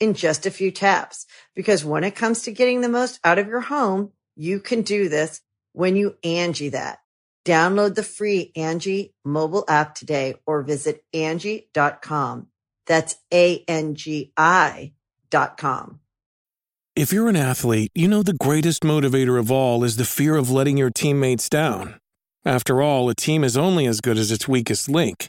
in just a few taps. Because when it comes to getting the most out of your home, you can do this when you Angie that. Download the free Angie mobile app today or visit Angie.com. That's A-N-G-I dot com. If you're an athlete, you know the greatest motivator of all is the fear of letting your teammates down. After all, a team is only as good as its weakest link.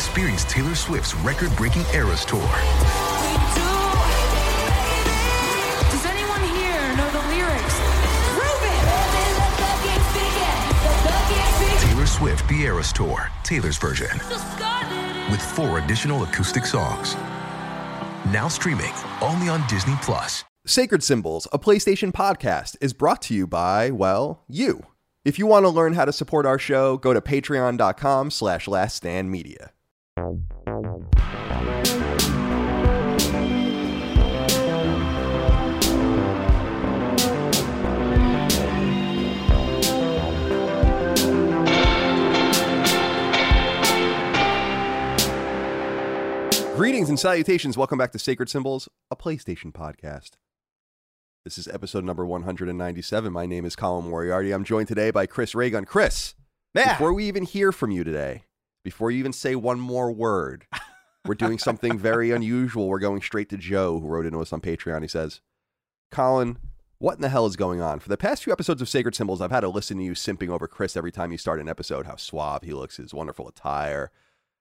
Experience Taylor Swift's record-breaking Eras Tour. Does anyone here know the lyrics? Taylor Swift The Eras Tour, Taylor's version, with four additional acoustic songs. Now streaming only on Disney Plus. Sacred Symbols, a PlayStation podcast, is brought to you by, well, you. If you want to learn how to support our show, go to patreon.com slash laststandmedia. Greetings and salutations. Welcome back to Sacred Symbols, a PlayStation podcast. This is episode number 197. My name is Colin Moriarty. I'm joined today by Chris Ray Gun. Chris, Yeah. before we even hear from you today, before you even say one more word, we're doing something very unusual. We're going straight to Joe, who wrote into us on Patreon. He says, Colin, what in the hell is going on? For the past few episodes of Sacred Symbols, I've had to listen to you simping over Chris every time you start an episode, how suave he looks, his wonderful attire,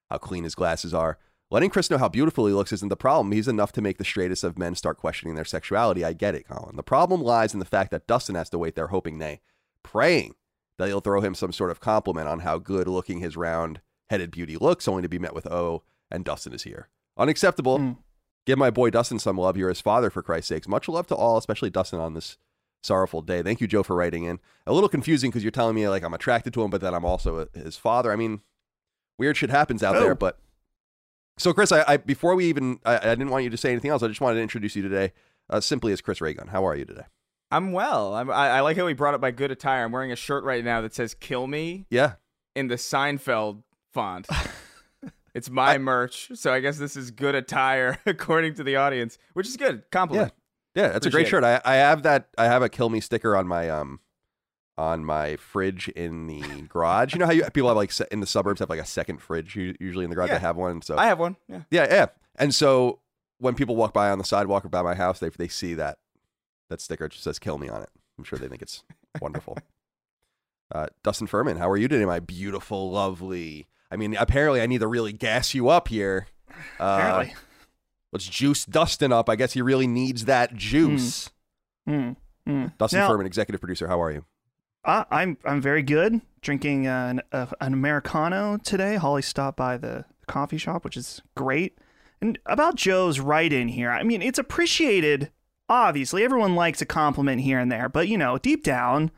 how clean his glasses are. Letting Chris know how beautiful he looks isn't the problem. He's enough to make the straightest of men start questioning their sexuality. I get it, Colin. The problem lies in the fact that Dustin has to wait there hoping, nay, praying that he'll throw him some sort of compliment on how good looking his round headed beauty looks, only to be met with, oh, and Dustin is here. Unacceptable. Give my boy Dustin some love. You're his father, for Christ's sakes. Much love to all, especially Dustin on this sorrowful day. Thank you, Joe, for writing in. A little confusing because you're telling me like I'm attracted to him, but then I'm also a, his father. I mean, weird shit happens out there, but so Chris, I, I before we even I, I didn't want you to say anything else. I just wanted to introduce you today, uh, simply as Chris Ray Gun. How are you today? I'm well. I'm, I, I like how he brought up my good attire. I'm wearing a shirt right now that says "Kill Me" Yeah, in the Seinfeld font. it's my merch, so I guess this is good attire according to the audience, which is good. Compliment. yeah, that's a great shirt. I, I have that. I have a kill me sticker on my um on my fridge in the garage. You know how you people have like in the suburbs have like a second fridge usually in the garage. Yeah. They have one. So I have one. Yeah. Yeah, yeah. And so when people walk by on the sidewalk or by my house, they they see that that sticker it just says "Kill Me" on it. I'm sure they think it's wonderful. Uh, Dustin Furman, how are you today, my beautiful, lovely? I mean, apparently, I need to really gas you up here. Uh, Apparently. let's juice Dustin up. I guess he really needs that juice. Mm, mm. Dustin Now, Furman, executive producer. How are you? I, I'm I'm very good. Drinking an, uh, an americano today. Holly stopped by the coffee shop, which is great. And about Joe's write-in here, I mean, it's appreciated. Obviously, everyone likes a compliment here and there, but you know, deep down,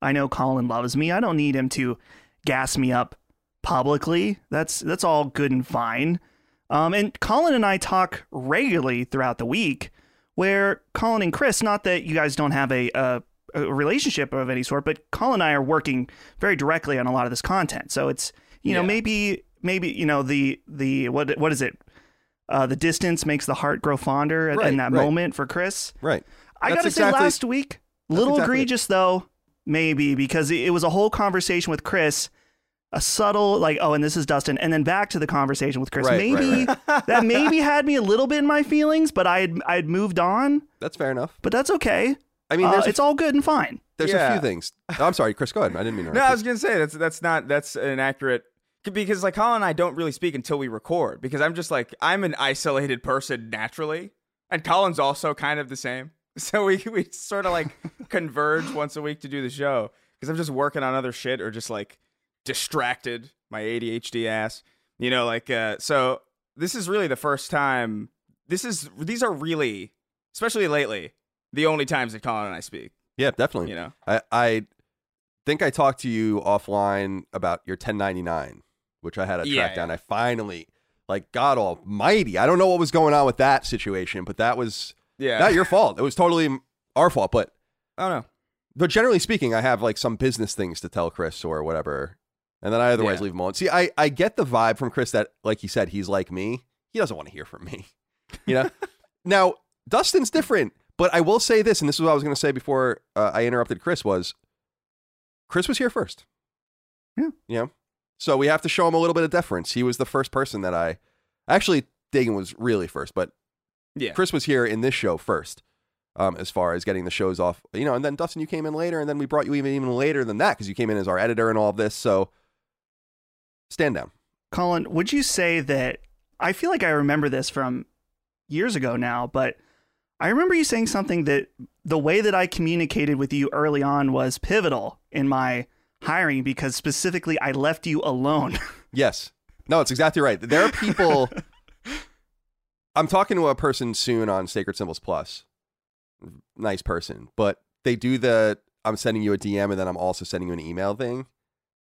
I know Colin loves me. I don't need him to gas me up publicly. That's that's all good and fine. Um, and Colin and I talk regularly throughout the week, where Colin and Chris, not that you guys don't have a, a a relationship of any sort, but Colin and I are working very directly on a lot of this content. So it's you know maybe maybe you know the the what what is it? Uh, the distance makes the heart grow fonder Right, in that right. moment for Chris. Right. I That's gotta exactly- say, last week, little exactly it. egregious though, maybe because it was a whole conversation with Chris, a subtle like, oh, and this is Dustin, and then back to the conversation with Chris. Right, maybe right, that maybe had me a little bit in my feelings, but I had I had moved on. That's fair enough. But that's okay. I mean, Uh, there's, a, it's all good and fine. there's a Yeah. few things. Oh, I'm sorry, Chris. Go ahead. I didn't mean to. No, I interrupt was gonna say that's that's not that's an accurate because like Colin and I don't really speak until we record because I'm just like I'm an isolated person naturally, and Colin's also kind of the same. So we we sort of like converge once a week to do the show because I'm just working on other shit or just like distracted, my ADHD ass. You know, like uh, so this is really the first time. This is these are really, especially lately, the only times that Colin and I speak. Yeah, definitely. You know. I, I think I talked to you offline about your 1099, which I had to Yeah, track down. I finally, like, God Almighty, I don't know what was going on with that situation, but that was Yeah. not your fault. It was totally our fault. But I don't know. but generally speaking, I have like some business things to tell Chris or whatever, and then I otherwise Yeah. leave him alone. See, I I get the vibe from Chris that, like he said, he's like me. He doesn't want to hear from me. You know. now Dustin's different, but I will say this, and this is what I was going to say before uh, I interrupted Chris. Was Chris was here first? Yeah. You know, so we have to show him a little bit of deference. He was the first person that I actually Dagan was really first, but Yeah. Chris was here in this show first, um, as far as getting the shows off, you know, and then Dustin, you came in later, and then we brought you even even later than that because you came in as our editor and all of this. So stand down. Colin, would you say that I feel like I remember this from years ago now, but I remember you saying something that the way that I communicated with you early on was pivotal in my hiring because specifically I left you alone. Yes, no, it's exactly right. There are people. I'm talking to a person soon on Sacred Symbols Plus. Nice person, but they do the I'm sending you a DM and then I'm also sending you an email thing,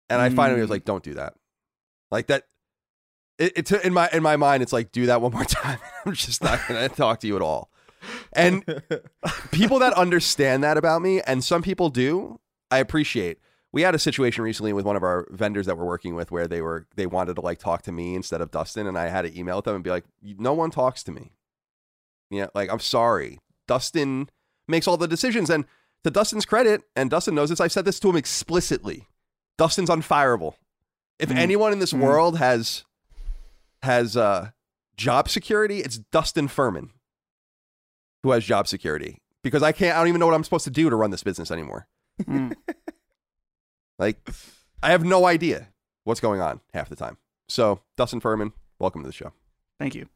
and I finally was Mm. like, don't do that, like that. It, it's in my in my mind, it's like do that one more time. I'm just not gonna talk to you at all. And people that understand that about me, and some people do, I appreciate. We had a situation recently with one of our vendors that we're working with where they were they wanted to like talk to me instead of Dustin, and I had to email them and be like, no one talks to me. Yeah, like I'm sorry. Dustin makes all the decisions, and to Dustin's credit, and Dustin knows this, I've said this to him explicitly. Dustin's unfireable. If Mm. anyone in this Mm. world has has uh job security, it's Dustin Furman who has job security. Because I can't I don't even know what I'm supposed to do to run this business anymore. Mm. Like I have no idea what's going on half the time. So, Dustin Furman, welcome to the show. Thank you.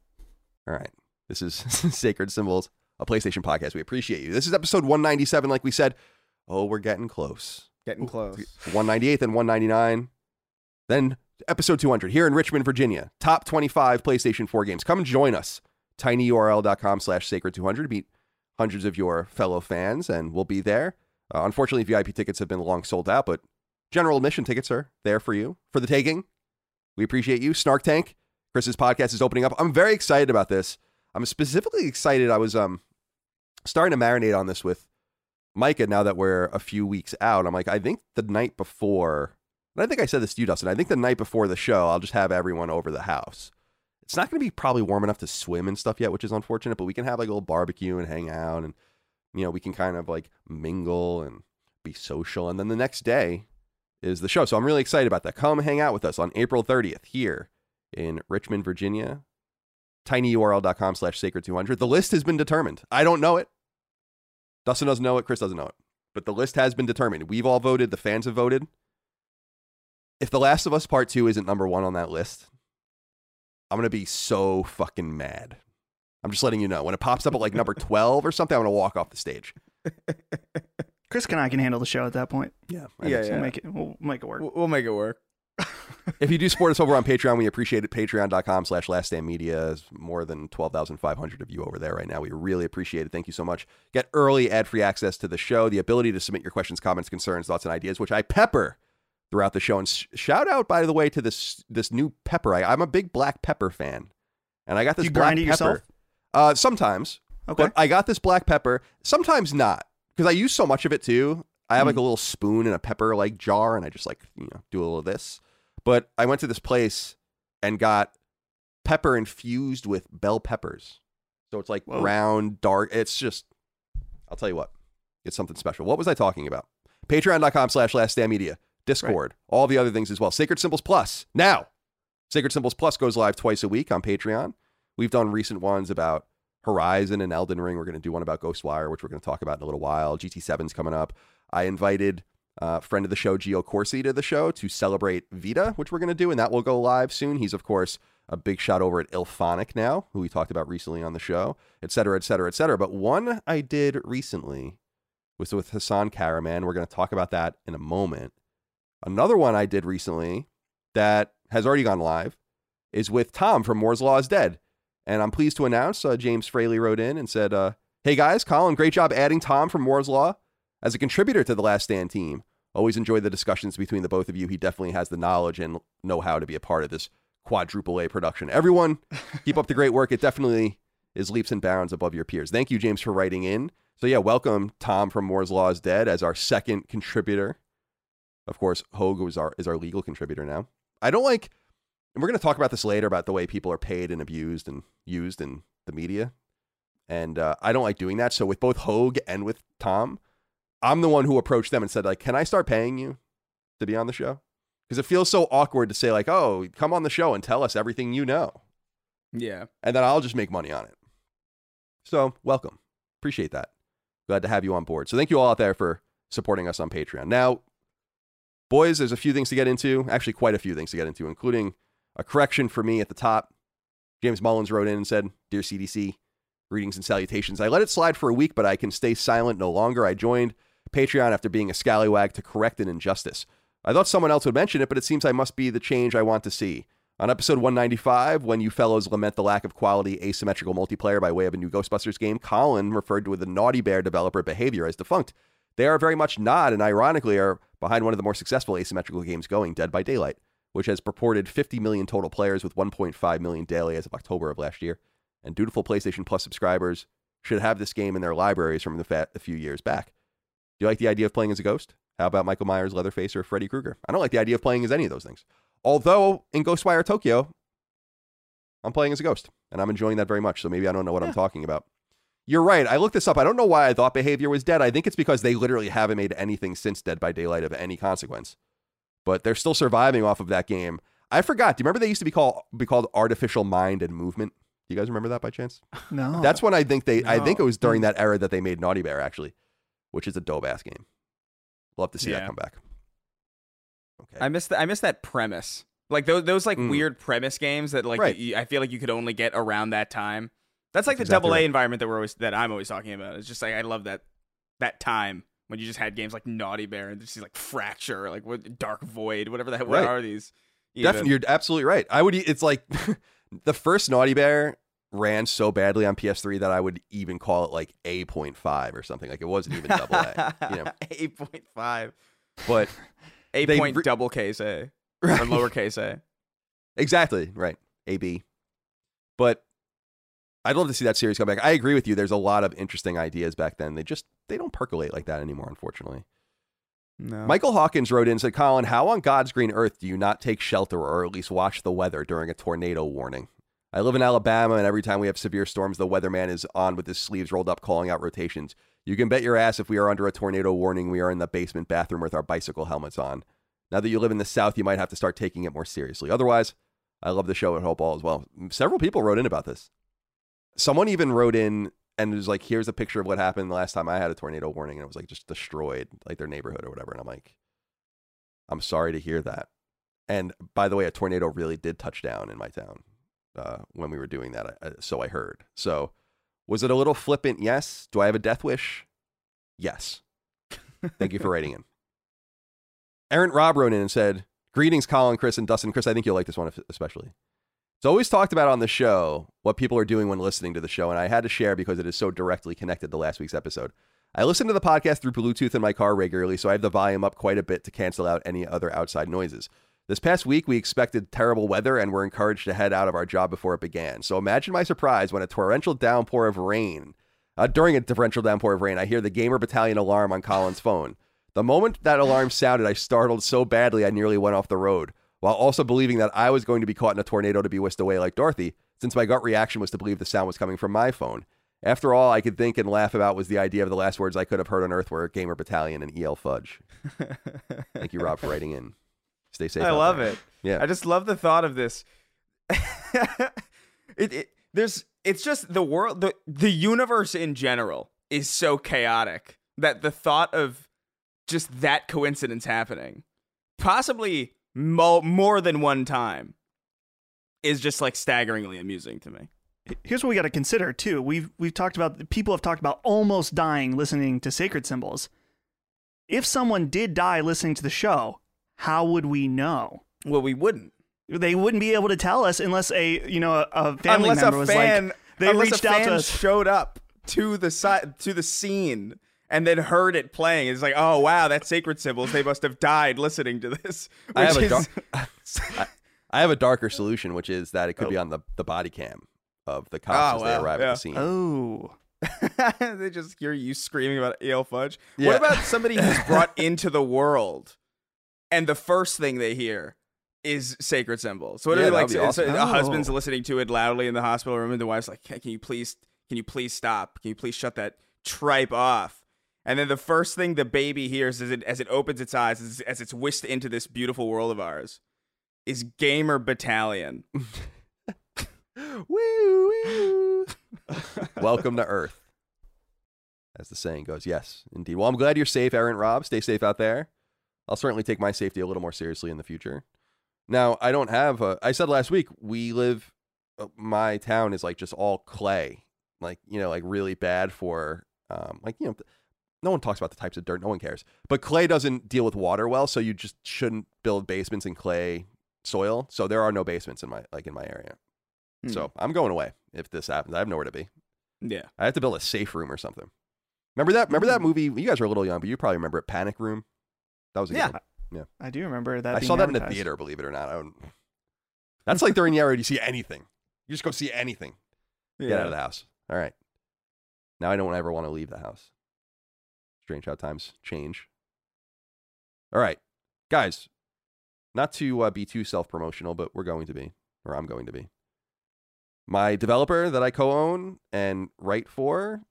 All right. This is Sacred Symbols, a PlayStation podcast. We appreciate you. This is episode 197 like we said. Oh, we're getting close. Getting close. 198 and 199 then episode 200 here in richmond virginia. Top 25 playstation 4 games. Come join us. tinyurl.com slash sacred 200 to meet hundreds of your fellow fans and we'll be there. Uh, unfortunately vip tickets have been long sold out but general admission tickets are there for you for the taking. We appreciate you. Snark tank chris's podcast is opening up. I'm very excited about this. I'm specifically excited. I was um starting to marinate on this with Micah, now that we're a few weeks out, I'm like, I think the night before, and I think I said this to you, Dustin, I think the night before the show, I'll just have everyone over the house. It's not going to be probably warm enough to swim and stuff yet, which is unfortunate, but we can have like a little barbecue and hang out and, you know, we can kind of like mingle and be social. And then the next day is the show. So I'm really excited about that. Come hang out with us on April 30th here in Richmond, Virginia. tinyurl.com slash sacred 200. The list has been determined. I don't know it. Dustin doesn't know it. Chris doesn't know it. But the list has been determined. We've all voted. The fans have voted. If The Last of Us Part 2 isn't number one on that list, I'm going to be so fucking mad. I'm just letting you know. When it pops up at like number 12 or something, I'm going to walk off the stage. Chris and I can handle the show at that point. Yeah. Yeah, We'll yeah. make it. We'll make it work. We'll we'll make it work. If you do support us over on Patreon, we appreciate it. Patreon.com slash Last Stand Media is more than 12,500 of you over there right now. We really appreciate it. Thank you so much. Get early ad-free access to the show, the ability to submit your questions, comments, concerns, thoughts, and ideas, which I pepper throughout the show. And sh- shout out, by the way, to this this new pepper. I, I'm a big black pepper fan. And I got this You black grind it pepper. yourself? Uh, sometimes. Okay. But I got this black pepper. Sometimes not. because I use so much of it too. I have like a little spoon and a pepper like jar, and I just like you know do a little of this. But I went to this place and got pepper infused with bell peppers, so it's like Whoa. round, dark. It's just, I'll tell you what, it's something special. What was I talking about? Patreon.com/slash Last Stand Media, Discord, all the other things as well. Sacred Symbols Plus now. Sacred Symbols Plus goes live twice a week on Patreon. We've done recent ones about Horizon and Elden Ring. We're going to do one about Ghostwire, which we're going to talk about in a little while. GT7's coming up. I invited uh, friend of the show, Gio Corsi, to the show to celebrate Vita, which we're going to do, and that will go live soon. He's, of course, a big shot over at IllFonic now, who we talked about recently on the show, et cetera, et cetera, et cetera. But one I did recently was with Hassan Karaman. We're going to talk about that in a moment. Another one I did recently that has already gone live is with Tom from Moore's Law is Dead. And I'm pleased to announce uh, James Fraley wrote in and said, uh, Hey guys, Colin, great job adding Tom from Moore's Law as a contributor to the Last Stand team. Always enjoy the discussions between the both of you. He definitely has the knowledge and know how to be a part of this quadruple A production. Everyone, keep up the great work. It definitely is leaps and bounds above your peers. Thank you, James, for writing in. So, yeah, welcome Tom from Moore's Law is Dead as our second contributor. Of course, Hogue is our, is our legal contributor now. I don't like, and we're going to talk about this later about the way people are paid and abused and used in the media. And uh, I don't like doing that. So, with both Hogue and with Tom, I'm the one who approached them and said, like, can I start paying you to be on the show? Because it feels so awkward to say, like, oh, come on the show and tell us everything you know. Yeah. And then I'll just make money on it. So, welcome. Appreciate that. Glad to have you on board. So, thank you all out there for supporting us on Patreon. Now, boys, there's a few things to get into. Actually, quite a few things to get into, including a correction for me at the top. James Mullins wrote in and said, Dear CDC, greetings and salutations. I let it slide for a week, but I can stay silent no longer. I joined Patreon after being a scallywag to correct an injustice. I thought someone else would mention it, but it seems I must be the change I want to see. On episode 195, when you fellows lament the lack of quality asymmetrical multiplayer by way of a new Ghostbusters game, Colin referred to the Naughty Bear developer Behaviour as defunct. They are very much not, and ironically are behind one of the more successful asymmetrical games going, Dead by Daylight, which has purported 50 million total players with 1.5 million daily as of October of last year. And dutiful PlayStation Plus subscribers should have this game in their libraries from the fa- a few years back. Do you like the idea of playing as a ghost? How about Michael Myers, Leatherface, or Freddy Krueger? I don't like the idea of playing as any of those things. Although in Ghostwire Tokyo, I'm playing as a ghost, and I'm enjoying that very much. So maybe I don't know what I'm talking about. You're right. I looked this up. I don't know why I thought Behaviour was dead. I think it's because they literally haven't made anything since Dead by Daylight of any consequence. But they're still surviving off of that game. I forgot. Do you remember they used to be called be called Artificial Mind and Movement? Do you guys remember that by chance? No. That's when I think they. I think it was during that era that they made Naughty Bear actually, which is a dope ass game. Love to see that come back. Okay. I miss the, I miss that premise. Like those those like Mm. weird premise games that like Right. y- I feel like you could only get around that time. That's like That's the exactly double A right. environment that we're always that I'm always talking about. It's just like I love that that time when you just had games like Naughty Bear and just like Fracture, like what Dark Void, whatever the hell what Right. are these? even? Definitely, you're absolutely right. I would. It's like the first Naughty Bear ran so badly on PS3 that I would even call it like A point five or something. Like it wasn't even double A. you know, eight point five, but They point re- double case A or lowercase A. exactly right. A B. But I'd love to see that series come back. I agree with you. There's a lot of interesting ideas back then. They just they don't percolate like that anymore, unfortunately. No, Michael Hawkins wrote in and said, Colin, how on God's green earth do you not take shelter or at least watch the weather during a tornado warning? I live in Alabama, and every time we have severe storms, the weatherman is on with his sleeves rolled up, calling out rotations. You can bet your ass if we are under a tornado warning, we are in the basement bathroom with our bicycle helmets on. Now that you live in the South, you might have to start taking it more seriously. Otherwise, I love the show at Hope All as well. Several people wrote in about this. Someone even wrote in and was like, here's a picture of what happened the last time I had a tornado warning, and it was like just destroyed, like their neighborhood or whatever. And I'm like, I'm sorry to hear that. And by the way, a tornado really did touch down in my town uh, when we were doing that. I- So I heard. So was it a little flippant? Yes. Do I have a death wish? Yes. Thank you for writing in. Aaron Rob wrote in and said, Greetings, Colin, Chris, and Dustin. Chris, I think you'll like this one especially. It's always talked about on the show what people are doing when listening to the show, and I had to share because it is so directly connected to last week's episode. I listen to the podcast through Bluetooth in my car regularly, so I have the volume up quite a bit to cancel out any other outside noises. This past week, we expected terrible weather and were encouraged to head out of our job before it began. So imagine my surprise when a torrential downpour of rain Uh, during a differential downpour of rain, I hear the Gamer Battalion alarm on Colin's phone. The moment that alarm sounded, I startled so badly I nearly went off the road, while also believing that I was going to be caught in a tornado to be whisked away like Dorothy, since my gut reaction was to believe the sound was coming from my phone. After all, I could think and laugh about was the idea of the last words I could have heard on Earth were Gamer Battalion and EL Fudge. Thank you, Rob, for writing in. Stay safe. I love there. it. Yeah. I just love the thought of this. it, it there's it's just the world the the universe in general is so chaotic that the thought of just that coincidence happening possibly mo- more than one time is just like staggeringly amusing to me. Here's what we got to consider too. We've we've talked about people have talked about almost dying listening to sacred symbols. If someone did die listening to the show, how would we know? Well, we wouldn't. They wouldn't be able to tell us unless a you know a, a family unless member a was fan like they reached a out to us. showed up to the side to the scene and then heard it playing. It's like, oh wow, that's sacred symbols. They must have died listening to this. I have, is- dar- I, have a darker solution, which is that it could be oh. on the, the body cam of the oh, cops Oh, as they wow, arrive yeah. at the scene. Oh, they just hear you screaming about ale fudge. Yeah. What about somebody who's brought into the world, and the first thing they hear is sacred symbols? So what Yeah, are they like? that'd so- awesome. A husband's Oh. listening to it loudly in the hospital room, and the wife's like, "Can you please? Can you please stop? Can you please shut that tripe off?" And then the first thing the baby hears as it as it opens its eyes, as, as it's whisked into this beautiful world of ours, is Gamer Battalion. Woo, woo. Welcome to Earth. As the saying goes. Yes, indeed. Well, I'm glad you're safe, Errant Rob. Stay safe out there. I'll certainly take my safety a little more seriously in the future. Now, I don't have a. I said last week, we live, uh, my town is like just all clay. Like, you know, like really bad for, um, like, you know, no one talks about the types of dirt. No one cares. But clay doesn't deal with water well, so you just shouldn't build basements in clay soil. So there are no basements in my, like, in my area. Hmm. So I'm going away if this happens. I have nowhere to be. yeah, I have to build a safe room or something. Remember that? Remember that movie? You guys were a little young, but you probably remember it. Panic Room. That was a good Yeah. I do remember that. I saw that in the theater. Believe it or not, I don't. That's like during the era you see anything. You just go see anything. Get out of the house. All right. Now I don't ever want to leave the house. Strange how times change. All right, guys. Not to uh, be too self promotional, but we're going to be, or I'm going to be. My developer that I co own and write for,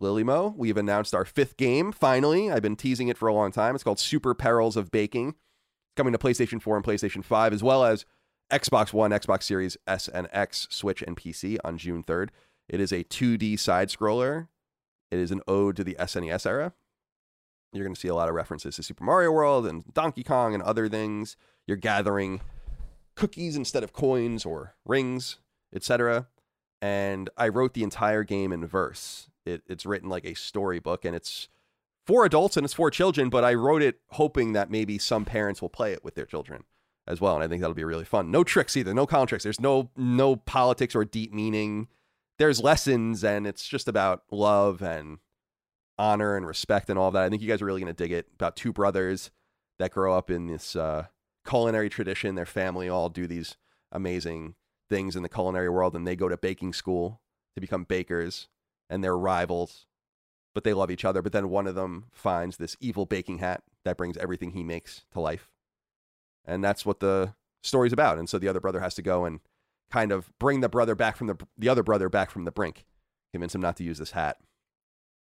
Lillymo, we've announced our fifth game finally. I've been teasing it for a long time. It's called Super Perils of Baking. It's coming to PlayStation 4 and PlayStation 5, as well as Xbox One, Xbox Series S and X, Switch, and PC on June 3rd. It is a 2D side scroller. It is an ode to the SNES era. You're going to see a lot of references to Super Mario World and Donkey Kong and other things. You're gathering cookies instead of coins or rings, etc. And I wrote the entire game in verse. It, it's written like a storybook, and it's for adults and it's for children. But I wrote it hoping that maybe some parents will play it with their children as well, and I think that'll be really fun. No tricks either. No con tricks. There's no no politics or deep meaning. There's lessons, and it's just about love and honor and respect and all that. I think you guys are really going to dig it. About two brothers that grow up in this uh, culinary tradition. Their family all do these amazing things in the culinary world, and they go to baking school to become bakers, and they're rivals, but they love each other. But then one of them finds this evil baking hat that brings everything he makes to life, and that's what the story's about. And so the other brother has to go and kind of bring the brother back from the the other brother back from the brink, convince him not to use this hat.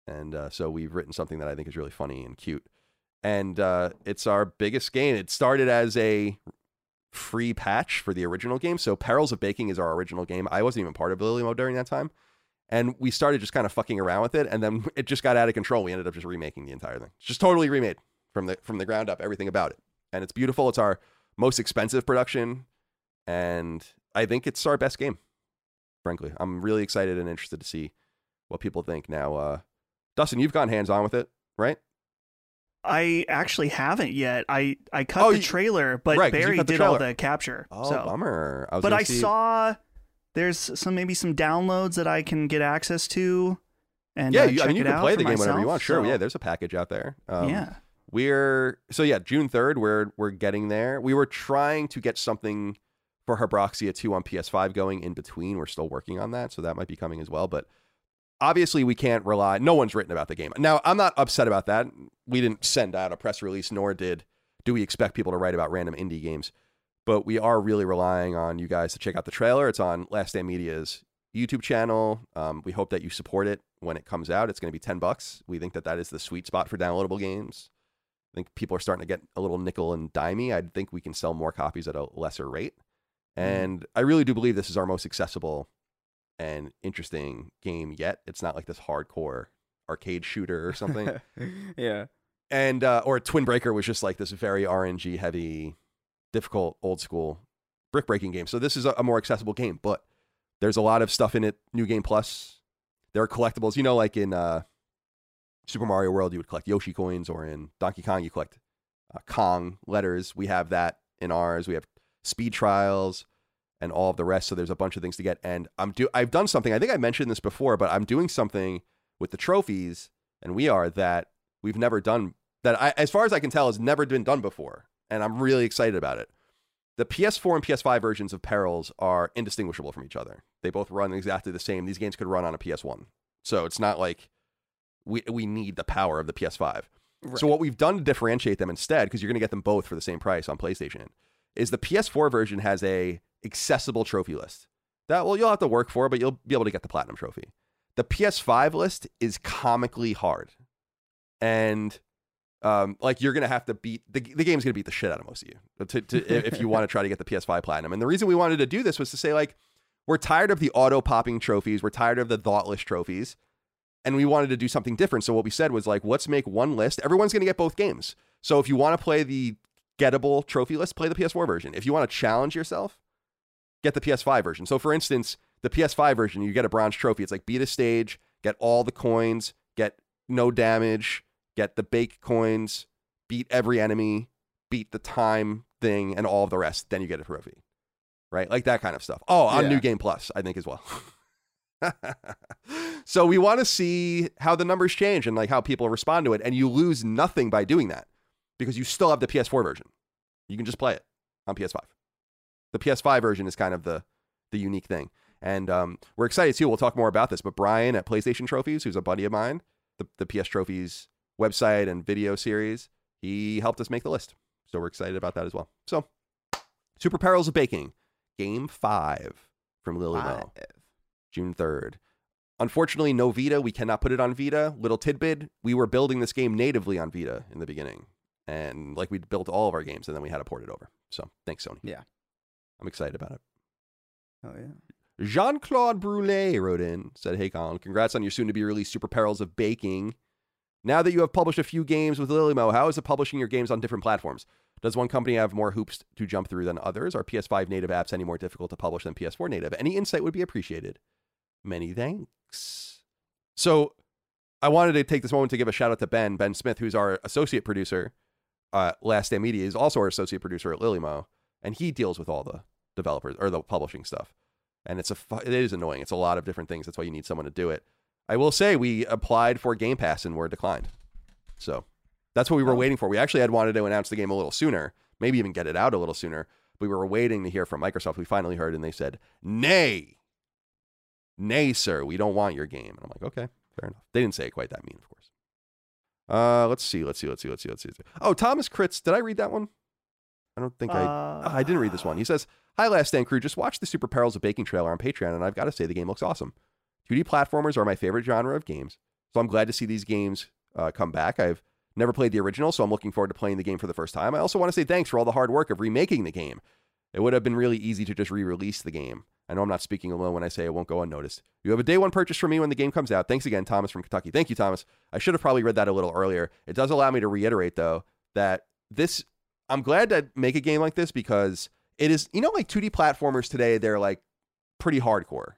And uh, so we've written something that I think is really funny and cute. And uh, it's our biggest game. It started as a free patch for the original game. So Perils of Baking is our original game. I wasn't even part of Lillymo during that time. And we started just kind of fucking around with it, and then it just got out of control. We ended up just remaking the entire thing. It's just totally remade from the from the ground up, everything about it. And it's beautiful. It's our most expensive production, and I think it's our best game. Frankly, I'm really excited and interested to see what people think. Now, uh, Dustin, you've gone hands on with it, right? I actually haven't yet. I I cut Oh, the trailer, but right, Barry did all the capture. Oh, so. bummer. I was but I see- saw there's some maybe some downloads that I can get access to. And yeah, uh, you, I mean, you can play the game whenever you want. Sure, so- yeah. There's a package out there. Um, yeah. We're so yeah, June third. We're we're getting there. We were trying to get something for Herbroxia two on PS5 going in between. We're still working on that, so that might be coming as well. But obviously we can't rely. No one's written about the game. Now I'm not upset about that. We didn't send out a press release, nor did do we expect people to write about random indie games. But we are really relying on you guys to check out the trailer. It's on Last Stand Media's YouTube channel. Um, we hope that you support it when it comes out. It's going to be ten bucks. We think that that is the sweet spot for downloadable games. I think people are starting to get a little nickel and dimey. I think we can sell more copies at a lesser rate. And I really do believe this is our most accessible and interesting game yet. It's not like this hardcore arcade shooter or something. yeah. and uh, or Twin Breaker was just like this very RNG heavy, difficult old school brick breaking game. So this is a, a more accessible game, but there's a lot of stuff in it. New Game Plus. There are collectibles. You know, like in uh, Super Mario World, you would collect Yoshi coins, or in Donkey Kong, you collect uh, Kong letters. We have that in ours. We have speed trials and all of the rest. So there's a bunch of things to get. And I'm do I've done something. I think I mentioned this before, but I'm doing something with the trophies, and we are that we've never done that. I, as far as I can tell, has never been done before, and I'm really excited about it. The PS4 and PS5 versions of Perils are indistinguishable from each other. They both run exactly the same. These games could run on a PS1, so it's not like we we need the power of the PS5. So what we've done to differentiate them instead, because you're going to get them both for the same price on PlayStation, is the PS4 version has a accessible trophy list. That well, you'll have to work for, but you'll be able to get the platinum trophy. The PS5 list is comically hard, and um, like you're gonna have to beat the the game's gonna beat the shit out of most of you to, to, if you want to try to get the PS5 platinum. And the reason we wanted to do this was to say like we're tired of the auto popping trophies, we're tired of the thoughtless trophies, and we wanted to do something different. So what we said was like, let's make one list. Everyone's gonna get both games. So if you want to play the gettable trophy list, play the PS4 version. If you want to challenge yourself, get the PS5 version. So for instance, the PS5 version, you get a bronze trophy. It's like beat a stage, get all the coins, get no damage, get the bake coins, beat every enemy, beat the time thing, and all of the rest. Then you get a trophy. Right? Like that kind of stuff. Oh, on Yeah. New Game Plus, I think as well. so we want to see how the numbers change and like how people respond to it. And you lose nothing by doing that because you still have the PS4 version. You can just play it on PS5. The PS5 version is kind of the the unique thing. And um, we're excited too. We'll talk more about this. But Brian at PlayStation Trophies, who's a buddy of mine, the, the PS Trophies website and video series, he helped us make the list. So we're excited about that as well. So, Super Perils of Baking, Game 5 from Lillymo, June 3rd. Unfortunately, no Vita. We cannot put it on Vita. Little tidbit we were building this game natively on Vita in the beginning. And like we built all of our games and then we had to port it over. So thanks, Sony. Yeah. I'm excited about it. Oh yeah. Jean Claude Brule wrote in, said, Hey, Colin, congrats on your soon to be released Super Perils of Baking. Now that you have published a few games with Lillymo, how is it publishing your games on different platforms? Does one company have more hoops to jump through than others? Are PS5 native apps any more difficult to publish than PS4 native? Any insight would be appreciated. Many thanks. So, I wanted to take this moment to give a shout out to Ben, Ben Smith, who's our associate producer. Uh, Last Day Media is also our associate producer at Lillymo, and he deals with all the developers or the publishing stuff and it's a it is annoying. It's a lot of different things. That's why you need someone to do it. I will say we applied for Game Pass and were declined. So that's what we were waiting for. We actually had wanted to announce the game a little sooner, maybe even get it out a little sooner. But we were waiting to hear from Microsoft. We finally heard, and they said, "Nay, nay, sir, we don't want your game." And I'm like, "Okay, fair enough." They didn't say it quite that mean, of course. Uh, let's see, let's see, let's see, let's see, let's see. Oh, Thomas Kritz, did I read that one? I don't think I. Uh, I didn't read this one. He says, Hi, Last Stand crew. Just watched the Super Perils of Baking trailer on Patreon, and I've got to say the game looks awesome. 2D platformers are my favorite genre of games, so I'm glad to see these games uh, come back. I've never played the original, so I'm looking forward to playing the game for the first time. I also want to say thanks for all the hard work of remaking the game. It would have been really easy to just re release the game. I know I'm not speaking alone when I say it won't go unnoticed. You have a day one purchase from me when the game comes out. Thanks again, Thomas from Kentucky. Thank you, Thomas. I should have probably read that a little earlier. It does allow me to reiterate, though, that this, I'm glad to make a game like this because it is, you know, like 2D platformers today, they're like pretty hardcore.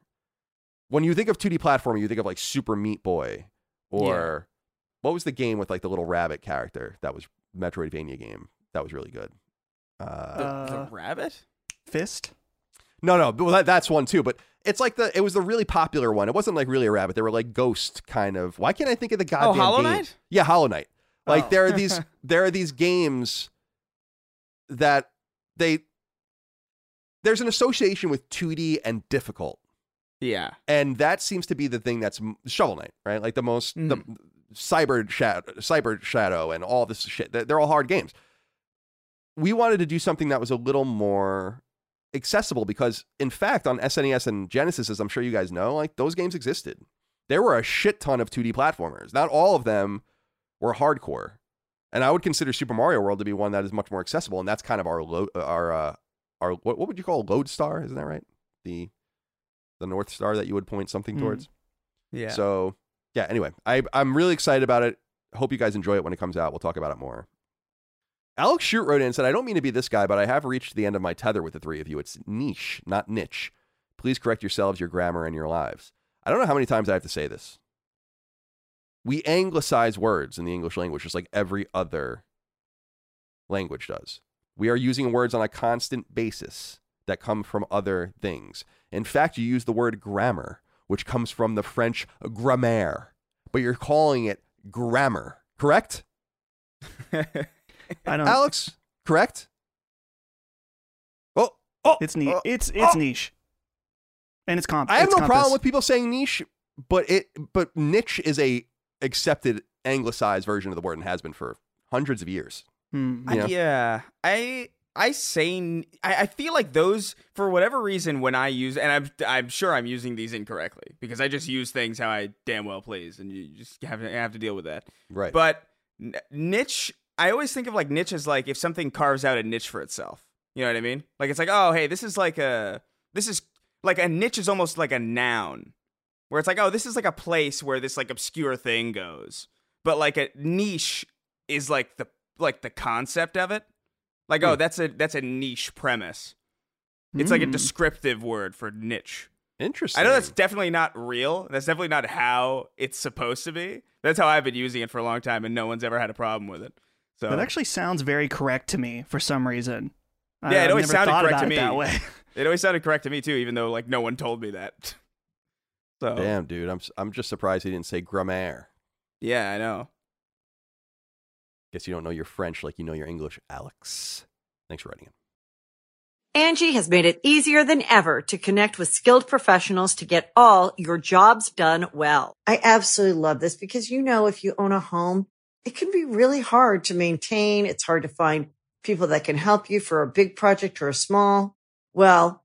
When you think of 2D platformer, you think of like Super Meat Boy or what was the game with like the little rabbit character that was Metroidvania game that was really good. Uh, The, Uh, the rabbit? Fist. no, no, well, that, that's one too. But it's like the it was the really popular one. It wasn't like really a rabbit. They were like ghost kind of. Why can't I think of the goddamn oh, Hollow game? Knight? Yeah, Hollow Knight. Like Oh. there are these there are these games that they there's an association with 2D and difficult Yeah. and that seems to be the thing that's Shovel Knight, right? Like the most the mm. Cyber Shadow, Cyber Shadow, and all this shit. They're they're all hard games. We wanted to do something that was a little more accessible because, in fact, on SNES and Genesis, as I'm sure you guys know, like those games existed. There were a shit ton of 2D platformers. Not all of them were hardcore, and I would consider Super Mario World to be one that is much more accessible. And that's kind of our lo- our uh, our what, what would you call a lodestar? Isn't that right? The the North Star that you would point something Hmm. towards. Yeah. So yeah. Anyway, I I'm really excited about it. Hope you guys enjoy it when it comes out. We'll talk about it more. Alex Shoot wrote in and said, I don't mean to be this guy, but I have reached the end of my tether with the three of you. It's niche, not niche. Please correct yourselves, your grammar, and your lives. I don't know how many times I have to say this. We anglicize words in the English language just like every other language does. We are using words on a constant basis that come from other things. In fact, you use the word grammar, which comes from the French grammaire, but you're calling it grammar, correct? I don't. Alex, correct? Oh, oh, it's niche. oh, it's oh. it's oh. niche, and it's comp. I have no problem with people saying niche, but it but niche is a accepted anglicized version of the word and has been for hundreds of years. Hmm. I- you know? yeah. I I say n- I, I feel like those for whatever reason when I use and I'm I'm sure I'm using these incorrectly because I just use things how I damn well please and you just have to have to deal with that. Right. But niche, I always think of like niche as like if something carves out a niche for itself. You know what I mean? Like it's like, oh, hey, this is like a this is like a niche is almost like a noun. Where it's like, oh, this is like a place where this like obscure thing goes. But like a niche is like the like the concept of it. Like, oh, Hmm. that's a that's a niche premise. It's like a Hmm. descriptive word for niche. Interesting. I know that's definitely not real. That's definitely not how it's supposed to be. That's how I've been using it for a long time, and no one's ever had a problem with it. So That actually sounds very correct to me for some reason. Yeah, it always sounded correct to me. That way. it always sounded correct to me too, even though like no one told me that. So Damn, dude. I'm s- I'm just surprised he didn't say grammaire. yeah, I know. Guess you don't know your French like you know your English, Alex. Thanks for writing in. Angie has made it easier than ever to connect with skilled professionals to get all your jobs done well. I absolutely love this because, you know, if you own a home, it can be really hard to maintain. It's hard to find people that can help you for a big project or a small. Well,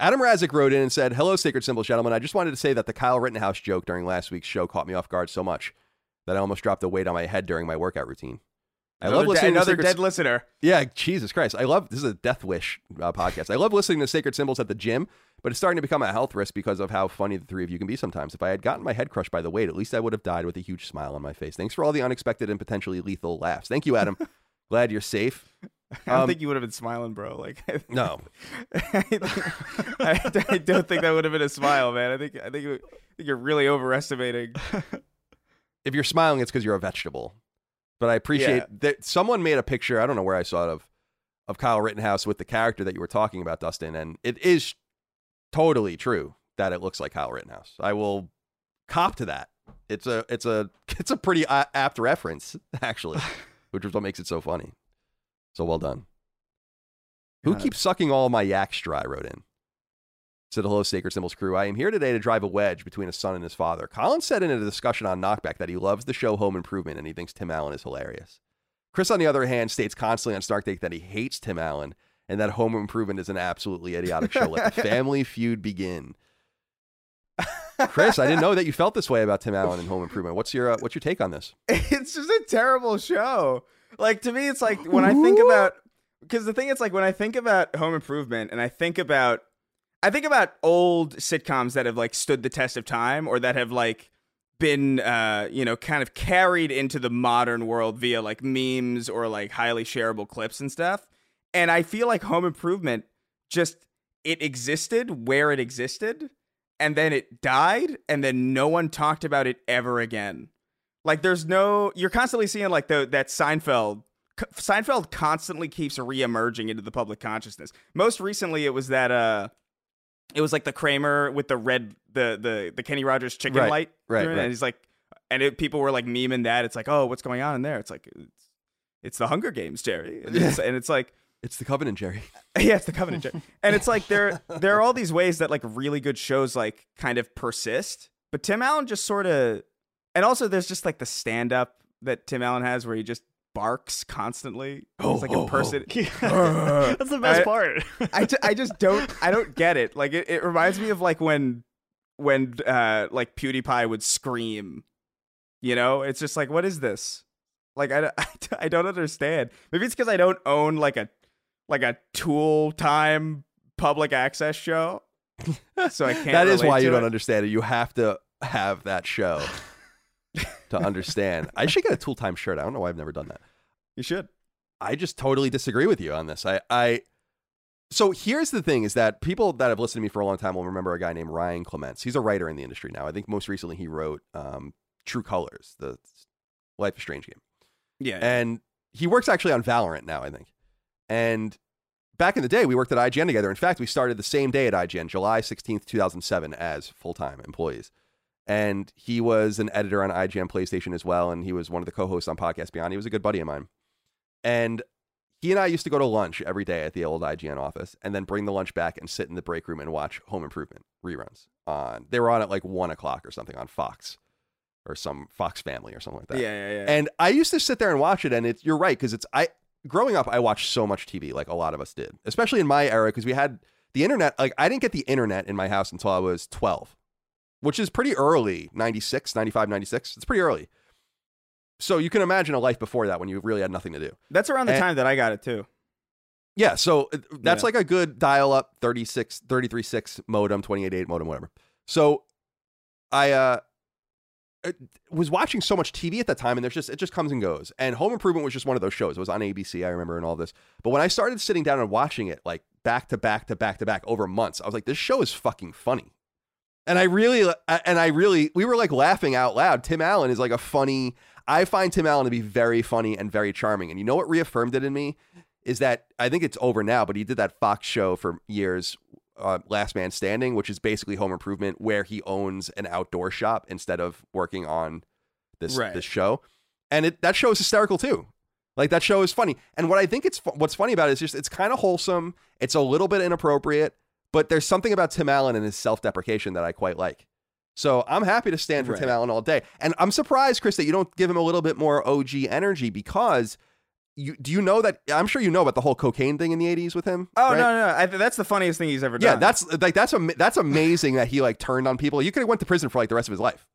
Adam Razik wrote in and said, Hello, Sacred Symbols gentlemen. I just wanted to say that the Kyle Rittenhouse joke during last week's show caught me off guard so much that I almost dropped the weight on my head during my workout routine. I another love de- listening to another Sacred dead listener. Yeah, Jesus Christ. I love this is a death wish uh, podcast. I love listening to sacred symbols at the gym, but it's starting to become a health risk because of how funny the three of you can be sometimes. If I had gotten my head crushed by the weight, at least I would have died with a huge smile on my face. Thanks for all the unexpected and potentially lethal laughs. Thank you, Adam. Glad you're safe. I don't Um, think you would have been smiling, bro. Like, No. I, I don't think that would have been a smile, man. I think I think, it- I think you're really overestimating. If you're smiling, it's because you're a vegetable. But I appreciate Yeah. that someone made a picture. I don't know where I saw it of of Kyle Rittenhouse with the character that you were talking about, Dustin, and it is totally true that it looks like Kyle Rittenhouse. I will cop to that. It's a it's a it's a pretty apt reference actually, which is what makes it so funny. So well done. Who it. keeps sucking all my yaks dry? Wrote in. Said hello, Sacred Symbols crew. I am here today to drive a wedge between a son and his father. Colin said in a discussion on Knockback that he loves the show Home Improvement and he thinks Tim Allen is hilarious. Chris, on the other hand, states constantly on Snark Tank that he hates Tim Allen and that Home Improvement is an absolutely idiotic show. Let the family feud begin. Chris, I didn't know that you felt this way about Tim Allen and Home Improvement. What's your uh, what's your take on this? it's just a terrible show. Like to me, it's like when I think about because the thing is like when I think about Home Improvement and I think about I think about old sitcoms that have like stood the test of time or that have like been uh you know kind of carried into the modern world via like memes or like highly shareable clips and stuff. And I feel like Home Improvement just it existed where it existed and then it died and then no one talked about it ever again. Like there's no you're constantly seeing like the that Seinfeld Seinfeld constantly keeps reemerging into the public consciousness. Most recently it was that uh it was like the Kramer with the red the the the Kenny Rogers chicken Right, light. right, right? and he's like and it, people were like memeing that. It's like, "Oh, what's going on in there?" It's like it's, it's the Hunger Games, Jerry. And it's, and it's like It's the Covenant, Jerry. yeah, it's the Covenant Check. And it's like there there are all these ways that like really good shows like kind of persist. But Tim Allen just sort of and also there's just like the stand up that Tim Allen has where he just barks constantly. He's like a person. That's the best I- part. I, ju- I just don't I don't get it. Like it, it reminds me of like when when uh like PewDiePie would scream. You know, it's just like what is this? Like I, don't- I don't understand. Maybe it's because I don't own like a like a tool time public access show. So I can't. that is why you to don't understand it. You have to have that show to understand. I should get a Tool Time shirt. I don't know why I've never done that. You should. I just totally disagree with you on this. I, I so here's the thing is that people that have listened to me for a long time will remember a guy named Ryan Clements. He's a writer in the industry now. I think most recently he wrote um, True Colors, the Life is Strange game. Yeah. And he works actually on Valorant now, I think. And back in the day, we worked at IGN together. In fact, we started the same day at IGN, July 16th, 2007, as full time employees. And he was an editor on IGN PlayStation as well. And he was one of the co hosts on Podcast Beyond. He was a good buddy of mine. And he and I used to go to lunch every day at the old IGN office and then bring the lunch back and sit in the break room and watch Home Improvement reruns on. They were on at like one o'clock or something on Fox or some Fox Family or something like that. yeah, yeah, yeah. And I used to sit there and watch it, and it's you're right because it's I growing up I watched so much TV like a lot of us did, especially in my era because we had the internet. Like I didn't get the internet in my house until I was 12, which is pretty early 96, 95, 96. It's pretty early. So you can imagine a life before that when you really had nothing to do. That's around the and- time that I got it too. Yeah, so uh, that's Yeah. like a good dial up 36 336 modem 288 modem whatever. So I uh uh, was watching so much TV at that time and there's just it just comes and goes. And Home Improvement was just one of those shows. It was on ABC, I remember and all this. But when I started sitting down and watching it like back to back to back to back over months, I was like this show is fucking funny. And I really uh, and I really we were like laughing out loud. Tim Allen is like a funny I find Tim Allen to be very funny and very charming. And you know what reaffirmed it in me is that I think it's over now, but he did that Fox show for years, uh, Last Man Standing, which is basically Home Improvement, where he owns an outdoor shop instead of working on this Right. this show, and it that show is hysterical too. Like that show is funny, and what I think it's what's funny about it is just it's kind of wholesome. It's a little bit inappropriate, but there's something about Tim Allen and his self deprecation that I quite like. So I'm happy to stand for Tim Allen all day, and I'm surprised, Chris, that you don't give him a little bit more OG energy because you do you know that I'm sure you know about the whole cocaine thing in the 80s with him. Oh right? no, no, no. I, that's the funniest thing he's ever done. Yeah, that's like that's am- that's amazing that he like turned on people. You could have went to prison for like the rest of his life,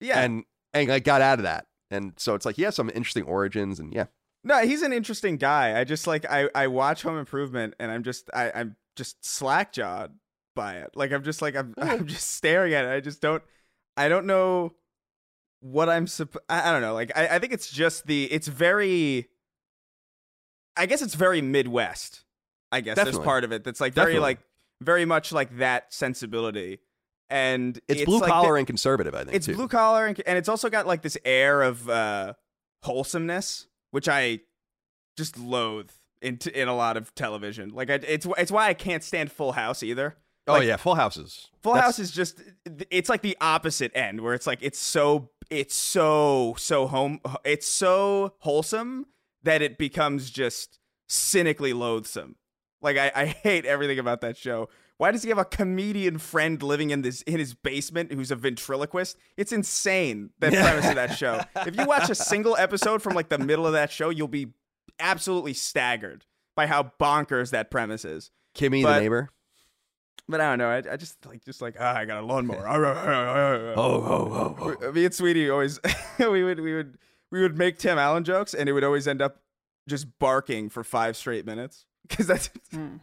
yeah. and and like got out of that. And so it's like he has some interesting origins, and yeah, No, he's an interesting guy. I just like I I watch Home Improvement and I'm just I I'm just slack jawed by it. Like I'm just like I'm I'm just staring at it. I just don't I don't know what I'm supp- I, I don't know. Like I I think it's just the it's very I guess it's very Midwest. I guess Definitely. there's part of it that's like very like very much like that sensibility. And it's, blue like the- collar and conservative. I think it's too. blue collar and, and it's also got like this air of uh wholesomeness which i just loathe in in a lot of television like I, it's it's why i can't stand full house either Oh yeah, Full Houses. full That's- house is just it's like the opposite end where it's like it's so it's so so home it's so wholesome that it becomes just cynically loathsome like I, I hate everything about that show why does he have a comedian friend living in this in his basement who's a ventriloquist? It's insane that premise of that show. If you watch a single episode from like the middle of that show, you'll be absolutely staggered by how bonkers that premise is. Kimmy but- the neighbor. But I don't know. I, I just like just like ah, I got a lawnmower. Oh, oh, oh, oh. Me and Sweetie always we would we would we would make Tim Allen jokes, and it would always end up just barking for five straight minutes because that's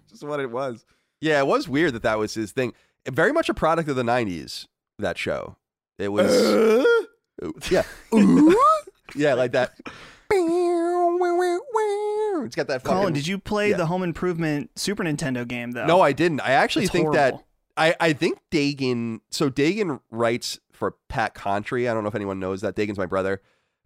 just what it was. Yeah, it was weird that that was his thing. Very much a product of the '90s. That show. It was. yeah. yeah, like that. It's got that. Colin, fucking- did you play yeah. the Home Improvement Super Nintendo game though? No, I didn't. I actually It's think that. I, I think Dagan. So Dagan writes for Pat Contri. I don't know if anyone knows that. Dagan's my brother.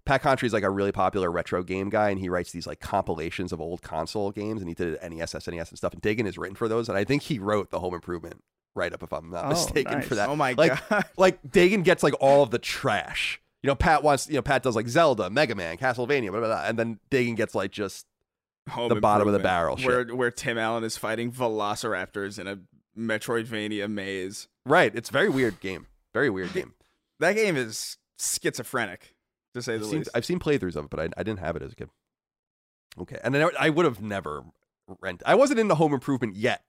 Pat Contri is like a really popular retro game guy, and he writes these like compilations of old console games, and he did it NES, SNES, and stuff. And Dagan is written for those, and I think he wrote the Home Improvement write up, if I'm not Oh, mistaken, nice. for that. Oh my like, god! like Dagan gets like all of the trash. You know, Pat wants. You know, Pat does like Zelda, Mega Man, Castlevania, blah, blah, blah, and then Dagan gets like just Home the bottom of the barrel shit. where where Tim Allen is fighting velociraptors in a Metroidvania maze. right. It's a very weird game. Very weird game. That game is schizophrenic, to say I've the seen, least. I've seen playthroughs of it, but I, I didn't have it as a kid. Okay, and then I, I would have never rent. I wasn't into Home Improvement yet.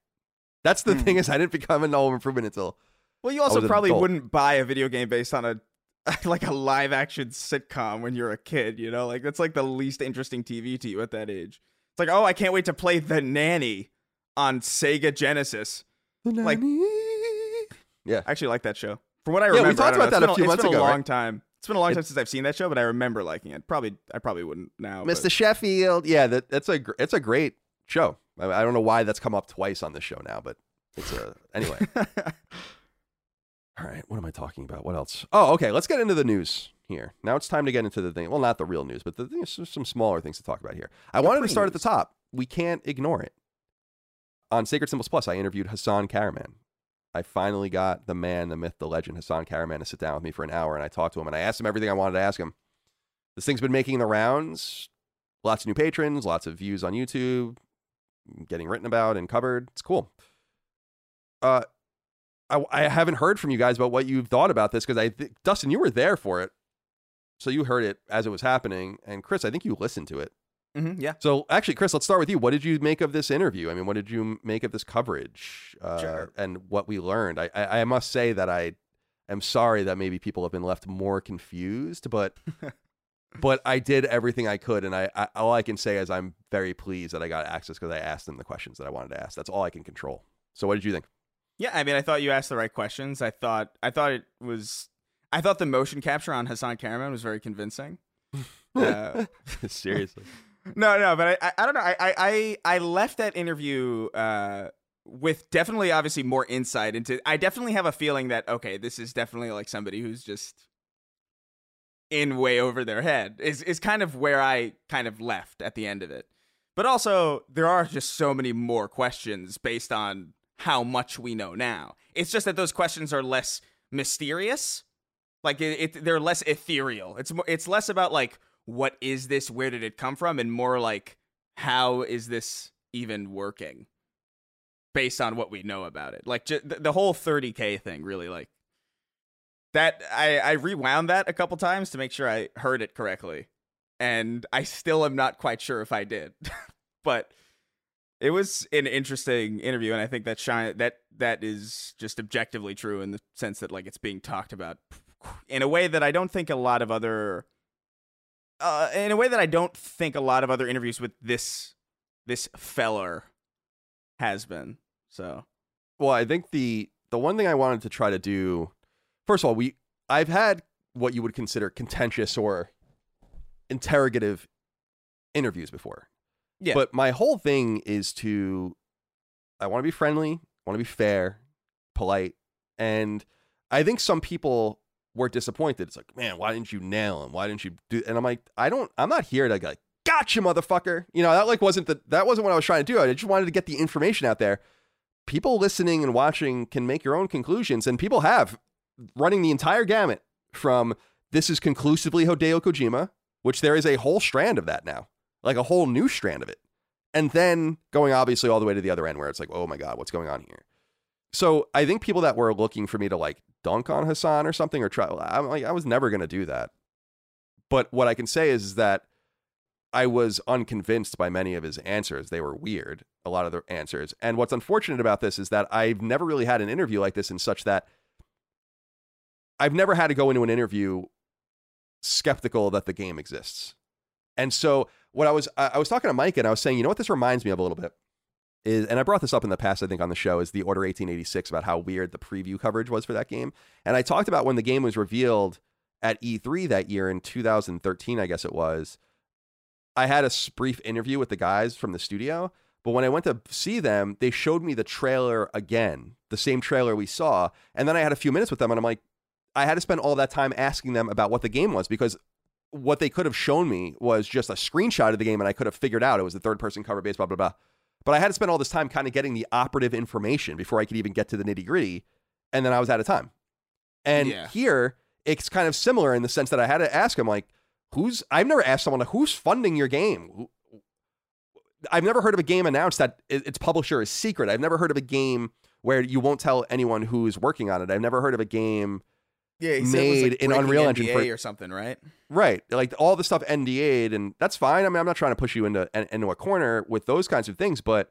That's the Hmm. thing is I didn't become into Home Improvement until Well, you also probably wouldn't buy a video game based on a like a live action sitcom when you're a kid, you know? Like that's like the least interesting TV to you at that age. It's like, "Oh, I can't wait to play The Nanny on Sega Genesis." The Like- yeah. I actually like that show. From what I remember, Yeah, we remember, I talked about know, that a it's few been months it's been ago, a right? long time. It's been a long It- time since I've seen that show, but I remember liking it. Probably I probably wouldn't now. Mr. but- Sheffield. Yeah, that, that's a gr- it's a great show. I, I don't know why that's come up twice on this show now, but it's a anyway. All right, what am I talking about? What else? Oh, okay. Let's get into the news here. Now it's time to get into the thing. Well, not the real news, but the thing, some smaller things to talk about here. I wanted to start at the top. We can't ignore it. On Sacred Symbols Plus, I interviewed Hassan Kahraman. I finally got the man, the myth, the legend, Hassan Kahraman, to sit down with me for an hour, and I talked to him, and I asked him everything I wanted to ask him. This thing's been making the rounds. Lots of new patrons, lots of views on YouTube, getting written about and covered. It's cool. Uh, I, I haven't heard from you guys about what you've thought about this because I think Dustin, you were there for it, so you heard it as it was happening, and Chris, I think you listened to it. Mhm, yeah. So actually, Chris, let's start with you. What did you make of this interview? I mean, what did you make of this coverage uh, Sure. and what we learned? I, I, I must say that I am sorry that maybe people have been left more confused, but but I did everything I could, and I, I all I can say is I'm very pleased that I got access because I asked them the questions that I wanted to ask. That's all I can control. So what did you think? Yeah, I mean, I thought you asked the right questions. I thought I thought it was I thought the motion capture on Hassan Kahraman was very convincing. Uh, Seriously. no, no, but I, I, I don't know. I, I, I, I left that interview uh, with definitely, obviously, more insight into. I definitely have a feeling that okay, this is definitely like somebody who's just in way over their head. Is is kind of where I kind of left at the end of it. But also, there are just so many more questions based on how much we know now. It's just that those questions are less mysterious. Like it, it they're less ethereal. It's more, it's less about like what is this, where did it come from, and more like how is this even working, based on what we know about it. Like the, the whole 30k thing, really like that. I I rewound that a couple times to make sure I heard it correctly, and I still am not quite sure if I did, but it was an interesting interview, and I think that shine that that is just objectively true in the sense that like it's being talked about in a way that I don't think a lot of other uh, in a way that I don't think a lot of other interviews with this this feller has been. So Well, I think the the one thing I wanted to try to do, first of all, we I've had what you would consider contentious or interrogative interviews before. Yeah. But my whole thing is to I want to be friendly, want to be fair, polite, and I think some people were disappointed. It's like, man, why didn't you nail him? Why didn't you do? And I'm like, I don't. I'm not here to like, gotcha, motherfucker. You know, that like wasn't the that wasn't what I was trying to do. I just wanted to get the information out there. People listening and watching can make your own conclusions, and people have running the entire gamut from this is conclusively Hideo Kojima, which there is a whole strand of that now, like a whole new strand of it, and then going obviously all the way to the other end where it's like, oh my god, what's going on here? So I think people that were looking for me to like dunk on Hassan or something or try, I'm like, I was never going to do that. But what I can say is, is that I was unconvinced by many of his answers. They were weird. a lot of the answers. And what's unfortunate about this is that I've never really had an interview like this in such that I've never had to go into an interview skeptical that the game exists. And so what I was I was talking to Mike and I was saying, you know what this reminds me of a little bit is and I brought this up in the past I think on the show is the Order 1886 about how weird the preview coverage was for that game. And I talked about when the game was revealed at E3 that year in 2013 I guess it was. I had a brief interview with the guys from the studio, but when I went to see them, they showed me the trailer again, the same trailer we saw, and then I had a few minutes with them and I'm like I had to spend all that time asking them about what the game was because what they could have shown me was just a screenshot of the game and I could have figured out it was the third person cover based, blah, blah, blah. But I had to spend all this time kind of getting the operative information before I could even get to the nitty gritty. And then I was out of time. And Yeah. here, it's kind of similar in the sense that I had to ask him, like, who's, I've never asked someone, like, who's funding your game? I've never heard of a game announced that its publisher is secret. I've never heard of a game where you won't tell anyone who's working on it. I've never heard of a game Yeah, said like, made in Unreal Engine for- or something, right? Right. Like all the stuff NDA'd, and that's fine. I mean, I'm not trying to push you into into a corner with those kinds of things, but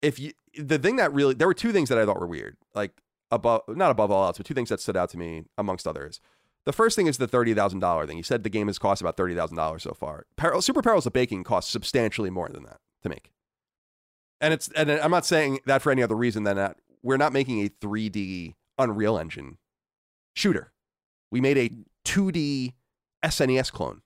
if you the thing that really there were two things that I thought were weird, like above not above all else, but two things that stood out to me amongst others. The first thing is the thirty thousand dollar thing. He said the game has cost about thirty thousand dollars so far. Peril, Super Perils of Baking costs substantially more than that to make. And it's and I'm not saying that for any other reason than that we're not making a 3D Unreal Engine shooter. We made a 2D SNES clone,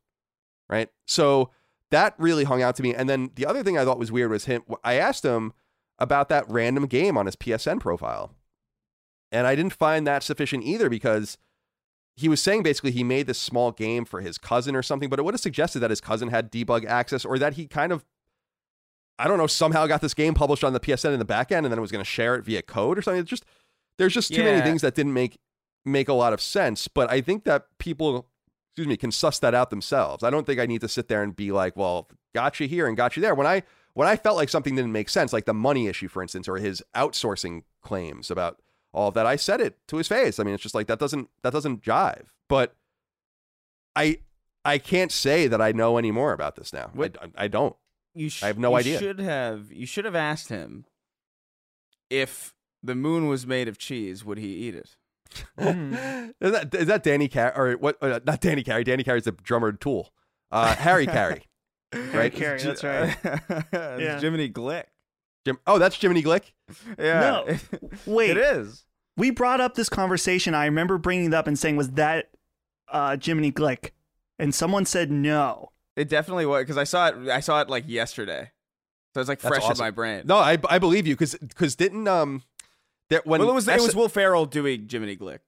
right? So that really hung out to me. And then the other thing I thought was weird was him. I asked him about that random game on his PSN profile, and I didn't find that sufficient either because he was saying basically he made this small game for his cousin or something, but it would have suggested that his cousin had debug access or that he kind of. I don't know, somehow got this game published on the PSN in the back end and then it was going to share it via code or something. It's just there's just too many things that didn't make make a lot of sense. But I think that people excuse me, can suss that out themselves. I don't think I need to sit there and be like, well, got you here and got you there. When I when I felt like something didn't make sense, like the money issue, for instance, or his outsourcing claims about all of that, I said it to his face. I mean, it's just like that doesn't that doesn't jive. But I I can't say that I know any more about this now. I, What- I, I don't. You sh- I have no you idea. Should have you should have asked him if the moon was made of cheese, would he eat it? Mm. is that is that Danny Carey or what? Uh, not Danny Carey. Danny Carey's the drummer of Tool. Uh, Harry Caray. Right, Caray, that's right. It's Yeah. Jiminy Glick. Jim. Oh, that's Jiminy Glick. Yeah. No, wait. it is. We brought up this conversation. I remember bringing it up and saying, "Was that uh, Jiminy Glick?" And someone said no. It definitely was because I saw it. I saw it like yesterday, so it's like That's fresh awesome. in my brain. No, I I believe you because because didn't um that when well, it was it was Will Ferrell doing Jiminy Glick,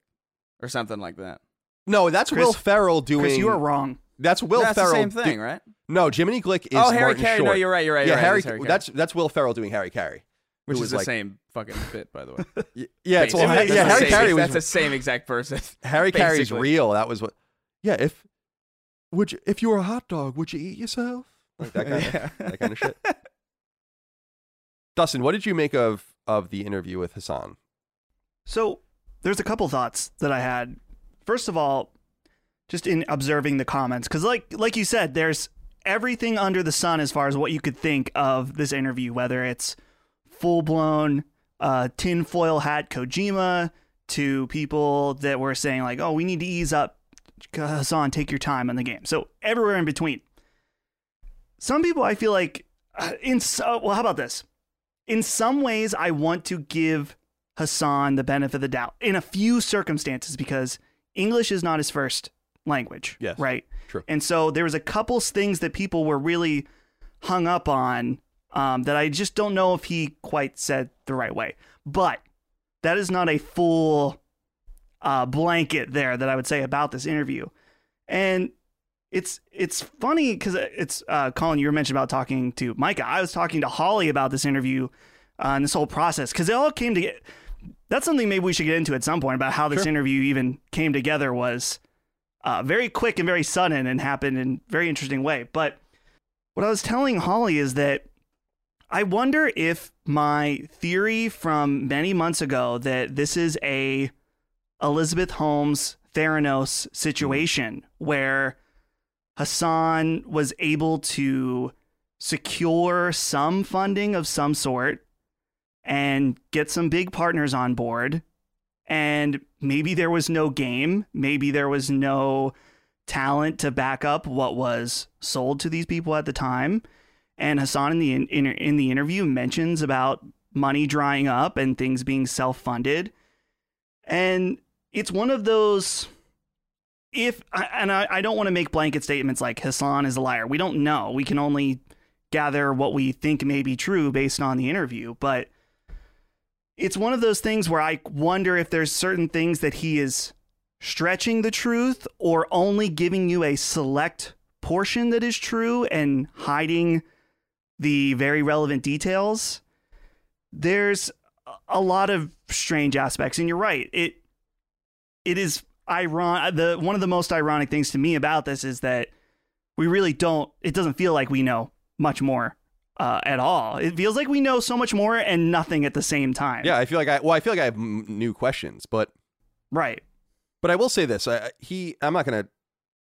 or something like that. no that's Chris- Will Ferrell doing Chris, you are wrong. that's Will That's Ferrell the same do- thing, right? no Jiminy Glick is oh, Harry Martin Carey. Short. No, you're right. You're right. yeah you're Harry, Harry that's that's Will Ferrell doing Harry Caray which is the like- same fucking bit, by the way. Yeah it's all, Basically, yeah Harry same- Caray was That's the same exact person. Harry Caray's real that was what yeah if would you if you were a hot dog would you eat yourself like that kind Yeah. of that kind of shit Dustin what did you make of of the interview with Hassan So there's a couple thoughts that I had. First of all, just in observing the comments, because like like you said, there's everything under the sun as far as what you could think of this interview, whether it's full blown uh, tinfoil hat Kojima to people that were saying like, "Oh, we need to ease up, Hassan, take your time on the game." So everywhere in between. Some people I feel like uh, in so well, how about this? In some ways, I want to give Hassan the benefit of the doubt in a few circumstances because English is not his first language. Yes. Right. True. And so there was a couple things that people were really hung up on um, that I just don't know if he quite said the right way. But that is not a full uh, blanket there that I would say about this interview. And it's it's funny because it's uh, Colin. You were mentioned about talking to Micah. I was talking to Holly about this interview uh, and this whole process because it all came to get. That's something maybe we should get into at some point about how this Sure. interview even came together. Was uh, very quick and very sudden and happened in a very interesting way. But what I was telling Holly is that I wonder if my theory from many months ago that this is a Elizabeth Holmes Theranos situation where Hassan was able to secure some funding of some sort and get some big partners on board. And maybe there was no game, maybe there was no talent to back up what was sold to these people at the time. And Hasan in the in, in the interview mentions about money drying up and things being self-funded. And it's one of those if and I, I don't want to make blanket statements like Hassan is a liar. We don't know. We can only gather what we think may be true based on the interview, but it's one of those things where I wonder if there's certain things that he is stretching the truth or only giving you a select portion that is true and hiding the very relevant details. There's a lot of strange aspects and you're right. It it is iron the one of the most ironic things to me about this is that we really don't it doesn't feel like we know much more uh, at all. It feels like we know so much more and nothing at the same time. Yeah, I feel like I well, I feel like I have m- new questions, but right. But I will say this: I, he, I'm not going to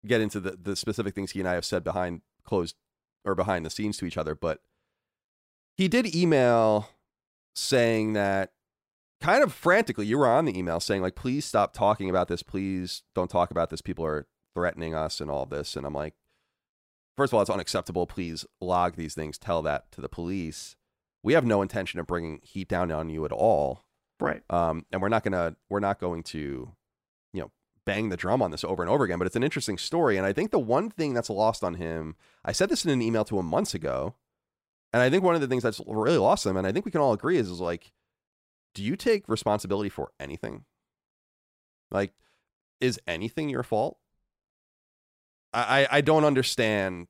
get into the the specific things he and I have said behind closed or behind the scenes to each other, but he did email saying that kind of frantically. You were on the email saying like, "Please stop talking about this. Please don't talk about this. People are threatening us and all this." And I'm like, first of all, it's unacceptable. Please log these things. Tell that to the police. We have no intention of bringing heat down on you at all. Right. Um, and we're not gonna we're not going to, you know, bang the drum on this over and over again. But it's an interesting story, and I think the one thing that's lost on him, I said this in an email to him months ago, and I think one of the things that's really lost him, and I think we can all agree is, is like, do you take responsibility for anything? Like, is anything your fault? I, I don't understand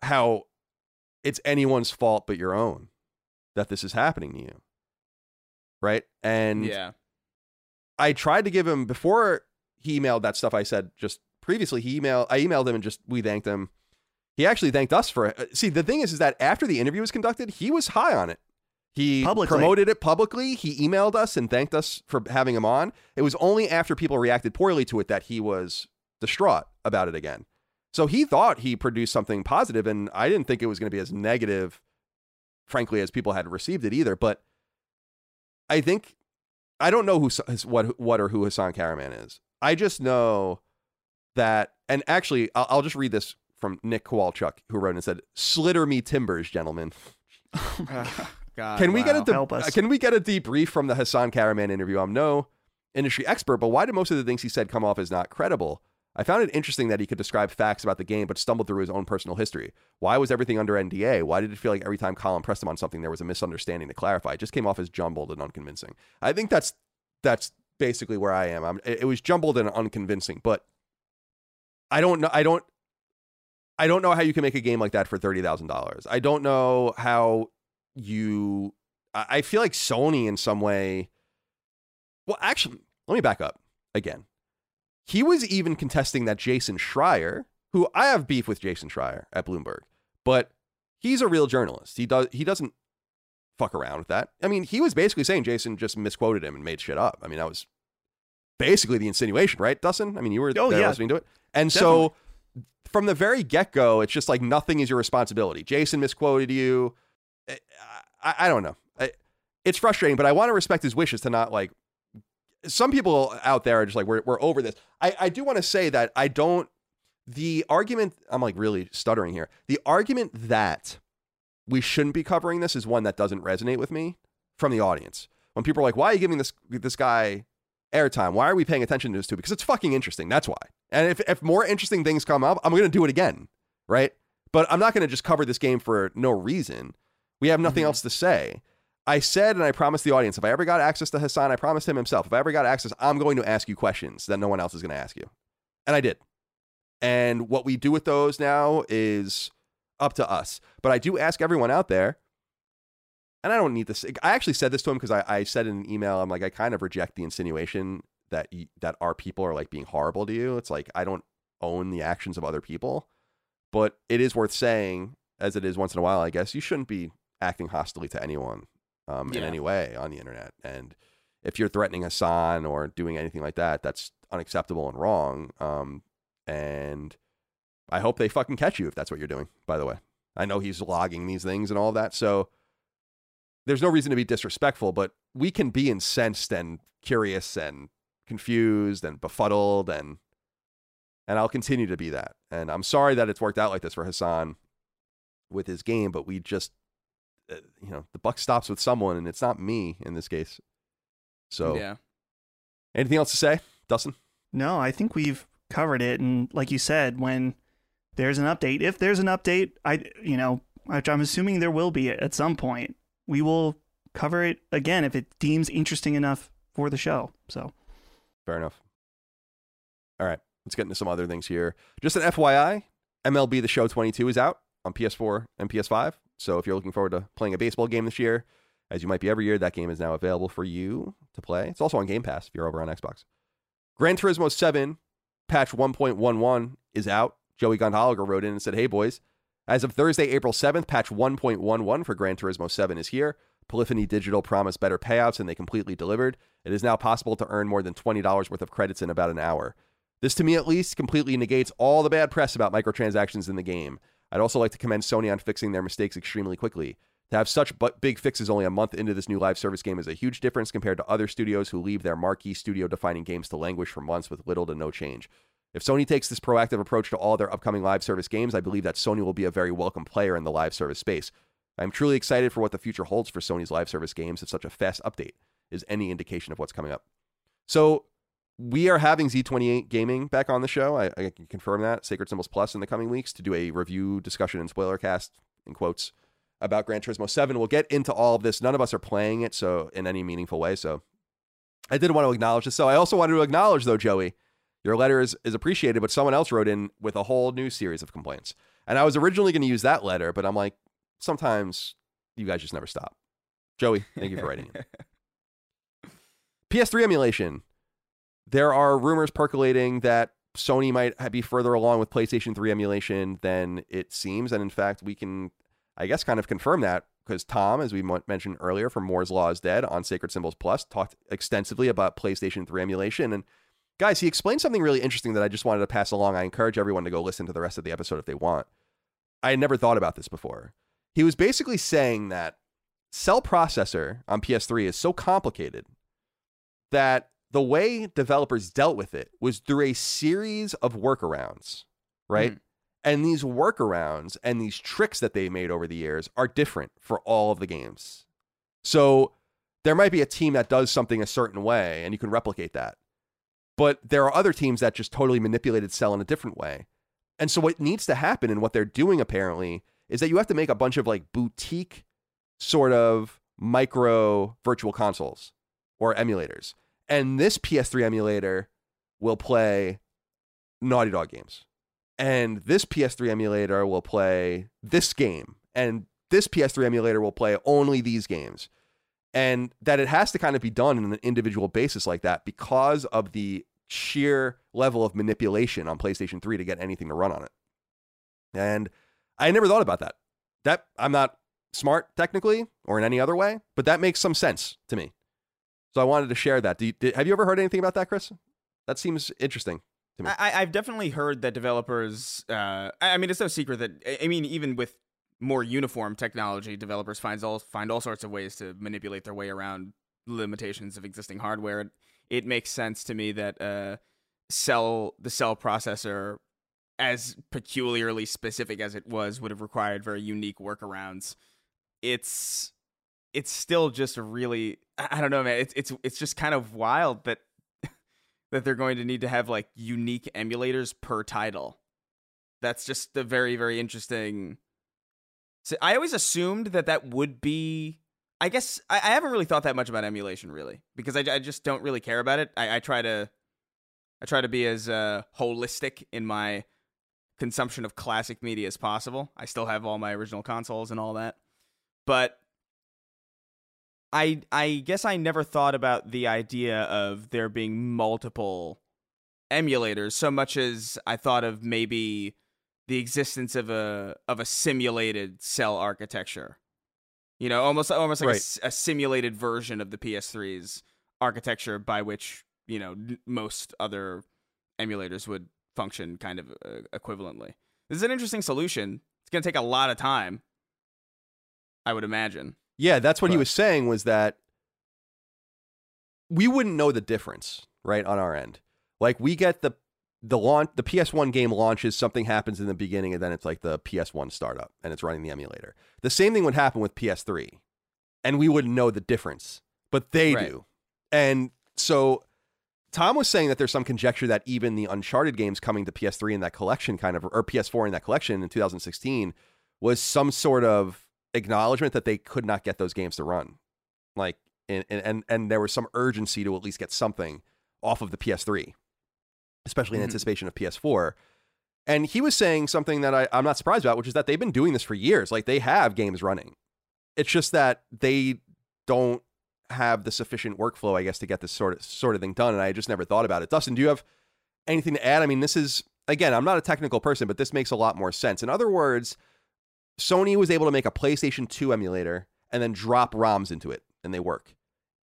how it's anyone's fault but your own that this is happening to you. Right? And yeah. I tried to give him before he emailed that stuff I said just previously. He emailed I emailed him and just we thanked him. He actually thanked us for it. Uh, see, the thing is, is that after the interview was conducted, he was high on it. He Publicly. promoted it publicly. He emailed us and thanked us for having him on. It was only after people reacted poorly to it that he was distraught about it again. So he thought he produced something positive, and I didn't think it was going to be as negative, frankly, as people had received it either. But I think I don't know who what what or who Hasan Kahraman is. I just know that, and actually, I'll, I'll just read this from Nick Kowalchuk, who wrote and said, "Slitter me timbers, gentlemen." God, can we get a de- Help us. can we get a debrief from the Hassan Kahraman interview? I'm no industry expert, but why did most of the things he said come off as not credible? I found it interesting that he could describe facts about the game, but stumbled through his own personal history. Why was everything under NDA? Why did it feel like every time Colin pressed him on something, there was a misunderstanding to clarify? It just came off as jumbled and unconvincing. I think that's that's basically where I am. I'm, it it was jumbled and unconvincing, but I don't know. I don't. I don't know how you can make a game like that for thirty thousand dollars. I don't know how you. I feel like Sony in some way. Well, actually, let me back up again. He was even contesting that Jason Schreier, who I have beef with Jason Schreier at Bloomberg, but he's a real journalist. He does he doesn't fuck around with that. I mean, he was basically saying Jason just misquoted him and made shit up. I mean, that was basically the insinuation, right, Dustin? I mean, you were Oh, there yeah. listening to it. And so from the very get-go, it's just like nothing is your responsibility. Jason misquoted you. I, I, I don't know. I, it's frustrating, but I want to respect his wishes to not like some people out there are just like we're we're over this. I I do want to say that I don't the argument I'm like really stuttering here. The argument that we shouldn't be covering this is one that doesn't resonate with me from the audience. When people are like, "Why are you giving this this guy airtime? Why are we paying attention to this too?" Because it's fucking interesting. That's why. And if if more interesting things come up, I'm to do it again, right? But I'm not to just cover this game for no reason. We have nothing mm-hmm. else to say. I said and I promised the audience if I ever got access to Hassan, I promised him himself. If I ever got access, I'm going to ask you questions that no one else is going to ask you. And I did. And what we do with those now is up to us. But I do ask everyone out there, and I don't need this. I actually said this to him because I, I said in an email, I'm like, I kind of reject the insinuation that y that our people are like being horrible to you. It's like I don't own the actions of other people, but it is worth saying, as it is once in a while, I guess, you shouldn't be acting hostily to anyone um, in any way on the internet. And if you're threatening Hassan or doing anything like that, that's unacceptable and wrong. Um, and I hope they fucking catch you if that's what you're doing, by the way. I know he's logging these things and all that. So there's no reason to be disrespectful, but we can be incensed and curious and confused and befuddled and and I'll continue to be that. And I'm sorry that it's worked out like this for Hassan with his game, but we just Uh, you know, the buck stops with someone and it's not me in this case. So yeah. Anything else to say, Dustin? No, I think we've covered it and like you said when there's an update, if there's an update, I you know, which I'm assuming there will be at some point, we will cover it again if it deems interesting enough for the show. So Fair enough. All right, let's get into some other things here. Just an FYI, MLB The Show 22 is out on PS4 and PS5. So if you're looking forward to playing a baseball game this year, as you might be every year, that game is now available for you to play. It's also on Game Pass if you're over on Xbox. Gran Turismo 7 patch 1.11 is out. Joey Gondoliger wrote in and said, Hey, boys, as of Thursday, April 7th, patch 1.11 for Gran Turismo 7 is here. Polyphony Digital promised better payouts, and they completely delivered. It is now possible to earn more than $20 worth of credits in about an hour. This, to me at least, completely negates all the bad press about microtransactions in the game. I'd also like to commend Sony on fixing their mistakes extremely quickly. To have such big fixes only a month into this new live service game is a huge difference compared to other studios who leave their marquee studio defining games to languish for months with little to no change. If Sony takes this proactive approach to all their upcoming live service games, I believe that Sony will be a very welcome player in the live service space. I'm truly excited for what the future holds for Sony's live service games if such a fast update is any indication of what's coming up. So, we are having Z28 Gaming back on the show. I, I, can confirm that. Sacred Symbols Plus in the coming weeks to do a review, discussion, and spoiler cast, in quotes, about Gran Turismo 7. We'll get into all of this. None of us are playing it so in any meaningful way. So I did want to acknowledge this. So I also wanted to acknowledge, though, Joey, your letter is, is appreciated, but someone else wrote in with a whole new series of complaints. And I was originally going to use that letter, but I'm like, sometimes you guys just never stop. Joey, thank you for writing it. PS3 emulation. There are rumors percolating that Sony might be further along with PlayStation 3 emulation than it seems. And in fact, we can, I guess, kind of confirm that because Tom, as we mentioned earlier from Moore's Law is Dead on Sacred Symbols Plus, talked extensively about PlayStation 3 emulation. And guys, he explained something really interesting that I just wanted to pass along. I encourage everyone to go listen to the rest of the episode if they want. I had never thought about this before. He was basically saying that cell processor on PS3 is so complicated that the way developers dealt with it was through a series of workarounds, right? Mm. And these workarounds and these tricks that they made over the years are different for all of the games. So there might be a team that does something a certain way and you can replicate that. But there are other teams that just totally manipulated cell in a different way. And so what needs to happen and what they're doing apparently is that you have to make a bunch of like boutique sort of micro virtual consoles or emulators. And this PS3 emulator will play Naughty Dog games. And this PS3 emulator will play this game. And this PS3 emulator will play only these games. And that it has to kind of be done on an individual basis like that because of the sheer level of manipulation on PlayStation 3 to get anything to run on it. And I never thought about that. That I'm not smart technically or in any other way, but that makes some sense to me. So I wanted to share that. You, did, have you ever heard anything about that, Chris? That seems interesting to me. I, have definitely heard that developers. Uh, I mean, it's no secret that I mean, even with more uniform technology, developers find all find all sorts of ways to manipulate their way around limitations of existing hardware. It, it makes sense to me that uh, cell the cell processor, as peculiarly specific as it was, would have required very unique workarounds. It's it's still just really I don't know, man. It's it's it's just kind of wild that that they're going to need to have like unique emulators per title. That's just a very very interesting. So I always assumed that that would be. I guess I, I haven't really thought that much about emulation really because I, I just don't really care about it. I, I try to I try to be as uh, holistic in my consumption of classic media as possible. I still have all my original consoles and all that, but I I guess I never thought about the idea of there being multiple emulators so much as I thought of maybe the existence of a of a simulated cell architecture. You know, almost almost like right. a, a, simulated version of the PS3's architecture by which, you know, most other emulators would function kind of uh, equivalently. This is an interesting solution. It's going to take a lot of time. I would imagine. Yeah, that's what he was saying was that we wouldn't know the difference, right, on our end. Like we get the the launch the PS1 game launches, something happens in the beginning, and then it's like the PS1 startup and it's running the emulator. The same thing would happen with PS3. And we wouldn't know the difference. But they Right. do. And so Tom was saying that there's some conjecture that even the Uncharted games coming to PS3 in that collection kind of or PS4 in that collection in 2016 was some sort of acknowledgement that they could not get those games to run. Like and and and there was some urgency to at least get something off of the PS3, especially in Mhm. anticipation of PS4. And he was saying something that I, I'm not surprised about, which is that they've been doing this for years. Like they have games running. It's just that they don't have the sufficient workflow, I guess, to get this sort of sort of thing done. And I just never thought about it. Dustin, do you have anything to add? I mean, this is again, I'm not a technical person, but this makes a lot more sense. In other words, Sony was able to make a PlayStation 2 emulator and then drop ROMs into it, and they work.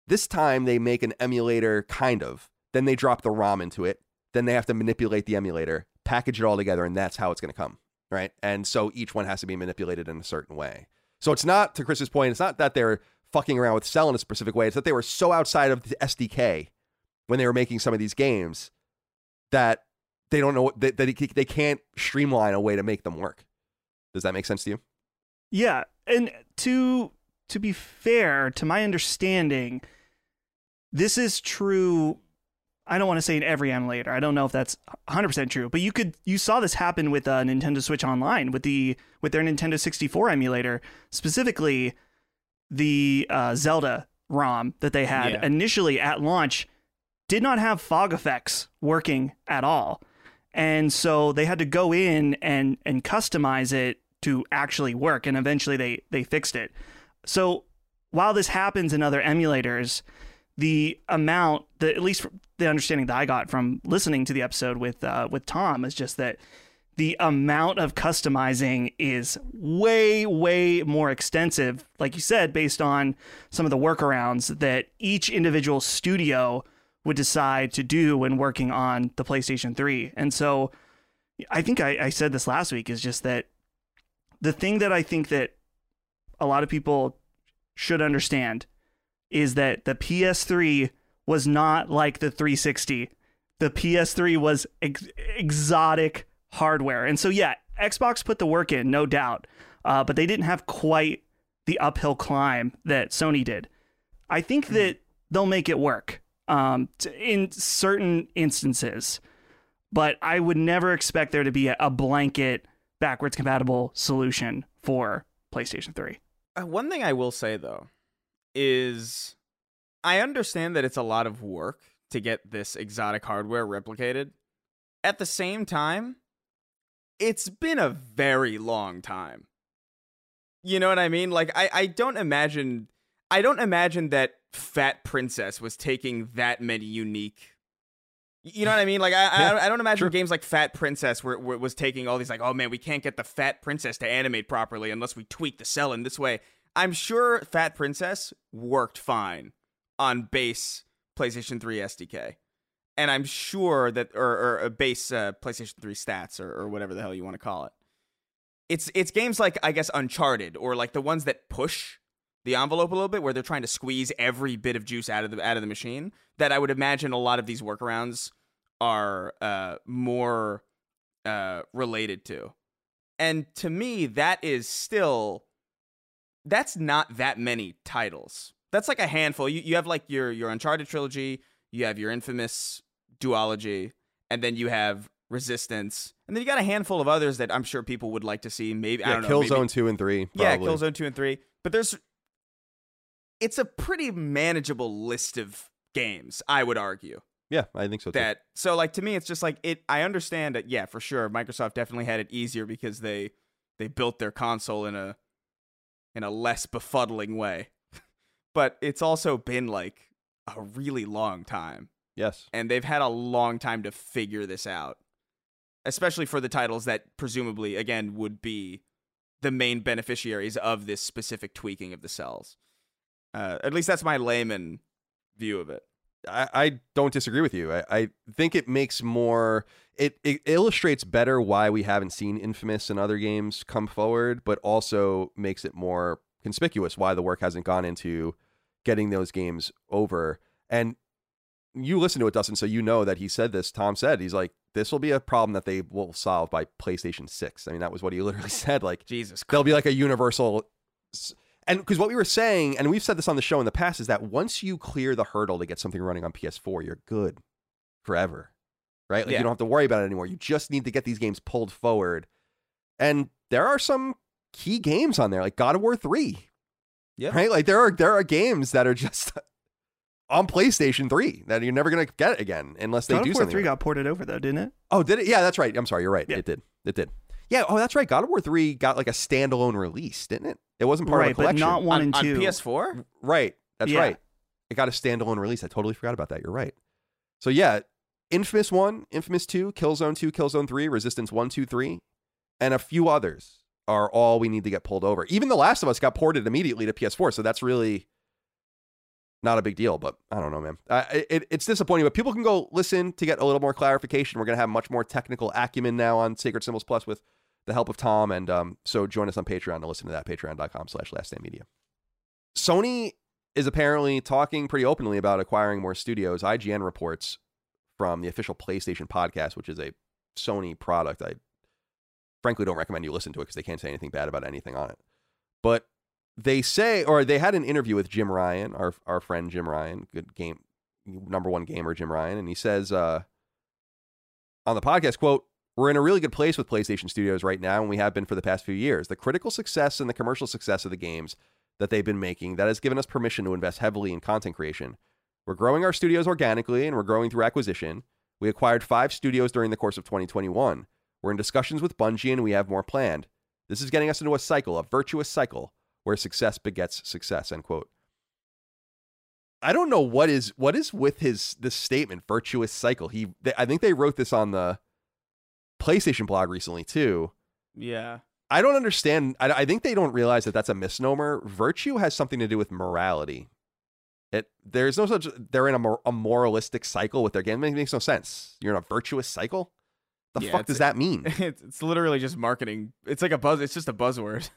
This time they make an emulator, kind of. Then they drop the ROM into it. Then they have to manipulate the emulator, package it all together, and that's how it's going to come, right? And so each one has to be manipulated in a certain way. So it's not, to Chris's point, it's not that they're fucking around with Cell in a specific way. It's that they were so outside of the SDK when they were making some of these games that they don't know that, that they can't streamline a way to make them work. Does that make sense to you? Yeah, and to to be fair, to my understanding, this is true. I don't want to say in every emulator. I don't know if that's 100% true, but you could you saw this happen with uh, Nintendo Switch Online with the with their Nintendo 64 emulator, specifically the uh, Zelda ROM that they had Yeah. initially at launch did not have fog effects working at all. And so they had to go in and and customize it to actually work and eventually they they fixed it. So while this happens in other emulators, the amount that at least the understanding that I got from listening to the episode with uh, with Tom is just that the amount of customizing is way way more extensive like you said based on some of the workarounds that each individual studio would decide to do when working on the PlayStation 3 and so I think I, I said this last week is just that the thing that I think that a lot of people should understand is that the PS3 was not like the 360. The PS3 was ex- exotic hardware. And so, yeah, Xbox put the work in, no doubt, uh, but they didn't have quite the uphill climb that Sony did. I think that they'll make it work um, in certain instances, but I would never expect there to be a, a blanket backwards compatible solution for PlayStation 3. Uh, one thing I will say though is I understand that it's a lot of work to get this exotic hardware replicated. At the same time, it's been a very long time. You know what I mean? Like I, I don't imagine I don't imagine that Fat Princess was taking that many unique you know what I mean? Like I, Yeah, I, I don't imagine sure. games like Fat Princess were, were was taking all these like, oh man, we can't get the Fat Princess to animate properly unless we tweak the cell in this way. I'm sure Fat Princess worked fine on base PlayStation 3 SDK, and I'm sure that or, or a base uh, PlayStation 3 stats or, or whatever the hell you want to call it. It's it's games like I guess Uncharted or like the ones that push the envelope a little bit, where they're trying to squeeze every bit of juice out of the out of the machine. That I would imagine a lot of these workarounds are uh, more uh, related to, and to me, that is still that's not that many titles. That's like a handful. You you have like your your Uncharted trilogy, you have your infamous duology, and then you have Resistance, and then you got a handful of others that I'm sure people would like to see. Maybe I Yeah, don't know. maybe- 2 and 3. yeah, probably. Killzone 2 and 3. But there's it's a pretty manageable list of games, I would argue. Yeah, I think so too. That so like to me it's just like it I understand that yeah, for sure Microsoft definitely had it easier because they they built their console in a in a less befuddling way. but it's also been like a really long time yes. and they've had a long time to figure this out especially for the titles that presumably again would be the main beneficiaries of this specific tweaking of the cells uh, at least that's my layman view of it I, I don't disagree with you. I, I think it makes more it, it illustrates better why we haven't seen Infamous and other games come forward, but also makes it more conspicuous why the work hasn't gone into getting those games over. And you listen to it, Dustin, so you know that he said this. Tom said he's like, this will be a problem that they will solve by PlayStation Six. I mean, that was what he literally said. Like, Jesus, there'll be like a universal and because what we were saying, and we've said this on the show in the past, is that once you clear the hurdle to get something running on PS4, you're good forever, right? Like Yeah. you don't have to worry about it anymore. You just need to get these games pulled forward. And there are some key games on there, like God of War Three, Yeah. right? Like there are there are games that are just on PlayStation Three that you're never gonna get again unless they do something. God do of War something. Three got ported over though, didn't it? Oh, did it? Yeah, that's right. I'm sorry. You're right. Yeah. It did. It did. Yeah. Oh, that's right. God of War Three got like a standalone release, didn't it? It wasn't part right, of the but collection. not one on, and on two. PS4. Right. That's Yeah. right. It got a standalone release. I totally forgot about that. You're right. So yeah, Infamous 1, Infamous 2, Killzone 2, Killzone 3, Resistance 1, 2, 3, and a few others are all we need to get pulled over. Even The Last of Us got ported immediately to PS4, so that's really not a big deal, but I don't know, man. I, it, it's disappointing, but people can go listen to get a little more clarification. We're going to have much more technical acumen now on Sacred Symbols Plus with the help of Tom, and um, so join us on Patreon to listen to that, patreon.com slash last Stand media. Sony is apparently talking pretty openly about acquiring more studios. IGN reports from the official PlayStation podcast, which is a Sony product. I frankly don't recommend you listen to it because they can't say anything bad about anything on it. But they say, or they had an interview with Jim Ryan, our our friend Jim Ryan, good game, number one gamer Jim Ryan, and he says uh, on the podcast, quote, we're in a really good place with PlayStation Studios right now, and we have been for the past few years. The critical success and the commercial success of the games that they've been making that has given us permission to invest heavily in content creation. We're growing our studios organically and we're growing through acquisition. We acquired five studios during the course of 2021. We're in discussions with Bungie and we have more planned. This is getting us into a cycle, a virtuous cycle, where success begets success. End quote. I don't know what is what is with his this statement, virtuous cycle. He, they, I think they wrote this on the PlayStation blog recently too. Yeah. I don't understand. I, I think they don't realize that that's a misnomer. Virtue has something to do with morality. It there's no such. They're in a, mor- a moralistic cycle with their game. It makes no sense. You're in a virtuous cycle. The Yeah, fuck does that mean? It's, it's literally just marketing. It's like a buzz. It's just a buzzword.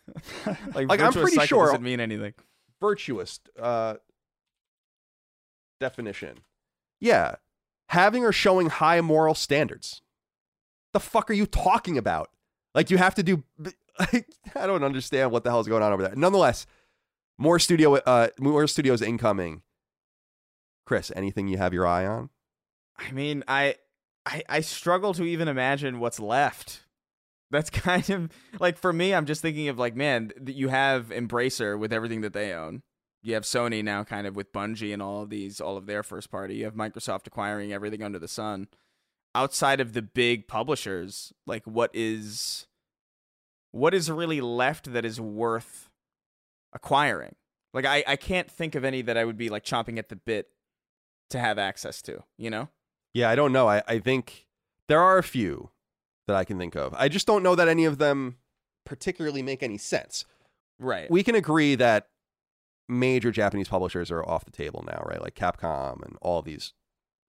like, Like, I'm pretty sure- doesn't mean anything. virtuous uh, definition. Yeah, having or showing high moral standards. The fuck are you talking about? Like you have to do. I don't understand what the hell's going on over there. Nonetheless, more studio, uh, more studios incoming. Chris, anything you have your eye on? I mean, I, I, I struggle to even imagine what's left. That's kind of like for me. I'm just thinking of like, man, you have Embracer with everything that they own. You have Sony now, kind of with Bungie and all of these, all of their first party. You have Microsoft acquiring everything under the sun. Outside of the big publishers, like what is, what is really left that is worth acquiring? Like I, I can't think of any that I would be like chomping at the bit to have access to. You know? Yeah, I don't know. I, I think there are a few that I can think of. I just don't know that any of them particularly make any sense. Right. we can agree that major Japanese publishers are off the table now, right? Like Capcom and all these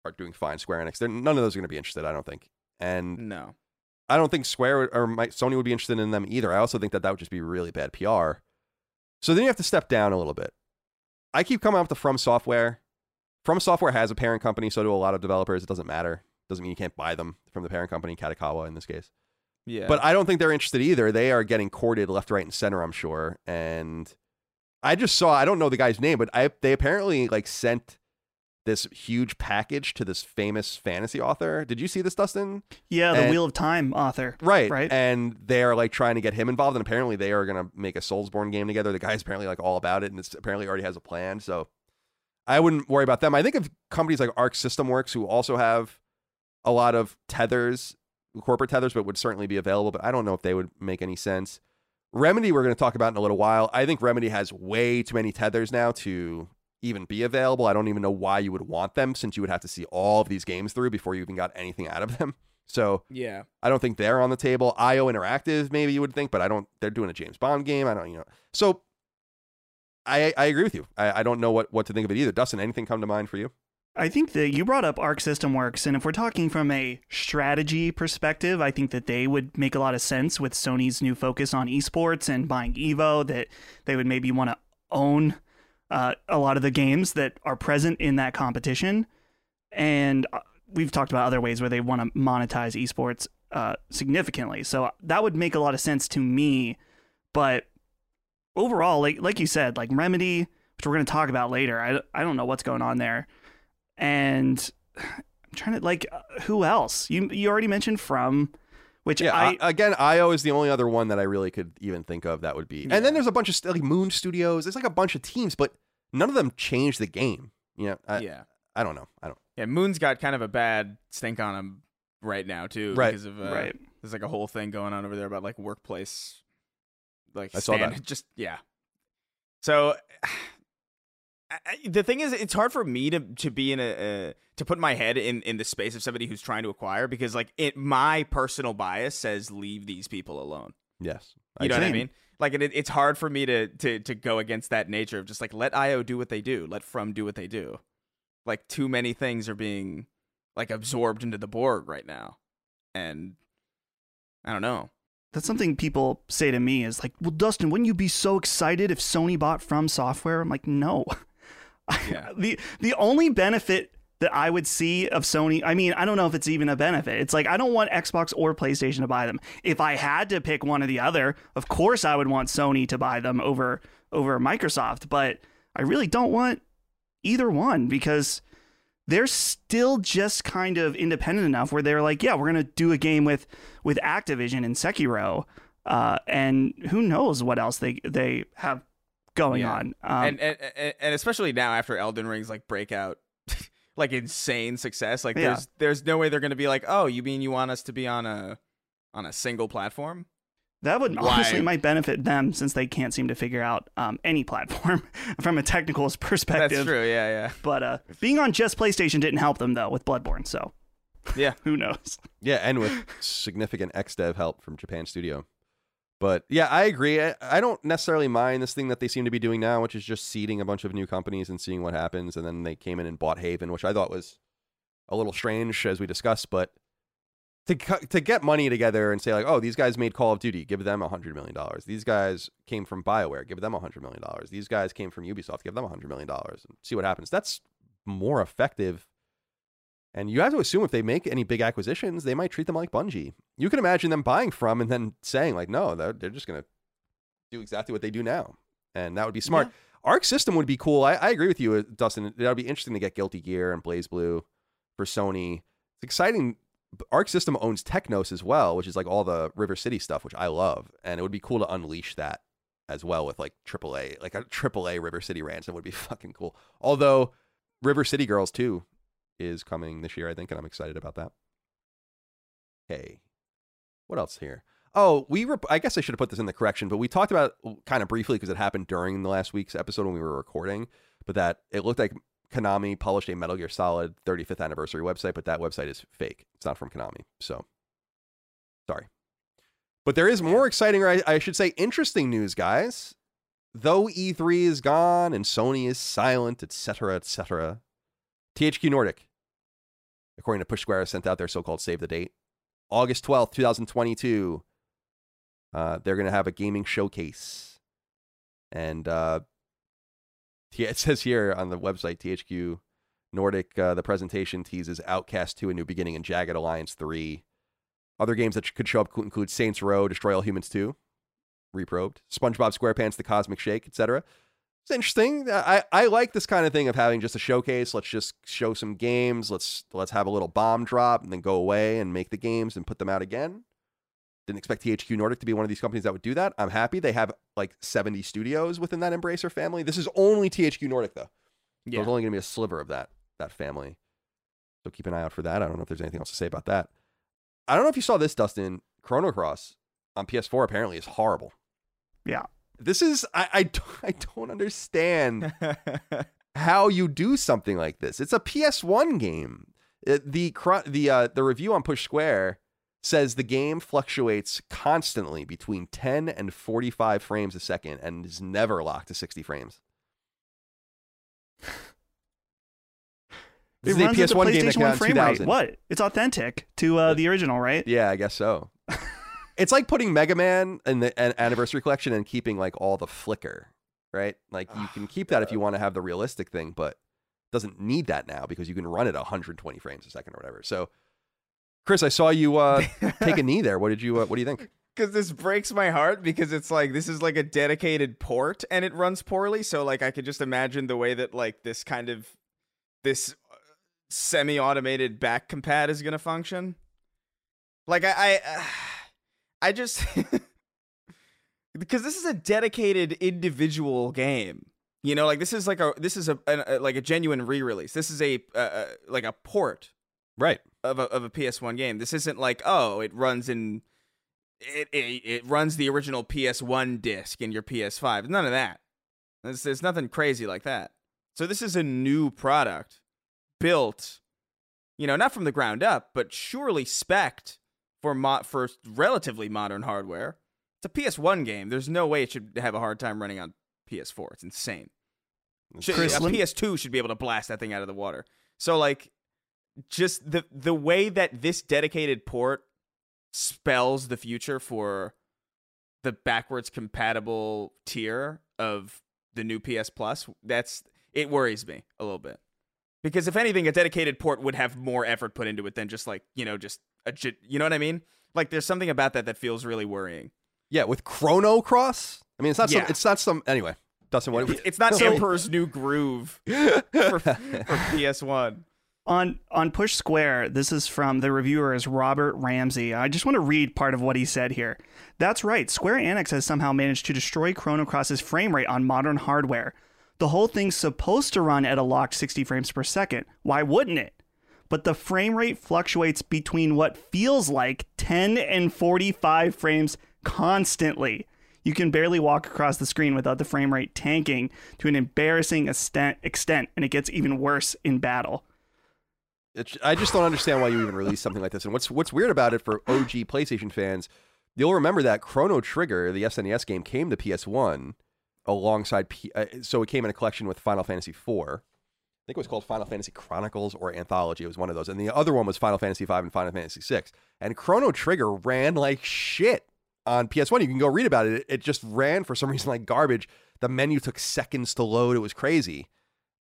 are doing fine. Square Enix, they're, none of those are going to be interested, I don't think. And no. I don't think Square or my, Sony would be interested in them either. I also think that that would just be really bad PR. So then you have to step down a little bit. I keep coming up with From Software. From Software has a parent company, so do a lot of developers. It doesn't matter. Doesn't mean you can't buy them from the parent company, Kadokawa in this case. Yeah. But I don't think they're interested either. They are getting courted left, right, and center, I'm sure. And I just saw, I don't know the guy's name, but I they apparently like sent this huge package to this famous fantasy author. Did you see this, Dustin? Yeah, the And- Wheel of Time author. Right. Right. And they're like trying to get him involved. And apparently they are going to make a Soulsborne game together. The guy's apparently like all about it and it's apparently already has a plan. So I wouldn't worry about them. I think of companies like Arc System Works who also have a lot of tethers, corporate tethers, but would certainly be available. But I don't know if they would make any sense. Remedy, we're going to talk about in a little while. I think Remedy has way too many tethers now to even be available. I don't even know why you would want them since you would have to see all of these games through before you even got anything out of them. So yeah. I don't think they're on the table. IO Interactive, maybe you would think, but I don't. They're doing a James Bond game. I don't, you know. So I I agree with you. I, I don't know what what to think of it either. Dustin, anything come to mind for you? I think that you brought up Arc System Works, and if we're talking from a strategy perspective, I think that they would make a lot of sense with Sony's new focus on esports and buying Evo. That they would maybe want to own uh, a lot of the games that are present in that competition, and uh, we've talked about other ways where they want to monetize esports uh, significantly. So that would make a lot of sense to me, but overall, like like you said, like Remedy, which we're going to talk about later, I I don't know what's going on there and I'm trying to like uh, who else? You you already mentioned from which yeah, I, I, again, IO is the only other one that I really could even think of that would be. And then there's a bunch of like Moon Studios. There's like a bunch of teams, but none of them change the game. You know, I, yeah. I don't know. I don't. Yeah, Moon's got kind of a bad stink on him right now too, Right. because of uh, Right. There's like a whole thing going on over there about like workplace, like I saw stand- that. Just yeah. So I, I- the thing is, it's hard for me to to be in a uh, to put my head in in the space of somebody who's trying to acquire because like it my personal bias says leave these people alone. Yes. You know what I mean? Like it, it's hard for me to to to go against that nature of just like let IO do what they do, let From do what they do. Like too many things are being like absorbed into the Borg right now, and I don't know. That's something people say to me is like, well, Dustin, wouldn't you be so excited if Sony bought from software? I'm like, no. Yeah. the the only benefit that I would see of Sony, I mean, I don't know if it's even a benefit. It's like I don't want Xbox or PlayStation to buy them. If I had to pick one or the other, of course I would want Sony to buy them over over Microsoft, but I really don't want either one because they're still just kind of independent enough where they're like, yeah, we're gonna do a game with with Activision and Sekiro, uh, and who knows what else they they have going Yeah. on. Um, and, and and especially now after Elden Ring's like breakout, like insane success. Like Yeah. there's there's no way they're gonna be like, oh, you mean you want us to be on a on a single platform? That would Why? honestly might benefit them since they can't seem to figure out um, any platform from a technical perspective. That's true. Yeah, yeah, But uh, being on just PlayStation didn't help them though with Bloodborne. So yeah, who knows? Yeah, and with significant XDev help from Japan Studio. But yeah, I agree. I, I don't necessarily mind this thing that they seem to be doing now, which is just seeding a bunch of new companies and seeing what happens. And then they came in and bought Haven, which I thought was a little strange, as we discussed. But to to get money together and say like, oh, these guys made Call of Duty, give them a hundred million dollars. These guys came from Bioware, give them a hundred million dollars. These guys came from Ubisoft, give them a hundred million dollars, and see what happens. That's more effective. And you have to assume if they make any big acquisitions, they might treat them like Bungie. You can imagine them buying from and then saying like, no, they're, they're just gonna do exactly what they do now, and that would be smart. Arc System would be cool. I, I agree with you, uh, Dustin. That would be interesting to get Guilty Gear and BlazBlue for Sony. It's exciting. Arc System owns Technos as well, which is like all the River City stuff, which I love, and it would be cool to unleash that as well with like AAA, like a AAA River City ransom would be fucking cool. Although River City Girls 2 is coming this year, I think, and I'm excited about that. Okay, what else here? Oh, we rep- I guess I should have put this in the correction, but we talked about kind of briefly because it happened during the last week's episode when we were recording, but that it looked like Konami published a Metal Gear Solid 35th anniversary website, but that website is fake. It's not from Konami. So, sorry. But there is more exciting, or I, I should say, interesting news, guys. Though E3 is gone and Sony is silent, etc., etc., THQ Nordic, according to Push Square, sent out their so-called save the date, August 12th, 2022. Uh, they're going to have a gaming showcase. And uh, it says here on the website, THQ Nordic, uh, the presentation teases Outcast 2, A New Beginning, and Jagged Alliance 3. Other games that could show up include Saints Row, Destroy All Humans 2, Reprobed, SpongeBob SquarePants, The Cosmic Shake, etc. It's interesting. I, I like this kind of thing of having just a showcase. Let's just show some games. Let's let's have a little bomb drop and then go away and make the games and put them out again. Didn't expect THQ Nordic to be one of these companies that would do that. I'm happy they have like 70 studios within that Embracer family. This is only THQ Nordic though. Yeah. there's only going to be a sliver of that that family. So keep an eye out for that. I don't know if there's anything else to say about that. I don't know if you saw this, Dustin. Chrono Cross on PS4 apparently is horrible. Yeah. This is I I, don't- I don't understand how you do something like this. It's a PS1 game. It- the the uh, the review on Push Square says the game fluctuates constantly between 10 and 45 frames a second and is never locked to 60 frames. This it is a runs at the PS1 game that PlayStation came out 1 in frame rate. What? It's authentic to uh, the original, right? Yeah, I guess so. it's like putting Mega Man in the an anniversary collection and keeping like all the flicker, right? Like you can keep that if you want to have the realistic thing, but doesn't need that now because you can run it 120 frames a second or whatever. So, Chris, I saw you uh, take a knee there. What did you? Uh, what do you think? because this breaks my heart because it's like this is like a dedicated port and it runs poorly so like i could just imagine the way that like this kind of this uh, semi-automated back compat is going to function like i i, I just because this is a dedicated individual game you know like this is like a this is a, a like a genuine re-release this is a uh, like a port Right. of a of a PS1 game. This isn't like oh, it runs in it it, it runs the original PS1 disc in your PS5. None of that. There's, there's nothing crazy like that. So this is a new product built, you know, not from the ground up, but surely spec'd for mo- for relatively modern hardware. It's a PS1 game. There's no way it should have a hard time running on PS4. It's insane. Should, Chris, a lem- PS2 should be able to blast that thing out of the water. So like just the the way that this dedicated port spells the future for the backwards compatible tier of the new PS Plus, that's it worries me a little bit. Because if anything, a dedicated port would have more effort put into it than just like, you know, just a you know what I mean? Like there's something about that that feels really worrying. Yeah, with Chrono Cross. I mean, it's not some. It's not some. Anyway, Dustin, what? It's not So- Emperor's New Groove for, for PS1. On on Push Square, this is from the reviewer is Robert Ramsey. I just want to read part of what he said here. That's right. Square Enix has somehow managed to destroy Chrono Cross's frame rate on modern hardware. The whole thing's supposed to run at a locked 60 frames per second. Why wouldn't it? But the frame rate fluctuates between what feels like 10 and 45 frames constantly. You can barely walk across the screen without the frame rate tanking to an embarrassing extent, extent and it gets even worse in battle. It's, I just don't understand why you even release something like this. And what's what's weird about it for OG PlayStation fans, you'll remember that Chrono Trigger, the SNES game, came to PS1 alongside. P, uh, so it came in a collection with Final Fantasy IV. I think it was called Final Fantasy Chronicles or Anthology. It was one of those, and the other one was Final Fantasy V and Final Fantasy VI. And Chrono Trigger ran like shit on PS1. You can go read about it. It, it just ran for some reason like garbage. The menu took seconds to load. It was crazy.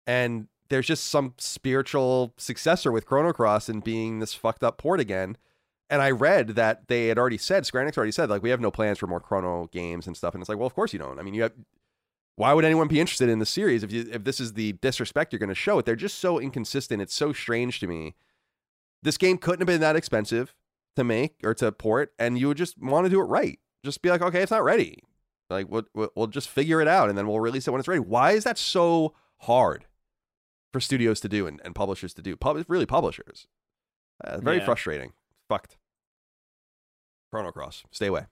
And there's just some spiritual successor with Chrono Cross and being this fucked up port again. And I read that they had already said, Square Enix already said, like, we have no plans for more Chrono games and stuff. And it's like, well, of course you don't. I mean, you have. Why would anyone be interested in the series if you, if this is the disrespect you're going to show it? They're just so inconsistent. It's so strange to me. This game couldn't have been that expensive to make or to port, and you would just want to do it right. Just be like, okay, it's not ready. Like, we'll, we'll we'll just figure it out, and then we'll release it when it's ready. Why is that so hard for studios to do and, and publishers to do? Pub- really, publishers. Uh, very Yeah. frustrating. Fucked. Chrono Cross, stay away.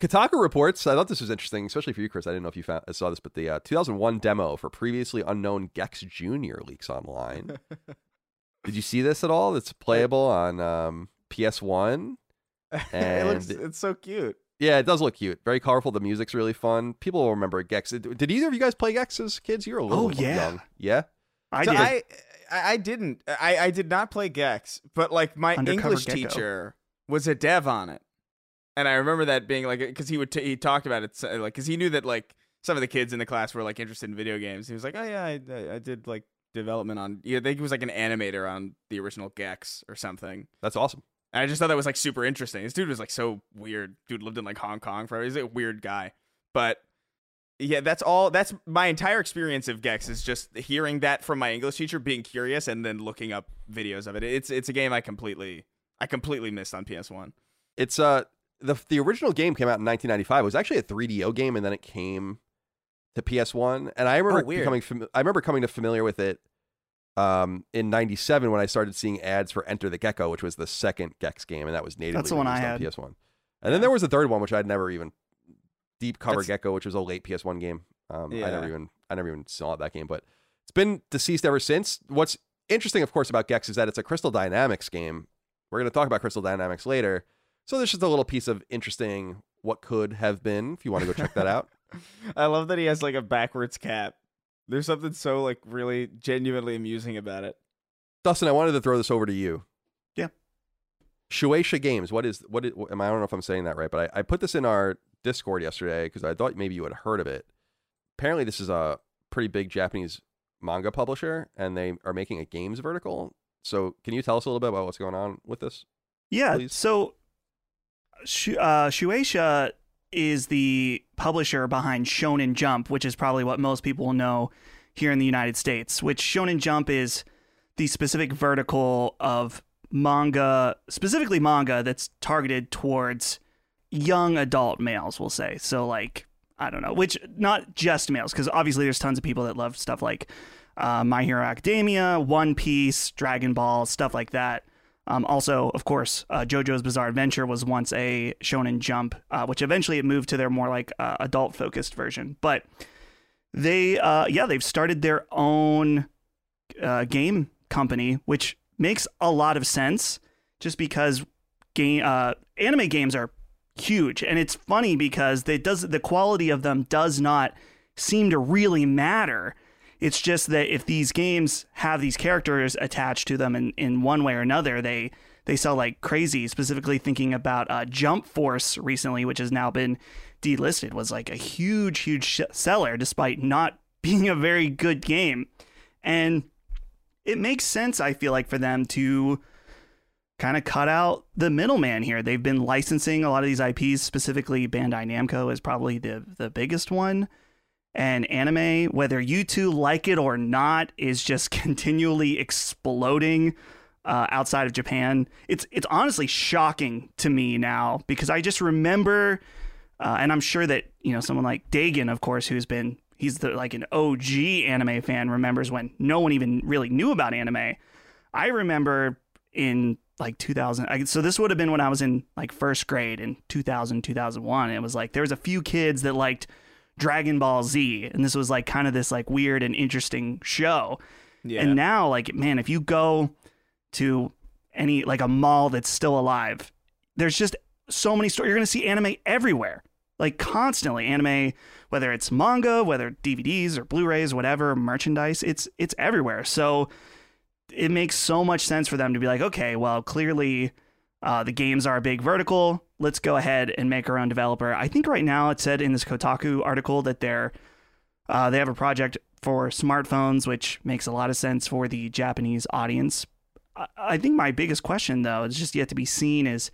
Kotaku reports. I thought this was interesting, especially for you, Chris. I didn't know if you found, saw this, but the uh, 2001 demo for previously unknown Gex Junior leaks online. Did you see this at all? It's playable on um, PS1. it And- looks it's so cute. Yeah, it does look cute. Very colorful. The music's really fun. People will remember Gex. Did either of you guys play Gex as kids? You were a little Oh, yeah. young. Yeah. I so did. I, I I didn't. I, I did not play Gex, but like my Undercover English Gecko. teacher was a dev on it, and I remember that being like because he would t- he talked about it so- like because he knew that like some of the kids in the class were like interested in video games. He was like, oh yeah, I, I, I did like development on. Yeah, I think he was like an animator on the original Gex or something. That's awesome. And I just thought that was like super interesting. This dude was like so weird. Dude lived in like Hong Kong forever. He's a weird guy. But yeah, that's all that's my entire experience of Gex is just hearing that from my English teacher, being curious and then looking up videos of it. It's it's a game I completely I completely missed on PS1. It's uh the the original game came out in 1995. It was actually a 3DO game, and then it came to PS1. And I remember Oh, becoming fami- I remember coming to familiar with it um in 97 when I started seeing ads for Enter the Gecko, which was the second Gex game, and that was natively That's the one I released on PS1. And then there was a third one which I'd never even Deep Cover That's- Gecko, which was a late PS1 game. Um, I never even I never even saw that game, but it's been deceased ever since. What's interesting, of course, about Gex is that it's a Crystal Dynamics game. We're going to talk about Crystal Dynamics later. So there's just a little piece of interesting what could have been if you want to go check that out. I love that he has like a backwards cap. There's something so like really genuinely amusing about it. Dustin, I wanted to throw this over to you. Yeah. Shueisha Games. What is what? Is, am I I don't know if I'm saying that right, but I, I put this in our Discord yesterday because I thought maybe you had heard of it. Apparently, this is a pretty big Japanese manga publisher, and they are making a games vertical. So, can you tell us a little bit about what's going on with this? Yeah. please? So, Shu- uh, Shueisha is the publisher behind Shonen Jump, which is probably what most people know here in the United States. Which Shonen Jump is the specific vertical of manga, specifically manga that's targeted towards young adult males. We'll say so, like I don't know, which not just males, because obviously there's tons of people that love stuff like uh, My Hero Academia, One Piece, Dragon Ball, stuff like that. Um, also, of course, uh, JoJo's Bizarre Adventure was once a Shonen Jump, uh, which eventually it moved to their more like uh, adult focused version. But they, uh, yeah, they've started their own uh, game company, which makes a lot of sense, just because game uh, anime games are huge, and it's funny because they does the quality of them does not seem to really matter. It's just that if these games have these characters attached to them in, in one way or another, they they sell like crazy. Specifically thinking about uh, Jump Force recently, which has now been delisted, was like a huge, huge sh- seller despite not being a very good game. And it makes sense, I feel like, for them to kind of cut out the middleman here. They've been licensing a lot of these IPs, specifically Bandai Namco is probably the the biggest one and anime, whether you two like it or not, is just continually exploding uh, outside of Japan. It's it's honestly shocking to me now because I just remember, uh, and I'm sure that you know someone like Dagan, of course, who's been he's the like an OG anime fan, remembers when no one even really knew about anime. I remember in like 2000 I, so this would have been when i was in like first grade in 2000 2001 it was like there was a few kids that liked Dragon Ball Z, and this was like kind of this like weird and interesting show. Yeah. And now, like, man, if you go to any like a mall that's still alive, there's just so many stores. You're gonna see anime everywhere, like constantly. Anime, whether it's manga, whether DVDs or Blu-rays, whatever merchandise, it's it's everywhere. So it makes so much sense for them to be like, okay, well, clearly uh, the games are a big vertical. Let's go ahead and make our own developer. I think right now it said in this Kotaku article that they're uh, they have a project for smartphones, which makes a lot of sense for the Japanese audience. I, I think my biggest question though is just yet to be seen is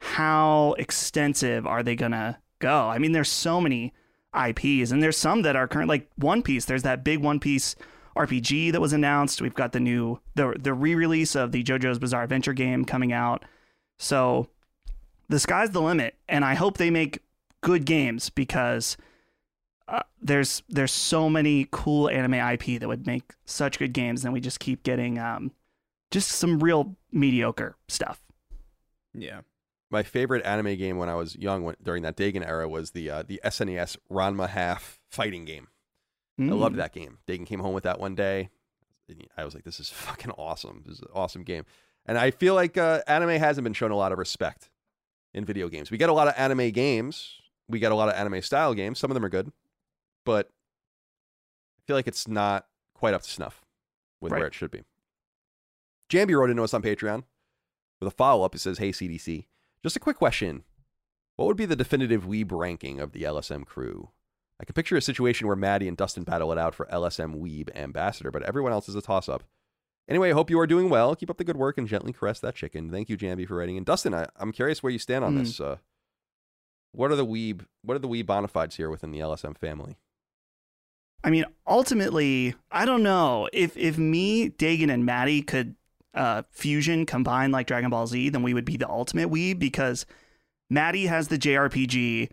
how extensive are they gonna go? I mean, there's so many IPs, and there's some that are current like One Piece. There's that big One Piece RPG that was announced. We've got the new the the re-release of the JoJo's Bizarre Adventure game coming out. So the sky's the limit, and I hope they make good games because uh, there's there's so many cool anime IP that would make such good games, and we just keep getting um, just some real mediocre stuff. Yeah. My favorite anime game when I was young, when, during that Dagan era, was the uh, the SNES Ranma Half fighting game. I Mm. loved that game. Dagan came home with that one day. I was like, "This is fucking awesome! This is an awesome game." And I feel like uh, anime hasn't been shown a lot of respect in video games. We get a lot of anime games. We get a lot of anime style games. Some of them are good, but I feel like it's not quite up to snuff with Right. where it should be. Jambi wrote into us on Patreon with a follow up. It says, "Hey CDC, just a quick question: What would be the definitive weeb ranking of the LSM crew? I can picture a situation where Maddie and Dustin battle it out for LSM Weeb ambassador, but everyone else is a toss up. Anyway, I hope you are doing well. Keep up the good work and gently caress that chicken. Thank you, Jambi, for writing. And Dustin, I, I'm curious where you stand on Mm. this. Uh, what are the Weeb? What are the Weeb bonafides here within the LSM family? I mean, ultimately, I don't know if if me, Dagan, and Maddie could uh, fusion combine like Dragon Ball Z, then we would be the ultimate weeb because Maddie has the JRPG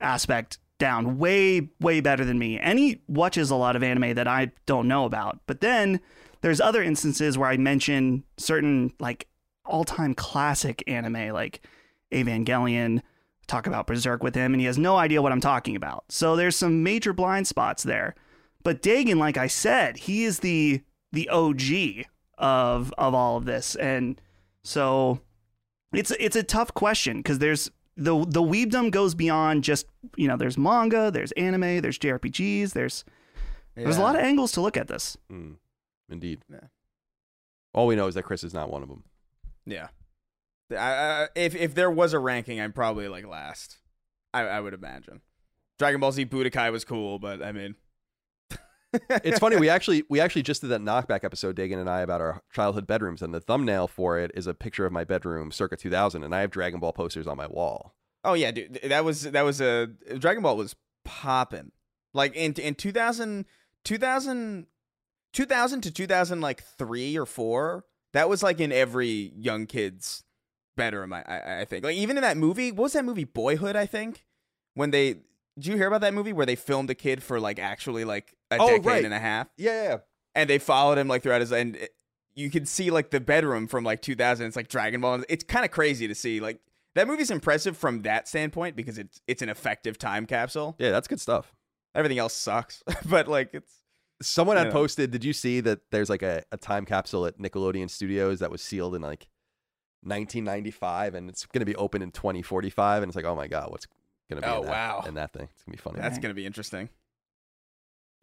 aspect down way way better than me, and he watches a lot of anime that I don't know about. But then there's other instances where I mention certain like all time classic anime like Evangelion. Talk about Berserk with him, and he has no idea what I'm talking about. So there's some major blind spots there. But Dagan, like I said, he is the the OG of of all of this, and so it's it's a tough question because there's the the weebdom goes beyond just you know there's manga, there's anime, there's JRPGs, there's There's a lot of angles to look at this. Mm, indeed. Yeah. All we know is that Chris is not one of them. Yeah. I, I, if if there was a ranking, I'm probably like last. I, I would imagine. Dragon Ball Z Budokai was cool, but I mean, it's funny we actually we actually just did that knockback episode Dagan and I about our childhood bedrooms and the thumbnail for it is a picture of my bedroom circa 2000 and I have Dragon Ball posters on my wall. Oh yeah, dude. That was that was a Dragon Ball was popping. Like in in 2000 2000 2000 to 2000 like 3 or 4, that was like in every young kid's bedroom I I, I think. Like even in that movie, what was that movie Boyhood, I think? When they did you hear about that movie where they filmed a kid for like actually like a Oh, decade right. and a half? Yeah, yeah. and they followed him like throughout his and it- you can see like the bedroom from like 2000 it's like dragon ball it's kind of crazy to see like that movie's impressive from that standpoint because it's it's an effective time capsule Yeah, that's good stuff. everything else sucks but like it's Someone had Yeah. posted, did you see that there's like a, a time capsule at Nickelodeon Studios that was sealed in like 1995 and it's going to be open in 2045 and it's like, "Oh my god, what's going to be Oh, in that, wow. in that thing?" It's going to be funny. that's gonna be interesting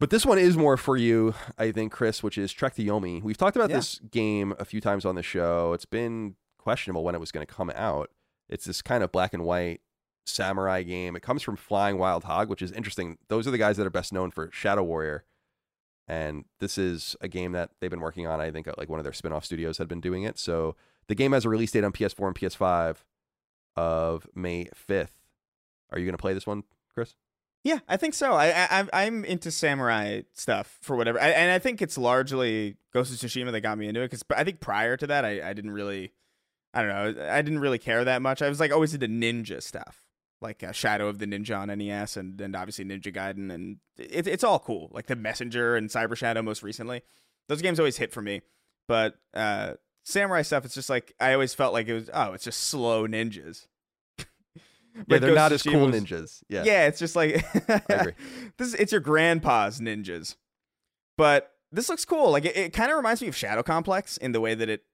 But this one is more for you, I think, Chris, which is Trek to Yomi. We've talked about Yeah. this game a few times on the show. It's been questionable when it was going to come out. It's this kind of black and white samurai game. It comes from Flying Wild Hog, which is interesting. Those are the guys that are best known for Shadow Warrior. And this is a game that they've been working on. I think uh, like one of their spin-off studios had been doing it. So the game has a release date on PS4 and PS5 of May 5th. Are you going to play this one, Chris? yeah i think so i, I I'm- i'm into samurai stuff for whatever I, and i think it's largely ghost of tsushima that got me into it because i think prior to that I, I didn't really i don't know i didn't really care that much i was like always into ninja stuff like uh, Shadow of the Ninja on NES and, and obviously Ninja Gaiden and it, it's all cool. Like the Messenger and Cyber Shadow most recently. Those games always hit for me. But uh, samurai stuff, it's just like I always felt like it was oh, it's just slow ninjas. Yeah, But they're not as cool was- ninjas. Yeah. yeah, it's just like agree. this. It's your grandpa's ninjas, but this looks cool. Like it, it kind of reminds me of Shadow Complex in the way that it.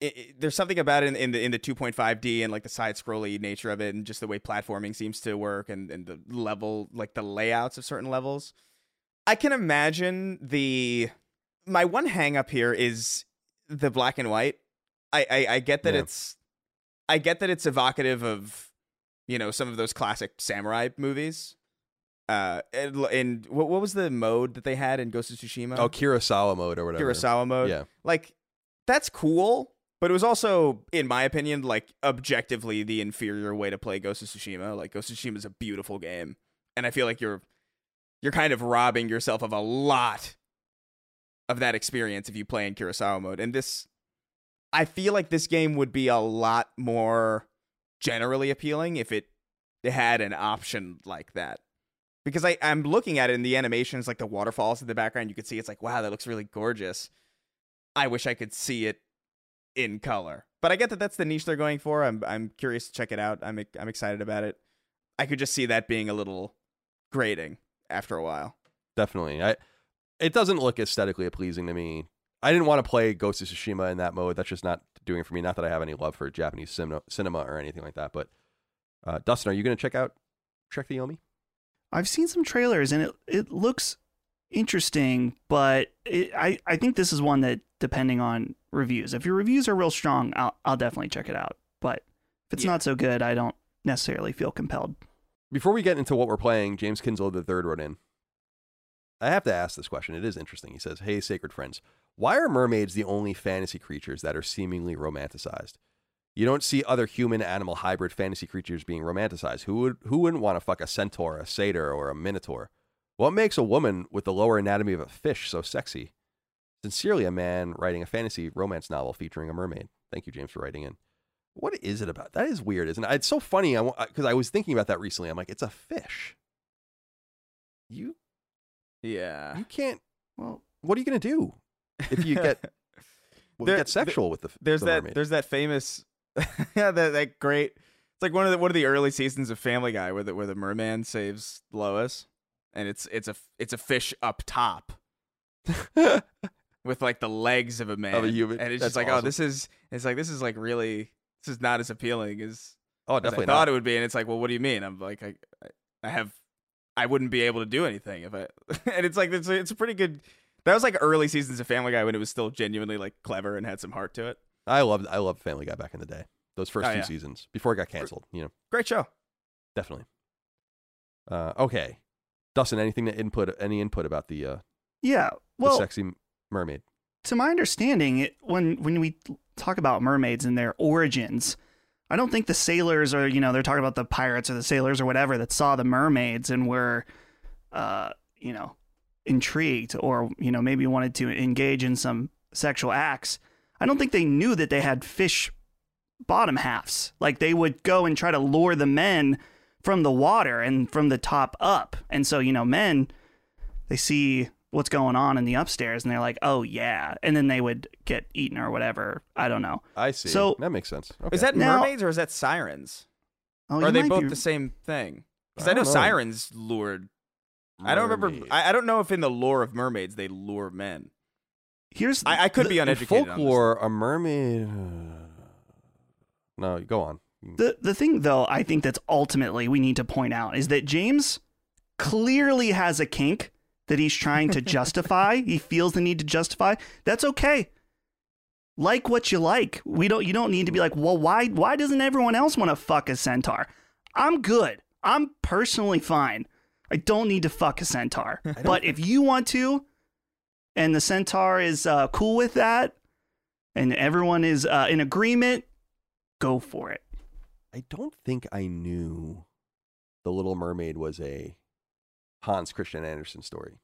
It, it- there's something about it in, in the in the 2.5D and like the side scrolly nature of it, and just the way platforming seems to work, and and the level like the layouts of certain levels. I can imagine the. My one hang up here is the black and white. I I, I get that Yeah. it's. I get that it's evocative of, you know, some of those classic samurai movies. Uh, and, and what what was the mode that they had in Ghost of Tsushima? Oh, Kurosawa mode or whatever. Kurosawa mode. Yeah. Like that's cool, but it was also, in my opinion, like objectively the inferior way to play Ghost of Tsushima. Like Ghost of Tsushima is a beautiful game, and I feel like you're you're kind of robbing yourself of a lot of that experience if you play in Kurosawa mode. And this, I feel like this game would be a lot more generally appealing if it had an option like that. Because I, I'm looking at it in the animations, like the waterfalls in the background, you could see it's like, wow, that looks really gorgeous. I wish I could see it in color. But I get that that's the niche they're going for. I'm I'm curious to check it out. I'm I'm excited about it. I could just see that being a little grating after a while. Definitely. I it doesn't look aesthetically pleasing to me. I didn't want to play Ghost of Tsushima in that mode. That's just not doing it for me. Not that I have any love for Japanese cinema, cinema or anything like that. But uh, Dustin, are you going to check out Trek the Yomi? I've seen some trailers and it it looks interesting, but it, I I think this is one that depending on reviews. If your reviews are real strong, I'll I'll definitely check it out. But if it's Yeah. not so good, I don't necessarily feel compelled. Before we get into what we're playing, James the third wrote in. I have to ask this question. It is interesting. He says, "Hey, sacred friends, why are mermaids the only fantasy creatures that are seemingly romanticized? You don't see other human-animal hybrid fantasy creatures being romanticized. Who would who wouldn't want to fuck a centaur, a satyr, or a minotaur? What makes a woman with the lower anatomy of a fish so sexy? Sincerely, a man writing a fantasy romance novel featuring a mermaid. Thank you, James, for writing in. What is it about? That is weird, isn't it? It's so funny because I, was thinking about that recently. I'm like, it's a fish. You Yeah. you can't. Well, What are you gonna do if you get well, There- get sexual with the there's the that mermaid? there's that famous yeah that that great it's like one of the one of the early seasons of Family Guy where the where the merman saves Lois and it's it's a it's a fish up top with like the legs of a man Of a human. and it's That's just like oh this is it's like this is like really this is not as appealing as, oh, as I definitely thought not. it would be and it's like well what do you mean I'm like I I- have I wouldn't be able to do anything if I. and it's like it's a, it's a pretty good. That was like early seasons of Family Guy when it was still genuinely like clever and had some heart to it. I loved I loved Family Guy back in the day. Those first Oh, two yeah. seasons before it got canceled. You know, Great show. definitely. Uh, okay, Dustin, anything to input? Any input about the uh, Yeah. the sexy mermaid? to my understanding, it, when when we talk about mermaids and their origins, I don't think the sailors are you know they're talking about the pirates or the sailors or whatever that saw the mermaids and were, uh, you know, intrigued or you know maybe wanted to engage in some sexual acts. I don't think they knew that they had fish bottom halves. Like they would go and try to lure the men from the water and from the top up. And so, you know, men, they see what's going on in the upstairs and they're like, oh, yeah. And then they would get eaten or whatever. I don't know. I see. So- that makes sense. Okay. Is that Now- mermaids or is that sirens? Oh, are they both be- the same thing? Because I I know know. sirens lured. I don't remember. I, I don't know if in the lore of mermaids they lure men. Here's I, I could The- be in uneducated. on this. folklore, a mermaid. Uh, no, go on. The the thing though, I think that's ultimately we need to point out is that James clearly has a kink that he's trying to justify. he feels the need to justify. That's okay. Like what you like. We don't you don't need to be like, "Well, why why doesn't everyone else want to fuck a centaur?" I'm good. I'm personally fine. I don't need to fuck a centaur. but if you want to and the centaur is uh, cool with that and everyone is uh, in agreement, go for it. I don't think I knew the Little Mermaid was a Hans Christian Andersen story.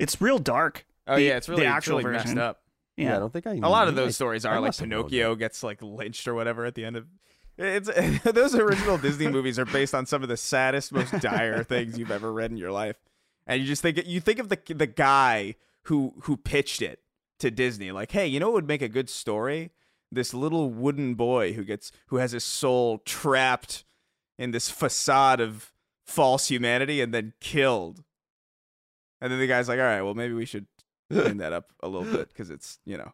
It's real dark. Oh The- yeah, it's the really actual actually messed version. up. Yeah. I don't think I. A lot of those I- stories I are like must have known Pinocchio gets like lynched or whatever at the end of. It's those original Disney movies are based on some of the saddest, most dire things you've ever read in your life, and you just think you think of the the guy who who pitched it to Disney, like, hey, you know what would make a good story? This little wooden boy who gets who has his soul trapped in this facade of false humanity and then killed. And then the guy's like, all right, well, maybe we should clean that up a little bit because it's you know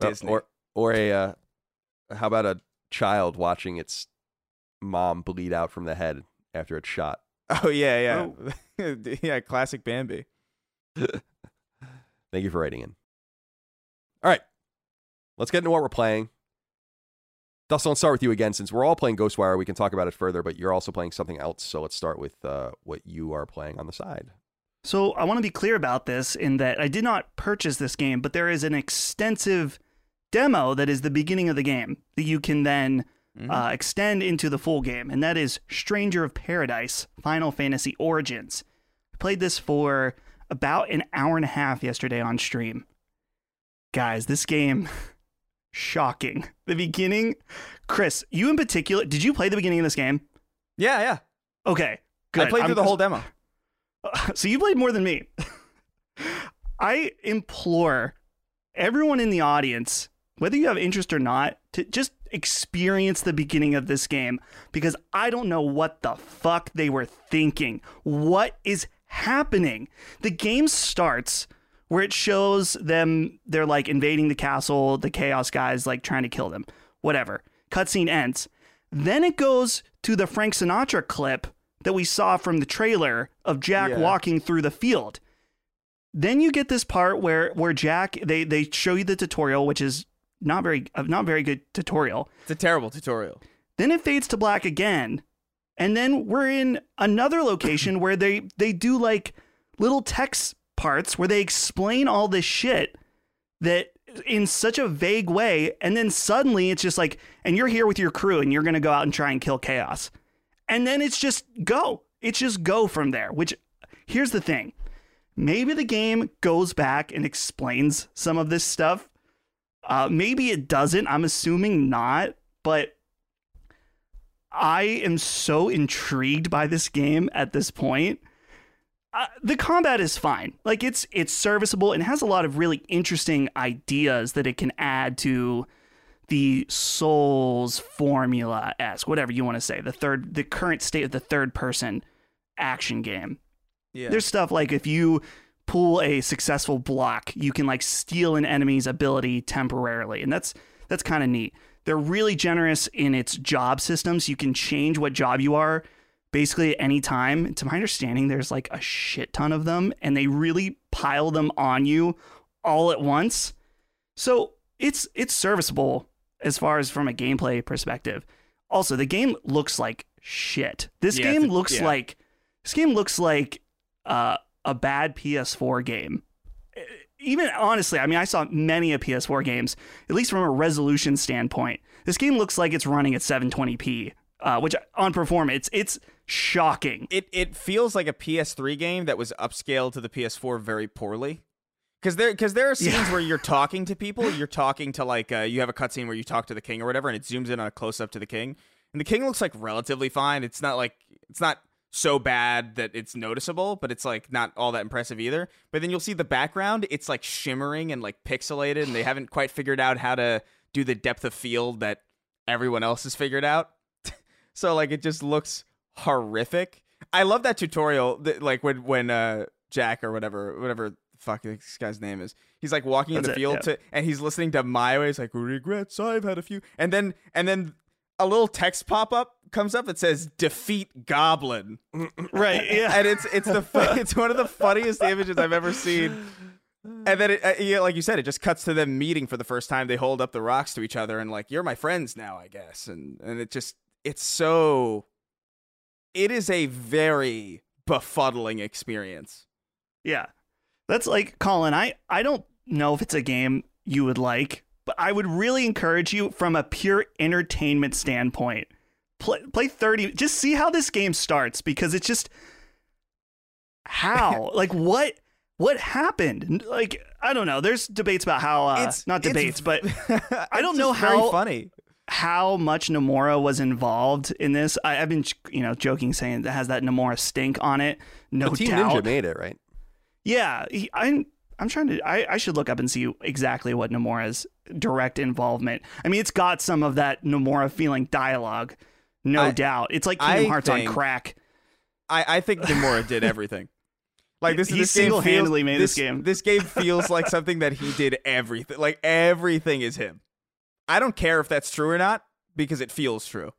Uh, Disney. or or a uh, how about a child watching its mom bleed out from the head after it's shot? Oh yeah, yeah, yeah. Classic Bambi. Thank you for writing in. All right, let's get into what we're playing. Dustin, let's start with you again. Since we're all playing Ghostwire, we can talk about it further, but you're also playing something else. So let's start with uh, what you are playing on the side. So I want to be clear about this in that I did not purchase this game, but there is an extensive demo that is the beginning of the game that you can then uh, extend into the full game, and that is Stranger of Paradise Final Fantasy Origins. I played this for about an hour and a half yesterday on stream. Guys, this game, shocking. The beginning, Chris, you in particular, did you play the beginning of this game? Yeah, yeah. Okay, good. I played I'm- through the whole demo. so you played more than me. I implore everyone in the audience, whether you have interest or not, to just experience the beginning of this game because I don't know what the fuck they were thinking. What is happening? The game starts where it shows them they're like invading the castle, the chaos guys like trying to kill them. Whatever. Cutscene ends. Then it goes to the Frank Sinatra clip that we saw from the trailer of Jack Yeah. walking through the field. Then you get this part where where Jack they they show you the tutorial, which is not very uh, not very good tutorial. It's a terrible tutorial. Then it fades to black again, and then we're in another location where they they do like little text parts where they explain all this shit that in such a vague way, and then suddenly it's just like, and you're here with your crew, and you're gonna go out and try and kill chaos, and then it's just go. It's just go from there. Which here's the thing. Maybe the game goes back and explains some of this stuff. Uh, maybe it doesn't. I'm assuming not, but I am so intrigued by this game at this point. Uh, the combat is fine. Like it's it's serviceable and has a lot of really interesting ideas that it can add to the Souls formula esque, whatever you want to say. The third, the current state of the third person action game. Yeah. There's stuff like if you pull a successful block, you can like steal an enemy's ability temporarily, and that's that's kind of neat. They're really generous in its job systems. You can change what job you are basically at any time. To my understanding, there's like a shit ton of them, and they really pile them on you all at once. So it's it's serviceable as far as from a gameplay perspective. Also, the game looks like shit. This Yeah, game looks yeah. like this game looks like uh, a bad PS4 game. Even honestly, I mean, I saw many of PS4 games, at least from a resolution standpoint. This game looks like it's running at 720p, uh, which on performance, it's shocking. It it feels like a PS3 game that was upscaled to the PS4 very poorly. Because there, because there are scenes Yeah. where you're talking to people. You're talking to like, uh, you have a cutscene where you talk to the king or whatever, and it zooms in on a close up to the king, and the king looks like relatively fine. It's not like it's not so bad that it's noticeable, but it's like not all that impressive either. But then you'll see the background; it's like shimmering and like pixelated, and they haven't quite figured out how to do the depth of field that everyone else has figured out. so like, it just looks horrific. I love that tutorial. That, like when when uh, Jack or whatever whatever fuck this guy's name is. He's like walking in the it, field yeah. to and he's listening to My Way. He's like regrets. I've had a few. And then and then a little text pop up comes up that says defeat goblin. Right? Yeah. And it's it's the it's one of the funniest images I've ever seen. And then, it, uh, yeah, like you said, it just cuts to them meeting for the first time. They hold up the rocks to each other and like, "You're my friends now, I guess." And and it just, it's so, it is a very befuddling experience. Yeah. That's like Colin, I I don't know if it's a game you would like, but I would really encourage you from a pure entertainment standpoint. Play play 30 just see how this game starts because it's just how? like what what happened? Like I don't know. There's debates about how uh, It's- not debates, but I don't know how- funny. How much Nomura was involved in this. I, I've been you know joking saying that has that Nomura stink on it. No But Team doubt. Ninja made it, right? Yeah, he, I'm. I'm trying to. I, I should look up and see exactly what Nomura's direct involvement. I mean, it's got some of that Nomura feeling dialogue, no I- doubt. It's like Kingdom I Hearts think- on crack. I, I think Nomura did everything. Like this, He this single-handedly made this this game. This game feels like something that he did everything. Like everything is him. I don't care if that's true or not because it feels true.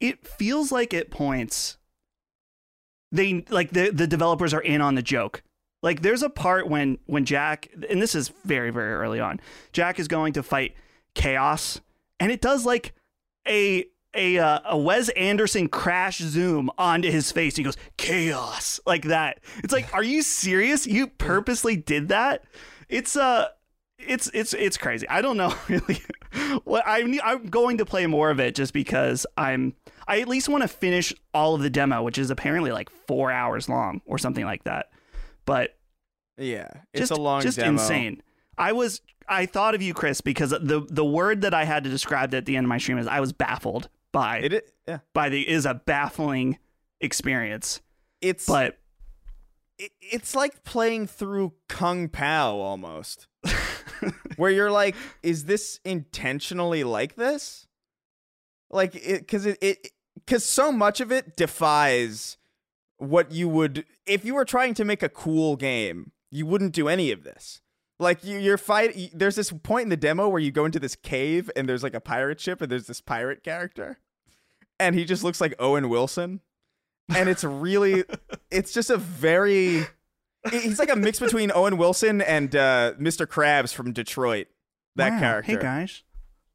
It feels like at points they like the the developers are in on the joke. Like there's a part when when Jack and this is very very early on. Jack is going to fight Chaos and it does like a a uh, a Wes Anderson crash zoom onto his face. He goes chaos like that. It's like, are you serious? You purposely did that? It's uh it's it's it's crazy. I don't know really. what I'm I'm going to play more of it just because I'm I at least want to finish all of the demo, which is apparently like four hours long or something like that. But Yeah, it's just a long just demo. insane. I was I thought of you, Chris, because the the word that I had to describe at the end of my stream is I was baffled by It, it yeah, by the is a baffling experience. it's But it, it's like playing through Kung Pow almost, where you're like, is this intentionally like this? Like it because it it because so much of it defies what you would if you were trying to make a cool game. You wouldn't do any of this. Like you, you're fight. There's this point in the demo where you go into this cave and there's like a pirate ship and there's this pirate character, and he just looks like Owen Wilson, and it's really, it's just a very, he's like a mix between Owen Wilson and uh, Mr. Krabs from Detroit. That wow, character, Hey guys.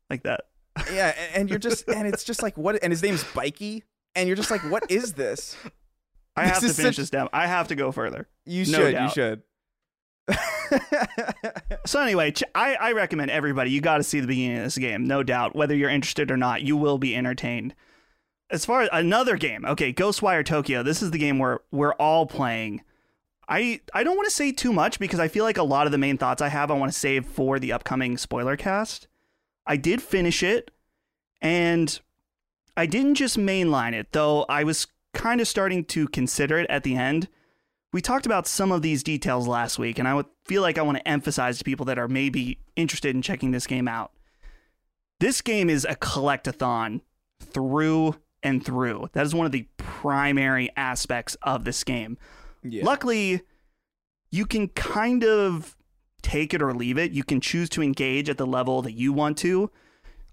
Like that. yeah, and, and you're just, and it's just like what, and his name's Bikke, and you're just like, what is this? I This have to finish such- this demo. I have to go further. You No should, you should. So anyway, ch- I, I recommend everybody. You got to see the beginning of this game, no doubt. Whether you're interested or not, you will be entertained. As far as another game, okay, Ghostwire Tokyo. This is the game where we're all playing. I I don't want to say too much because I feel like a lot of the main thoughts I have I want to save for the upcoming spoiler cast. I did finish it, and I didn't just mainline it though. I was kind of starting to consider it at the end we talked about some of these details last week, and I would feel like I want to emphasize to people that are maybe interested in checking this game out. This game is a collectathon through and through. That is one of the primary aspects of this game. Yeah. Luckily, you can kind of take it or leave it. You can choose to engage at the level that you want to.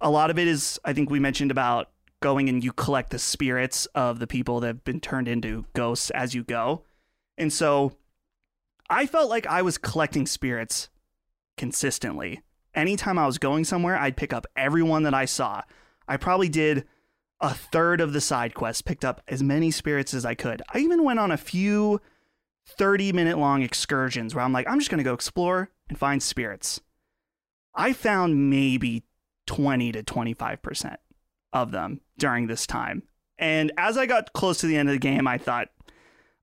A lot of it is, I think we mentioned about going and you collect the spirits of the people that have been turned into ghosts as you go. And so I felt like I was collecting spirits consistently. Anytime I was going somewhere, I'd pick up everyone that I saw. I probably did a third of the side quests, picked up as many spirits as I could. I even went on a few 30 minute long excursions where I'm like, I'm just going to go explore and find spirits. I found maybe 20 to 25% of them during this time. And as I got close to the end of the game, I thought,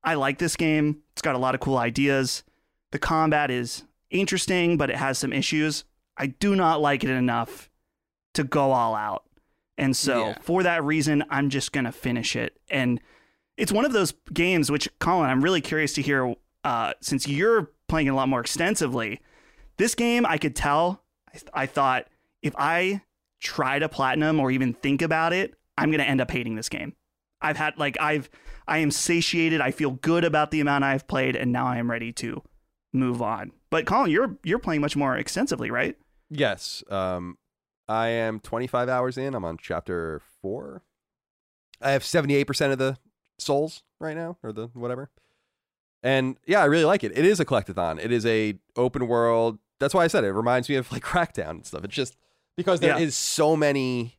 I like this game. It's got a lot of cool ideas. The combat is interesting, but it has some issues. I do not like it enough to go all out. And so, Yeah. for that reason, I'm just going to finish it. And it's one of those games which, Colin, I'm really curious to hear uh, since you're playing it a lot more extensively. This game, I could tell, I, I thought if I try to platinum or even think about it, I'm going to end up hating this game. I've had, like, I've, I am satiated. I feel good about the amount I've played, and now I am ready to move on. But Colin, you're you're playing much more extensively, right? Yes. Um, I am 25 hours in. I'm on chapter four. I have 78% of the souls right now, or the whatever. And yeah, I really like it. It is a collectathon. It is a open world. That's why I said it, reminds me of like Crackdown and stuff. It's just because there is Yeah. so many.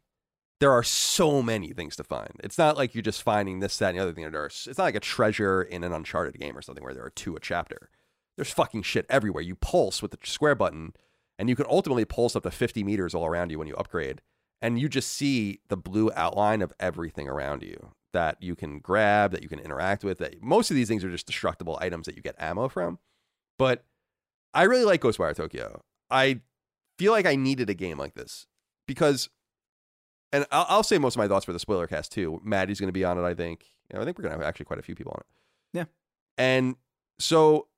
There are so many things to find. It's not like you're just finding this, that, and the other thing. There are, it's not like a treasure in an Uncharted game or something where there are two a chapter. There's fucking shit everywhere. You pulse with the square button, and you can ultimately pulse up to 50 meters all around you when you upgrade. And you just see the blue outline of everything around you that you can grab, that you can interact with. That most of these things are just destructible items that you get ammo from. But I really like Ghostwire Tokyo. I feel like I needed a game like this because, and I'll, I'll say most of my thoughts for the spoiler cast too. Maddie's going to be on it, I think. You know, I think we're going to have actually quite a few people on it. Yeah. And so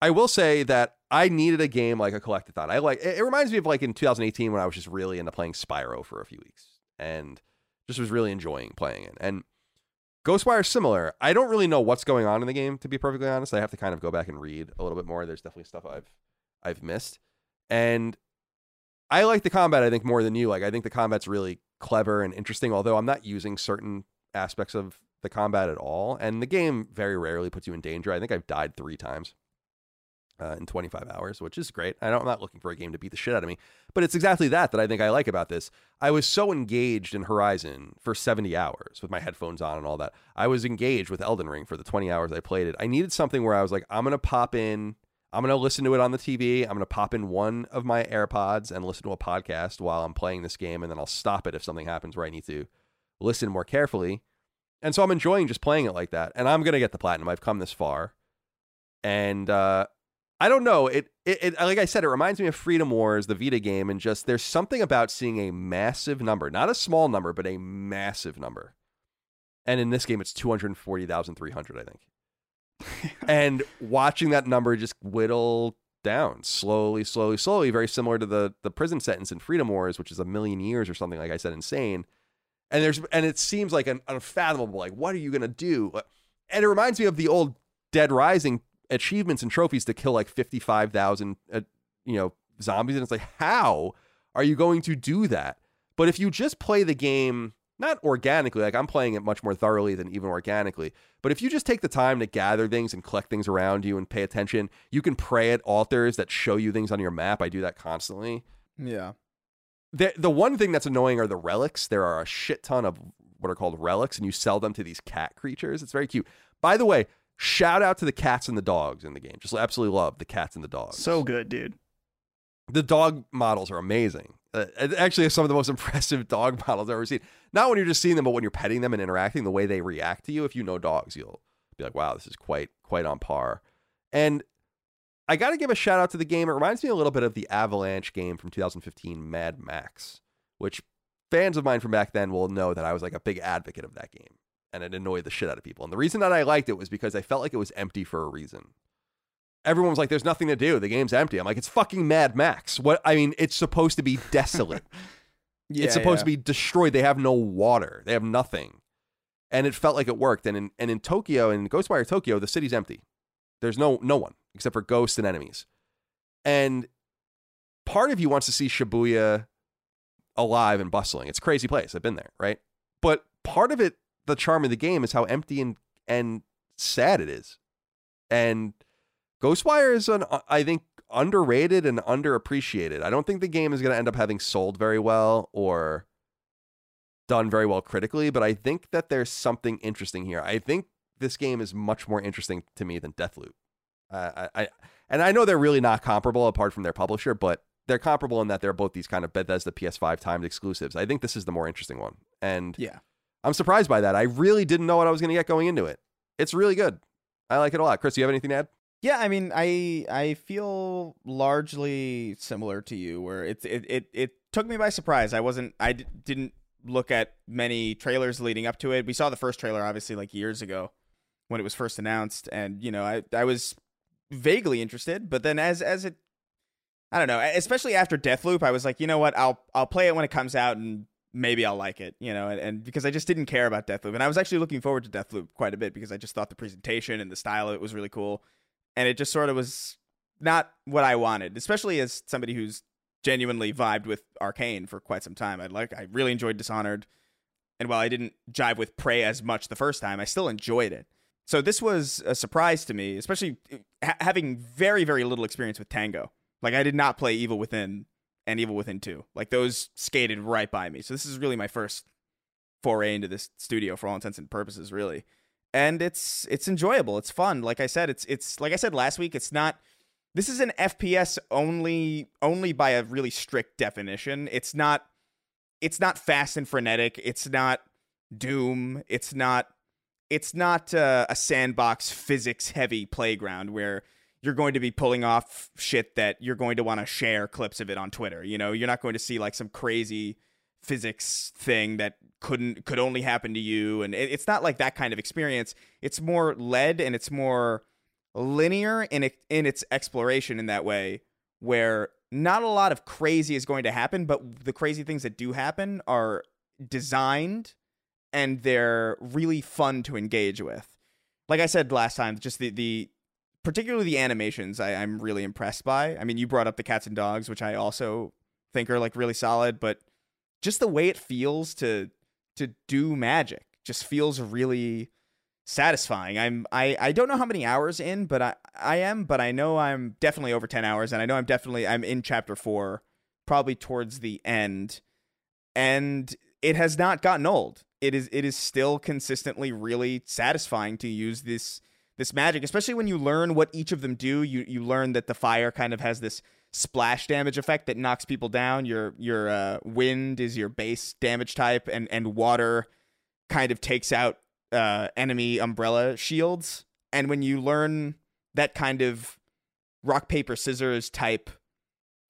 I will say that I needed a game like a collectathon. I like it, it reminds me of like in 2018 when I was just really into playing Spyro for a few weeks and just was really enjoying playing it. And Ghostwire similar. I don't really know what's going on in the game to be perfectly honest. I have to kind of go back and read a little bit more. There's definitely stuff I've I've missed. And I like the combat I think more than you. Like I think the combat's really clever and interesting although I'm not using certain aspects of the combat at all and the game very rarely puts you in danger. I think I've died 3 times uh, in 25 hours, which is great. I I'm not looking for a game to beat the shit out of me, but it's exactly that that I think I like about this. I was so engaged in Horizon for 70 hours with my headphones on and all that. I was engaged with Elden Ring for the 20 hours I played it. I needed something where I was like, I'm going to pop in, I'm going to listen to it on the TV. I'm going to pop in one of my AirPods and listen to a podcast while I'm playing this game, and then I'll stop it if something happens where I need to listen more carefully. And so I'm enjoying just playing it like that. And I'm going to get the platinum. I've come this far. And, uh, I don't know. It, it, it, like I said, it reminds me of Freedom Wars, the Vita game, and just there's something about seeing a massive number, not a small number, but a massive number. And in this game, it's two hundred forty thousand three hundred, I think. and watching that number just whittle down slowly, slowly, slowly, very similar to the the prison sentence in Freedom Wars, which is a million years or something. Like I said, insane. And there's and it seems like an unfathomable. Like, what are you gonna do? Uh, and it reminds me of the old Dead Rising achievements and trophies to kill like 55,000 uh, you know zombies and it's like how are you going to do that but if you just play the game not organically like I'm playing it much more thoroughly than even organically but if you just take the time to gather things and collect things around you and pay attention you can pray at altars that show you things on your map I do that constantly Yeah. the the one thing that's annoying are the relics. There are a shit ton of what are called relics, and you sell them to these cat creatures. It's very cute. By the way, shout out to the cats and the dogs in the game. Just absolutely love the cats and the dogs. So good, dude. the dog models are amazing. Uh, actually, some of the most impressive dog models I've ever seen. Not when you're just seeing them, but when you're petting them and interacting, the way they react to you. If you know dogs, you'll be like, "Wow, this is quite quite on par." And I got to give a shout out to the game. It reminds me a little bit of the Avalanche game from 2015, Mad Max, which fans of mine from back then will know that I was like a big advocate of that game, and it annoyed the shit out of people. And the reason that I liked it was because I felt like it was empty for a reason everyone was like, "There's nothing to do. The game's empty." I'm like, "It's fucking Mad Max. What? I mean, it's supposed to be desolate. Yeah, it's supposed yeah. to be destroyed. They have no water. They have nothing." And it felt like it worked. And in and in Tokyo, in Ghostwire Tokyo, the city's empty. There's no no one except for ghosts and enemies. And part of you wants to see Shibuya alive and bustling. It's a crazy place. I've been there, right? but part of it, the charm of the game, is how empty and and sad it is. And Ghostwire is an I think underrated and underappreciated. I don't think the game is going to end up having sold very well or done very well critically, but I think that there's something interesting here. I think this game is much more interesting to me than Deathloop. Uh, I, I and I know they're really not comparable apart from their publisher, but they're comparable in that they're both these kind of Bethesda PS5 timed exclusives. I think this is the more interesting one, and Yeah. I'm surprised by that. I really didn't know what I was going to get going into it. It's really good. I like it a lot. Chris, do you have anything to add? Yeah, I mean, I I feel largely similar to you, where it it it, it took me by surprise. I wasn't, I d- didn't look at many trailers leading up to it. We saw the first trailer obviously like years ago when it was first announced, and you know, I I was vaguely interested, but then as as it, I don't know, especially after Deathloop, I was like, you know what, I'll I'll play it when it comes out and maybe I'll like it, you know, and, and because I just didn't care about Deathloop, and I was actually looking forward to Deathloop quite a bit because I just thought the presentation and the style of it was really cool, and it just sort of was not what I wanted, especially as somebody who's genuinely vibed with Arkane for quite some time. I like, I really enjoyed Dishonored, and while I didn't jive with Prey as much the first time, I still enjoyed it. So this was a surprise to me, especially eh, ha- having very very little experience with Tango. Like I did not play Evil Within and Evil Within 2. Like those skated right by me. So this is really my first foray into this studio for all intents and purposes, really. And it's it's enjoyable. It's fun. Like I said, it's it's like I said last week, it's not this is an FPS only only by a really strict definition. It's not it's not fast and frenetic. It's not Doom. It's not it's not uh, a sandbox physics heavy playground where you're going to be pulling off shit that you're going to want to share clips of it on Twitter. You know, you're not going to see like some crazy physics thing that couldn't could only happen to you and it, it's not like that kind of experience. It's more led and it's more linear in it, in its exploration in that way where not a lot of crazy is going to happen, but the crazy things that do happen are designed and they're really fun to engage with. Like I said last time, just the the particularly the animations I, I'm really impressed by. I mean, you brought up the cats and dogs, which I also think are like really solid, but just the way it feels to to do magic just feels really satisfying. I'm I, I don't know how many hours in, but I I am, but I know I'm definitely over 10 hours and I know I'm definitely I'm in chapter 4, probably towards the end. And it has not gotten old. It is it is still consistently really satisfying to use this this magic, especially when you learn what each of them do. You you learn that the fire kind of has this splash damage effect that knocks people down. Your your uh, wind is your base damage type, and and water kind of takes out uh, enemy umbrella shields. And when you learn that kind of rock paper scissors type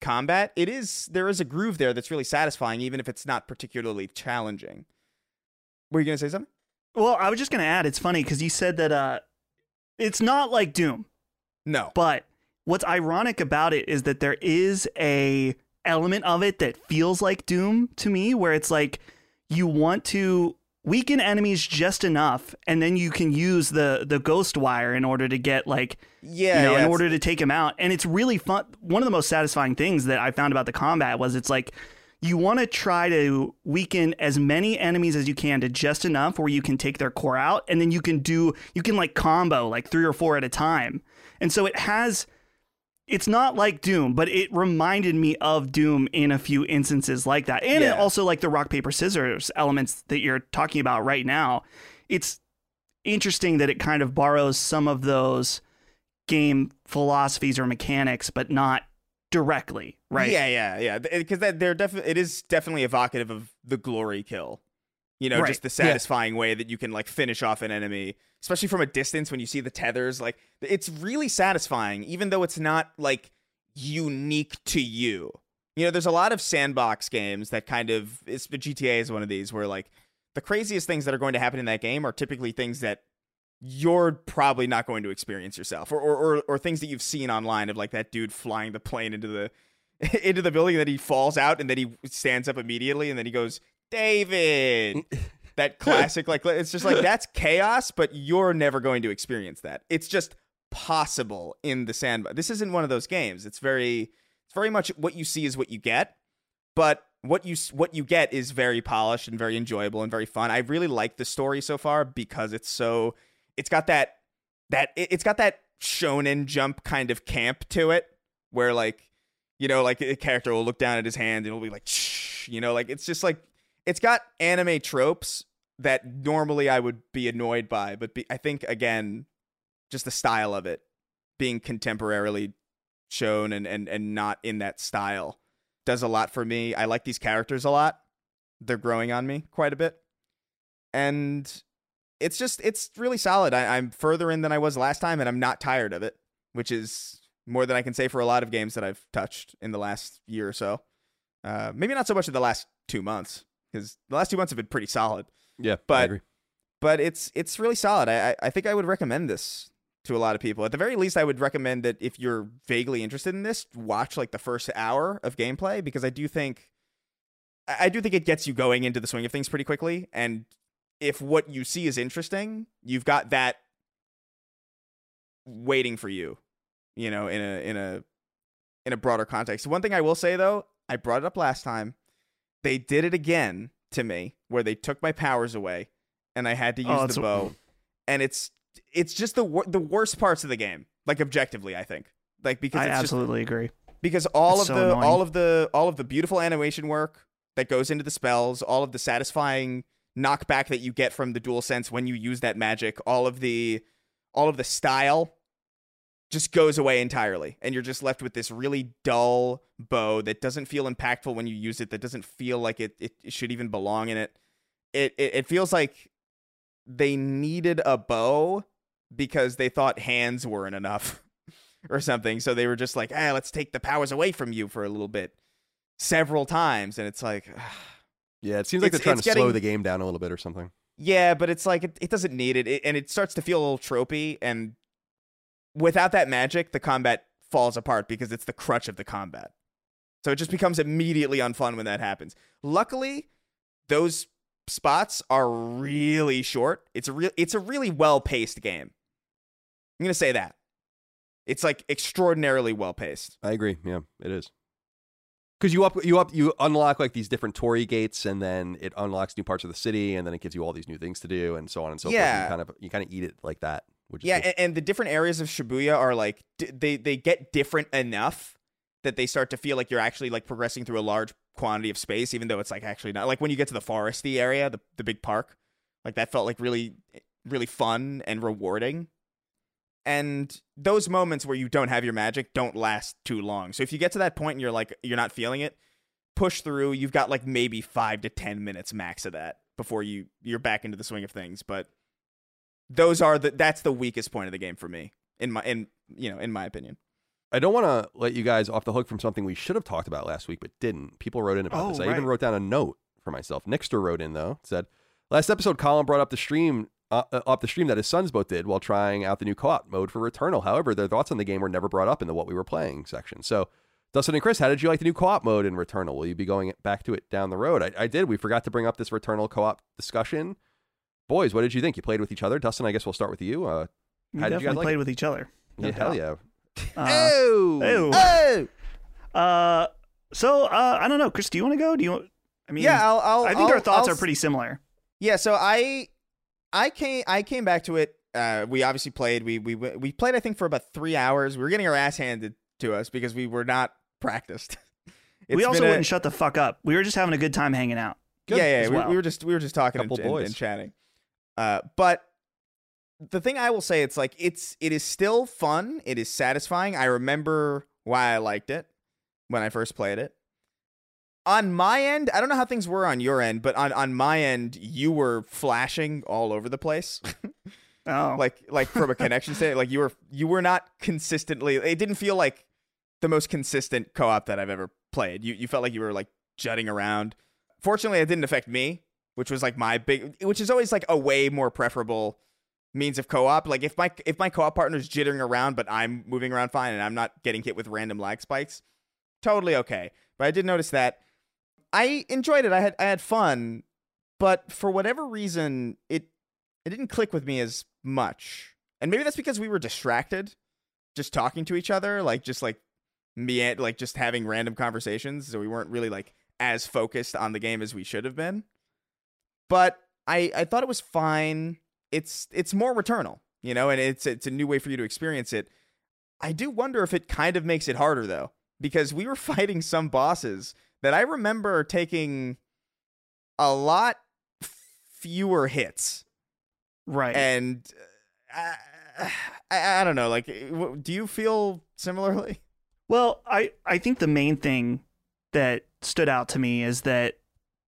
combat, it is there is a groove there that's really satisfying, even if it's not particularly challenging. Were you gonna say something? Well, I was just gonna add. It's funny because you said that uh, it's not like Doom, No. but what's ironic about it is that there is a element of it that feels like Doom to me, where it's like you want to weaken enemies just enough, and then you can use the the ghost wire in order to get like Yeah, you know, yeah, in order to take him out. And it's really fun. One of the most satisfying things that I found about the combat was it's like you want to try to weaken as many enemies as you can to just enough where you can take their core out, and then you can do you can like combo like three or four at a time. And so it has. It's not like Doom, but it reminded me of Doom in a few instances like that. And Yeah. it also like the rock paper scissors elements that you're talking about right now. It's interesting that it kind of borrows some of those game philosophies or mechanics, but not directly, right? Yeah, yeah, yeah. Because that they're definitely it is definitely evocative of the glory kill. You know, Right. just the satisfying way that you can like finish off an enemy, especially from a distance when you see the tethers. Like it's really satisfying, even though it's not like unique to you. You know, there's a lot of sandbox games that kind of it's GTA is one of these where like the craziest things that are going to happen in that game are typically things that you're probably not going to experience yourself or, or or or things that you've seen online of like that dude flying the plane into the into the building that he falls out and then he stands up immediately and then he goes david! That classic like it's just like that's chaos but you're never going to experience that. It's just possible in the sandbox. This isn't one of those games. It's very it's very much what you see is what you get but what you what you get is very polished and very enjoyable and very fun. I really like the story so far because it's so it's got that that it- it's got that shonen jump kind of camp to it where like you know like a character will look down at his hand and it'll be like Shh, you know like it's just like it's got anime tropes that normally I would be annoyed by but be, I think again just the style of it being contemporarily shown and and and not in that style does a lot for me. I like these characters a lot. They're growing on me quite a bit. And it's just it's really solid. I, I'm further in than I was last time and I'm not tired of it, which is more than I can say for a lot of games that I've touched in the last year or so. Uh, maybe not so much in the last two months, because the last two months have been pretty solid Yeah, I But- agree. but it's it's really solid. I I- I think I would recommend this to a lot of people. At the very least, I would recommend that if you're vaguely interested in this, watch like the first hour of gameplay because I do think I do think it gets you going into the swing of things pretty quickly. And if what you see is interesting, you've got that waiting for you, you know, in a in a in a broader context. One thing I will say though, I brought it up last time. They did it again to me where they took my powers away and I had to oh, use Oh, the bow. And it's it's just the wor- the worst parts of the game, like objectively, I think. Like because I it's just absolutely agree. because all It's of so the annoying. all of the all of the beautiful animation work that goes into the spells, all of the satisfying knockback that you get from the dual sense when you use that magic, all of the all of the style just goes away entirely and you're just left with this really dull bow that doesn't feel impactful when you use it that doesn't feel like it, it, it should even belong in it. it it it feels like they needed a bow because they thought hands weren't enough or something. So they were just like, "Ah, let's take the powers away from you for a little bit." Several times and it's like Yeah, it seems like It's- they're trying to it's slow the game down a little bit or something. Yeah, but it's like it, it doesn't need it. it, and it starts to feel a little tropey. And without that magic, the combat falls apart because it's the crutch of the combat. So it just becomes immediately unfun when that happens. Luckily, those spots are really short. It's a real, it's a really well paced game. I'm gonna say that. It's like extraordinarily well paced. I agree. Yeah, it is. Because you up, you up, you unlock like these different torii gates, and then it unlocks new parts of the city, and then it gives you all these new things to do, and so on and so forth. Yeah. You kind of, you kind of eat it like that. Which Yeah, and, and the different areas of Shibuya are like d- they they get different enough that they start to feel like you're actually like progressing through a large quantity of space, even though it's like actually not. Like when you get to the foresty area, the the big park, like that felt like really really fun and rewarding. And those moments where you don't have your magic don't last too long. So if you get to that point and you're like you're not feeling it, push through. You've got like maybe five to ten minutes max of that before you you're back into the swing of things. But those are the that's the weakest point of the game for me in my in you know in my opinion. I don't want to let you guys off the hook from something we should have talked about last week, but didn't. People wrote in about Oh, this. I even wrote down a note for myself. Nixter wrote in though, said last episode, Colin brought up the stream. Uh, uh, up the stream that his sons both did while trying out the new co-op mode for Returnal. However, their thoughts on the game were never brought up in the what we were playing section. So, Dustin and Chris, how did you like the new co-op mode in Returnal? Will you be going back to it down the road? I, I did. We forgot to bring up this Returnal co-op discussion. Boys, what did you think? You played with each other. Dustin, I guess we'll start with you. Uh, We How did you guys like played it? with each other. no yeah, hell yeah. Uh, oh, ew. oh. uh, so uh, I don't know, Chris. Do you want to go? Do you? Want, I mean, yeah, I'll, I'll I think I'll- our thoughts I'll are pretty similar. Yeah, so I I came I came back to it. Uh, we obviously played. We we we played. I think for about three hours. We were getting our ass handed to us because we were not practiced. we also a- wouldn't shut the fuck up. We were just having a good time hanging out. yeah, yeah. We, well. we were just we were just talking and, Couple and- and chatting. Uh, but the thing I will say, it's like it's it is still fun. It is satisfying. I remember why I liked it when I first played it. On my end, I don't know how things were on your end, but on on my end, you were flashing all over the place. Oh, like like from a connection standpoint, like you were you were not consistently. It didn't feel like the most consistent co-op that I've ever played. You you felt like you were like jutting around. Fortunately, it didn't affect me, which was like my big, which is always like a way more preferable means of co-op. Like if my if my co-op partner's jittering around, but I'm moving around fine and I'm not getting hit with random lag spikes, totally okay. But I did notice that I enjoyed it. I had I had fun, but for whatever reason, it it didn't click with me as much. And maybe that's because we were distracted, just talking to each other, like just like me like just having random conversations, so we weren't really like as focused on the game as we should have been. But I I thought it was fine. It's it's more returnal, you know, and it's it's a new way for you to experience it. I do wonder if it kind of makes it harder though, because we were fighting some bosses that I remember taking a lot fewer hits Right. and uh, I, I don't know like do you feel similarly Well, I, I think the main thing that stood out to me is that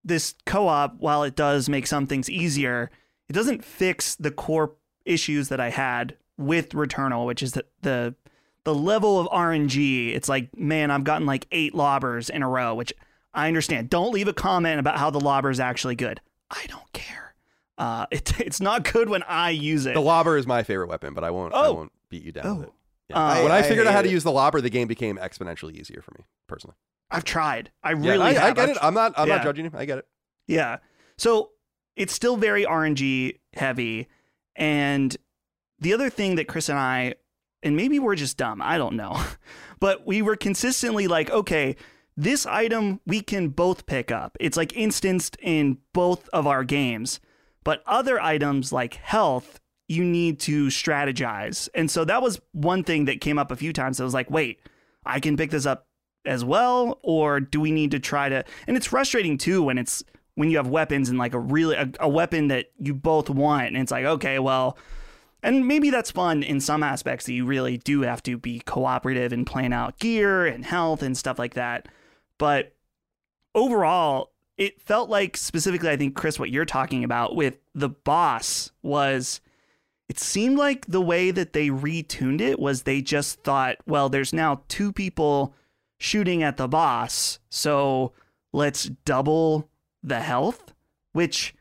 this co op, while it does make some things easier, it doesn't fix the core issues that I had with Returnal, which is the, the the level of RNG. It's like, man, I've gotten like eight lobbers in a row, which I understand. Don't leave a comment about how the lobber is actually good. I don't care. Uh, it, it's not good when I use it. The lobber is my favorite weapon, but I won't. Oh. I Oh. won't beat you down with it. Oh. Yeah. Uh, when I, I figured out how hate to it. use the lobber, the game became exponentially easier for me personally. I've tried. I really I, I have. get I've it. I'm not. I'm yeah. not judging you. I get it. Yeah. So it's still very RNG heavy. And the other thing that Chris and I, and maybe we're just dumb, I don't know, but we were consistently like, okay, this item we can both pick up. It's like instanced in both of our games. But other items like health, you need to strategize. And so that was one thing that came up a few times. I was like, wait, I can pick this up as well or do we need to try to and it's frustrating too when it's when you have weapons and like a really a, a weapon that you both want and it's like okay well and maybe that's fun in some aspects that you really do have to be cooperative and plan out gear and health and stuff like that. But overall it felt like specifically i think chris what you're talking about with the boss was it seemed like the way that they retuned it was they just thought well there's now two people shooting at the boss so let's double the health which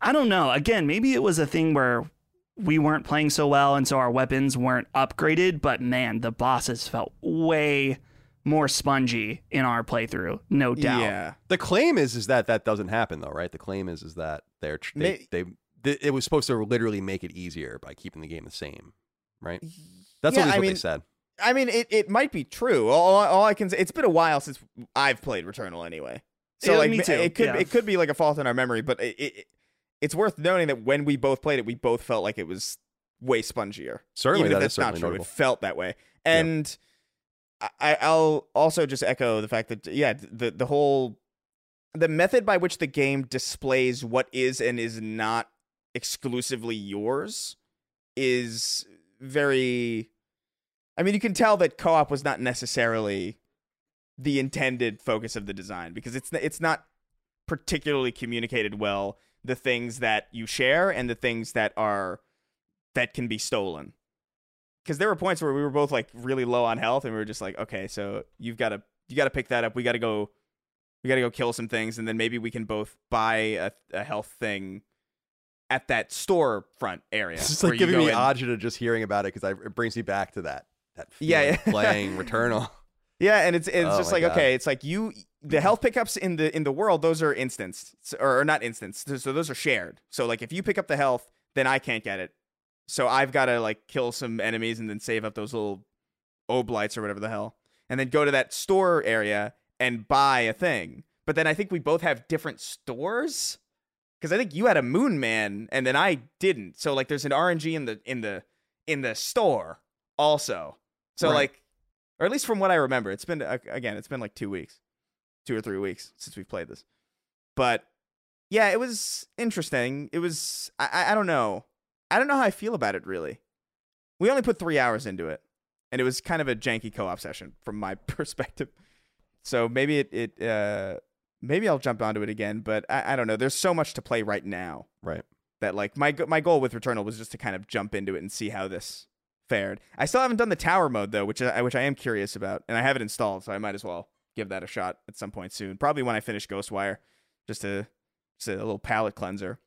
I- don't know. Again maybe it was a thing where we weren't playing so well and so our weapons weren't upgraded but man the bosses felt way more spongy in our playthrough no doubt yeah The claim is is that that doesn't happen though, right? The claim is is that they're tr- they, May- they, they it was supposed to literally make it easier by keeping the game the same, right? That's Yeah, at least I what they said. I mean, it, it might be true. All, all I can say, it's been a while since I've played Returnal anyway. So Yeah, like, me too, it could yeah. it could be like a fault in our memory, but it, it it's worth noting that when we both played it, we both felt like it was way spongier. Certainly, even if that that's not true. notable. It felt that way, and I, I'll also just echo the fact that yeah, the the whole the method by which the game displays what is and is not exclusively yours is very. I mean, you can tell that co-op was not necessarily the intended focus of the design because it's it's not particularly communicated well the things that you share and the things that are that can be stolen because there were points where we were both like really low on health and we were just like okay so you've got to you got to pick that up we got to go we got to go kill some things and then maybe we can both buy a, a health thing at that storefront area It's just like giving me agita just hearing about it because it brings me back to that that Yeah, yeah. playing Returnal. Yeah, and it's it's Oh just like God. okay, it's like you the health pickups in the in the world those are instanced or, not instanced, so those are shared. So like if you pick up the health, then I can't get it. So I've got to like kill some enemies and then save up those little obolites or whatever the hell, and then go to that store area and buy a thing. But then I think we both have different stores because I think you had a Moon Man and then I didn't. So like there's an RNG in the in the in the store also. So Right. like, or at least from what I remember, it's been again, it's been like two weeks, two or three weeks since we've played this. But yeah, it was interesting. It was I I, don't know, I don't know how I feel about it really. We only put three hours into it, and it was kind of a janky co-op session from my perspective. So maybe it it uh maybe I'll jump onto it again, but I, I don't know. There's so much to play right now Right. that like my my goal with Returnal was just to kind of jump into it and see how this fared. I still haven't done the tower mode though, which I, which I am curious about, and I have it installed, so I might as well give that a shot at some point soon. Probably when I finish Ghostwire, just to just a little palate cleanser.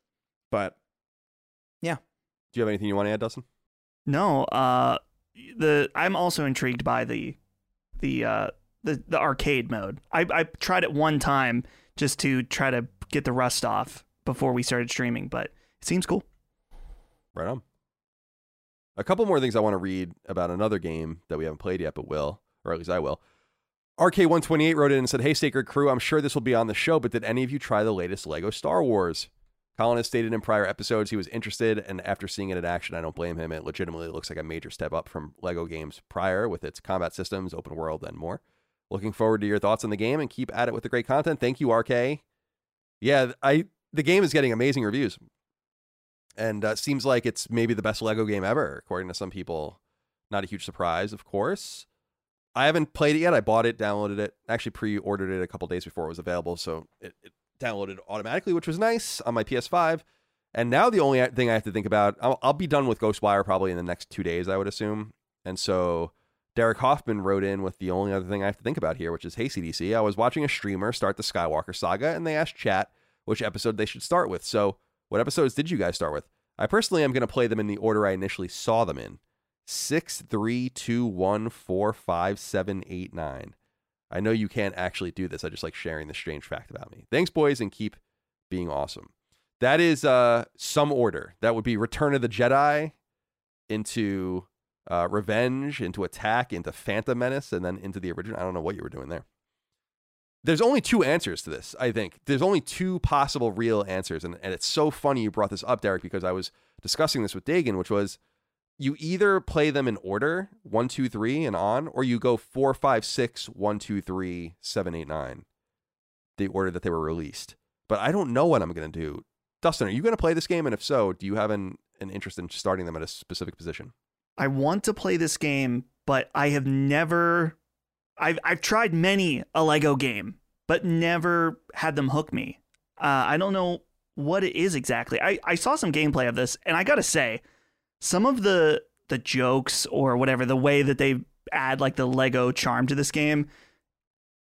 But yeah. Do you have anything you want to add, Dustin? No, uh, the I'm also intrigued by the the uh, the the arcade mode. I I tried it one time just to try to get the rust off before we started streaming, but it seems cool. Right on. A couple more things I want to read about another game that we haven't played yet, but will, or at least I will. RK128 wrote in and said, Hey, Sacred Crew, I'm sure this will be on the show, but did any of you try the latest Lego Star Wars? Colin has stated in prior episodes he was interested, and after seeing it in action, I don't blame him. It legitimately looks like a major step up from Lego games prior with its combat systems, open world, and more. Looking forward to your thoughts on the game and keep at it with the great content. Thank you, RK. Yeah, I the game is getting amazing reviews, and uh, seems like it's maybe the best Lego game ever, according to some people. Not a huge surprise, of course. I haven't played it yet. I bought it, downloaded it, actually pre-ordered it a couple days before it was available, so it, it downloaded automatically, which was nice on my PS5. And now the only thing I have to think about, I'll, I'll be done with Ghostwire probably in the next two days, I would assume. And so Derek Hoffman wrote in with the only other thing I have to think about here, which is Hey CDC, I was watching a streamer start the Skywalker saga, and they asked chat which episode they should start with. So, what episodes did you guys start with? I personally am going to play them in the order I initially saw them in six, three, two, one, four, five, seven, eight, nine. I know you can't actually do this. I just like sharing the strange fact about me. Thanks, boys, and keep being awesome. That is uh some order. That would be Return of the Jedi into uh, Revenge, into Attack, into Phantom Menace, and then into the original. I don't know what you were doing there. There's only two answers to this, I think. There's only two possible real answers. And, and it's so funny you brought this up, Derek, because I was discussing this with Dagan, which was you either play them in order one two three and on or you go four five six one two three seven eight nine the order that they were released but i don't know what i'm going to do dustin are you going to play this game and if so do you have an, an interest in starting them at a specific position I want to play this game, but I have never. I've I've tried many a Lego game, but never had them hook me. Uh, I don't know what it is exactly. I, I saw some gameplay of this, and I gotta say, some of the the jokes or whatever, the way that they add like the Lego charm to this game,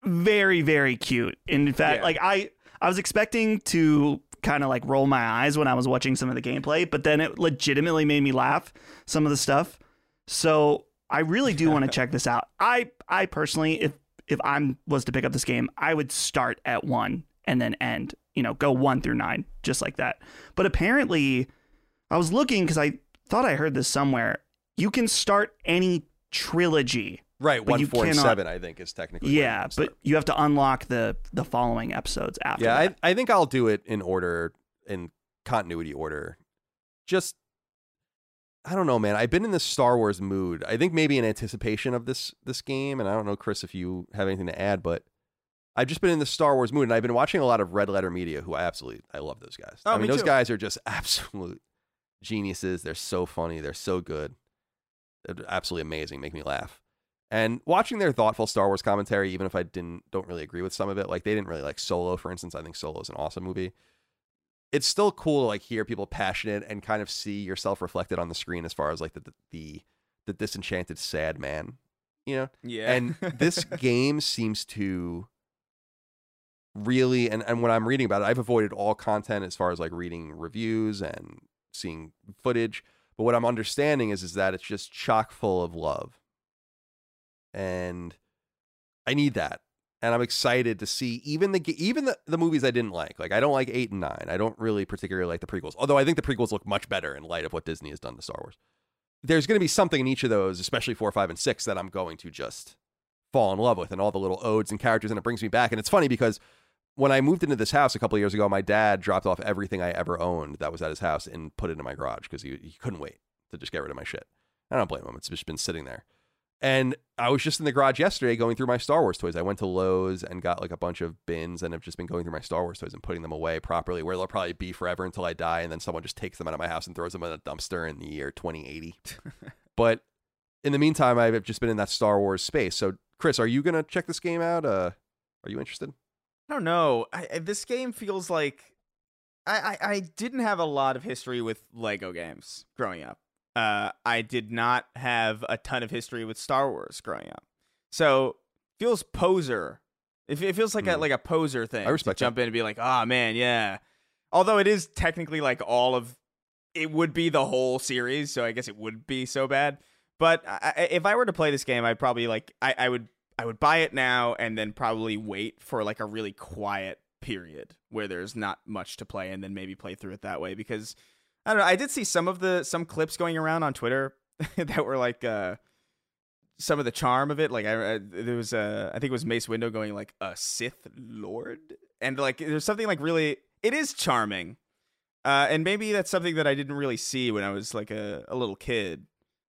very very cute. And in fact, Yeah. like I I was expecting to kind of like roll my eyes when I was watching some of the gameplay, but then it legitimately made me laugh. Some of the stuff. So I really do want to check this out. I I personally, if if I'm was to pick up this game, I would start at one and then end. You know, go one through nine, just like that. But apparently, I was looking because I thought I heard this somewhere. You can start any trilogy. right But one you four and seven i think is technically where you Yeah, can start. but you have to unlock the the following episodes after. yeah that. I, I think i'll do it in order in continuity order just i don't know man i've been in this star wars mood i think maybe in anticipation of this this game and i don't know chris if you have anything to add but i've just been in the star wars mood and i've been watching a lot of red letter media who i absolutely i love those guys Oh, i mean me those too. guys are just absolute geniuses they're so funny they're so good they're absolutely amazing make me laugh and watching their thoughtful Star Wars commentary, even if I didn't don't really agree with some of it, like they didn't really like Solo, for instance. I think Solo is an awesome movie. It's still cool to like hear people passionate and kind of see yourself reflected on the screen as far as like the the the, the disenchanted sad man, you know. Yeah. And this game seems to really and, and when I'm reading about it, I've avoided all content as far as like reading reviews and seeing footage. But what I'm understanding is is that it's just chock full of love. And I need that. And I'm excited to see even the even the, the movies I didn't like. Like I don't like 8 and 9. I don't really particularly like the prequels. Although I think the prequels look much better in light of what Disney has done to Star Wars. There's going to be something in each of those, especially 4, 5 and 6 that I'm going to just fall in love with and all the little odes and characters and it brings me back. And it's funny because when I moved into this house a couple of years ago, my dad dropped off everything I ever owned that was at his house and put it in my garage because he, he couldn't wait to just get rid of my shit. I don't blame him. It's just been sitting there. And I was just in the garage yesterday going through my Star Wars toys. I went to Lowe's and got like a bunch of bins and have just been going through my Star Wars toys and putting them away properly where they'll probably be forever until I die. And then someone just takes them out of my house and throws them in a dumpster in the year 2080. but in the meantime, I've just been in that Star Wars space. So, Chris, are you going to check this game out? Uh, are you interested? I don't know. I, this game feels like I, I I didn't have a lot of history with Lego games growing up. Uh, I did not have a ton of history with Star Wars growing up, so feels poser. It, it feels like a Hmm. like a poser thing. I respect to jump in and be like, oh man, yeah. Although it is technically like all of, it would be the whole series, so I guess it would be so bad. But I- if I were to play this game, I'd probably like I, I would I would buy it now and then probably wait for like a really quiet period where there's not much to play and then maybe play through it that way because I don't know. I did see some of the some clips going around on Twitter that were like uh some of the charm of it. Like I, I there was a I think it was Mace Windu going like a Sith Lord, and like there's something like really it is charming, uh, and maybe that's something that I didn't really see when I was like a, a little kid,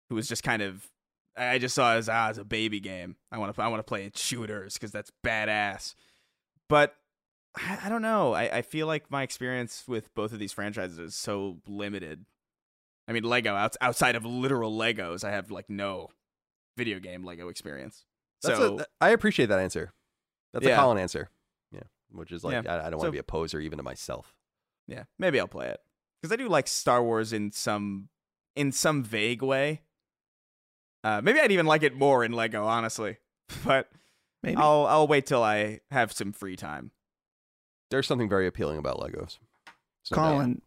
who was just kind of I just saw it as ah, as a baby game. I want to I want to play shooters because that's badass, but. I, I don't know. I, I feel like my experience with both of these franchises is so limited. I mean, Lego outs- outside of literal Legos, I have like no video game Lego experience. That's so a, I appreciate that answer. That's a Yeah. Colin answer. Yeah, which is like Yeah. I, I don't want So- to be a poser even to myself. yeah, maybe I'll play it because I do like Star Wars in some in some vague way. Uh, maybe I'd even like it more in Lego, honestly. But Maybe. I'll I'll wait till I have some free time. There's something very appealing about Legos. It's no doubt. Colin.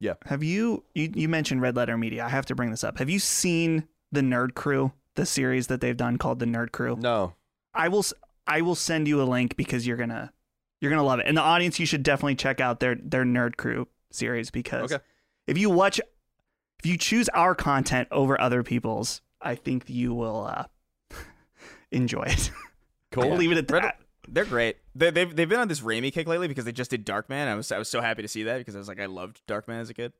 Yeah. Have you, you you mentioned Red Letter Media? I have to bring this up. Have you seen the Nerd Crew, the series that they've done called the Nerd Crew? No. I will I will send you a link because you're gonna you're gonna love it. And the audience, you should definitely check out their their Nerd Crew series because Okay. if you watch, if you choose our content over other people's, I think you will uh, enjoy it. Cool. I'll leave it at Red- that. They're great. They, they've they've been on this Raimi kick lately because they just did Darkman. I was I was so happy to see that because I was like I loved Darkman as a kid.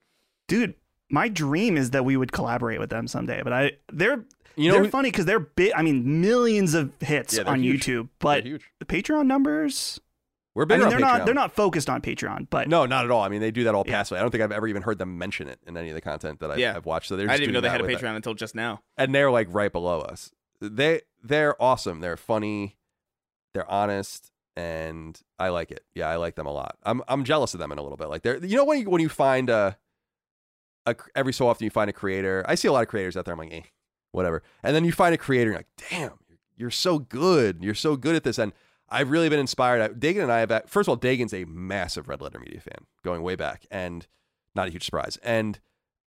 Dude, my dream is that we would collaborate with them someday. But I they're You know, they're funny because they're big. I mean, millions of hits Yeah, on huge. YouTube, but the Patreon numbers. We're I mean, on they're Patreon. not they're not focused on Patreon, but No, not at all. I mean, they do that all Yeah. passively. I don't think I've ever even heard them mention it in any of the content that I've, Yeah. I've watched. So they're I just didn't even know they had a that. Patreon until just now. and they're like right below us. They they're awesome. They're funny. They're honest, and I like it. Yeah, I like them a lot. I'm I'm jealous of them in a little bit. Like they're you know when you when you find a, a every so often you find a creator. I see a lot of creators out there. I'm like, eh, whatever. And then you find a creator, and you're like, damn, you're, you're so good. You're so good at this. And I've really been inspired. Dagan and I have. First of all, Dagan's a massive Red Letter Media fan, going way back, and not a huge surprise. And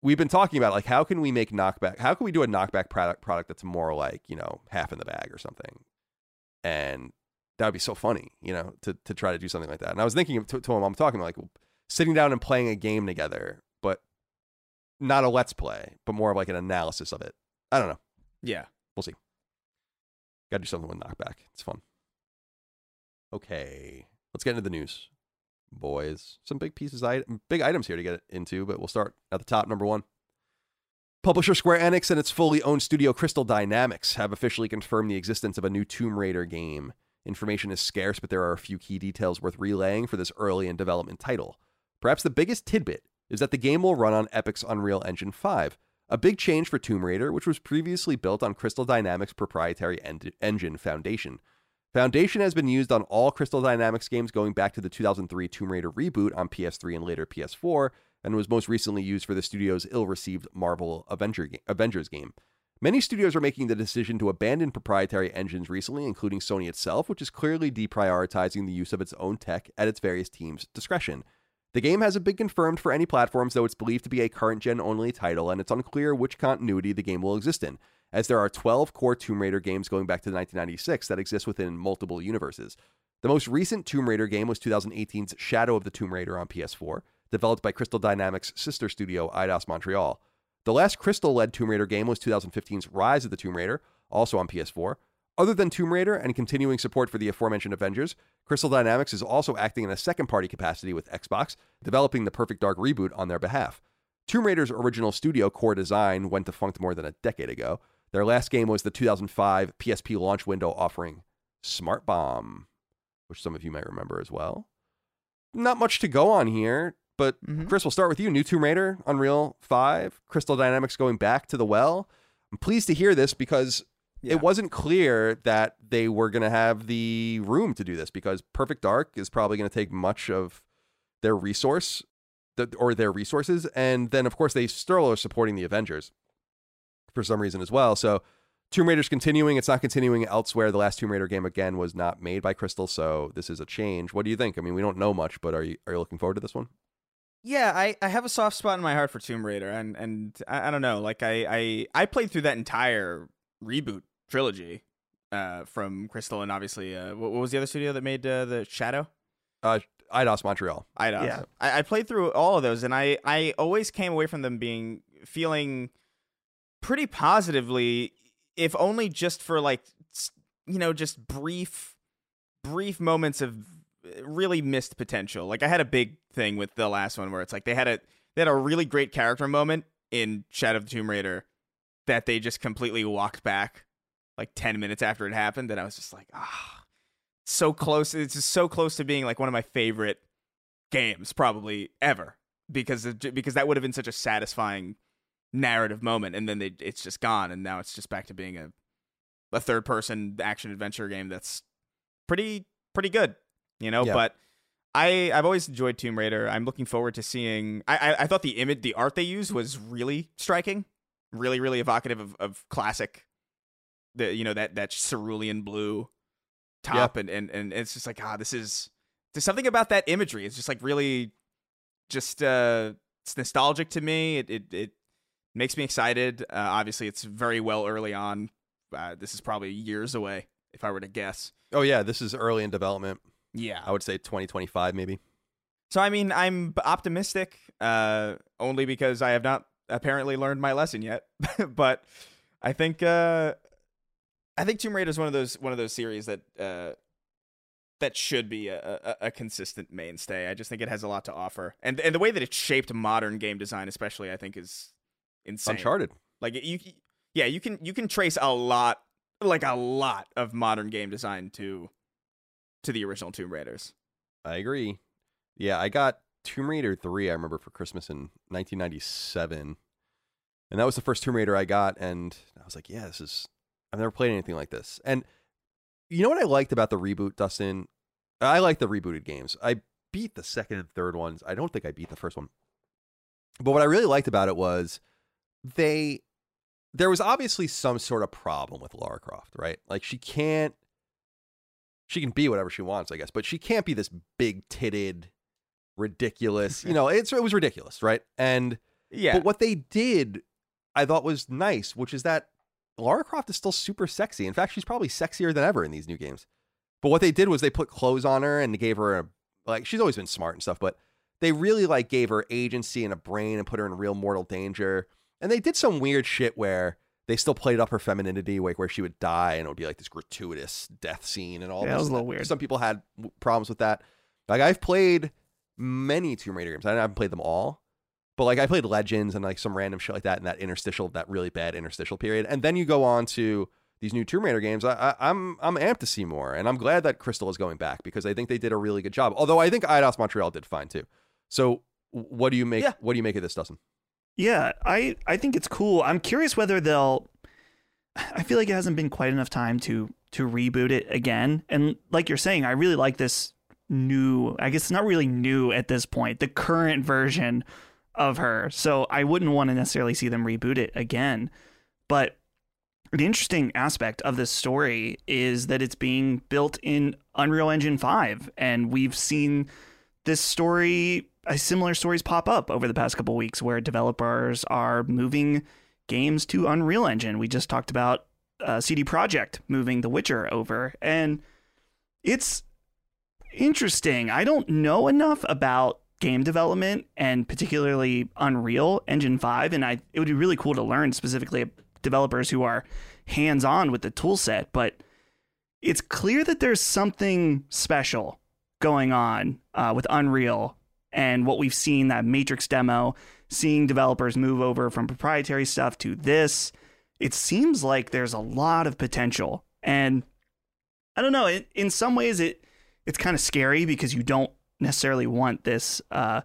we've been talking about like how can we make knockback how can we do a knockback product product that's more like you know half in the bag or something and that would be so funny you know to, to try to do something like that and i was thinking of to, to him i'm talking like sitting down and playing a game together but not a let's play but more of like an analysis of it i don't know Yeah. We'll see. gotta do something with knockback it's fun okay let's get into the news boys some big pieces big items here to get into but we'll start at the top number one Publisher Square Enix and its fully owned studio Crystal Dynamics have officially confirmed the existence of a new Tomb Raider game. Information is scarce, but there are a few key details worth relaying for this early in development title. Perhaps the biggest tidbit is that the game will run on Epic's Unreal Engine 5, a big change for Tomb Raider, which was previously built on Crystal Dynamics' proprietary en- engine Foundation. Foundation has been used on all Crystal Dynamics games going back to the 2003 Tomb Raider reboot on PS3 and later PS4, and was most recently used for the studio's ill received Marvel Avengers game. Many studios are making the decision to abandon proprietary engines recently, including Sony itself, which is clearly deprioritizing the use of its own tech at its various teams' discretion. The game hasn't been confirmed for any platforms, though it's believed to be a current gen only title, and it's unclear which continuity the game will exist in, as there are 12 core Tomb Raider games going back to 1996 that exist within multiple universes. The most recent Tomb Raider game was 2018's Shadow of the Tomb Raider on PS4, developed by Crystal Dynamics' sister studio, Eidos Montreal. The last Crystal led Tomb Raider game was 2015's Rise of the Tomb Raider, also on PS4. Other than Tomb Raider and continuing support for the aforementioned Avengers, Crystal Dynamics is also acting in a second party capacity with Xbox, developing the Perfect Dark reboot on their behalf. Tomb Raider's original studio core design went defunct more than a decade ago. Their last game was the 2005 PSP launch window offering Smart Bomb, which some of you might remember as well. Not much to go on here, but Mhm. Chris, we'll start with you. New Tomb Raider, Unreal 5, Crystal Dynamics going back to the well. I'm pleased to hear this because Yeah. it wasn't clear that they were going to have the room to do this because Perfect Dark is probably going to take much of their resource or their resources. And then, of course, they still are supporting the Avengers for some reason as well. So Tomb Raider's continuing. It's not continuing elsewhere. The last Tomb Raider game, again, was not made by Crystal. So this is a change. What do you think? I mean, we don't know much, but are you, are you looking forward to this one? Yeah, I, I have a soft spot in my heart for Tomb Raider, and and I, I don't know, like I, I I played through that entire reboot trilogy, uh, from Crystal, and obviously, uh, what, what was the other studio that made uh, the Shadow? Uh, Eidos Montreal. I don't. Yeah. I, I played through all of those, and I I always came away from them being feeling pretty positively if only just for like you know just brief brief moments of really missed potential. Like I had a big thing with the last one where it's like they had a they had a really great character moment in Shadow of the Tomb Raider that they just completely walked back like 10 minutes after it happened and I was just like, ah, so close. It's just so close to being like one of my favorite games probably ever because of, because that would have been such a satisfying narrative moment and then they, it's just gone and now it's just back to being a a third person action adventure game that's pretty pretty good, you know, Yeah. but I I've always enjoyed Tomb Raider. I'm looking forward to seeing. I I, I thought the image, the art they used was really striking, really really evocative of, of classic, the you know that that cerulean blue top, and, and and it's just like ah, this is there's something about that imagery. It's just like really, just uh, it's nostalgic to me. It it it makes me excited. Uh, obviously, it's very well early on. Uh, this is probably years away if I were to guess. Oh yeah, this is early in development. Yeah, I would say 2025 maybe. So I mean, I'm optimistic, uh, only because I have not apparently learned my lesson yet. but I think uh, I think Tomb Raider is one of those one of those series that uh, that should be a, a, a consistent mainstay. I just think it has a lot to offer, and and the way that it shaped modern game design, especially, I think is insane. Uncharted. Like you, yeah, you can you can trace a lot, like a lot of modern game design to to the original Tomb Raiders. I agree. Yeah, I got Tomb Raider 3 I remember for Christmas in 1997. And that was the first Tomb Raider I got and I was like, yeah, this is I've never played anything like this. And you know what I liked about the reboot, Dustin? I like the rebooted games. I beat the second and third ones. I don't think I beat the first one. But what I really liked about it was they there was obviously some sort of problem with Lara Croft, right? Like she can't she can be whatever she wants, I guess, but she can't be this big titted, ridiculous. you know, it's it was ridiculous, right? And Yeah, but what they did, I thought was nice, which is that Lara Croft is still super sexy. In fact, she's probably sexier than ever in these new games. But what they did was they put clothes on her and they gave her a like she's always been smart and stuff, but they really like gave her agency and a brain and put her in real mortal danger. And they did some weird shit where they still played up her femininity, like where she would die and it would be like this gratuitous death scene and all. Yeah, that was a little weird. Some people had problems with that. Like I've played many Tomb Raider games. I haven't played them all, but like I played Legends and like some random shit like that in that interstitial, that really bad interstitial period. And then you go on to these new Tomb Raider games. I, I, I'm I'm amped to see more, and I'm glad that Crystal is going back because I think they did a really good job. Although I think Eidos Montreal did fine too. So what do you make? Yeah. What do you make of this, Dustin? Yeah, I I think it's cool. I'm curious whether they'll. I feel like it hasn't been quite enough time to to reboot it again. And like you're saying, I really like this new. I guess it's not really new at this point. The current version of her. So I wouldn't want to necessarily see them reboot it again. But the interesting aspect of this story is that it's being built in Unreal Engine 5 and we've seen this story similar stories pop up over the past couple weeks where developers are moving games to Unreal Engine. We just talked about uh, CD Projekt moving The Witcher over and it's interesting. I don't know enough about game development and particularly Unreal Engine 5 and I it would be really cool to learn specifically developers who are hands-on with the tool set, but it's clear that there's something special going on uh, with Unreal and what we've seen that Matrix demo, seeing developers move over from proprietary stuff to this. It seems like there's a lot of potential, and I don't know. In, in some ways, it it's kind of scary because you don't necessarily want this. Uh,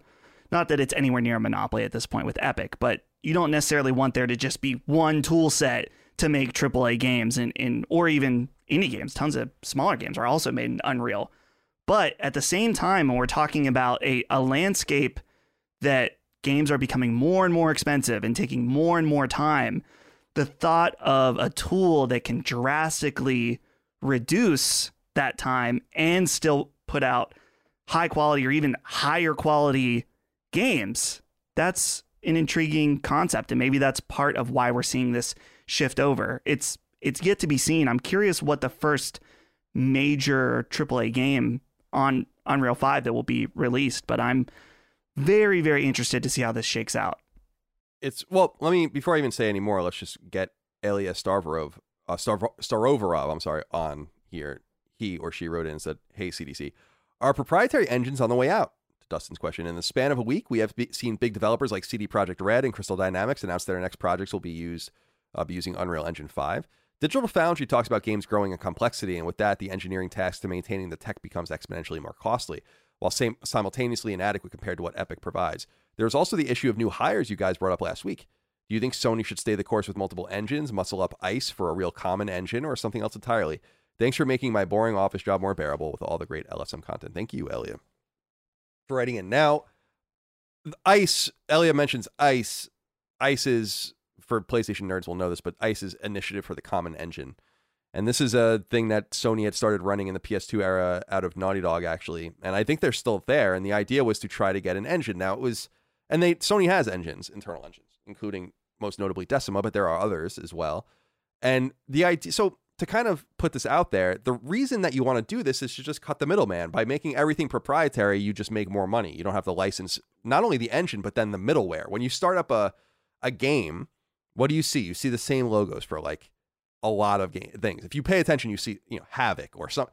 not that it's anywhere near a monopoly at this point with Epic, but you don't necessarily want there to just be one tool set to make AAA games and in or even indie games. Tons of smaller games are also made in Unreal. But at the same time, when we're talking about a, a landscape that games are becoming more and more expensive and taking more and more time, the thought of a tool that can drastically reduce that time and still put out high quality or even higher quality games, that's an intriguing concept. And maybe that's part of why we're seeing this shift over. It's it's yet to be seen. I'm curious what the first major AAA game on Unreal 5 that will be released, but I'm very, very interested to see how this shakes out. It's well. Let me before I even say any more. Let's just get Elia Starvarov uh, Star- Staroverov, I'm sorry, on here. He or she wrote in and said, "Hey CDC, our proprietary engines on the way out." To Dustin's question, in the span of a week, we have be- seen big developers like CD Projekt Red and Crystal Dynamics announce that their next projects will be used uh, be using Unreal Engine 5. Digital Foundry talks about games growing in complexity, and with that, the engineering task to maintaining the tech becomes exponentially more costly, while same, simultaneously inadequate compared to what Epic provides. There's also the issue of new hires you guys brought up last week. Do you think Sony should stay the course with multiple engines, muscle up ICE for a real common engine, or something else entirely? Thanks for making my boring office job more bearable with all the great LSM content. Thank you, Elia, for writing in. Now, ICE, Elia mentions ICE. ICE is, for PlayStation nerds will know this, but ICE is Initiative for the Common Engine. And this is a thing that Sony had started running in the PS2 era out of Naughty Dog, actually. And I think they're still there. And the idea was to try to get an engine. Now, it was, and they Sony has engines, internal engines, including most notably Decima, but there are others as well. And the idea, so to kind of put this out there, the reason that you want to do this is to just cut the middleman. By making everything proprietary, you just make more money. You don't have to license not only the engine, but then the middleware. When you start up a, a game, what do you see? You see the same logos for like a lot of game things. If you pay attention, you see, you know, Havok or some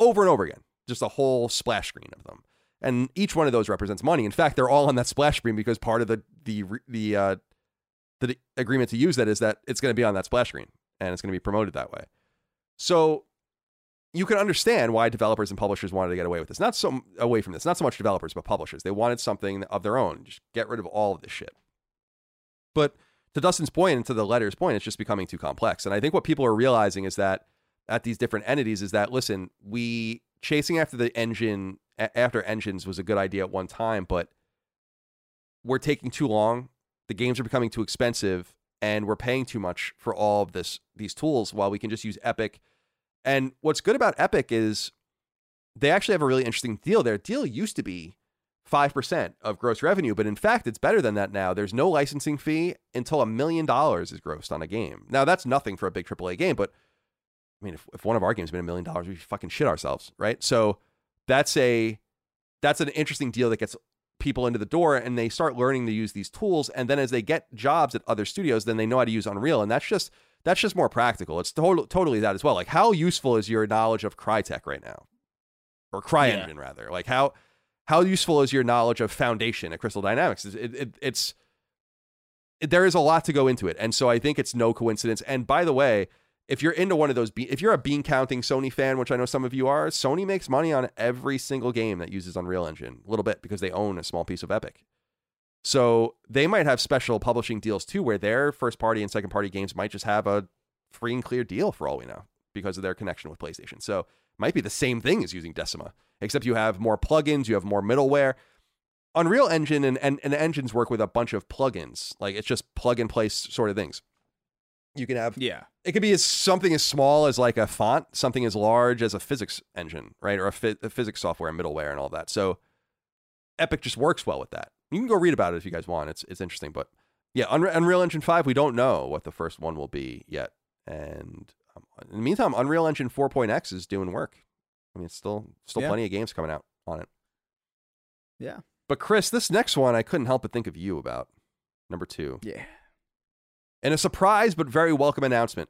over and over again, just a whole splash screen of them. And each one of those represents money. In fact, they're all on that splash screen because part of the the the uh, the agreement to use that is that it's going to be on that splash screen and it's going to be promoted that way. So you can understand why developers and publishers wanted to get away with this. Not so away from this, not so much developers, but publishers. They wanted something of their own. Just get rid of all of this shit. But to Dustin's point and to the letter's point, it's just becoming too complex. And I think what people are realizing is that at these different entities is that listen, we chasing after the engine after engines was a good idea at one time, but we're taking too long. The games are becoming too expensive and we're paying too much for all of this these tools while we can just use Epic. And what's good about Epic is they actually have a really interesting deal. Their deal used to be 5% of gross revenue, but in fact, it's better than that now. There's no licensing fee until a million dollars is grossed on a game. Now, that's nothing for a big AAA game, but I mean, if, if one of our games been a million dollars, we fucking shit ourselves, right? So that's a that's an interesting deal that gets people into the door and they start learning to use these tools and then as they get jobs at other studios then they know how to use unreal and that's just that's just more practical it's totally totally that as well like how useful is your knowledge of crytek right now or CryEngine yeah. rather like how how useful is your knowledge of foundation at crystal dynamics it, it, it's it, there is a lot to go into it and so i think it's no coincidence and by the way if you're into one of those, be- if you're a bean counting Sony fan, which I know some of you are, Sony makes money on every single game that uses Unreal Engine, a little bit because they own a small piece of Epic. So they might have special publishing deals too, where their first party and second party games might just have a free and clear deal for all we know because of their connection with PlayStation. So might be the same thing as using Decima, except you have more plugins, you have more middleware. Unreal Engine and, and, and engines work with a bunch of plugins. Like it's just plug and place sort of things. You can have yeah. It could be as something as small as like a font, something as large as a physics engine, right, or a, a physics software and middleware and all that. So Epic just works well with that. You can go read about it if you guys want. It's it's interesting, but yeah, Unreal Engine five. We don't know what the first one will be yet, and um, in the meantime, Unreal Engine 4.x is doing work. I mean, it's still still yeah. plenty of games coming out on it. Yeah. But Chris, this next one I couldn't help but think of you about. Number two. Yeah. In a surprise but very welcome announcement,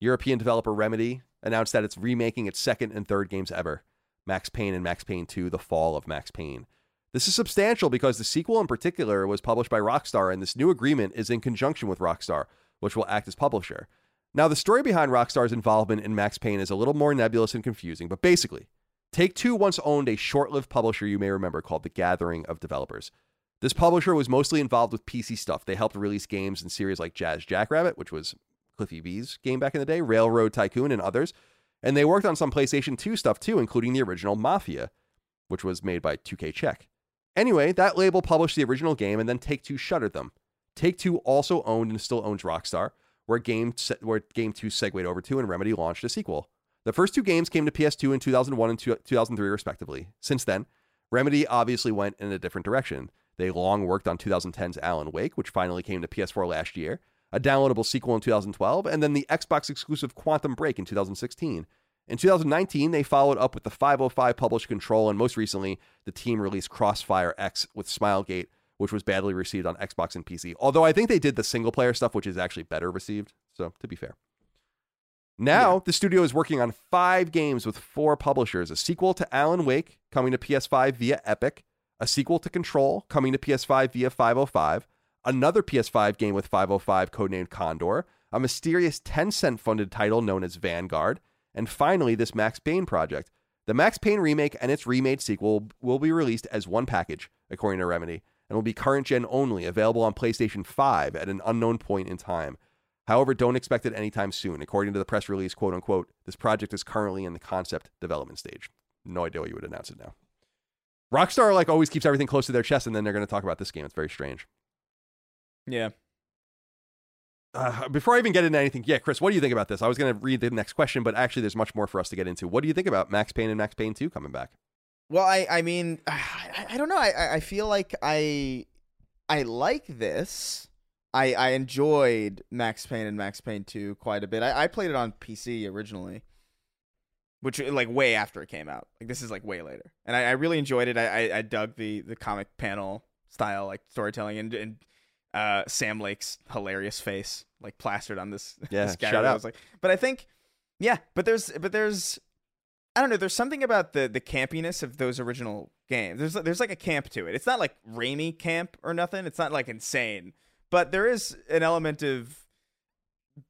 European developer Remedy announced that it's remaking its second and third games ever Max Payne and Max Payne 2 The Fall of Max Payne. This is substantial because the sequel in particular was published by Rockstar, and this new agreement is in conjunction with Rockstar, which will act as publisher. Now, the story behind Rockstar's involvement in Max Payne is a little more nebulous and confusing, but basically, Take Two once owned a short lived publisher you may remember called The Gathering of Developers. This publisher was mostly involved with PC stuff. They helped release games in series like Jazz Jackrabbit, which was Cliffy B's game back in the day, Railroad Tycoon, and others. And they worked on some PlayStation 2 stuff too, including the original Mafia, which was made by 2K Czech. Anyway, that label published the original game and then Take Two shuttered them. Take Two also owned and still owns Rockstar, where Game, where game 2 segued over to and Remedy launched a sequel. The first two games came to PS2 in 2001 and 2003, respectively. Since then, Remedy obviously went in a different direction. They long worked on 2010's Alan Wake, which finally came to PS4 last year, a downloadable sequel in 2012, and then the Xbox exclusive Quantum Break in 2016. In 2019, they followed up with the 505 published Control, and most recently, the team released Crossfire X with Smilegate, which was badly received on Xbox and PC. Although I think they did the single player stuff, which is actually better received. So, to be fair. Now, the studio is working on five games with four publishers a sequel to Alan Wake coming to PS5 via Epic, a sequel to Control coming to PS5 via 505, another PS5 game with 505 codenamed Condor, a mysterious Tencent funded title known as Vanguard, and finally, this Max Payne project. The Max Payne remake and its remade sequel will be released as one package, according to Remedy, and will be current gen only, available on PlayStation 5 at an unknown point in time. However, don't expect it anytime soon. According to the press release, quote unquote, this project is currently in the concept development stage. No idea why you would announce it now. Rockstar like always keeps everything close to their chest, and then they're going to talk about this game. It's very strange. Yeah. Uh, before I even get into anything, yeah, Chris, what do you think about this? I was going to read the next question, but actually, there's much more for us to get into. What do you think about Max Payne and Max Payne 2 coming back? Well, I I mean, I, I don't know. I I feel like I I like this. I I enjoyed Max Payne and Max Payne 2 quite a bit. I, I played it on PC originally, which like way after it came out. Like this is like way later, and I, I really enjoyed it. I, I I dug the the comic panel style like storytelling and and uh, Sam Lake's hilarious face like plastered on this. Yeah, this guy. shout I was like, but I think, yeah, but there's but there's I don't know. There's something about the the campiness of those original games. There's there's like a camp to it. It's not like Raimi camp or nothing. It's not like insane, but there is an element of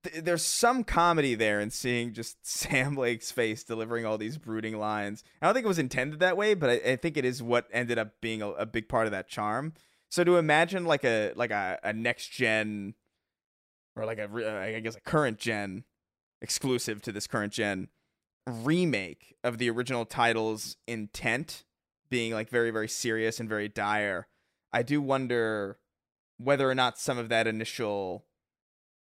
th- there's some comedy there in seeing just Sam Lake's face delivering all these brooding lines. I don't think it was intended that way, but I, I think it is what ended up being a, a big part of that charm. So to imagine like a like a, a next gen or like a uh, I guess a current gen exclusive to this current gen remake of the original title's intent being like very very serious and very dire. I do wonder whether or not some of that initial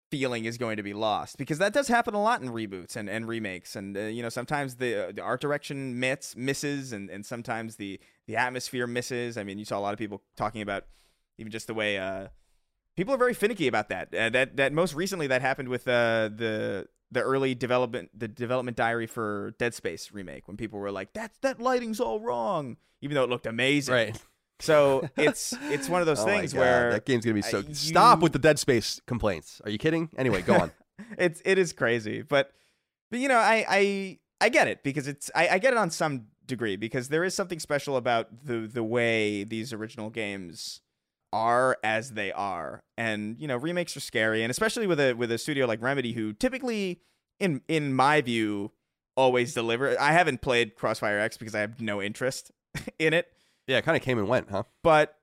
feeling is going to be lost because that does happen a lot in reboots and, and remakes and uh, you know sometimes the uh, the art direction miss, misses and, and sometimes the the atmosphere misses. I mean you saw a lot of people talking about even just the way uh people are very finicky about that. Uh, that that most recently that happened with uh the the early development the development diary for Dead Space remake when people were like that that lighting's all wrong even though it looked amazing Right. so it's it's one of those Oh things where that game's gonna be so. uh, Stop with the Dead Space complaints. Are you kidding? Anyway, go on. it's it is crazy but but you know i i i get it because it's i, I get it on some degree because there is something special about the the way these original games are as they are and you know remakes are scary and especially with a with a studio like remedy who typically in in my view always deliver i haven't played crossfire x because i have no interest in it yeah, it kind of came and went, huh? but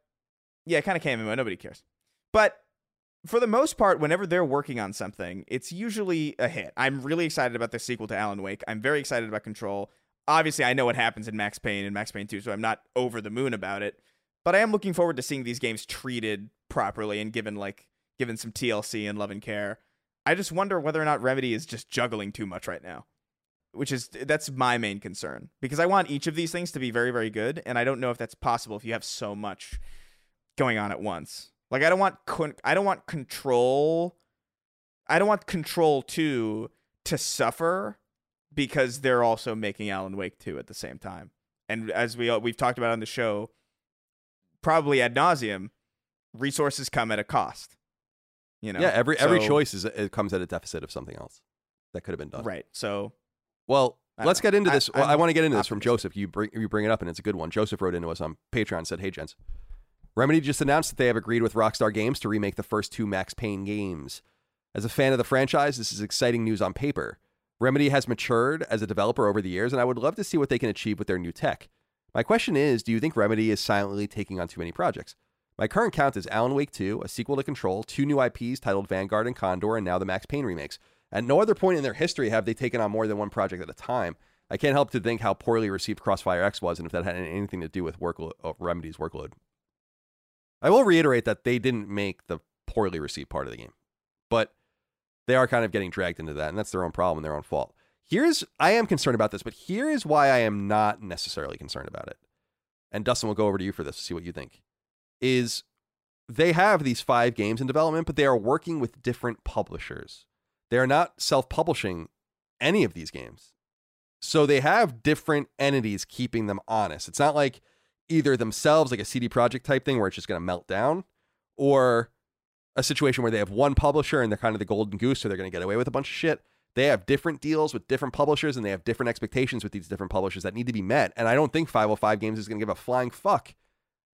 yeah, it kind of came and went. Nobody cares. But for the most part, whenever they're working on something, it's usually a hit. I'm really excited about the sequel to Alan Wake. I'm very excited about Control. Obviously, I know what happens in Max Payne and Max Payne 2, so I'm not over the moon about it. But I am looking forward to seeing these games treated properly and given like given some TLC and love and care. I just wonder whether or not Remedy is just juggling too much right now which is that's my main concern because I want each of these things to be very very good and I don't know if that's possible if you have so much going on at once. Like I don't want con- I don't want control I don't want control 2 to suffer because they're also making Alan Wake 2 at the same time. And as we we've talked about on the show probably ad nauseum resources come at a cost. You know. yeah, every every So- choice is it comes at a deficit of something else that could have been done. Right. So Well, let's don't get into know. I- this. well, I, want to get into this from. Joseph. You bring you bring it up, and it's a good one. Joseph wrote into us on Patreon. and Said, "Hey, gents, Remedy just announced that they have agreed with Rockstar Games to remake the first two Max Payne games. As a fan of the franchise, this is exciting news on paper. Remedy has matured as a developer over the years, and I would love to see what they can achieve with their new tech. My question is, do you think Remedy is silently taking on too many projects? My current count is Alan Wake 2, a sequel to Control, two new IPs titled Vanguard and Condor, and now the Max Payne remakes. At no other point in their history have they taken on more than one project at a time. I can't help to think how poorly received Crossfire X was and if that had anything to do with workload, uh, Remedy's workload. I will reiterate that they didn't make the poorly received part of the game, but they are kind of getting dragged into that, and that's their own problem and their own fault. Here's, I am concerned about this, but here is why I am not necessarily concerned about it. And Dustin, we'll go over to you for this to see what you think. Is they have these five games in development, but they are working with different publishers. They are not self publishing any of these games. So they have different entities keeping them honest. It's not like either themselves, like a CD Projekt type thing where it's just going to melt down, or a situation where they have one publisher and they're kind of the golden goose, so they're going to get away with a bunch of shit. They have different deals with different publishers and they have different expectations with these different publishers that need to be met. And I don't think 505 Games is going to give a flying fuck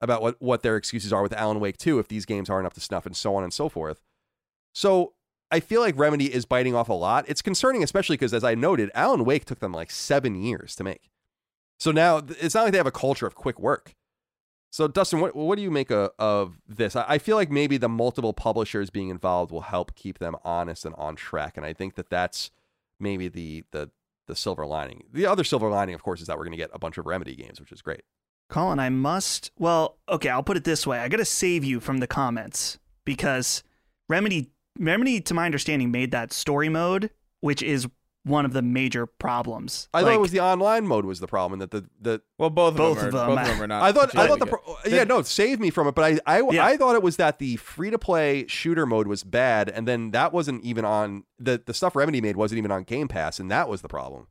about what, what their excuses are with Alan Wake 2 if these games aren't up to snuff and so on and so forth. So I feel like Remedy is biting off a lot. It's concerning, especially because, as I noted, Alan Wake took them like seven years to make. So now it's not like they have a culture of quick work. So, Dustin, what, what do you make of, of this? I, I feel like maybe the multiple publishers being involved will help keep them honest and on track. And I think that that's maybe the, the, the silver lining. The other silver lining, of course, is that we're going to get a bunch of Remedy games, which is great. Colin, I must. Well, okay, I'll put it this way. I got to save you from the comments because Remedy, Remedy, to my understanding, made that story mode, which is one of the major problems. I Like, thought it was the online mode was the problem, and that the, the Well, both of Both them, of them. both of them are not. I thought I thought the pro- yeah no save me from it, but I I, Yeah. I thought it was that the free to play shooter mode was bad, and then that wasn't even on the the stuff Remedy made wasn't even on Game Pass, and that was the problem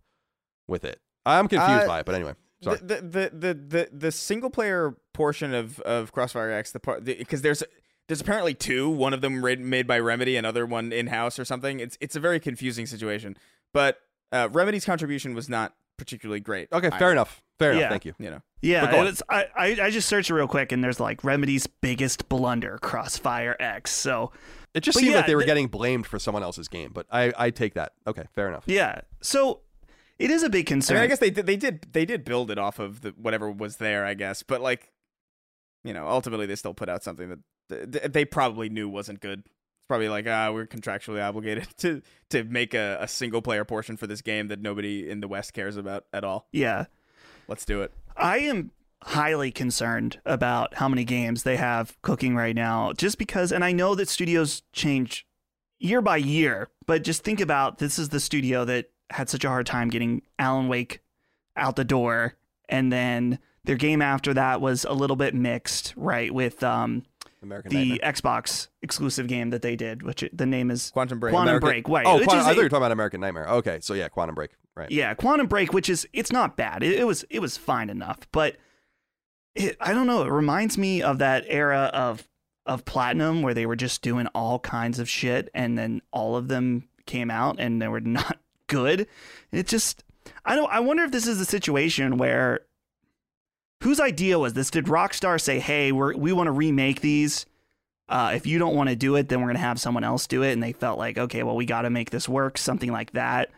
with it. I'm confused Uh, by it, but anyway, sorry. The, the the the the single player portion of of Crossfire X, the part because there's there's apparently two, one of them made by Remedy, another one in house or something. It's it's a very confusing situation. But uh, Remedy's contribution was not particularly great. okay, either, fair enough, fair Yeah. enough. Thank you. You know, Yeah, But it's, I, I I just searched it real quick, and there's like Remedy's biggest blunder, Crossfire X. So It just seemed yeah, like they were th- getting blamed for someone else's game, but I I take that. Okay, fair enough. yeah, so it is a big I concern. mean, I guess they did they did they did build it off of the whatever was there, I guess. But like, you know, ultimately they still put out something that th- th- they probably knew wasn't good. It's probably like, ah, we're contractually obligated to to make a, a single player portion for this game that nobody in the West cares about at all. yeah, Let's do it. I am highly concerned about how many games they have cooking right now, just because, and I know that studios change year by year, but just think about this is the studio that had such a hard time getting Alan Wake out the door, and then their game after that was a little bit mixed, right? With um, American the Nightmare. Xbox exclusive game that they did, which it- the name is Quantum Break. Quantum American- Break. Right. Oh, Quantum, is I thought you were talking about American Nightmare. Okay, so yeah, Quantum Break. Right. yeah, Quantum Break, which is it's not bad. It, it was it was fine enough, but it, I don't know. It reminds me of that era of of Platinum where they were just doing all kinds of shit, and then all of them came out and they were not good. It just I don't. I wonder if this is a situation where whose idea was this? Did Rockstar say, "Hey, we're we want to remake these"? Uh, if you don't want to do it, then we're gonna have someone else do it. And they felt like, okay, well, we got to make this work, something like that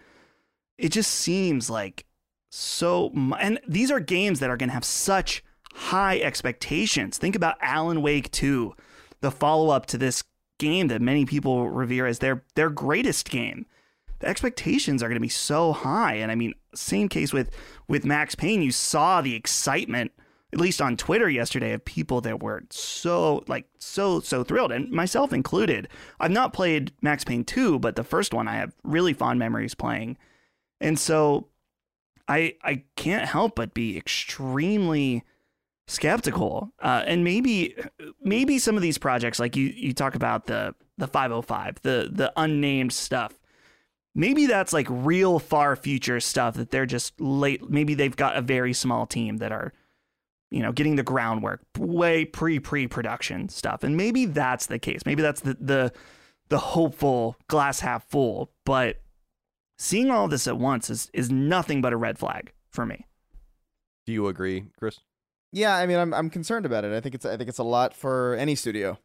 it just seems like so and these are games that are going to have such high expectations think about alan wake 2 the follow-up to this game that many people revere as their their greatest game the expectations are going to be so high and i mean same case with with max payne you saw the excitement at least on twitter yesterday of people that were so like so so thrilled and myself included i've not played max payne 2 but the first one i have really fond memories playing and so I I can't help but be extremely skeptical. Uh, and maybe maybe some of these projects like you you talk about the the 505, the the unnamed stuff. Maybe that's like real far future stuff that they're just late maybe they've got a very small team that are you know getting the groundwork way pre pre production stuff. And maybe that's the case. Maybe that's the the the hopeful glass half full, but seeing all this at once is is nothing but a red flag for me. Do you agree, Chris? Yeah, I mean, I'm I'm concerned about it. I think it's I think it's a lot for any studio,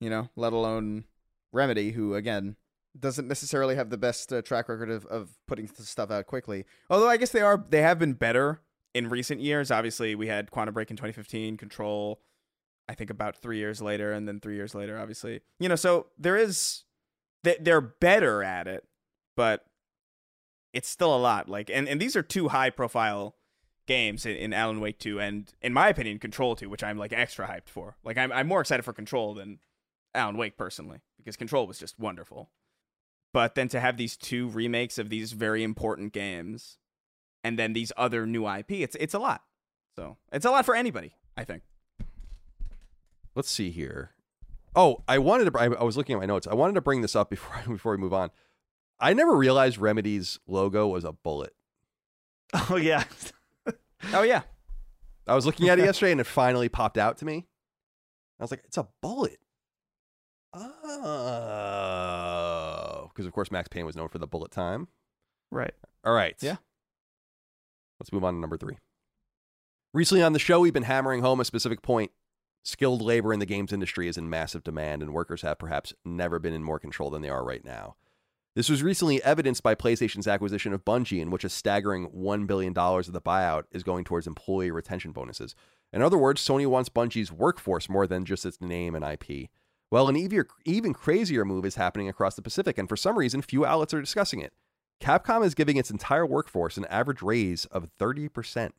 you know, let alone Remedy, who again doesn't necessarily have the best uh, track record of of putting stuff out quickly. Although I guess they are they have been better in recent years. Obviously, we had Quantum Break in 2015, Control, I think about three years later, and then three years later, obviously, you know. So there is they they're better at it, but it's still a lot. Like, and and these are two high profile games in, in Alan Wake 2 and in my opinion Control 2 which I'm like extra hyped for. Like I'm I'm more excited for Control than Alan Wake personally because Control was just wonderful. But then to have these two remakes of these very important games and then these other new IP it's it's a lot. So, it's a lot for anybody, I think. Let's see here. Oh, I wanted to. I, I was looking at my notes. I wanted to bring this up before before we move on. I never realized Remedy's logo was a bullet. Oh yeah. Oh yeah. I was looking at it yesterday and it finally popped out to me. I was like, it's a bullet. Oh, because of course Max Payne was known for the bullet time. Right. All right. Yeah. Let's move on to number three. Recently on the show, we've been hammering home a specific point. Skilled labor in the games industry is in massive demand, and workers have perhaps never been in more control than they are right now. This was recently evidenced by PlayStation's acquisition of Bungie, in which a staggering $1 billion of the buyout is going towards employee retention bonuses. In other words, Sony wants Bungie's workforce more than just its name and IP. Well, an even crazier move is happening across the Pacific, and for some reason, few outlets are discussing it. Capcom is giving its entire workforce an average raise of 30%.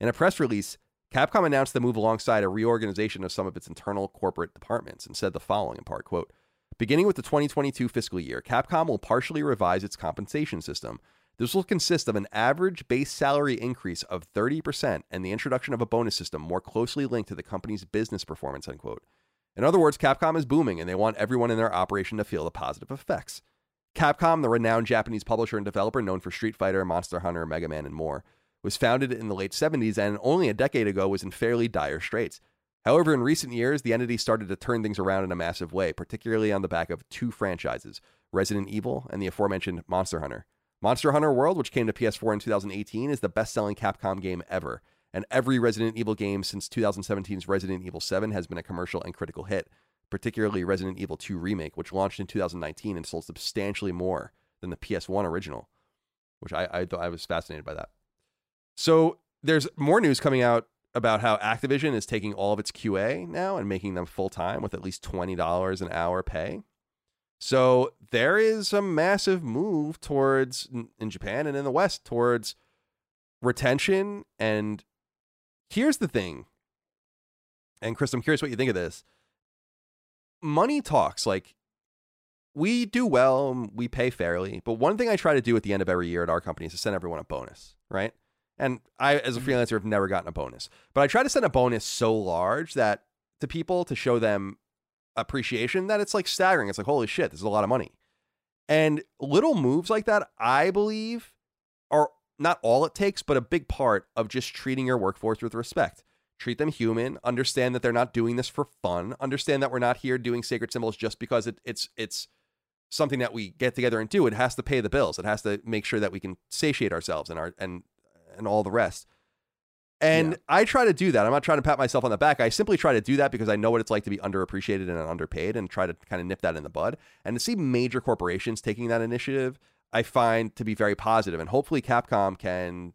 In a press release, Capcom announced the move alongside a reorganization of some of its internal corporate departments and said the following in part quote, Beginning with the 2022 fiscal year, Capcom will partially revise its compensation system. This will consist of an average base salary increase of 30% and the introduction of a bonus system more closely linked to the company's business performance, unquote. In other words, Capcom is booming and they want everyone in their operation to feel the positive effects. Capcom, the renowned Japanese publisher and developer known for Street Fighter, Monster Hunter, Mega Man, and more, was founded in the late 70s and only a decade ago was in fairly dire straits. However, in recent years, the entity started to turn things around in a massive way, particularly on the back of two franchises Resident Evil and the aforementioned Monster Hunter. Monster Hunter World, which came to PS4 in 2018, is the best selling Capcom game ever, and every Resident Evil game since 2017's Resident Evil 7 has been a commercial and critical hit particularly mm-hmm. Resident Evil 2 Remake, which launched in 2019 and sold substantially more than the PS1 original, which I, I thought I was fascinated by that. So there's more news coming out about how Activision is taking all of its QA now and making them full time with at least $20 an hour pay. So there is a massive move towards in Japan and in the West towards retention. And here's the thing. And Chris, I'm curious what you think of this money talks. Like we do well, we pay fairly. But one thing I try to do at the end of every year at our company is to send everyone a bonus, right? And I, as a mm-hmm. freelancer, have never gotten a bonus. But I try to send a bonus so large that to people to show them appreciation that it's like staggering. It's like, holy shit, this is a lot of money. And little moves like that, I believe, not all it takes, but a big part of just treating your workforce with respect treat them human understand that they're not doing this for fun understand that we're not here doing sacred symbols just because it, it's it's something that we get together and do it has to pay the bills it has to make sure that we can satiate ourselves and our and and all the rest and yeah. I try to do that. I'm not trying to pat myself on the back. I simply try to do that because I know what it's like to be underappreciated and underpaid and try to kind of nip that in the bud. And to see major corporations taking that initiative, I find to be very. And hopefully Capcom can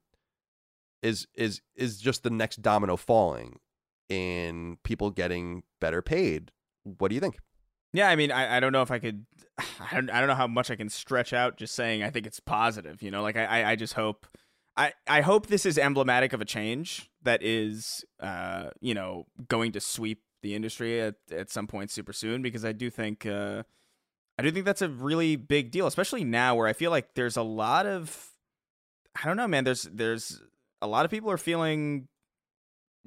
is is is just the next domino falling in people getting better paid. What do you think? Yeah, I mean, I, I don't know if I could, I don't, I don't know how much I can stretch out just saying I think it's positive. You know, like I, I just hope, I, I hope this is emblematic of a change that is, uh, you know, going to sweep the industry at, at some point super soon because I do think, uh, I do think that's a really big deal, especially now where I feel like there's a lot of, I don't know, man. There's there's a lot of people are feeling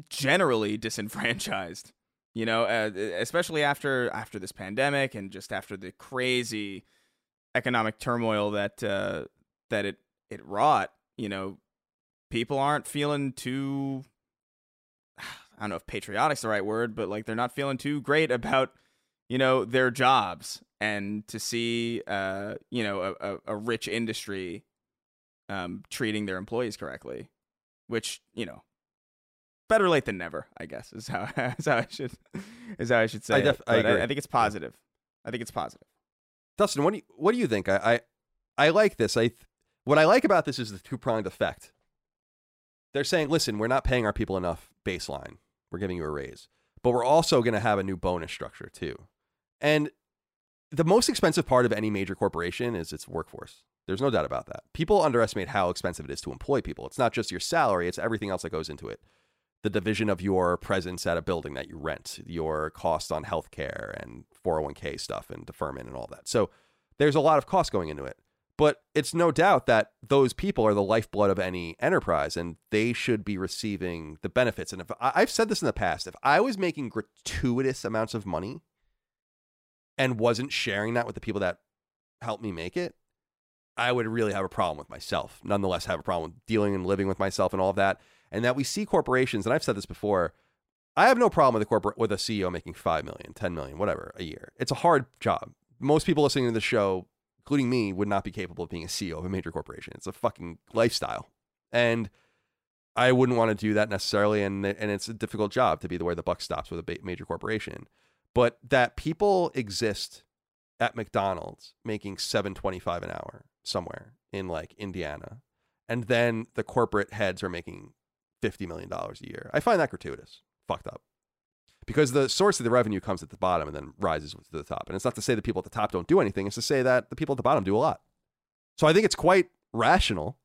generally disenfranchised you know uh, especially after after this pandemic and just after the crazy economic turmoil that uh, that it it wrought you know people aren't feeling too I don't know if patriotic's the right word but like they're not feeling too great about you know their jobs and to see uh you know a, a rich industry um treating their employees correctly which you know better late than never i guess is how is how i should is how i should say I, def- I, agree. I, I, think it's positive. I think it's positive. Dustin what do you what do you think? I i, I like this. I th- what i like about this is the two-pronged effect. They're saying listen we're not paying our people enough baseline. We're giving you a raise. But we're also going to have a new bonus structure too and the most expensive part of any major corporation is its workforce there's no doubt about that. People underestimate how expensive it is to employ people. It's not just your salary, it's everything else that goes into it. The division of your presence at a building that you rent, your cost on healthcare and 401k stuff and deferment and all that. So there's a lot of cost going into it. But it's no doubt that those people are the lifeblood of any enterprise and they should be receiving the benefits. And if I've said this in the past, if I was making gratuitous amounts of money and wasn't sharing that with the people that helped me make it, I would really have a problem with myself. Nonetheless, have a problem dealing and living with myself and all of that. And that we see corporations, and I've said this before, I have no problem with a corporate with a CEO making 5 million, 10 million, whatever a year. It's a hard job. Most people listening to the show including me, would not be capable of being a CEO of a major corporation. It's a fucking lifestyle. And I wouldn't want to do that necessarily. And, and it's a difficult job to be the way the buck stops with a major corporation. But that people exist at McDonald's making 725 an hour somewhere in like Indiana. And then the corporate heads are making $50 million a year. I find that gratuitous. Fucked up because the source of the revenue comes at the bottom and then rises to the top. And it's not to say the people at the top don't do anything, it's to say that the people at the bottom do a lot. So I think it's quite rational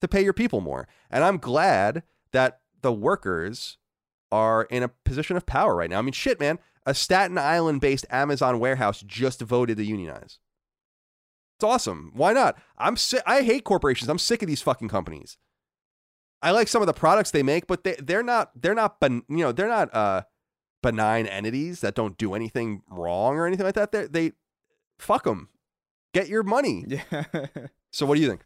to pay your people more. And I'm glad that the workers are in a position of power right now. I mean, shit, man. A Staten Island based Amazon warehouse just voted to unionize. It's awesome. Why not? I'm si- I hate corporations. I'm sick of these fucking companies. I like some of the products they make, but they they're not they're not you know they're not uh benign entities that don't do anything wrong or anything like that. They they fuck them. Get your money. Yeah. so what do you think?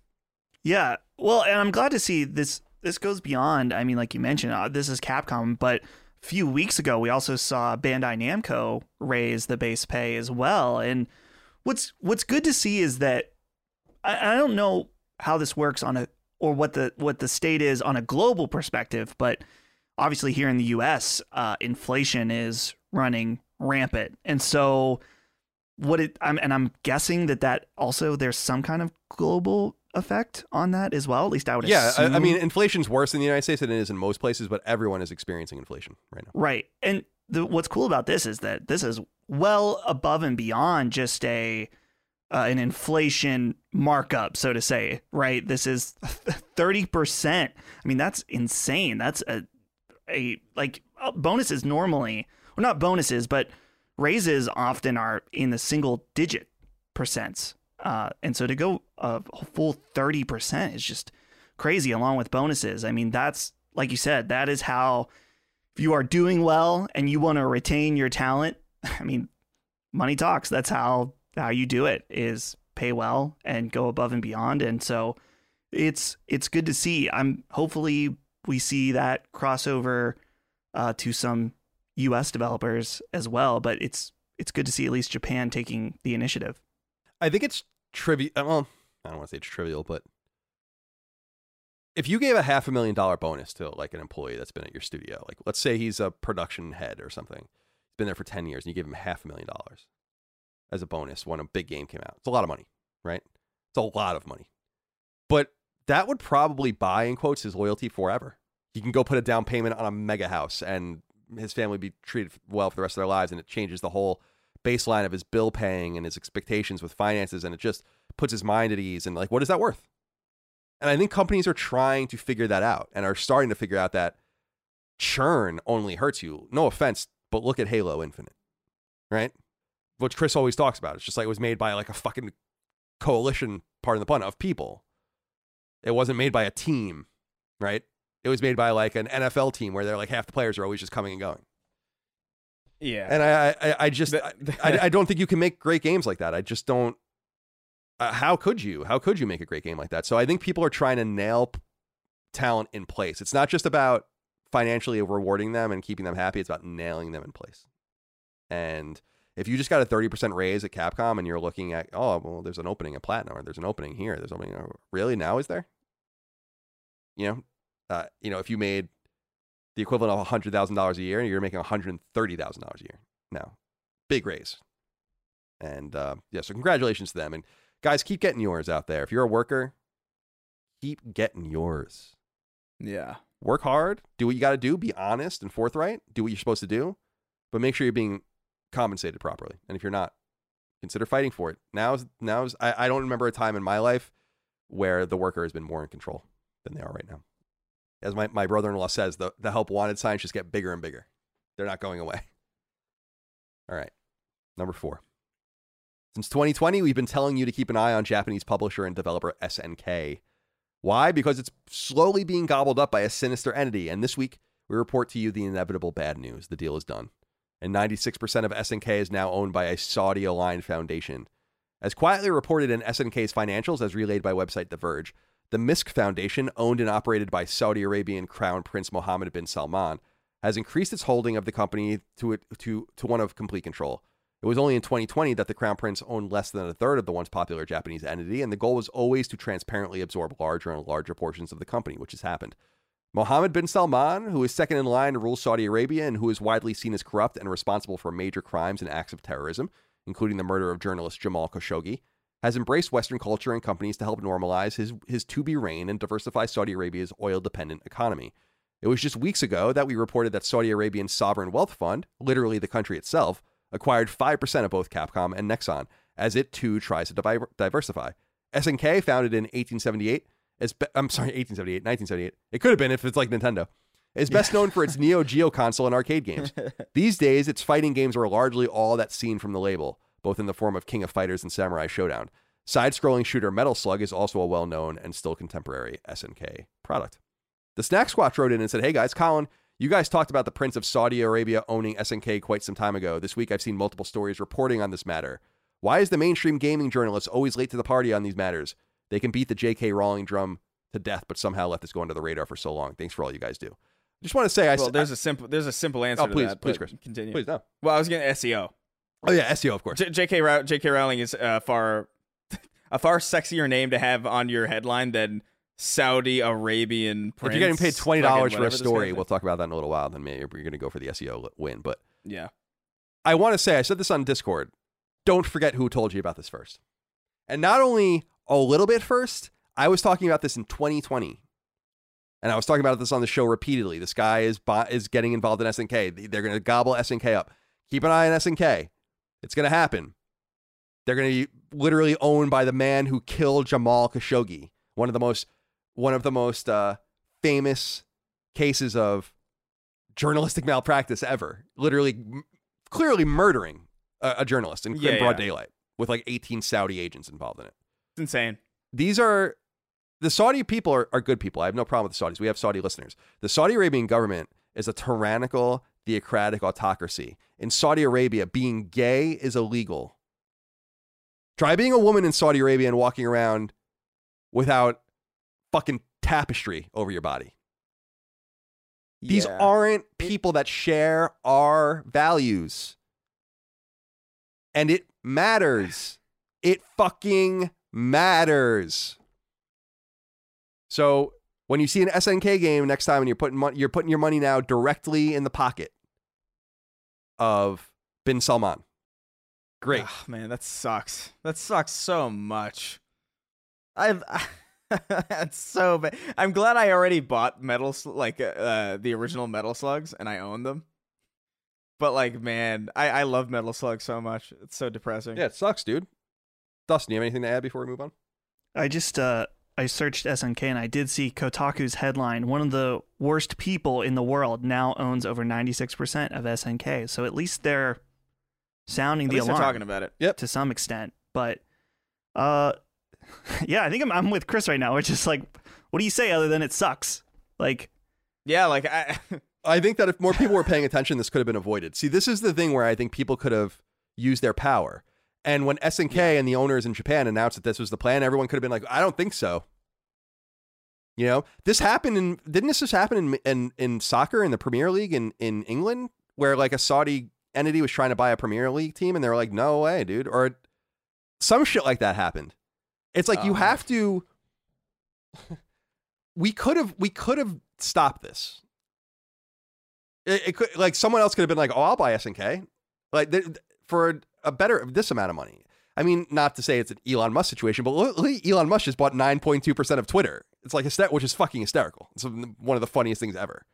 Yeah. Well, and I'm glad to see this. This goes beyond. I mean, like you mentioned, uh, this is Capcom, but few weeks ago we also saw Bandai Namco raise the base pay as well. And what's what's good to see is that I, I don't know how this works on a or what the what the state is on a global perspective, but obviously here in the U.S., uh, inflation is running rampant, and so what it I'm, and I'm guessing that that also there's some kind of global effect on that as well. At least I would. Yeah, assume. I, I mean, inflation's worse in the United States than it is in most places, but everyone is experiencing inflation right now. Right, and the, what's cool about this is that this is well above and beyond just a uh, an inflation markup, so to say. Right, this is thirty percent. I mean, that's insane. That's a a like uh, bonuses normally, well, not bonuses, but raises often are in the single digit percents. Uh, and so to go a full 30% is just crazy along with bonuses. I mean, that's like you said, that is how if you are doing well and you want to retain your talent, I mean, money talks. That's how how you do it is pay well and go above and beyond. And so it's it's good to see. I'm hopefully we see that crossover uh, to some U.S. developers as well. But it's it's good to see at least Japan taking the initiative. I think it's trivial. Uh, well, I don't want to say it's trivial, but if you gave a half a million dollar bonus to like an employee that's been at your studio, like let's say he's a production head or something, he's been there for ten years, and you give him half a million dollars as a bonus when a big game came out, it's a lot of money, right? It's a lot of money, but that would probably buy in quotes his loyalty forever. He can go put a down payment on a mega house and his family be treated well for the rest of their lives and it changes the whole baseline of his bill paying and his expectations with finances and it just puts his mind at ease and like what is that worth and i think companies are trying to figure that out and are starting to figure out that churn only hurts you no offense but look at halo infinite right which chris always talks about it's just like it was made by like a fucking coalition pardon the pun of people it wasn't made by a team right it was made by like an nfl team where they're like half the players are always just coming and going yeah. And I, I, I just, I, I don't think you can make great games like that. I just don't. Uh, how could you? How could you make a great game like that? So I think people are trying to nail talent in place. It's not just about financially rewarding them and keeping them happy. It's about nailing them in place. And if you just got a 30% raise at Capcom and you're looking at, oh, well, there's an opening at Platinum or there's an opening here. There's opening. Really? Now is there? You know, uh, you know, if you made the equivalent of $100,000 a year, and you're making $130,000 a year now. Big raise. And uh, yeah, so congratulations to them. And guys, keep getting yours out there. If you're a worker, keep getting yours. Yeah. Work hard, do what you got to do, be honest and forthright, do what you're supposed to do, but make sure you're being compensated properly. And if you're not, consider fighting for it. Now's, now's, I, I don't remember a time in my life where the worker has been more in control than they are right now as my, my brother-in-law says, the, the help wanted signs just get bigger and bigger. They're not going away. All right. Number four. Since 2020, we've been telling you to keep an eye on Japanese publisher and developer SNK. Why? Because it's slowly being gobbled up by a sinister entity. And this week, we report to you the inevitable bad news. The deal is done. And 96% of SNK is now owned by a Saudi aligned foundation. As quietly reported in SNK's financials, as relayed by website The Verge, the Misk Foundation, owned and operated by Saudi Arabian Crown Prince Mohammed bin Salman, has increased its holding of the company to, to, to one of complete control. It was only in 2020 that the Crown Prince owned less than a third of the once popular Japanese entity, and the goal was always to transparently absorb larger and larger portions of the company, which has happened. Mohammed bin Salman, who is second in line to rule Saudi Arabia and who is widely seen as corrupt and responsible for major crimes and acts of terrorism, including the murder of journalist Jamal Khashoggi, has embraced Western culture and companies to help normalize his, his to be reign and diversify Saudi Arabia's oil dependent economy. It was just weeks ago that we reported that Saudi Arabian Sovereign Wealth Fund, literally the country itself, acquired 5% of both Capcom and Nexon, as it too tries to diver- diversify. SNK, founded in 1878, is be- I'm sorry, 1878, 1978. It could have been if it's like Nintendo. Is best known for its Neo Geo console and arcade games. These days, its fighting games are largely all that's seen from the label, both in the form of King of Fighters and Samurai Shodown. Side scrolling shooter Metal Slug is also a well known and still contemporary SNK product. The Snack Squatch wrote in and said, Hey guys, Colin, you guys talked about the Prince of Saudi Arabia owning SNK quite some time ago. This week I've seen multiple stories reporting on this matter. Why is the mainstream gaming journalist always late to the party on these matters? They can beat the J.K. Rowling drum to death, but somehow let this go under the radar for so long. Thanks for all you guys do. Just want to say, I well, there's a simple there's a simple answer Oh, to please, that. please, Chris. Continue. please no. Well, I was getting SEO. Oh yeah, SEO of course. J- J.K. Row- J.K. Rowling is uh, far a far sexier name to have on your headline than Saudi Arabian if you're getting paid twenty dollars for a story, we'll talk about that in a little while. Then maybe you're going to go for the SEO win. But yeah. I want to say, I said this on Discord. Don't forget who told you about this first. And not only a little bit first, I was talking about this in 2020. And I was talking about this on the show repeatedly. This guy is is getting involved in SNK. They're going to gobble SNK up. Keep an eye on SNK. It's going to happen. They're going to be literally owned by the man who killed Jamal Khashoggi, one of the most one of the most uh, famous cases of journalistic malpractice ever. Literally, m- clearly murdering a, a journalist in, in broad yeah. daylight with like 18 Saudi agents involved in it. It's insane. These are the Saudi people are, are good people. I have no problem with the Saudis. We have Saudi listeners. The Saudi Arabian government is a tyrannical, theocratic autocracy. In Saudi Arabia, being gay is illegal. Try being a woman in Saudi Arabia and walking around without fucking tapestry over your body. These Yeah. aren't people that share our values. And it matters. It fucking matters. So when you see an SNK game next time and you're putting mon- you're putting your money now directly in the pocket of Bin Salman. Great. Ugh, man, that sucks. That sucks so much. I've that's so bad. I'm glad I already bought metal Sl- like uh, uh, the original Metal Slugs and I own them. But like, man, I I love Metal slugs so much. It's so depressing. Yeah, it sucks, dude. Dustin, you have anything to add before we move on? I just uh I searched SNK and I did see Kotaku's headline. One of the worst people in the world now owns over 96% of SNK. So at least they're sounding At the least they're alarm talking about it. Yep. to some extent. But uh yeah, I think I'm I'm with Chris right now. It's just like what do you say other than it sucks? Like Yeah, like I I think that if more people were paying attention, this could have been avoided. See, this is the thing where I think people could have used their power. And when SNK and the owners in Japan announced that this was the plan, everyone could have been like, "I don't think so." You know, this happened in didn't this just happen in in, in soccer in the Premier League in in England, where like a Saudi entity was trying to buy a Premier League team, and they were like, "No way, dude," or some shit like that happened. It's like you Uh-huh. have to. we could have we could have stopped this. It, it could like someone else could have been like, "Oh, I'll buy SNK," like th- for a better this amount of money. I mean, not to say it's an Elon Musk situation, but look, Elon Musk just bought nine point two percent of Twitter. It's like hyster- which is fucking hysterical. It's one of the funniest things ever.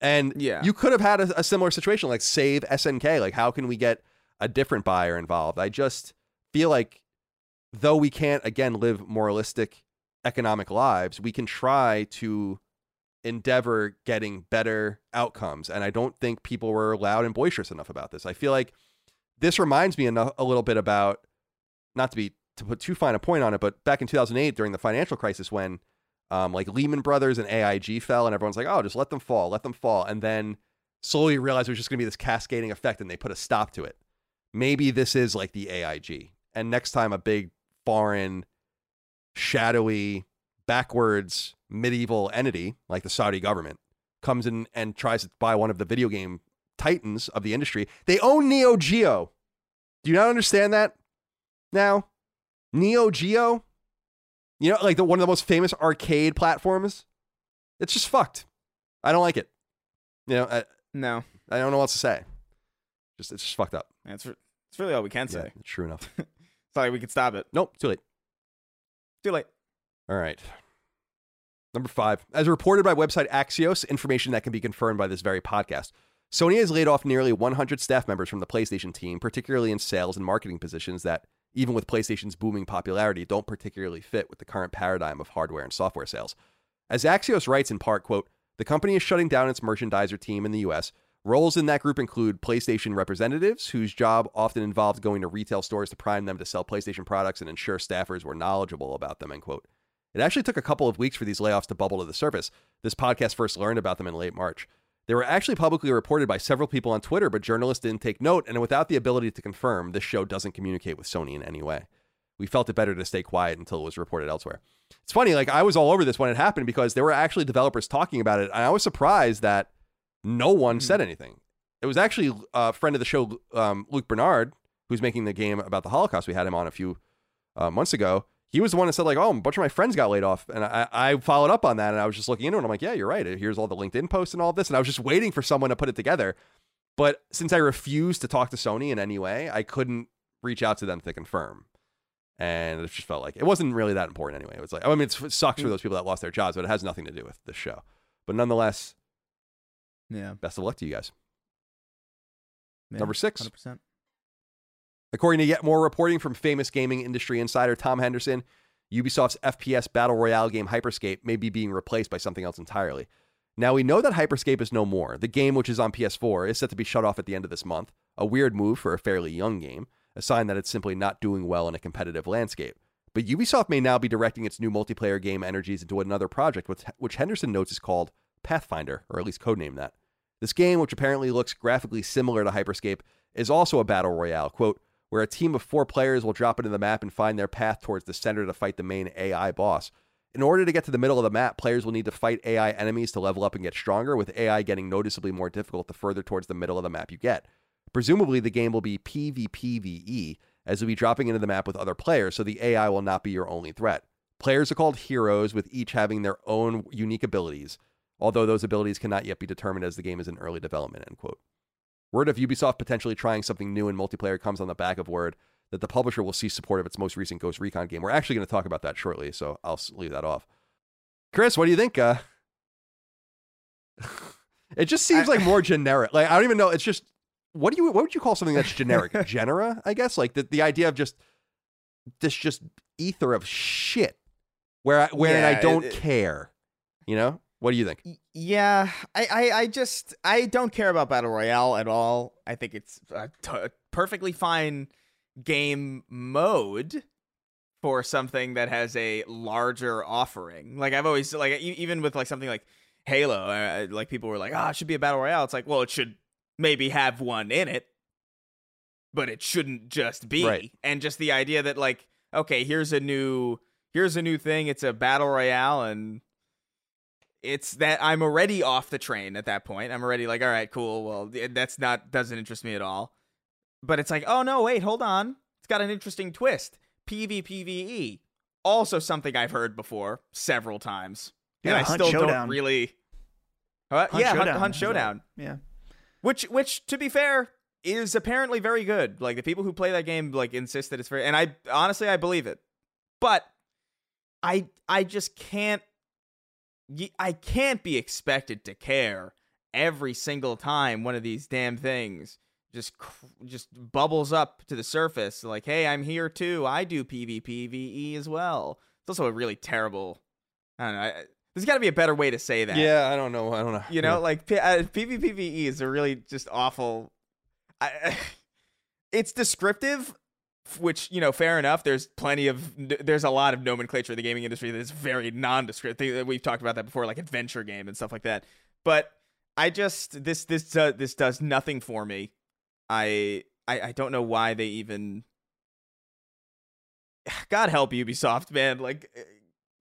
And Yeah. you could have had a, a similar situation, like save SNK. Like, how can we get a different buyer involved? I just feel like though we can't again live moralistic economic lives, we can try to endeavor getting better outcomes. And I don't think people were loud and boisterous enough about this. I feel like this reminds me enough, a little bit about not to be to put too fine a point on it, but back in 2008 during the financial crisis when um, like Lehman Brothers and AIG fell, and everyone's like, "Oh, just let them fall, let them fall," and then slowly realized it was just going to be this cascading effect, and they put a stop to it. Maybe this is like the AIG, and next time a big foreign, shadowy, backwards medieval entity like the Saudi government comes in and tries to buy one of the video game titans of the industry, they own Neo Geo. Do you not understand that? Now, Neo Geo, you know, like the one of the most famous arcade platforms, it's just fucked. I don't like it. You know, I, No, I don't know what else to say. Just it's just fucked up. that's that's really all we can say. Yeah, true enough. Sorry, we could stop it. nope, too late. Too late. All right. Number five. As reported by website Axios, information that can be confirmed by this very podcast, Sony has laid off nearly 100 staff members from the PlayStation team, particularly in sales and marketing positions that, even with PlayStation's booming popularity, don't particularly fit with the current paradigm of hardware and software sales. As Axios writes in part, quote, the company is shutting down its merchandiser team in the US. Roles in that group include PlayStation representatives, whose job often involved going to retail stores to prime them to sell PlayStation products and ensure staffers were knowledgeable about them, end quote. It actually took a couple of weeks for these layoffs to bubble to the surface. This podcast first learned about them in late March. They were actually publicly reported by several people on Twitter, but journalists didn't take note, and without the ability to confirm, this show doesn't communicate with Sony in any way. We felt it better to stay quiet until it was reported elsewhere. It's funny, like I was all over this when it happened because there were actually developers talking about it, and I was surprised that no one said anything. It was actually a friend of the show, um, Luc Bernard, who's making the game about the Holocaust. We had him on a few uh, months ago. He was the one that said like, "Oh, a bunch of my friends got laid off," and I, I followed up on that, and I was just looking into it. And I'm like, "Yeah, you're right. Here's all the LinkedIn posts and all this," and I was just waiting for someone to put it together. But since I refused to talk to Sony in any way, I couldn't reach out to them to confirm. And it just felt like it wasn't really that important anyway. It was like, I mean, it's, it sucks for those people that lost their jobs, but it has nothing to do with this show. But nonetheless, Yeah. best of luck to you guys. yeah Number six. 100%. According to yet more reporting from famous gaming industry insider Tom Henderson, Ubisoft's FPS battle royale game Hyperscape may be being replaced by something else entirely. Now, we know that Hyperscape is no more. The game, which is on PS4, is set to be shut off at the end of this month. A weird move for a fairly young game, a sign that it's simply not doing well in a competitive landscape. But Ubisoft may now be directing its new multiplayer game energies into another project, which, which Henderson notes is called Pathfinder, or at least codenamed that. This game, which apparently looks graphically similar to Hyperscape, is also a battle royale, quote, where a team of four players will drop into the map and find their path towards the center to fight the main AI boss. In order to get to the middle of the map, players will need to fight AI enemies to level up and get stronger, with AI getting noticeably more difficult the further towards the middle of the map you get. Presumably, the game will be PvPvE, as you'll be dropping into the map with other players, so the AI will not be your only threat. Players are called heroes, with each having their own unique abilities, although those abilities cannot yet be determined as the game is in early development. End quote. Word of Ubisoft potentially trying something new in multiplayer comes on the back of word that the publisher will see support of its most recent Ghost Recon game. We're actually going to talk about that shortly, so I'll leave that off. Chris, what do you think? Uh, it just seems like more generic. Like I don't even know. It's just what do you what would you call something that's generic? Genera, I guess. Like the, the idea of just this just ether of shit where I, wherein I don't it- care. You know? What do you think? Yeah, I, I, I just I don't care about battle royale at all. I think it's a t- perfectly fine game mode for something that has a larger offering. Like I've always like even with like something like Halo, uh, like people were like, "Ah, it should be a battle royale." It's like, well, it should maybe have one in it, but it shouldn't just be. Right. And just the idea that like, okay, here's a new here's a new thing. It's a battle royale and it's that I'm already off the train at that point. I'm already like, all right, cool. Well, that's not doesn't interest me at all. But it's like, oh no, wait, hold on. It's got an interesting twist. PvPvE, also something I've heard before several times, Yeah, and I Hunt still Showdown. don't really. Uh, Hunt yeah, Hunt, Showdown Hunt that- Showdown, Yeah. which which to be fair is apparently very good. Like the people who play that game like insist that it's very, and I honestly I believe it, but I I just can't I can't be expected to care every single time one of these damn things just just bubbles up to the surface like hey I'm here too I do PvPvE as well it's also a really terrible I don't know I, there's got to be a better way to say that Yeah, I don't know. I don't know. you know like P- uh, PvPvE is a really just awful I, it's descriptive which you know fair enough there's plenty of there's a lot of nomenclature in the gaming industry that is very nondescript we've talked about that before like adventure game and stuff like that but i just this this uh, this does nothing for me I, I i don't know why they even god help ubisoft man like eh,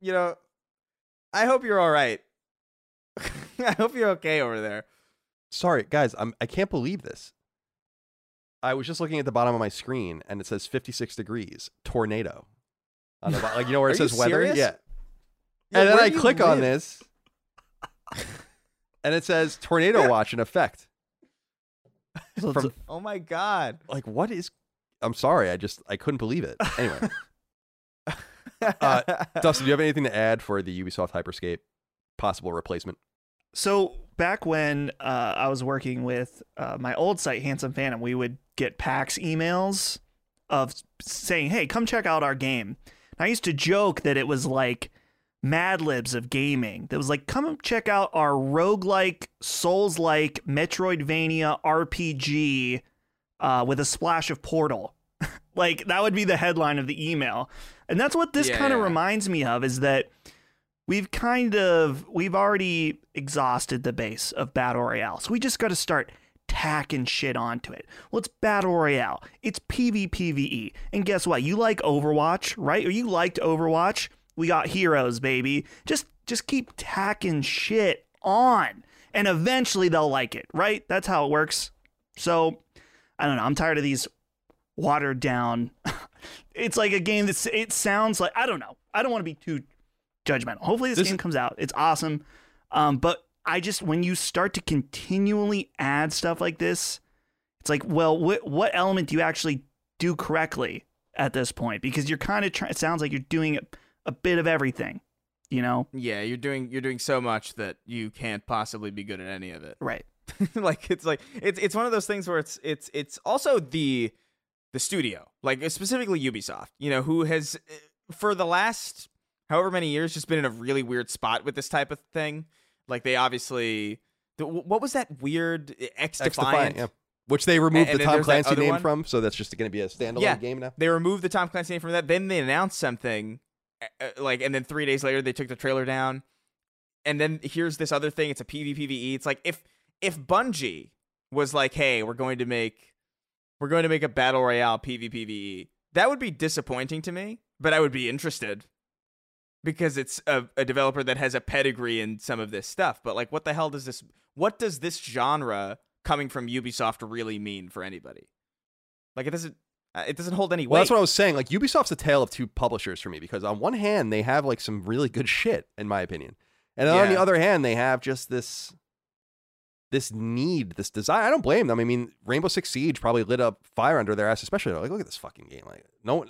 you know i hope you're all right i hope you're okay over there Sorry, guys. I'm. I can't believe this. I was just looking at the bottom of my screen and it says 56 degrees tornado. On the bo- like you know where it says weather? Yeah. Yeah, and then I do you click on this and it says tornado watch in effect. So it's- From Oh my god. like what is I'm sorry, I just I couldn't believe it. Anyway, Uh, Dustin, do you have anything to add for the Ubisoft Hyperscape possible replacement? So back when uh, I was working with uh, my old site, Handsome Phantom, we would get PAX emails of saying, "Hey, come check out our game." And I used to joke that it was like Mad Libs of gaming. That was like, "Come check out our roguelike, Souls-like Metroidvania RPG uh, with a splash of Portal." like that would be the headline of the email, and that's what this Yeah, kind of yeah. reminds me of. Is that we've kind of we've already exhausted the base of battle royale so we just got to start tacking shit onto it. Well it's battle royale? It's pvpve and guess what? You like overwatch right? Or you liked overwatch? We got heroes baby. Just just keep tacking shit on and eventually they'll like it right? That's how it works. So i don't know. I'm tired of these watered down. It's like a game that's it sounds like i don't know. I don't want to be too judgmental. Hopefully this, This- game comes out. It's awesome. Um, but I just when you start to continually add stuff like this, it's like, well, what what element do you actually do correctly at this point? Because you're kind of trying. It sounds like you're doing a, a bit of everything. You know, Yeah, you're doing you're doing so much that you can't possibly be good at any of it. right? like it's like it's it's one of those things where it's it's it's also the the studio, like specifically Ubisoft, you know, who has uh, for the last however many years just been in a really weird spot with this type of thing. Like they obviously the, what was that weird X X Defiant? Yeah. Which they removed And the then Tom Clancy name one. from, so that's just going to be a standalone Yeah. game now. They removed the Tom Clancy name from that. Then they announced something, uh, like, and then three days later they took the trailer down. And then here's this other thing. It's a PvPvE. It's like if if Bungie was like, "Hey, we're going to make we're going to make a battle royale PvPvE," that would be disappointing to me. But I would be interested because it's a, a developer that has a pedigree in some of this stuff. But like, what the hell does this? What does this genre coming from Ubisoft really mean for anybody? Like, it doesn't. uh, It doesn't hold any Well, that's what I was saying. Like Ubisoft's a tale of two publishers for me because on one hand they have like some really good shit in my opinion, and then on the other hand they have just this this need, this desire. I don't blame them. I mean, Rainbow Six Siege probably lit up fire under their ass, especially like look at this fucking game. Like no one.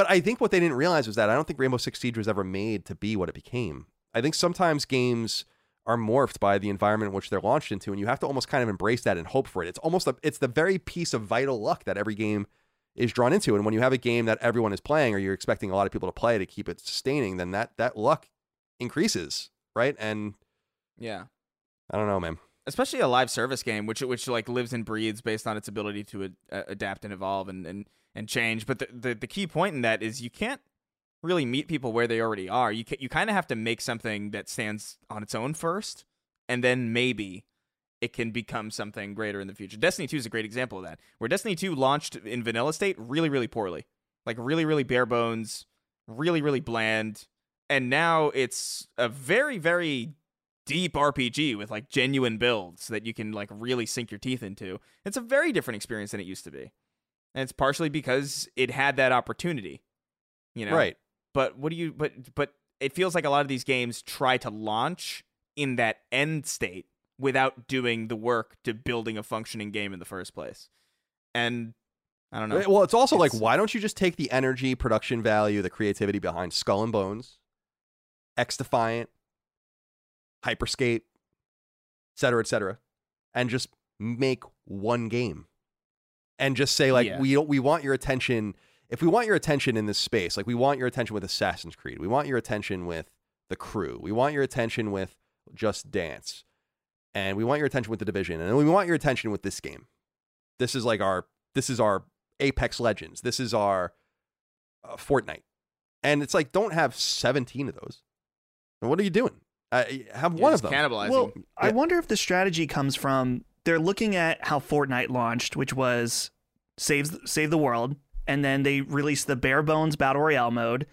But I think what they didn't realize was that I don't think Rainbow Six Siege was ever made to be what it became. I think sometimes games are morphed by the environment in which they're launched into, and you have to almost kind of embrace that and hope for it. It's almost a, it's the very piece of vital luck that every game is drawn into. And when you have a game that everyone is playing, or you're expecting a lot of people to play to keep it sustaining, then that that luck increases, right? And yeah. I don't know, man. Especially a live service game which which like lives and breathes based on its ability to ad- uh, adapt and evolve and, and and change. But the, the the key point in that is you can't really meet people where they already are. You ca- you kind of have to make something that stands on its own first and then maybe it can become something greater in the future. Destiny 2 is a great example of that where destiny 2 launched in vanilla state really really poorly. Like really really bare bones really really bland and now it's a very very deep RPG with like genuine builds that you can like really sink your teeth into. It's a very different experience than it used to be. And it's partially because it had that opportunity. You know. Right. But what do you but but it feels like a lot of these games try to launch in that end state without doing the work to building a functioning game in the first place. And I don't know. Well, it's also like, why don't you just take the energy, production value, the creativity behind Skull and Bones, X Defiant, Hyperscape, et cetera, et cetera, and just make one game, and just say like, Yeah. we don't, we want your attention. If we want your attention in this space, like we want your attention with Assassin's Creed, we want your attention with the Crew, we want your attention with Just Dance, and we want your attention with the Division, and we want your attention with this game. This is like our this is our Apex Legends. This is our uh, Fortnite. And it's like, don't have 17 of those. And what are you doing? Uh, have You're one of them. Cannibalizing. Well, I wonder if the strategy comes from they're looking at how Fortnite launched, which was save save the world, and then they released the bare bones battle royale mode,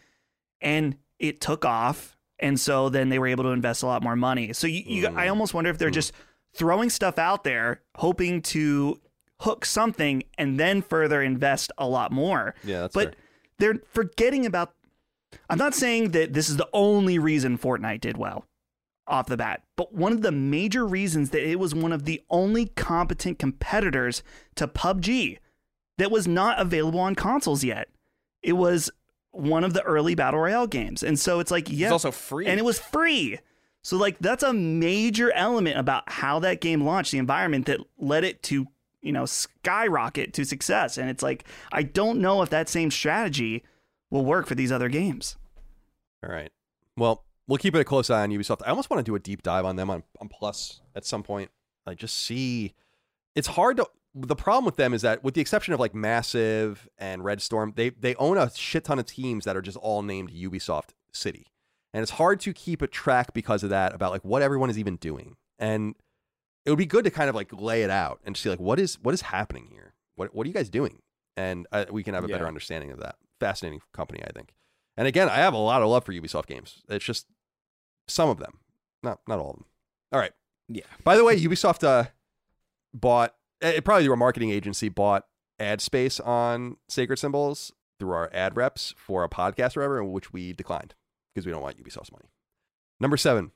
and it took off, and so then they were able to invest a lot more money. So you, you I Mm. almost wonder if they're Mm. just throwing stuff out there, hoping to hook something and then further invest a lot more. Yeah, that's but fair. they're forgetting about. I'm not saying that this is the only reason Fortnite did well off the bat, but one of the major reasons that it was one of the only competent competitors to PUBG that was not available on consoles yet. It was one of the early battle royale games, and so it's like yeah, It's also free. and it was free. So like that's a major element about how that game launched, the environment that led it to, you know, skyrocket to success. And it's like I don't know if that same strategy will work for these other games. All right. Well, we'll keep it a close eye on Ubisoft. I almost want to do a deep dive on them on, on Plus at some point. Like just see. It's hard to. The problem with them is that, with the exception of like Massive and Red Storm, they they own a shit ton of teams that are just all named Ubisoft City, and it's hard to keep a track because of that about like what everyone is even doing. And it would be good to kind of like lay it out and see like what is what is happening here. What what are you guys doing? And uh, we can have a better understanding of that. Fascinating company, I think. And again, I have a lot of love for Ubisoft games. It's just some of them, not not all of them. All right. Yeah. By the way, Ubisoft uh, bought it probably through a marketing agency bought ad space on Sacred Symbols through our ad reps for a podcast or whatever, which we declined because we don't want Ubisoft's money. Number seven.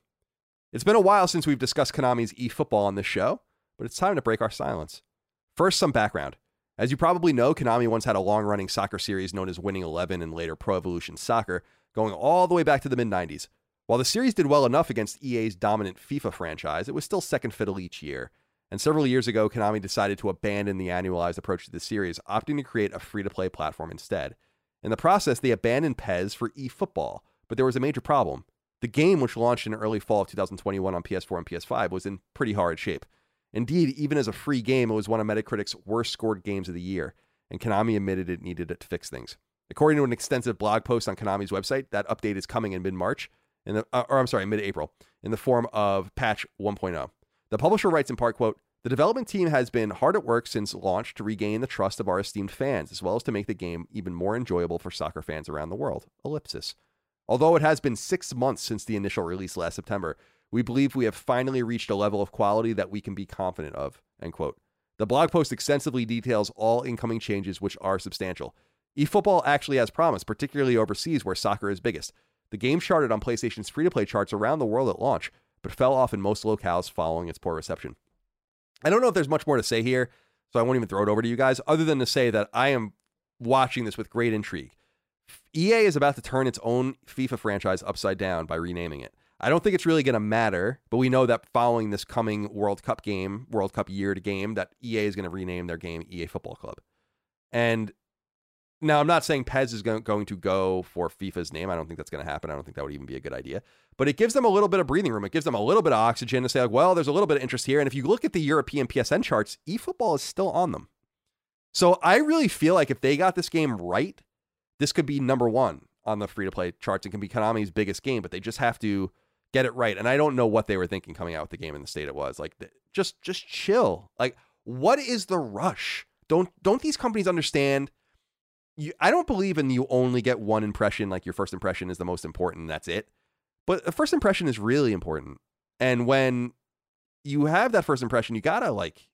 It's been a while since we've discussed Konami's eFootball on this show, but it's time to break our silence. First, some background. As you probably know, Konami once had a long running soccer series known as Winning Eleven and later Pro Evolution Soccer, going all the way back to the mid 90s. While the series did well enough against EA's dominant FIFA franchise, it was still second fiddle each year. And several years ago, Konami decided to abandon the annualized approach to the series, opting to create a free to play platform instead. In the process, they abandoned PES for eFootball, but there was a major problem. The game, which launched in early fall of 2021 on PS4 and PS5, was in pretty hard shape. Indeed, even as a free game, it was one of Metacritic's worst scored games of the year, and Konami admitted it needed it to fix things. According to an extensive blog post on Konami's website, that update is coming in mid March, in the, uh, or I'm sorry, mid April, in the form of patch 1.0. The publisher writes in part, quote, the development team has been hard at work since launch to regain the trust of our esteemed fans, as well as to make the game even more enjoyable for soccer fans around the world. Ellipsis. Although it has been six months since the initial release last September, we believe we have finally reached a level of quality that we can be confident of. End quote. The blog post extensively details all incoming changes, which are substantial. eFootball actually has promise, particularly overseas where soccer is biggest. The game charted on PlayStation's free to play charts around the world at launch, but fell off in most locales following its poor reception. I don't know if there's much more to say here, so I won't even throw it over to you guys, other than to say that I am watching this with great intrigue. EA is about to turn its own FIFA franchise upside down by renaming it. I don't think it's really going to matter, but we know that following this coming World Cup game, World Cup year to game, that EA is going to rename their game EA Football Club. And now I'm not saying PES is going to go for FIFA's name. I don't think that's going to happen. I don't think that would even be a good idea. But it gives them a little bit of breathing room. It gives them a little bit of oxygen to say, like, well, there's a little bit of interest here. And if you look at the European PSN charts, eFootball is still on them. So I really feel like if they got this game right, this could be number one on the free to play charts. It can be Konami's biggest game, but they just have to get it right. And I don't know what they were thinking coming out with the game in the state it was. Like, just just chill. Like, what is the rush? Don't don't these companies understand? You, I don't believe in you only get one impression. Like your first impression is the most important. That's it. But the first impression is really important. And when you have that first impression, you gotta like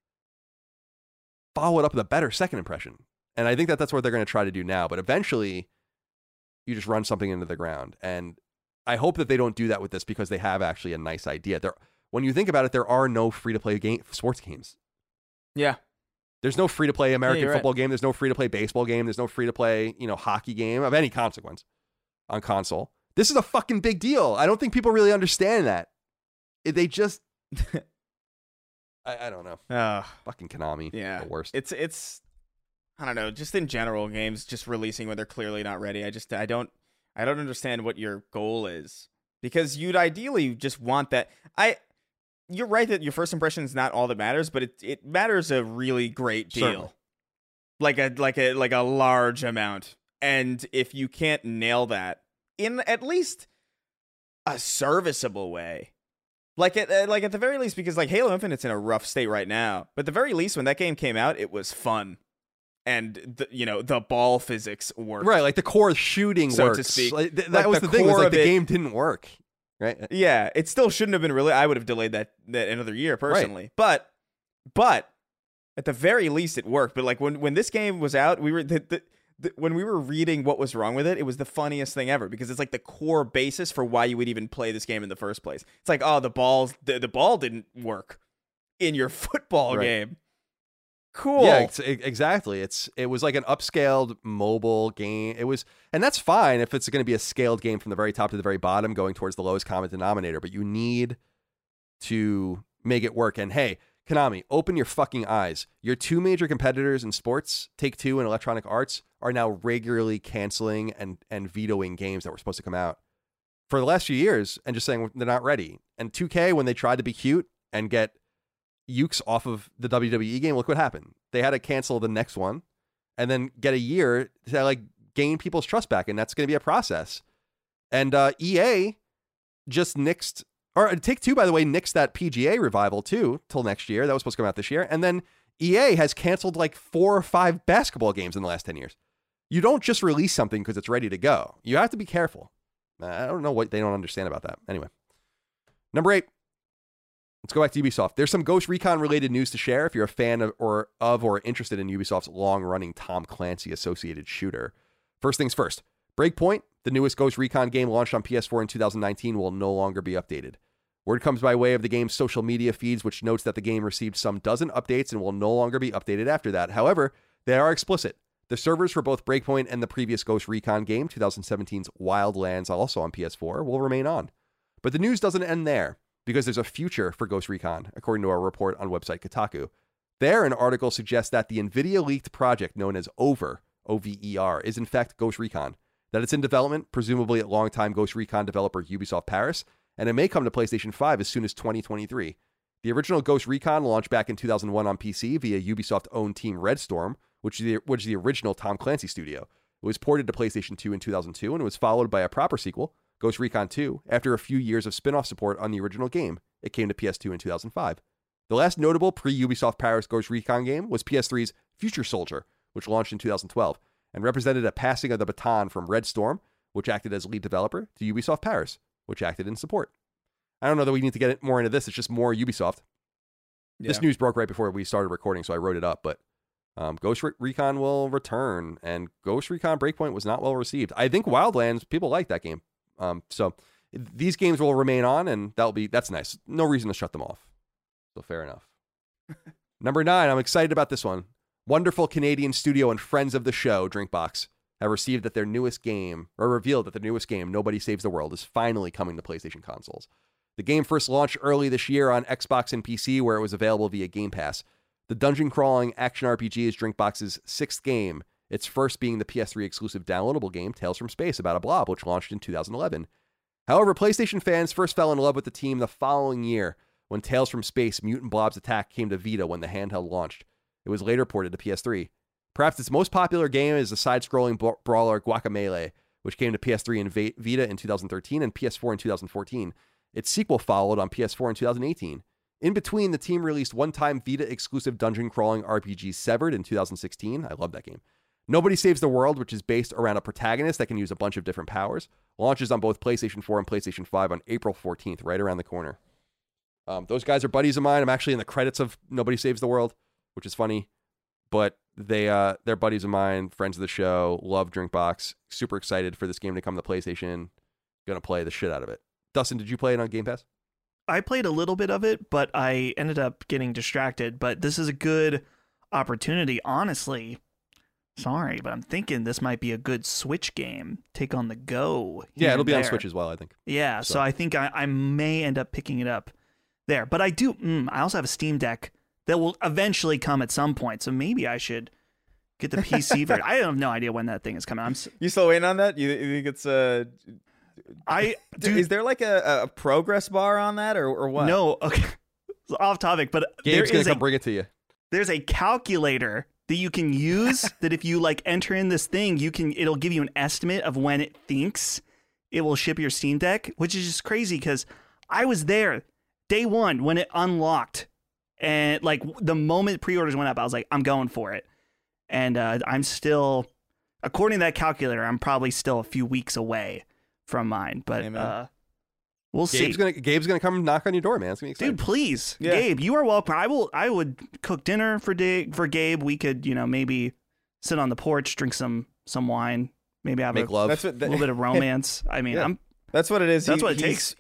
follow it up with a better second impression. And I think that that's what they're going to try to do now. But eventually, you just run something into the ground. And I hope that they don't do that with this because they have actually a nice idea. There, when you think about it, there are no free to play game sports games. Yeah. There's no free to play American right. football game. There's no free to play baseball game. There's no free to play you know hockey game of any consequence on console. This is a fucking big deal. I don't think people really understand that. They just, I, I don't know. Uh, Fucking Konami, yeah. the worst. It's it's I don't know, just in general games just releasing when they're clearly not ready. I just I don't I don't understand what your goal is. Because you'd ideally just want that I you're right that your first impression is not all that matters, but it it matters a really great deal. Certainly. Like a like a like a large amount. And if you can't nail that in at least a serviceable way, like at uh, like at the very least, because like Halo Infinite's in a rough state right now. But at the very least, when that game came out, it was fun, and the, you know the ball physics worked. Right, like the core shooting So to works. speak. Like, th- that Like was the the, thing. Was like the it- game didn't work. Right. Uh, yeah, it still shouldn't have been really. I would have delayed that that another year personally. right. But but At the very least, it worked. But like when when this game was out, we were the, the, the, when we were reading what was wrong with it, it was the funniest thing ever because it's like the core basis for why you would even play this game in the first place. It's like, oh, the balls, the, the ball didn't work in your football Right. game. Cool. Yeah, it's, e- exactly. It's it was like an upscaled mobile game. It was, and that's fine if it's going to be a scaled game from the very top to the very bottom, going towards the lowest common denominator. But you need to make it work. And hey, Konami, open your fucking eyes. Your two major competitors in sports, Take Two and Electronic Arts, are now regularly canceling and and vetoing games that were supposed to come out for the last few years, and just saying they're not ready. And 2K, when they tried to be cute and get Yuke's off of the WWE game, look what happened. They had to cancel the next one and then get a year to like gain people's trust back, and that's going to be a process. And uh, EA just nixed, or Take Two, by the way, nixed that PGA revival too till next year. That was supposed to come out this year, and then EA has canceled like four or five basketball games in the last ten years. You don't just release something because it's ready to go. You have to be careful. I don't know what they don't understand about that. Anyway, number eight. Let's go back to Ubisoft. There's some Ghost Recon related news to share if you're a fan of or of or interested in Ubisoft's long-running Tom Clancy associated shooter. First things first. Breakpoint, the newest Ghost Recon game launched on PS4 in 2019, will no longer be updated. Word comes by way of the game's social media feeds, which notes that the game received some dozen updates and will no longer be updated after that. However, they are explicit. The servers for both Breakpoint and the previous Ghost Recon game, 2017's Wildlands, also on PS4, will remain on. But the news doesn't end there because there's a future for Ghost Recon, according to a report on website Kotaku. There, an article suggests that the NVIDIA leaked project known as OVER, O-V-E-R, is in fact Ghost Recon, that it's in development, presumably at longtime Ghost Recon developer Ubisoft Paris, and it may come to PlayStation 5 as soon as 2023. The original Ghost Recon launched back in 2001 on PC via Ubisoft-owned Team Red Storm, which is the, which is the original Tom Clancy studio. It was ported to PlayStation 2 in 2002 and was followed by a proper sequel, Ghost Recon 2, after a few years of spin off support on the original game. It came to PS2 in 2005. The last notable pre Ubisoft Paris Ghost Recon game was PS3's Future Soldier, which launched in 2012 and represented a passing of the baton from Red Storm, which acted as lead developer, to Ubisoft Paris, which acted in support. I don't know that we need to get more into this. It's just more Ubisoft. This news broke right before we started recording, so I wrote it up. But um, Ghost Recon will return, and Ghost Recon Breakpoint was not well received. I think Wildlands people like that game. Um, so these games will remain on, and that'll be that's nice. No reason to shut them off. So fair enough. Number nine, I'm excited about this one. Wonderful Canadian studio and friends of the show, Drinkbox, have received that their newest game, or revealed that their newest game, Nobody Saves the World, is finally coming to PlayStation consoles. The game first launched early this year on Xbox and PC, where it was available via Game Pass. The dungeon crawling action RPG is Drinkbox's sixth game, its first being the PS3 exclusive downloadable game Tales from Space about a blob, which launched in 2011. However, PlayStation fans first fell in love with the team the following year when Tales from Space Mutant Blob's Attack came to Vita when the handheld launched. It was later ported to PS3. Perhaps its most popular game is the side scrolling brawler Guacamelee, which came to PS3 and Vita in 2013 and PS4 in 2014. Its sequel followed on PS4 in 2018. In between, the team released one time Vita exclusive dungeon crawling RPG Severed in 2016. I love that game. Nobody Saves the World, which is based around a protagonist that can use a bunch of different powers, launches on both PlayStation 4 and PlayStation 5 on April 14th, right around the corner. Um, those guys are buddies of mine. I'm actually in the credits of Nobody Saves the World, which is funny, but they uh, they're buddies of mine, friends of the show. Love Drinkbox. Super excited for this game to come to PlayStation. Gonna play the shit out of it. Dustin, did you play it on Game Pass? I played a little bit of it, but I ended up getting distracted. But this is a good opportunity, honestly. Sorry, but I'm thinking this might be a good Switch game. Take on the go. Yeah, it'll and be on. Switch as well. I think. Yeah, so, So- I think I, I may end up picking it up there. But I do. Mm, I also have a Steam Deck that will eventually come at some point. So maybe I should get the PC version. I have no idea when that thing is coming. I'm. s- You still waiting on that? You, you think it's uh, I do. is there like a, a progress bar on that or or what? No. Okay. It's off topic, but there Gabe's gonna come a bring it to you. there's a calculator that you can use that if you like enter in this thing, you can it'll give you an estimate of when it thinks it will ship your Steam Deck, which is just crazy because I was there day one when it unlocked, and like the moment pre-orders went up, I was like, I'm going for it, and uh, I'm still, according to that calculator, I'm probably still a few weeks away from mine, but Amen. uh, We'll Gabe's see. gonna Gabe's gonna come knock on your door, man. It's gonna be exciting. Dude, please, Yeah. Gabe, you are welcome. I will. I would cook dinner for da- for Gabe. We could, you know, maybe sit on the porch, drink some some wine, maybe have Make a, love. That's what that, little bit of romance. I mean, Yeah. I'm That's what it is. That's He- what it takes.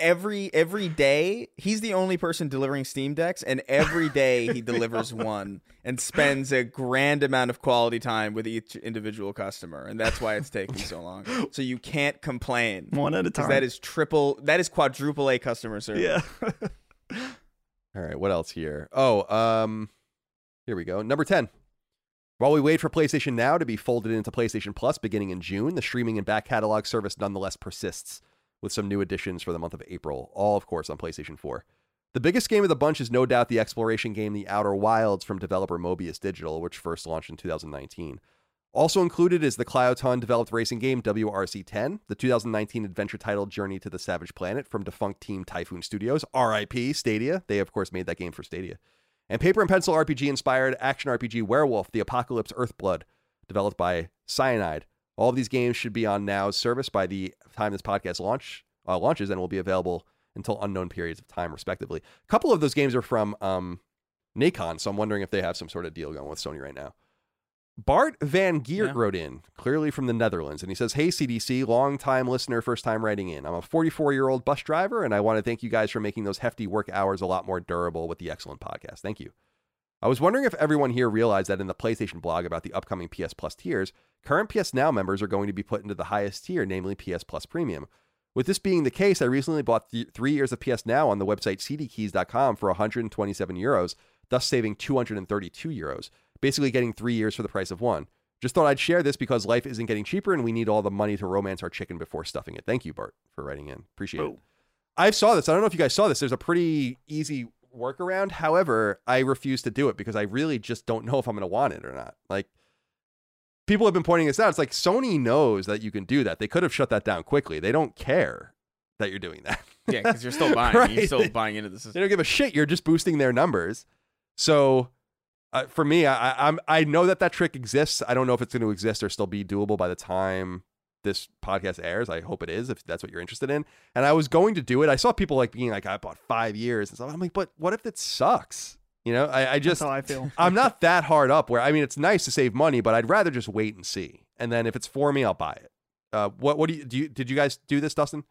Every every day, he's the only person delivering Steam decks, and every day he delivers one and spends a grand amount of quality time with each individual customer, and that's why it's taking so long. So you can't complain. one at a time. That is triple. That is quadruple A customer service. yeah. All right, what else here? Oh, um, here we go. Number 10. While we wait for PlayStation Now to be folded into PlayStation Plus beginning in June, the streaming and back catalog service nonetheless persists with some new additions for the month of April, all, of course, on PlayStation 4. The biggest game of the bunch is no doubt the exploration game The Outer Wilds from developer Mobius Digital, which first launched in 2019. Also included is the Kylotonn developed racing game WRC 10, the 2019 adventure title Journey to the Savage Planet from defunct team Typhoon Studios, RIP Stadia. They, of course, made that game for Stadia. And paper and pencil RPG inspired action RPG Werewolf, The Apocalypse Earthblood, developed by Cyanide. All of these games should be on Now's service by the time this podcast launch uh, launches and will be available until unknown periods of time, respectively. A couple of those games are from um, Nacon, so I'm wondering if they have some sort of deal going with Sony right now. Bart Van Geert Yeah. wrote in, clearly from the Netherlands, and he says, Hey, CDC, long time listener, first time writing in. I'm a 44 year old bus driver, and I want to thank you guys for making those hefty work hours a lot more durable with the excellent podcast. Thank you. I was wondering if everyone here realized that in the PlayStation blog about the upcoming PS Plus tiers, current PS Now members are going to be put into the highest tier, namely PS Plus Premium. With this being the case, I recently bought th- three years of PS Now on the website cdkeys.com for 127 euros, thus saving 232 euros, basically getting three years for the price of one. Just thought I'd share this because life isn't getting cheaper and we need all the money to romance our chicken before stuffing it. Thank you, Bart, for writing in. Appreciate it. I saw this. I don't know if you guys saw this. There's a pretty easy workaround. However, I refuse to do it because I really just don't know if I'm going to want it or not. Like, people have been pointing this out. It's like Sony knows that you can do that. They could have shut that down quickly. They don't care that you're doing that. Yeah, because you're still buying. Right. You're still buying into the system. They don't give a shit. You're just boosting their numbers. So, uh, for me, I, I- I'm I know that that trick exists. I don't know if it's going to exist or still be doable by the time this podcast airs. I hope it is if that's what you're interested in. And I was going to do it. I saw people like being like, I bought five years and stuff. I'm like, but what if it sucks? You know, I, I just That's how I feel. I'm not that hard up. Where I mean, it's nice to save money, but I'd rather just wait and see. And then if it's for me, I'll buy it. Uh, what what do you do? You, did you guys do this, Dustin?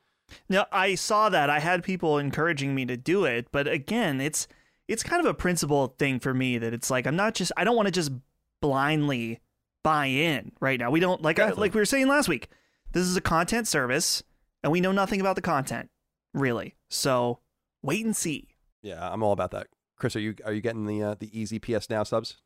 No, I saw that. I had people encouraging me to do it, but again, it's it's kind of a principle thing for me that it's like I'm not just I don't want to just blindly buy in right now. We don't like Exactly. like we were saying last week. This is a content service, and we know nothing about the content really. So wait and see. Yeah, I'm all about that. Chris, are you are you getting the uh, the easy PS Now subs?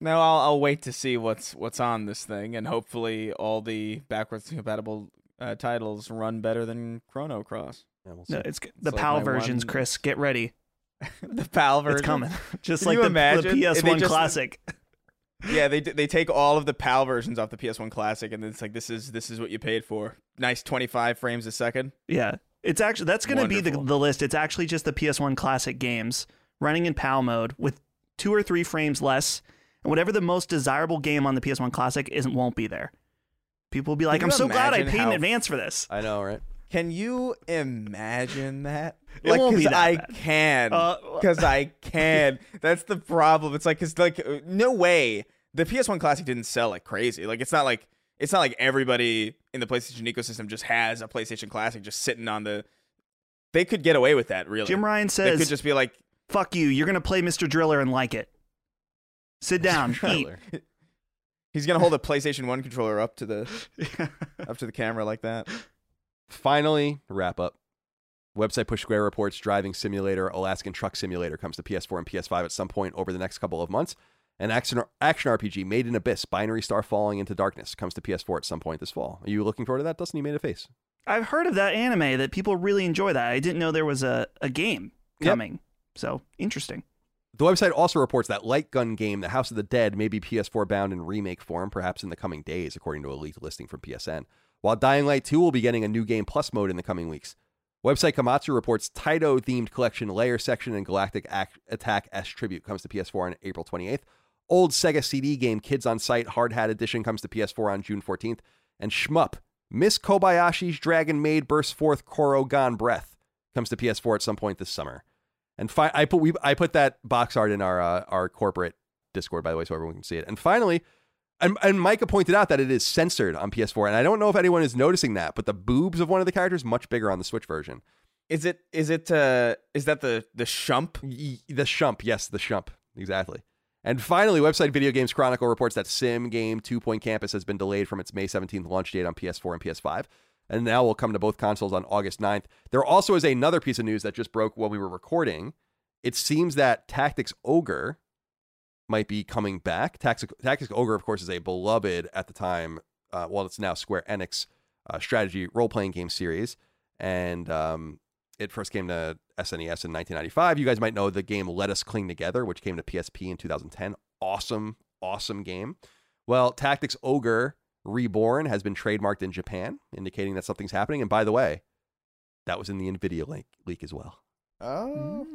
No, I'll, I'll wait to see what's what's on this thing, and hopefully all the backwards compatible uh, titles run better than Chrono Cross. Yeah, we'll see. No, it's the like PAL versions, one- Chris. Get ready. the PAL version. It's coming. Just Can like the, imagine the PS1 just- Classic. Yeah, they they take all of the PAL versions off the PS1 Classic, and it's like this is this is what you paid for. Nice 25 frames a second. Yeah. It's actually that's going to be the, the list. It's actually just the PS1 classic games running in PAL mode with two or three frames less, and whatever the most desirable game on the PS1 classic isn't won't be there. People will be like, "I'm so glad I paid in advance for this." I know, right? Can you imagine that? It like, won't be that I bad. can, Uh, because I can. That's the problem. It's like, cause like, uh, no way. The PS1 Classic didn't sell like crazy. Like, it's not like it's not like everybody in the PlayStation ecosystem just has a PlayStation Classic just sitting on the. They could get away with that, really. Jim Ryan says, they could just be like, "Fuck you! You're going to play Mr. Driller and like it. Sit down, eat." He's gonna hold a PlayStation One controller up to the up to the camera like that. Finally, wrap up. Website Push Square reports Driving Simulator, Alaskan Truck Simulator comes to PS4 and PS5 at some point over the next couple of months. And action, action RPG Made in Abyss, Binary Star Falling into Darkness comes to PS4 at some point this fall. Are you looking forward to that, Dustin? You made a face. I've heard of that anime that people really enjoy that. I didn't know there was a, a game Yep. coming. So interesting. The website also reports that light gun game, The House of the Dead, may be PS4 bound in remake form, perhaps in the coming days, according to a leaked listing from PSN. While Dying Light 2 will be getting a new game plus mode in the coming weeks. Website Gematsu reports Taito themed collection Layer Section and Galactic Ac- Attack S Tribute comes to PS4 on April 28th. Old Sega CD game Kids on Site Hard Hat Edition comes to PS4 on June 14th. And Shmup, Miss Kobayashi's Dragon Maid bursts forth Korogan Breath comes to PS4 at some point this summer. And fi- I put we I put that box art in our uh, our corporate Discord by the way, so everyone can see it. And finally, and, and Micah pointed out that it is censored on PS4, and I don't know if anyone is noticing that, but the boobs of one of the characters much bigger on the Switch version. Is it is it uh is that the the shmup? Y- The shmup, yes, the shmup, exactly. And finally, website Video Games Chronicle reports that Sim Game Two Point Campus has been delayed from its May 17th launch date on PS4 and PS5, and now will come to both consoles on August 9th. There also is another piece of news that just broke while we were recording. It seems that Tactics Ogre might be coming back. Tactics, Tactics Ogre, of course, is a beloved at the time, uh, well, it's now Square Enix uh, strategy role playing game series, and um, it first came to SNES in 1995. You guys might know the game Let Us Cling Together, which came to PSP in 2010. Awesome, awesome game. Well, Tactics Ogre Reborn has been trademarked in Japan, indicating that something's happening. And by the way, that was in the NVIDIA leak, leak as well. Oh.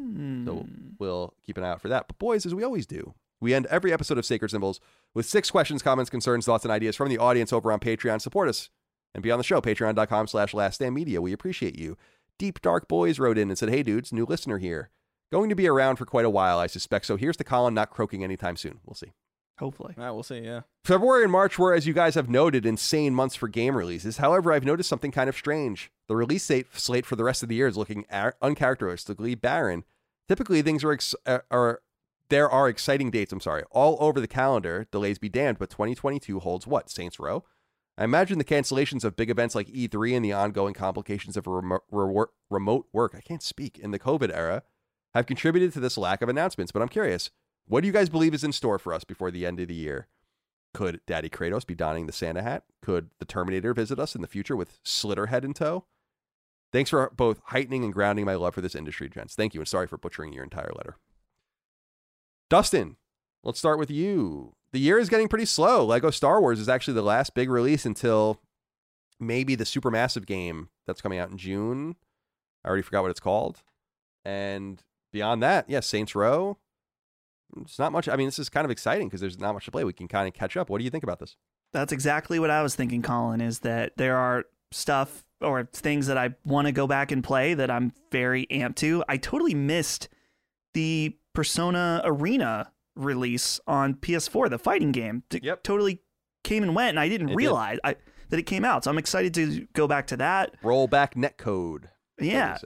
So we'll keep an eye out for that. But boys, as we always do, we end every episode of Sacred Symbols with six questions, comments, concerns, thoughts, and ideas from the audience over on Patreon. Support us and be on the show. Patreon.com slash Last Stand Media. We appreciate you. Deep Dark Boys wrote in and said, Hey dudes, new listener here. Going to be around for quite a while, I suspect. So here's the Colin not croaking anytime soon. We'll see. Hopefully. Ah, we'll see. Yeah. February and March were, as you guys have noted, insane months for game releases. However, I've noticed something kind of strange. The release date, slate for the rest of the year is looking ar- uncharacteristically barren. Typically, things are, ex- uh, are there are exciting dates. I'm sorry, all over the calendar. Delays be damned, but 2022 holds what? Saints Row. I imagine the cancellations of big events like E3 and the ongoing complications of remo- re- remote work. I can't speak in the COVID era have contributed to this lack of announcements. But I'm curious, what do you guys believe is in store for us before the end of the year? Could Daddy Kratos be donning the Santa hat? Could the Terminator visit us in the future with Slitter Slitterhead in tow? Thanks for both heightening and grounding my love for this industry, gents. Thank you, and sorry for butchering your entire letter. Dustin, let's start with you. The year is getting pretty slow. Lego Star Wars is actually the last big release until maybe the Supermassive game that's coming out in June. I already forgot what it's called. And beyond that, yeah, Saints Row. It's not much. I mean, this is kind of exciting because there's not much to play. We can kind of catch up. What do you think about this? That's exactly what I was thinking, Colin, is that there are stuff or things that I want to go back and play that I'm very amped to. I totally missed the Persona Arena release on PS4, the fighting game. It Yep. totally came and went, and I didn't It did. realize I, that it came out. So I'm excited to go back to that. Roll back netcode. Yeah.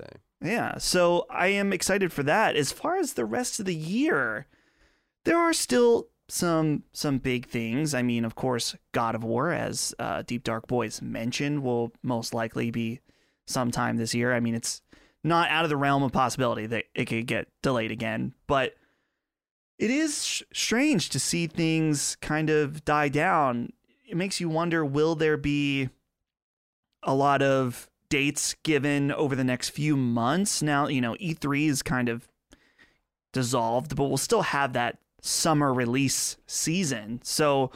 Yeah, so I am excited for that. As far as the rest of the year, there are still some some big things. I mean, of course, God of War, as uh, Deep Dark Boys mentioned, will most likely be sometime this year. I mean, it's not out of the realm of possibility that it could get delayed again, but it is sh- strange to see things kind of die down. It makes you wonder: will there be a lot of dates given over the next few months. Now, you know, E3 is kind of dissolved, but we'll still have that summer release season. So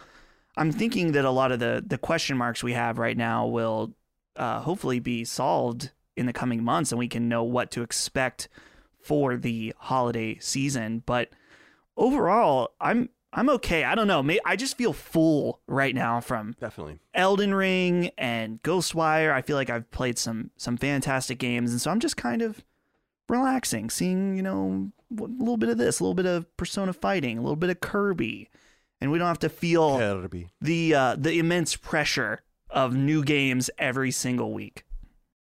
I'm thinking that a lot of the the question marks we have right now will uh, hopefully be solved in the coming months, and we can know what to expect for the holiday season. But overall, I'm I'm okay. I don't know. I just feel full right now from Definitely. Elden Ring and Ghostwire. I feel like I've played some some fantastic games, and so I'm just kind of relaxing, seeing you know a little bit of this, a little bit of Persona fighting, a little bit of Kirby, and we don't have to feel Kirby. the uh, the immense pressure of new games every single week.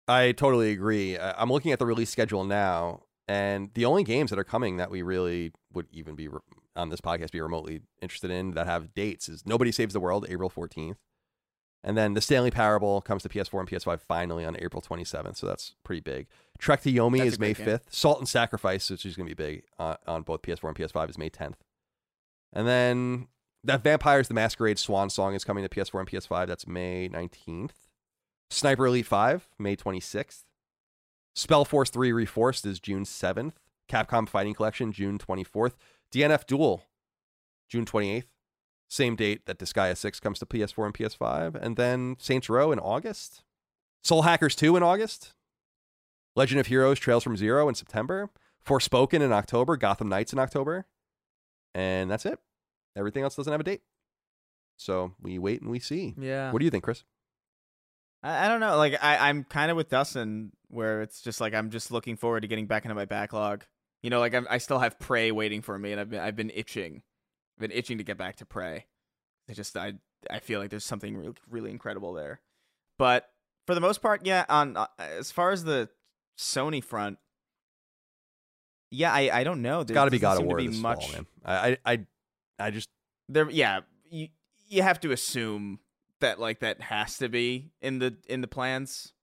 I totally agree. I'm looking at the release schedule now, and the only games that are coming that we really would even be re- on this podcast be remotely interested in that have dates is Nobody Saves the World, April 14th. And then the Stanley Parable comes to PS4 and PS5 finally on April 27th, so that's pretty big. Trek to Yomi That's is May game. 5th. Salt and Sacrifice, which is going to be big uh, on both PS4 and PS5, is May 10th. And then that Vampires the Masquerade Swan Song is coming to PS4 and PS5. That's May 19th. Sniper Elite 5, May 26th. Spellforce 3 Reforced is June 7th. Capcom Fighting Collection, June 24th. DNF Duel, June 28th. Same date that Disgaea 6 comes to PS4 and PS5. And then Saints Row in August. Soul Hackers 2 in August. Legend of Heroes Trails from Zero in September. Forspoken in October. Gotham Knights in October. And that's it. Everything else doesn't have a date. So we wait and we see. Yeah. What do you think, Chris? I, I don't know. Like I, I'm kind of with Dustin where it's just like I'm just looking forward to getting back into my backlog. You know, like I'm, I still have Prey waiting for me, and I've been I've been itching, I've been itching to get back to Prey. I just I I feel like there's something really, really incredible there. But for the most part, yeah. On uh, as far as the Sony front, yeah, I I don't know. There's got to be God of War be this much fall, man. I, I, I just there. Yeah, you you have to assume that like that has to be in the in the plans.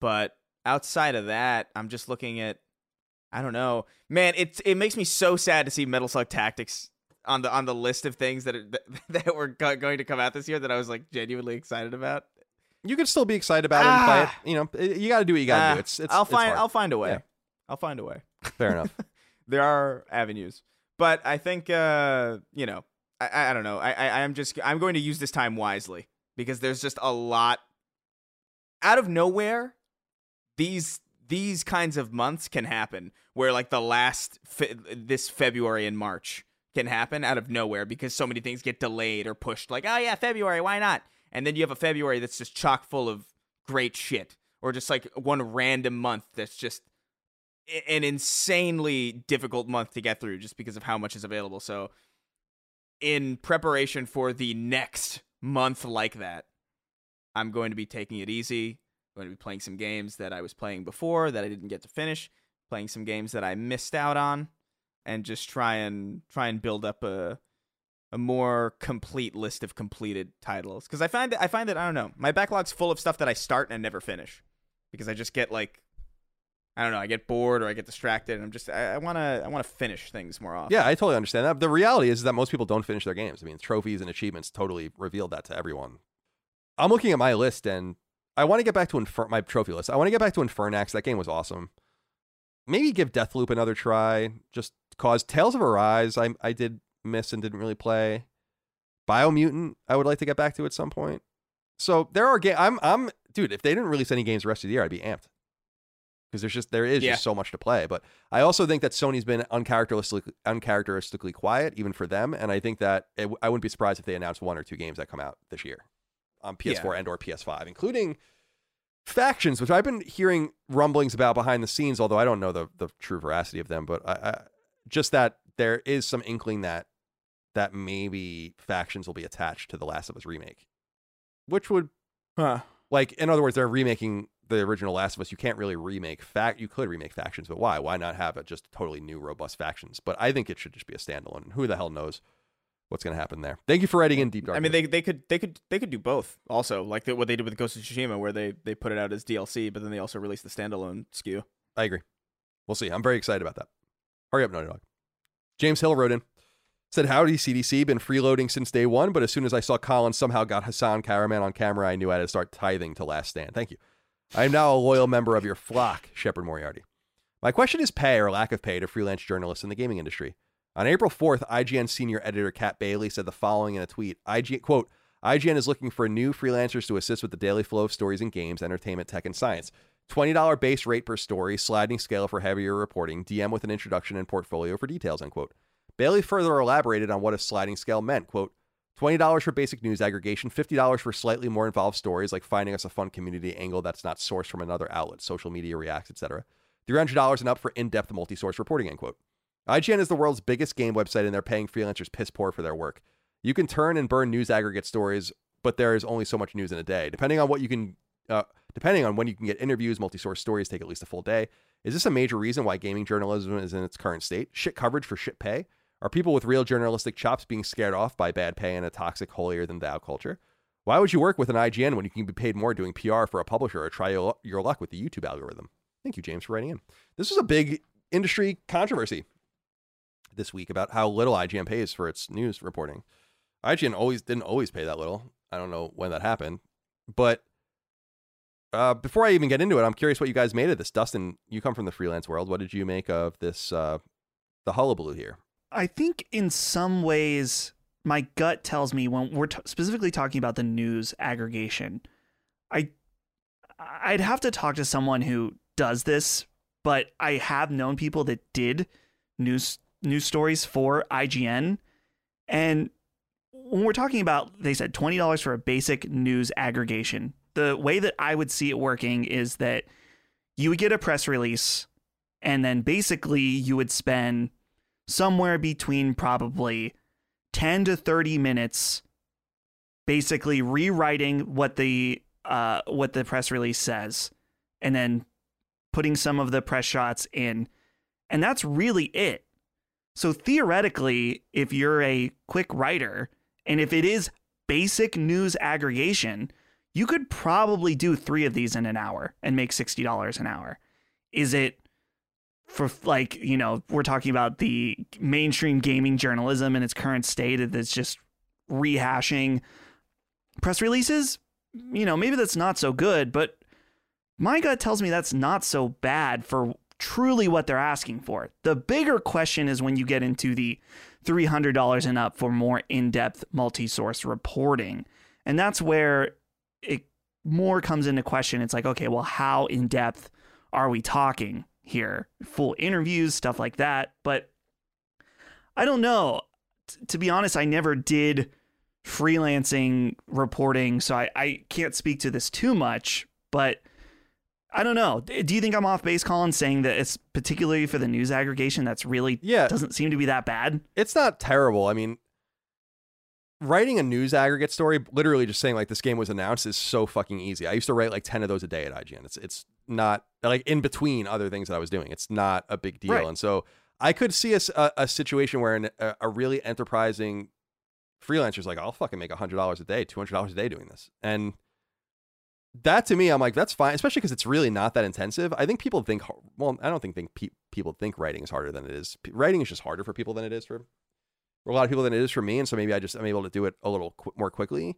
But outside of that, I'm just looking at. I don't know, man. It it makes me so sad to see Metal Slug Tactics on the on the list of things that are, that, that were go- going to come out this year that I was like genuinely excited about. you can still be excited about it and play it. Ah. You know, you got to do what you got to Ah, do. It's, it's I'll find hard. I'll find a way. Yeah. I'll find a way. Fair enough. there are avenues, but I think uh, you know, I, I I don't know. I, I I'm just I'm going to use this time wisely because there's just a lot out of nowhere. These these kinds of months can happen where like the last fe- this February and March can happen out of nowhere because so many things get delayed or pushed. Like oh yeah, February, why not? And then you have a February that's just chock full of great shit, or just like one random month that's just an insanely difficult month to get through just because of how much is available. So, in preparation for the next month like that, I'm going to be taking it easy. I'm going to be playing some games that I was playing before that I didn't get to finish, playing some games that I missed out on, and just try and try and build up a a more complete list of completed titles. Because I find that I find that I don't know, my backlog's full of stuff that I start and never finish because I just get like I don't know. I get bored or I get distracted, and I'm just I, I wanna I wanna finish things more often. Yeah, I totally understand that. The reality is that most people don't finish their games. I mean, trophies and achievements totally revealed that to everyone. I'm looking at my list and I want to get back to Infer- my trophy list. I want to get back to Infernax. That game was awesome. Maybe give Deathloop another try. Just cause Tales of Arise. I I did miss and didn't really play. Biomutant. I would like to get back to at some point. So there are games. I'm I'm dude. If they didn't release any games the rest of the year, I'd be amped because there's just there is Yeah. just so much to play. But I also think that Sony's been uncharacteristically uncharacteristically quiet even for them, and I think that it, I wouldn't be surprised if they announced one or two games that come out this year on PS4 Yeah. and or PS5, including factions, which I've been hearing rumblings about behind the scenes, although I don't know the the true veracity of them. But I, I just that there is some inkling that that maybe factions will be attached to the Last of Us remake, which would Huh. like in other words they're remaking the original last of us you can't really remake fact you could remake factions but why? Why not have it just totally new robust factions? But i think it should just be a standalone who the hell knows what's going to happen there. Thank you for writing in deep dark I mean, they they could they could they could do both. Also, like the, what they did with Ghost of Tsushima, where they they put it out as DLC, but then they also released the standalone SKU. i agree. We'll see. I'm very excited about that. Hurry up naughty dog. James hill wrote in said howdy cdc been freeloading since day one but as soon as i saw colin somehow got hassan Kahraman on camera i knew i had to start tithing to last stand. Thank you i am now a loyal member of your flock shepard moriarty My question is pay or lack of pay to freelance journalists in the gaming industry. On April 4th, IGN senior editor Kat Bailey said the following in a tweet. IGN quote, IGN is looking for new freelancers to assist with the daily flow of stories in games, entertainment, tech, and science. $20 base rate per story, sliding scale for heavier reporting, DM with an introduction and portfolio for details, end quote. Bailey further elaborated on what a sliding scale meant, quote, $20 for basic news aggregation, $50 for slightly more involved stories like finding us a fun community angle that's not sourced from another outlet, social media reacts, etc. $300 and up for in-depth multi-source reporting, end quote. IGN is the world's biggest game website and they're paying freelancers piss poor for their work. You can turn and burn news aggregate stories, but there is only so much news in a day. Depending on what you can, uh, depending on when you can get interviews, multi-source stories take at least a full day. Is this a major reason why gaming journalism is in its current state? Shit coverage for shit pay? Are people with real journalistic chops being scared off by bad pay and a toxic holier than thou culture? Why would you work with an IGN when you can be paid more doing PR for a publisher or try your, luck with the YouTube algorithm? Thank you, James, for writing in. This was a big industry controversy this week about how little IGN pays for its news reporting. IGN always didn't always pay that little. I don't know when that happened, but uh, before I even get into it, I'm curious what you guys made of this. Dustin, you come from the freelance world. What did you make of this? Uh, the hullabaloo here. I think in some ways, my gut tells me when we're t- specifically talking about the news aggregation, I I'd have to talk to someone who does this, but I have known people that did news news stories for IGN, and when we're talking about, they said twenty dollars for a basic news aggregation. The way that I would see it working is that you would get a press release, and then basically you would spend somewhere between probably 10 to 30 minutes basically rewriting what the uh, what the press release says and then putting some of the press shots in. And that's really it. So theoretically if you're a quick writer and if it is basic news aggregation you could probably do three of these in an hour and make $60 an hour. Is it for like you know we're talking about the mainstream gaming journalism in its current state that's just rehashing press releases. You know maybe that's not so good but my gut tells me that's not so bad for truly what they're asking for. The bigger question is when you get into the $300 and up for more in-depth multi-source reporting. And that's where it more comes into question. It's like okay well how in-depth are we talking here, full interviews, stuff like that. But I don't know. T- to be honest, I never did freelancing reporting, so I, I can't speak to this too much. But I don't know. Do you think I'm off base, Colin, saying that it's particularly for the news aggregation that's really Yeah. doesn't seem to be that bad? It's not terrible. I mean, writing a news aggregate story, literally just saying like this game was announced, is so fucking easy. I used to write like ten of those a day at IGN. It's it's not like in between other things that I was doing. It's not a big deal, Right. and so I could see a situation where an, a, a really enterprising freelancer's like, I'll fucking make hundred dollars a day, two hundred dollars a day doing this, and that to me, I'm like, that's fine, especially because it's really not that intensive. I think people think, well, I don't think think pe- people think writing is harder than it is. P- Writing is just harder for people than it is for for a lot of people than it is for me, and so maybe I just I'm able to do it a little qu- more quickly.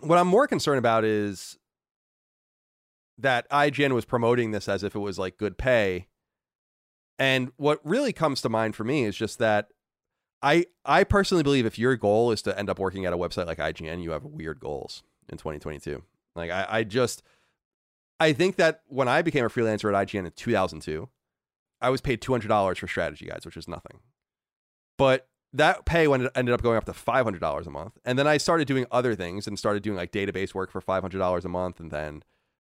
What I'm more concerned about is that IGN was promoting this as if it was like good pay, and what really comes to mind for me is just that I I personally believe if your goal is to end up working at a website like IGN, you have weird goals in 2022. Like I, I just I think that when I became a freelancer at IGN in 2002, I was paid $200 for strategy guides, which is nothing. But that pay went, ended up going up to $500 a month. And then I started doing other things and started doing like database work for $500 a month. And then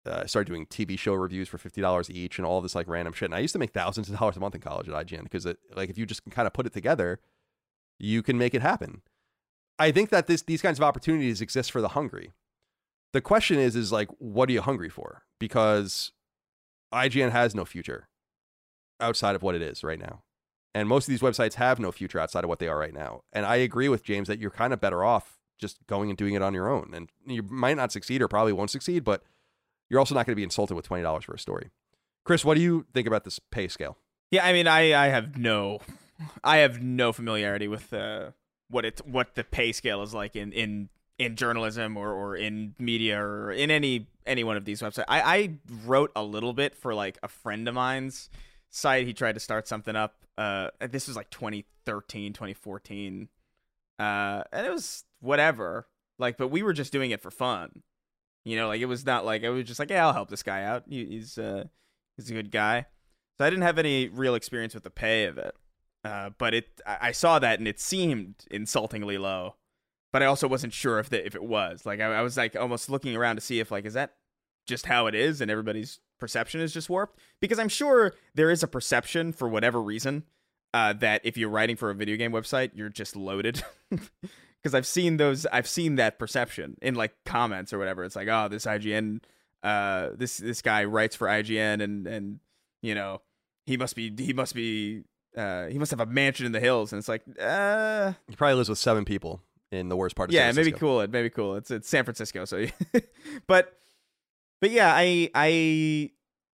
uh, I started doing TV show reviews for $50 each and all this like random shit. And I used to make thousands of dollars a month in college at IGN because it, like if you just kind of put it together, you can make it happen. I think that this these kinds of opportunities exist for the hungry. The question is is like what are you hungry for? Because IGN has no future outside of what it is right now. And most of these websites have no future outside of what they are right now. And I agree with James that you're kind of better off just going and doing it on your own. And you might not succeed or probably won't succeed, but you're also not going to be insulted with $20 for a story. Chris, what do you think about this pay scale? Yeah, I mean, I I have no, I have no familiarity with uh, what it what the pay scale is like in in in journalism or or in media or in any any one of these websites. I I wrote a little bit for like a friend of mine's site. He tried to start something up. Uh, this was like 2013, 2014, uh, and it was whatever. Like, but we were just doing it for fun. You know, like it was not like I was just like, yeah, I'll help this guy out. He, he's uh, he's a good guy. So I didn't have any real experience with the pay of it. Uh, but it, I I saw that and it seemed insultingly low. But I also wasn't sure if the, if it was. Like I, I was like almost looking around to see if like is that just how it is and everybody's perception is just warped. Because I'm sure there is a perception for whatever reason uh, that if you're writing for a video game website you're just loaded. Because I've seen those I've seen that perception in like comments or whatever. It's like oh this IGN uh this this guy writes for IGN and and you know he must be he must be uh he must have a mansion in the hills. And it's like uh He probably lives with seven people in the worst part of yeah San maybe cool it maybe cool it's it's San Francisco so but but yeah I I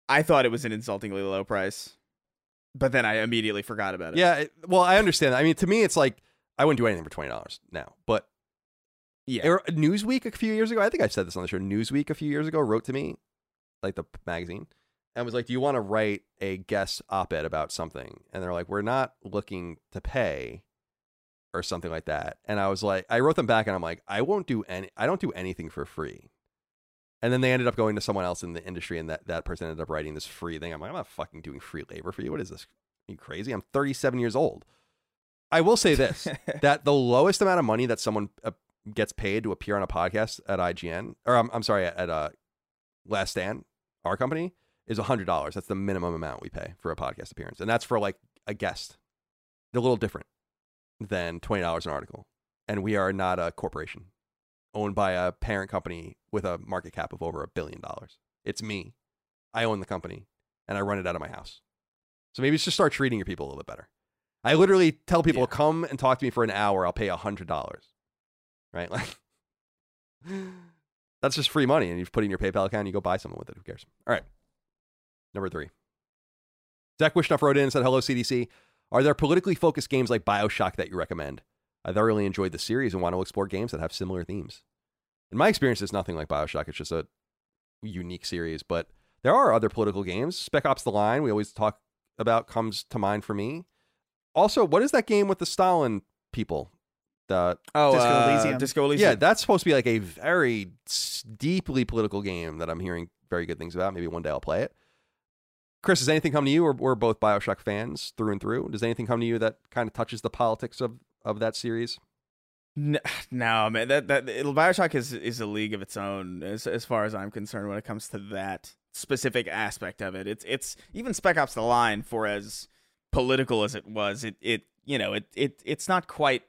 I thought it was an insultingly low price but then I immediately forgot about it Yeah, it, well, I understand. that. I mean, to me, it's like I wouldn't do anything for twenty dollars now. But yeah or Newsweek a few years ago, I think I said this on the show. Newsweek a few years ago wrote to me, like the magazine, and was like, "Do you want to write a guest op-ed about something?" And they're like, "We're not looking to pay." Or something like that, and I was like, I wrote them back, and I'm like, I won't do any, I don't do anything for free. And then they ended up going to someone else in the industry, and that, that person ended up writing this free thing. I'm like, I'm not fucking doing free labor for you. What is this? Are you crazy? I'm 37 years old. I will say this that the lowest amount of money that someone uh, gets paid to appear on a podcast at IGN, or I'm, I'm sorry, at, at uh, Last Stand, our company, is hundred dollars. That's the minimum amount we pay for a podcast appearance, and that's for like a guest. They're a little different than twenty dollars an article, and we are not a corporation owned by a parent company with a market cap of over a billion dollars. It's me. I own the company, and I run it out of my house. So maybe just start treating your people a little bit better. I literally tell people, Yeah. come and talk to me for an hour. I'll pay a hundred dollars. Right? Like that's just free money, and you put it in your PayPal account. and You go buy something with it. Who cares? All right. Number three. Zach Wishnuff wrote in and said, "Hello CDC. Are there politically focused games like Bioshock that you recommend? I thoroughly enjoyed the series and want to explore games that have similar themes. In my experience, it's nothing like Bioshock. It's just a unique series, but there are other political games. Spec Ops: The Line, we always talk about, comes to mind for me. Also, what is that game with the Stalin people? The Oh, Disco uh, Elysium. Disco Elysium. yeah, that's supposed to be like a very deeply political game that I'm hearing very good things about. Maybe one day I'll play it. Chris, does anything come to you? Or we're both Bioshock fans through and through. Does anything come to you that kind of touches the politics of of that series? No, no, man. That that Bioshock is is a league of its own as as far as I'm concerned when it comes to that specific aspect of it. It's it's even Spec Ops: The Line for as political as it was. It it you know it it it's not quite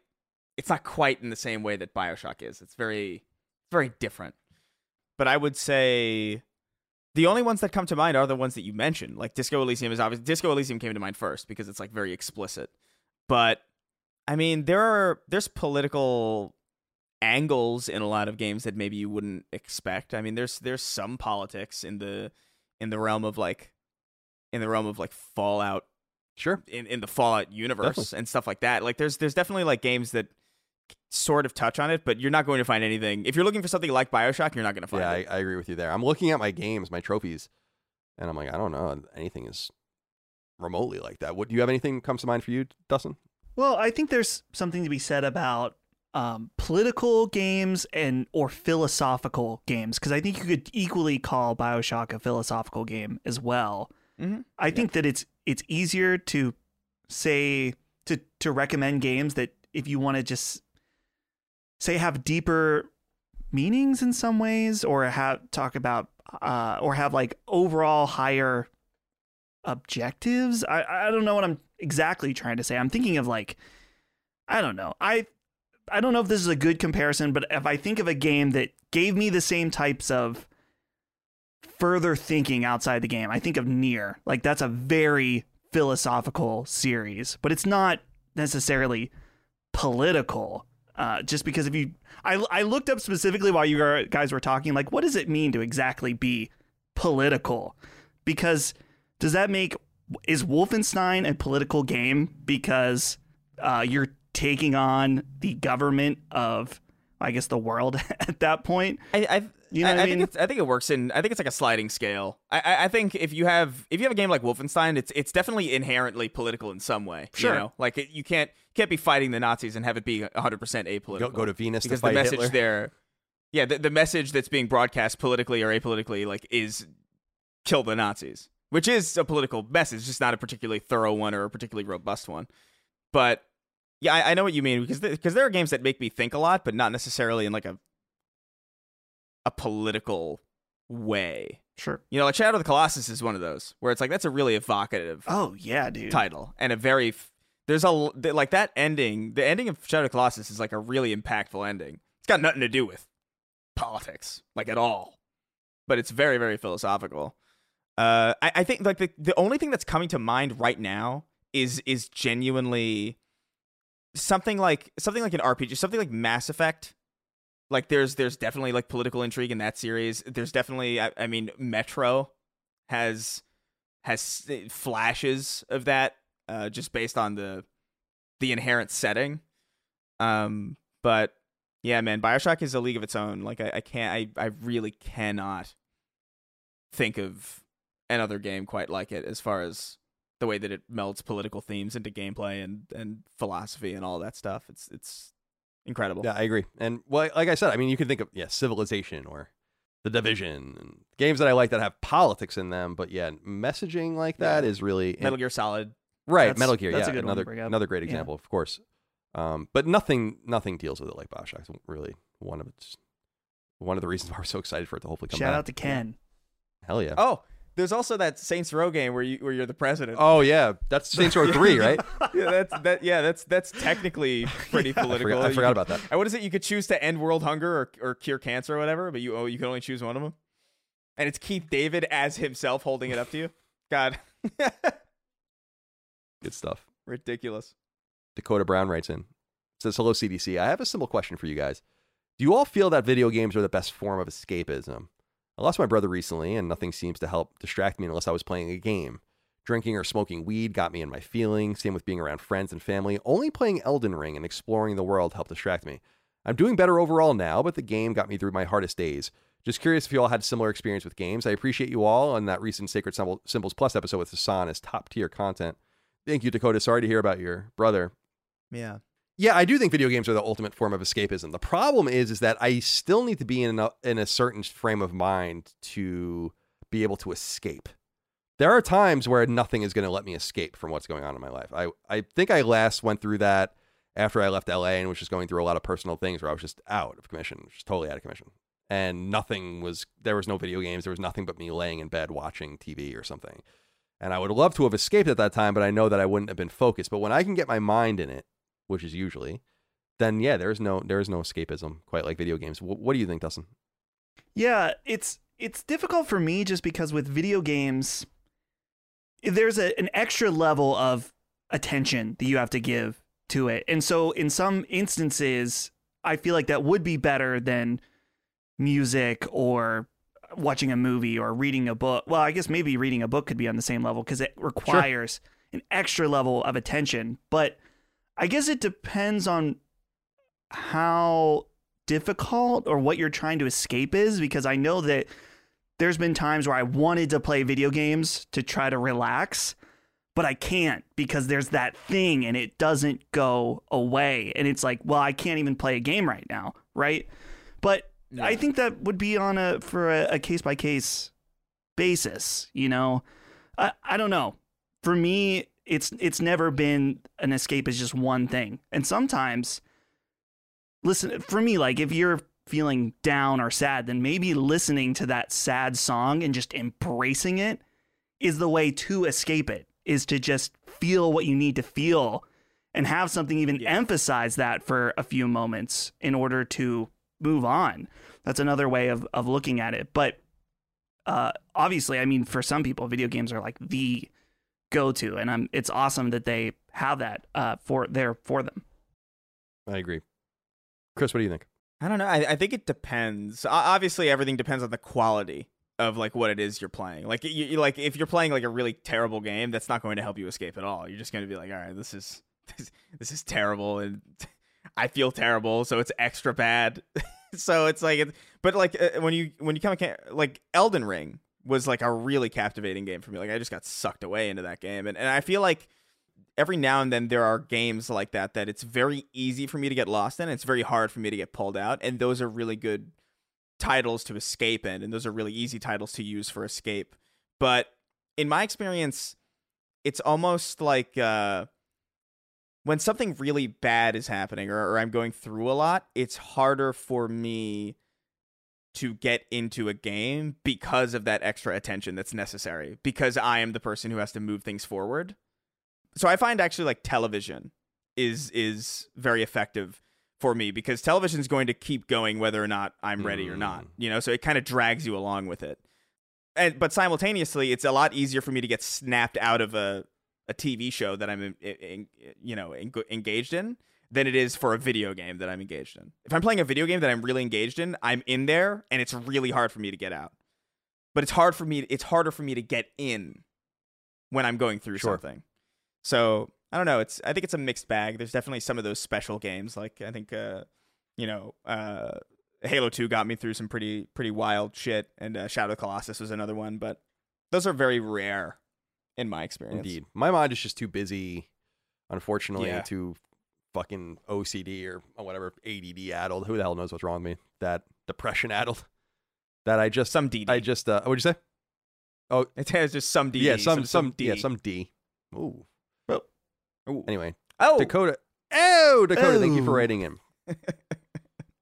it's not quite in the same way that Bioshock is. It's very very different. But I would say the only ones that come to mind are the ones that you mentioned. Like Disco Elysium is obvious. Disco Elysium came to mind first because it's like very explicit. But I mean, there are there's political angles in a lot of games that maybe you wouldn't expect. I mean, there's there's some politics in the in the realm of like in the realm of like Fallout Sure. in, in the Fallout universe Definitely. and stuff like that. Like there's there's definitely like games that sort of touch on it, but you're not going to find anything. If you're looking for something like BioShock, you're not going to find Yeah, it. I, I agree with you there. I'm looking at my games, my trophies, and I'm like, I don't know, anything is remotely like that. What do you have anything comes to mind for you, Dustin? Well, I think there's something to be said about um, political games and or philosophical games because I think you could equally call Bioshock a philosophical game as well. Mhm. I think that it's it's easier to say to to recommend games that if you want to just say have deeper meanings in some ways or have talk about uh, or have like overall higher objectives. I I don't know what I'm exactly trying to say. I'm thinking of like I don't know. I I don't know if this is a good comparison, but if I think of a game that gave me the same types of further thinking outside the game, I think of NieR. Like that's a very philosophical series, but it's not necessarily political. Uh, just because if you, I, I looked up specifically while you guys were talking, like, what does it mean to exactly be political? Because does that make is Wolfenstein a political game because uh, you're taking on the government of, I guess, the world at that point? I, I, You know I, I I mean? think it's, I think it works in. I think it's like a sliding scale. I, I, I think if you have if you have a game like Wolfenstein, it's it's definitely inherently political in some way. Sure. you know? like it, you can't can't be fighting the Nazis and have it be 100 percent apolitical. Go, go to Venus because to fight the message Hitler. there, yeah, the, the message that's being broadcast politically or apolitically, like, is kill the Nazis, which is a political message, just not a particularly thorough one or a particularly robust one. But yeah, I, I know what you mean because because there are games that make me think a lot, but not necessarily in like a a political way. Sure. You know, like Shadow of the Colossus is one of those where it's like that's a really evocative Oh yeah, dude. title and a very f- there's a like that ending. The ending of Shadow of the Colossus is like a really impactful ending. It's got nothing to do with politics, like at all, but it's very very philosophical. Uh, I, I think like the the only thing that's coming to mind right now is is genuinely something like something like an RPG, something like Mass Effect. Like there's there's definitely like political intrigue in that series. There's definitely I, I mean Metro has has flashes of that uh, just based on the the inherent setting. Um, but yeah, man, Bioshock is a league of its own. Like I, I can't, I, I really cannot think of another game quite like it as far as the way that it melds political themes into gameplay and and philosophy and all that stuff. It's it's incredible. Yeah, I agree. And well, like I said, I mean, you can think of yeah, Civilization or The Division, and games that I like that have politics in them. But yeah, messaging like that is really Metal Gear Solid. right. That's- Metal Gear, that's yeah, a good one to another bring up. another great Yeah. example, of course. Um, but nothing nothing deals with it like Bioshock. It's really one of its one of the reasons why we're so excited for it to hopefully come Shout back. out to Ken. Hell yeah. Oh, There's also that Saints Row game where you where you're the president. Oh yeah, that's Saints Row three, right? yeah, that's that. Yeah, that's that's technically pretty I political. forgot, I forgot could- about that. And what is it? You could choose to end world hunger or, or cure cancer or whatever, but you oh, you can only choose one of them. And it's Keith David as himself holding it up to you. God, Good stuff. ridiculous. Dakota Brown writes in. Says, Hello, CDC. I have a simple question for you guys. Do you all feel that video games are the best form of escapism? I lost my brother recently, and nothing seems to help distract me unless I was playing a game. Drinking or smoking weed got me in my feelings. Same with being around friends and family. Only playing Elden Ring and exploring the world helped distract me. I'm doing better overall now, but the game got me through my hardest days. Just curious if you all had similar experience with games. I appreciate you all, and that recent Sacred Symbols Plus episode with Hassan is top tier content. Thank you, Dakota. Sorry to hear about your brother. Yeah. Yeah, I do think video games are the ultimate form of escapism. The problem is, is that I still need to be in a, in a certain frame of mind to be able to escape. There are times where nothing is going to let me escape from what's going on in my life. I, I think I last went through that after I left LA and was just going through a lot of personal things where I was just out of commission, just totally out of commission. And nothing was, there was no video games. There was nothing but me laying in bed watching TV or something. And I would love to have escaped at that time, but I know that I wouldn't have been focused. But when I can get my mind in it, which is usually, then yeah, there is no there is no escapism quite like video games. Wh- what do you think, Dustin? Yeah, it's it's difficult for me just because with video games there's a, an extra level of attention that you have to give to it. And so in some instances, I feel like that would be better than music or watching a movie or reading a book. Well, I guess maybe reading a book could be on the same level because it requires an extra level of attention. But I guess it depends on how difficult or what you're trying to escape is because I know that there's been times where I wanted to play video games to try to relax, but I can't because there's that thing and it doesn't go away. And it's like, well, I can't even play a game right now, right? But I think that would be on a for a case by case basis, you know. I I don't know. For me, it's it's never been an escape as just one thing. And sometimes listen for me like if you're feeling down or sad then maybe listening to that sad song and just embracing it is the way to escape it is to just feel what you need to feel and have something even emphasize that for a few moments in order to move on. That's another way of of looking at it. But uh obviously i mean for some people video games are like the go to and i'm it's awesome that they have that uh for there for them I agree. Chris, what do you think? I don't know. I, I think it depends. O- Obviously, everything depends on the quality of like what it is you're playing. Like you, you like if you're playing like a really terrible game, that's not going to help you escape at all. You're just going to be like, all right, this is this, this is terrible, and I feel terrible, so it's extra bad. so it's like, it, but like uh, when you when you come like Elden Ring was like a really captivating game for me. Like I just got sucked away into that game, and and I feel like every now and then there are games like that that it's very easy for me to get lost in. It's very hard for me to get pulled out, and those are really good titles to escape in, and those are really easy titles to use for escape. But in my experience, it's almost like uh, when something really bad is happening or, or I'm going through a lot, it's harder for me to get into a game because of that extra attention that's necessary because I am the person who has to move things forward. So I find actually like television is is very effective for me because television is going to keep going whether or not I'm ready or not. Mm. You know, so it kind of drags you along with it. And but simultaneously, it's a lot easier for me to get snapped out of a a TV show that I'm in, in, you know en- engaged in than it is for a video game that I'm engaged in. If I'm playing a video game that I'm really engaged in, I'm in there and it's really hard for me to get out. But it's hard for me it's harder for me to get in when I'm going through Sure. something. So, I don't know, it's I think it's a mixed bag. There's definitely some of those special games like I think uh you know, uh Halo 2 got me through some pretty pretty wild shit and uh, Shadow of the Colossus was another one, but those are very rare in my experience. Indeed, my mind is just too busy, unfortunately, Yeah. too fucking OCD or whatever ADD addled. Who the hell knows what's wrong with me? That depression addled. That I just Some D. I just uh, what'd you say? Oh, It has just some D. yeah, some some, D. yeah some D. Ooh. Ooh. Anyway, Oh, Dakota. Oh, Dakota, thank you for Oh. writing in.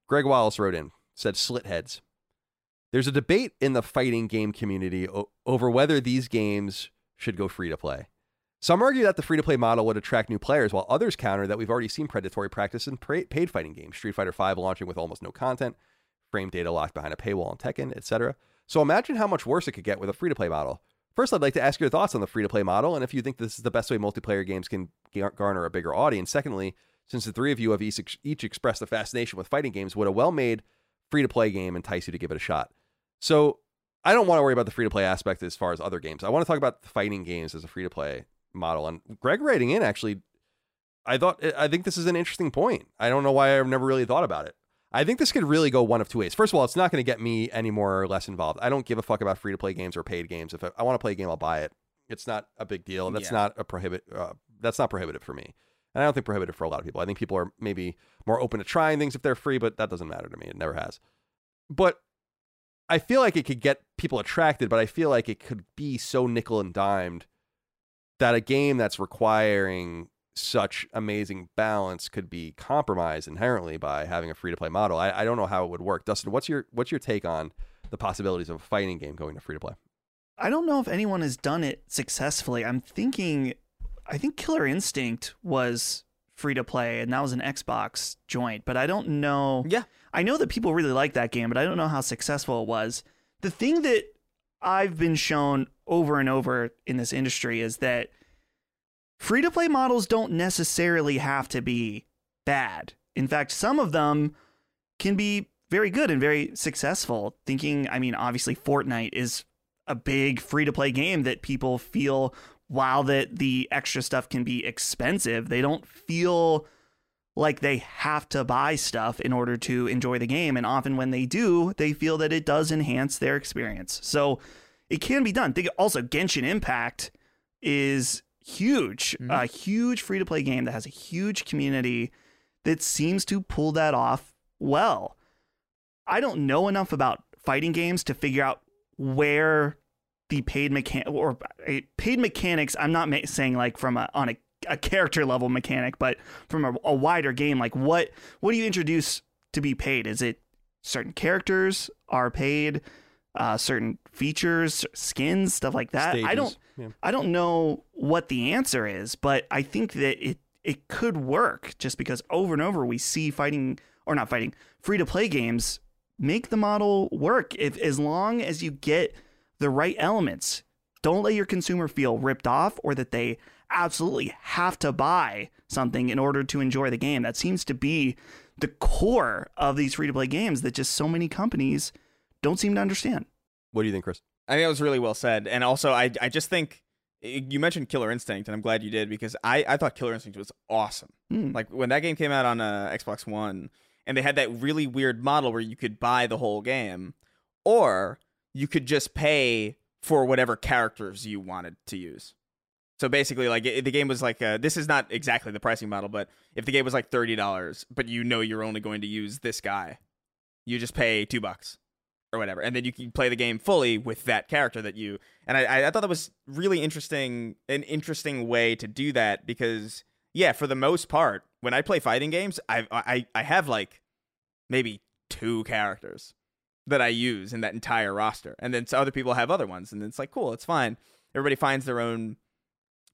Greg Wallace wrote in, said slit heads. There's a debate in the fighting game community o- over whether these games should go free to play. Some argue that the free to play model would attract new players, while others counter that we've already seen predatory practice in paid fighting games. Street Fighter V launching with almost no content, frame data locked behind a paywall in Tekken, etc. So imagine how much worse it could get with a free to play model. First, I'd like to ask your thoughts on the free to play model and if you think this is the best way multiplayer games can garner a bigger audience. Secondly, since the three of you have each, each expressed a fascination with fighting games, would a well made free to play game entice you to give it a shot? So I don't want to worry about the free to play aspect as far as other games. I want to talk about fighting games as a free to play model. And Greg writing in actually, I thought I think this is an interesting point. I don't know why I've never really thought about it. I think this could really go one of two ways. First of all, it's not going to get me any more or less involved. I don't give a fuck about free to play games or paid games. If I, I want to play a game, I'll buy it. It's not a big deal. That's Yeah. not a prohibit. Uh, that's not prohibitive for me. And I don't think prohibitive for a lot of people. I think people are maybe more open to trying things if they're free, but that doesn't matter to me. It never has. But I feel like it could get people attracted, but I feel like it could be so nickel and dimed that a game that's requiring such amazing balance could be compromised inherently by having a free to play model. I, I don't know how it would work. Dustin, what's your what's your take on the possibilities of a fighting game going to free to play? I don't know if anyone has done it successfully. I'm thinking, I think Killer Instinct was free to play, and that was an Xbox joint, but I don't know. Yeah. I know that people really like that game, but I don't know how successful it was. The thing that I've been shown over and over in this industry is that free to play models don't necessarily have to be bad. In fact, some of them can be very good and very successful. Thinking, I mean, obviously, Fortnite is a big free to play game that people feel while that the extra stuff can be expensive, they don't feel like they have to buy stuff in order to enjoy the game. And often when they do, they feel that it does enhance their experience. So it can be done. Think also Genshin Impact is huge, a huge free to play game that has a huge community that seems to pull that off well. I don't know enough about fighting games to figure out where the paid mechan or uh, paid mechanics. I'm not ma- saying like from a on a, a character level mechanic, but from a, a wider game. Like what what do you introduce to be paid? Is it certain characters are paid, uh, certain features, skins, stuff like that? I don't Yeah. I don't know what the answer is, but I think that it it could work just because over and over we see fighting or not fighting free to play games make the model work if as long as you get the right elements. Don't let your consumer feel ripped off or that they absolutely have to buy something in order to enjoy the game. That seems to be the core of these free to play games that just so many companies don't seem to understand. What do you think, Chris? I think that was really well said. And also, I I just think you mentioned Killer Instinct, and I'm glad you did because I, I thought Killer Instinct was awesome. Hmm. Like when that game came out on uh, Xbox One, and they had that really weird model where you could buy the whole game, or you could just pay for whatever characters you wanted to use. So basically, like the game was like uh, this is not exactly the pricing model, but if the game was like thirty dollars, but you know you're only going to use this guy, you just pay two bucks or whatever, and then you can play the game fully with that character that you. And I, I thought that was really interesting, an interesting way to do that because yeah, for the most part, when I play fighting games, I I I have like maybe two characters that I use in that entire roster, and then other people have other ones, and it's like cool, it's fine. Everybody finds their own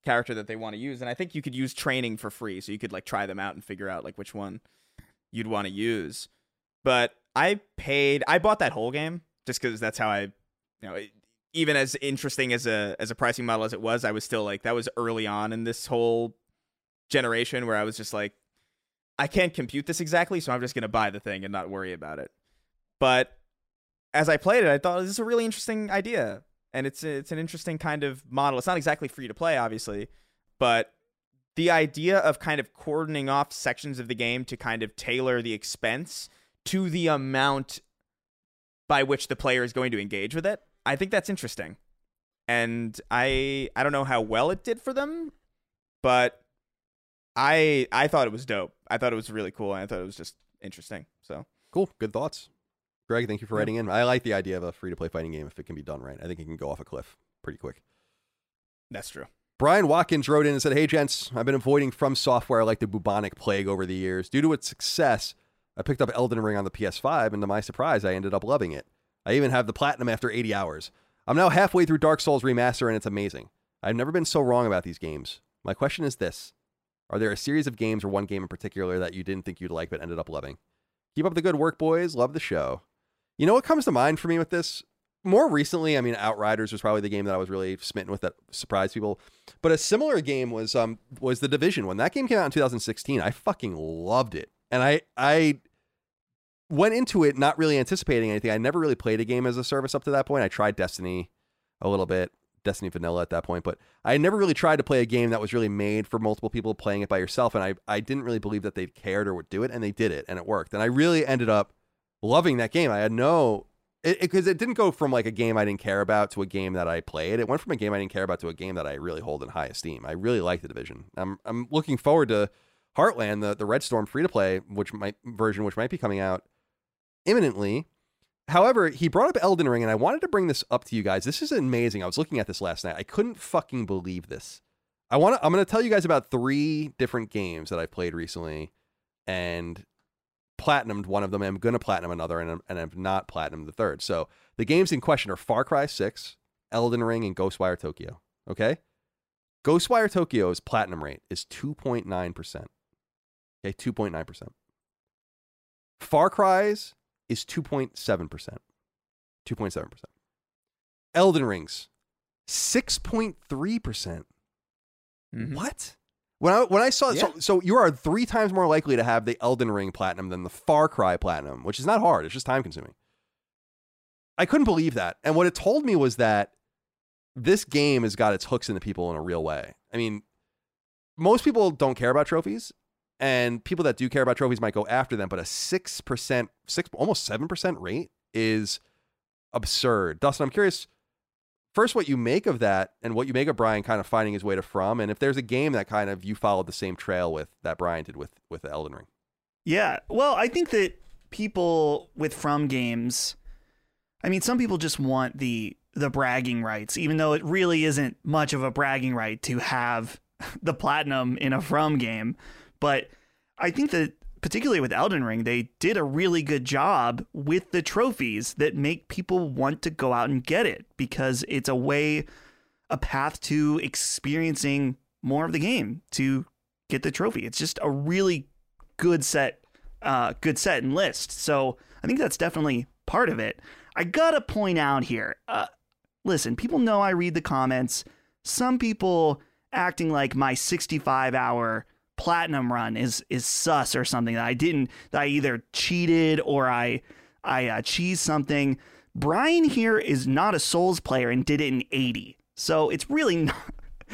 character that they want to use, and I think you could use training for free, so you could like try them out and figure out like which one you'd want to use. But I paid, I bought that whole game just because that's how I, you know, it, even as interesting as a as a pricing model as it was, I was still like that was early on in this whole generation where I was just like, I can't compute this exactly, so I'm just gonna buy the thing and not worry about it. But as I played it, I thought this is a really interesting idea, and it's it's an interesting kind of model. It's not exactly free to play, obviously, but the idea of kind of cordoning off sections of the game to kind of tailor the expense to the amount by which the player is going to engage with it, I think that's interesting. And I I don't know how well it did for them, but I I thought it was dope. I thought it was really cool, and I thought it was just interesting. So Cool. Good thoughts. Greg, thank you for writing in. I like the idea of a free to play fighting game if it can be done right. I think it can go off a cliff pretty quick. that's true. Brian Watkins wrote in and said, Hey, gents, I've been avoiding From Software like the bubonic plague over the years. Due to its success, I picked up Elden Ring on the PS5, and to my surprise, I ended up loving it. I even have the platinum after 80 hours. I'm now halfway through Dark Souls Remaster and it's amazing. I've never been so wrong about these games. My question is this Are there a series of games or one game in particular that you didn't think you'd like but ended up loving? Keep up the good work, boys. Love the show. You know what comes to mind for me with this? More recently, I mean, Outriders was probably the game that I was really smitten with that surprised people. But a similar game was um was The Division. When that game came out in 2016, I fucking loved it. And I I went into it not really anticipating anything. I never really played a game as a service up to that point. I tried Destiny a little bit, Destiny Vanilla at that point, but I never really tried to play a game that was really made for multiple people playing it by yourself. And I, I didn't really believe that they cared or would do it, and they did it, and it worked. And I really ended up loving that game. I had no because it, it, didn't go from like a game I didn't care about to a game that I played. It went from a game I didn't care about to a game that I really hold in high esteem. I really like the division. I'm I'm looking forward to Heartland, the the Red Storm free to play, which might version, which might be coming out imminently. However, he brought up Elden Ring, and I wanted to bring this up to you guys. This is amazing. I was looking at this last night. I couldn't fucking believe this. I want to. I'm going to tell you guys about three different games that I've played recently, and platinumed one of them. I'm going to platinum another, and, and I've not platinumed the third. So the games in question are Far Cry 6, Elden Ring, and Ghostwire Tokyo. Okay, Ghostwire Tokyo's platinum rate is 2.9 percent. Okay, 2.9 percent. Far Cry's is 2.7%. 2.7%. Elden Rings, 6.3%. percent mm hmm What? When I when I saw yeah. so so you are three times more likely to have the Elden Ring platinum than the Far Cry platinum, which is not hard. It's just time consuming. I couldn't believe that. And what it told me was that this game has got its hooks into people in a real way. I mean, most people don't care about trophies, and people that do care about trophies might go after them, but a six percent, six almost seven percent rate is absurd. Dustin, I'm curious first what you make of that and what you make of Brian kind of finding his way to From, and if there's a game that kind of you followed the same trail with that Brian did with with Elden Ring. Yeah, well, I think that people with From games, I mean, some people just want the the bragging rights, even though it really isn't much of a bragging right to have the platinum in a From game. But I think that particularly with Elden Ring, they did a really good job with the trophies that make people want to go out and get it because it's a way, a path to experiencing more of the game to get the trophy. It's just a really good set, uh, good set and list. So I think that's definitely part of it. I gotta point out here. Uh, listen, people know I read the comments. Some people acting like my 65 hour platinum run is is sus or something that I didn't that I either cheated or I I uh, cheesed something. Brian here is not a Souls player and did it in 80. So it's really not,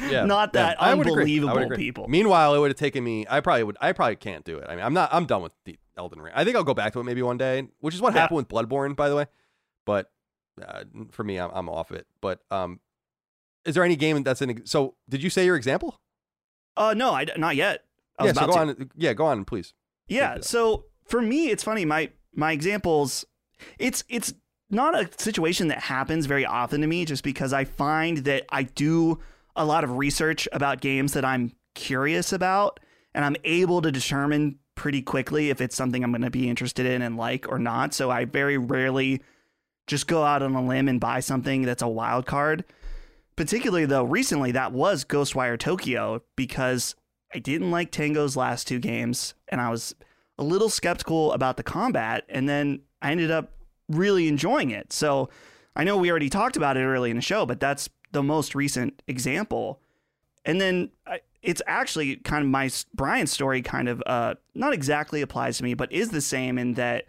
yeah, not that yeah, unbelievable people. Meanwhile, it would have taken me I probably would I probably can't do it. I mean, I'm not I'm done with the Elden Ring. I think I'll go back to it maybe one day, which is what yeah. happened with Bloodborne by the way. But uh, for me, I'm, I'm off it. But um is there any game that's in so did you say your example? Uh no, I not yet. I yeah, so go to. on. Yeah, go on, please. Yeah, so for me, it's funny. My my examples, it's it's not a situation that happens very often to me, just because I find that I do a lot of research about games that I'm curious about, and I'm able to determine pretty quickly if it's something I'm going to be interested in and like or not. So I very rarely just go out on a limb and buy something that's a wild card. Particularly though, recently that was Ghostwire Tokyo because I didn't like Tango's last two games, and I was a little skeptical about the combat, and then I ended up really enjoying it. So I know we already talked about it early in the show, but that's the most recent example. And then it's actually kind of my Brian story, kind of uh, not exactly applies to me, but is the same in that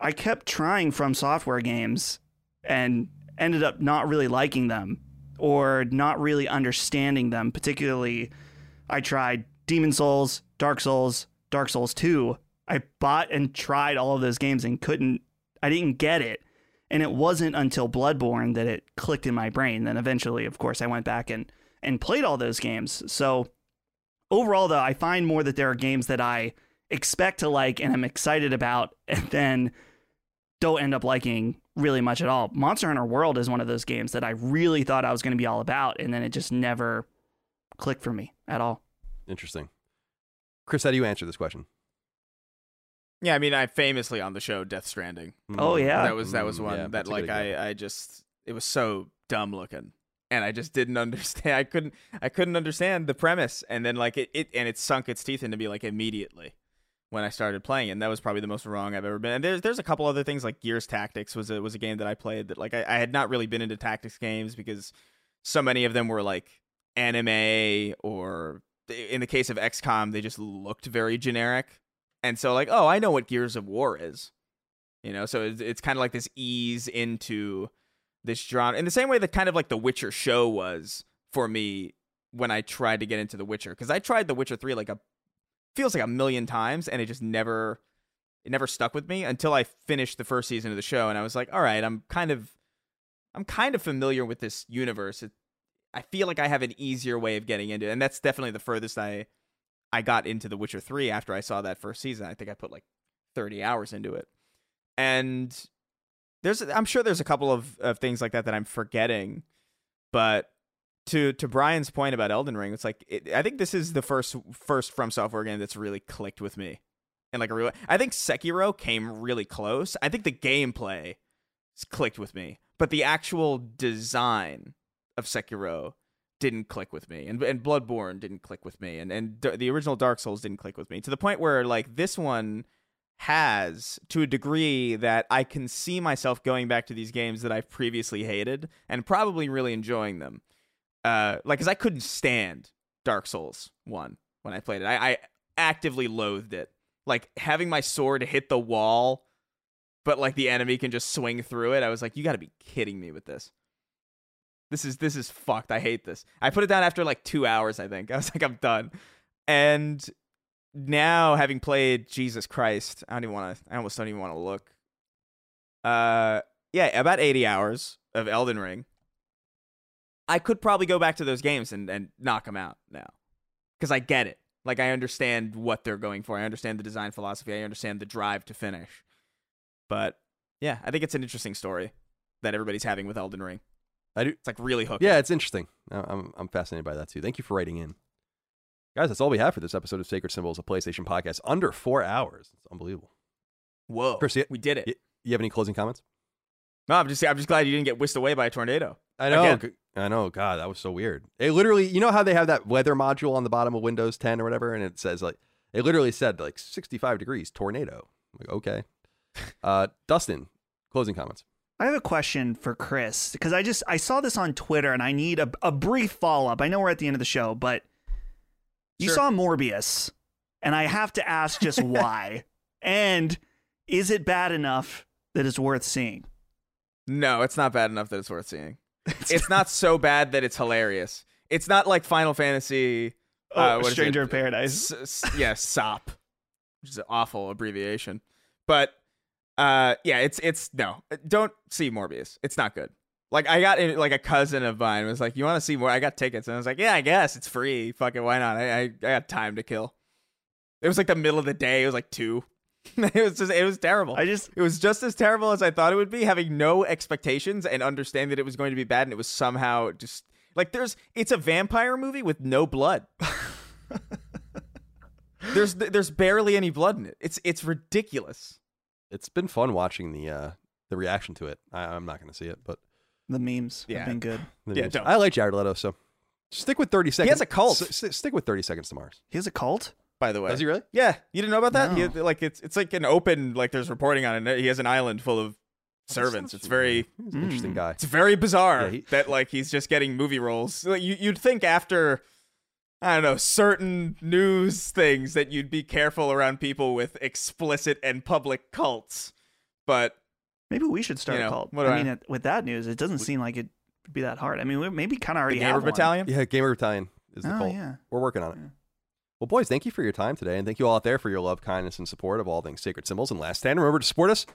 I kept trying from software games and ended up not really liking them or not really understanding them, particularly I tried Demon's Souls, Dark Souls, Dark Souls 2. I bought and tried all of those games and couldn't, I didn't get it. And it wasn't until Bloodborne that it clicked in my brain. Then eventually, of course, I went back and, and played all those games. So overall, though, I find more that there are games that I expect to like and I'm excited about and then don't end up liking really much at all. Monster Hunter World is one of those games that I really thought I was going to be all about and then it just never click for me at all. Interesting. Chris, how do you answer this question? Yeah, I mean, I famously on the show Death Stranding. Oh, yeah. that was that was Mm, one yeah, that that's a good like. I I just it was so dumb looking, and I just didn't understand. I couldn't I couldn't understand the premise, and then like it, it and it sunk its teeth into me like immediately when I started playing, it, and that was probably the most wrong I've ever been. And there's there's a couple other things like Gears Tactics was a was a game that I played that like I, I had not really been into tactics games because so many of them were like anime or in the case of XCOM they just looked very generic. And so like, oh, I know what Gears of War is. You know, so it's, it's kind of like this ease into this genre in the same way that kind of like The Witcher show was for me when I tried to get into The Witcher cuz I tried The Witcher 3 like a feels like a million times and it just never it never stuck with me until I finished the first season of the show and I was like, all right, I'm kind of I'm kind of familiar with this universe. It, I feel like I have an easier way of getting into it, and that's definitely the furthest I I got into The Witcher 3 after I saw that first season. I think I put like 30 hours into it. And there's I'm sure there's a couple of, of things like that that I'm forgetting, but to to Brian's point about Elden Ring, it's like it, I think this is the first first from software game that's really clicked with me. And like a real I think Sekiro came really close. I think the gameplay clicked with me, but the actual design of Sekiro didn't click with me, and and Bloodborne didn't click with me, and and the original Dark Souls didn't click with me to the point where like this one has to a degree that I can see myself going back to these games that I've previously hated and probably really enjoying them. Uh, like, cause I couldn't stand Dark Souls one when I played it. I, I actively loathed it. Like having my sword hit the wall, but like the enemy can just swing through it. I was like, you got to be kidding me with this. This is this is fucked. I hate this. I put it down after like two hours. I think I was like, I'm done. And now having played Jesus Christ, I don't even want to. I almost don't even want to look. Uh, yeah, about 80 hours of Elden Ring. I could probably go back to those games and and knock them out now, because I get it. Like I understand what they're going for. I understand the design philosophy. I understand the drive to finish. But yeah, I think it's an interesting story that everybody's having with Elden Ring. I do. It's like really hooking. Yeah, it's interesting. I'm I'm fascinated by that too. Thank you for writing in, guys. That's all we have for this episode of Sacred Symbols, a PlayStation podcast. Under four hours. It's unbelievable. Whoa, Chris, you- we did it. You, you have any closing comments? No, I'm just I'm just glad you didn't get whisked away by a tornado. I know. Again. I know. God, that was so weird. It literally, you know how they have that weather module on the bottom of Windows 10 or whatever, and it says like, it literally said like 65 degrees tornado. I'm like, okay. Uh, Dustin, closing comments. I have a question for Chris because I just I saw this on Twitter and I need a, a brief follow up. I know we're at the end of the show, but you Sure. saw Morbius, and I have to ask just why. And is it bad enough that it's worth seeing? No, it's not bad enough that it's worth seeing. it's not so bad that it's hilarious. It's not like Final Fantasy. uh, Oh, what is Stranger in Paradise. S- s- yeah, SOP, which is an awful abbreviation. But uh, yeah, it's it's no. Don't see Morbius. It's not good. Like I got in, like a cousin of mine was like, "You want to see more?" I got tickets, and I was like, "Yeah, I guess it's free. Fuck it, why not?" I I, I got time to kill. It was like the middle of the day. It was like two. it was just it was terrible. I just It was just as terrible as I thought it would be, having no expectations and understand that it was going to be bad, and it was somehow just like there's it's a vampire movie with no blood. there's there's barely any blood in it. It's it's ridiculous. It's been fun watching the uh, the reaction to it. I, I'm not going to see it, but the memes Yeah. have been good. Yeah, don't. I like Jared Leto, so stick with 30 seconds. He has a cult. S- s- stick with 30 seconds to Mars. He has a cult. By the way, Does he really? Yeah, you didn't know about that? No. He- like it's it's like an open like there's reporting on it. He has an island full of servants. It's very He's an interesting Mm. guy. It's very bizarre Yeah, he- that like he's just getting movie roles. Like, you you'd think after I don't know certain news things that you'd be careful around people with explicit and public cults, but Maybe we should start You know, a cult. what I I- mean, it, with that news, it doesn't seem like it'd be that hard. I mean, we maybe kind of already the Gamer have one. Battalion. Yeah, Gamer Battalion is the Oh, cult. yeah. We're working on it. Yeah. Well, boys, thank you for your time today, and thank you all out there for your love, kindness, and support of all things Sacred Symbols and Last Stand. Remember to support us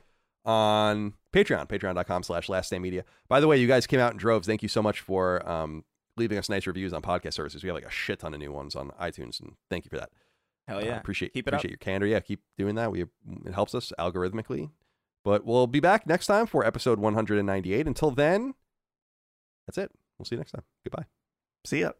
on Patreon, patreon.com slash Last Stand Media. By the way, you guys came out in droves. Thank you so much for um, leaving us nice reviews on podcast services. We have like a shit ton of new ones on iTunes, and thank you for that. Hell Uh, yeah! appreciate Keep it appreciate up. your candor. Yeah, keep doing that. We it helps us algorithmically. But we'll be back next time for episode 198. Until then, that's it. We'll see you next time. Goodbye. See ya.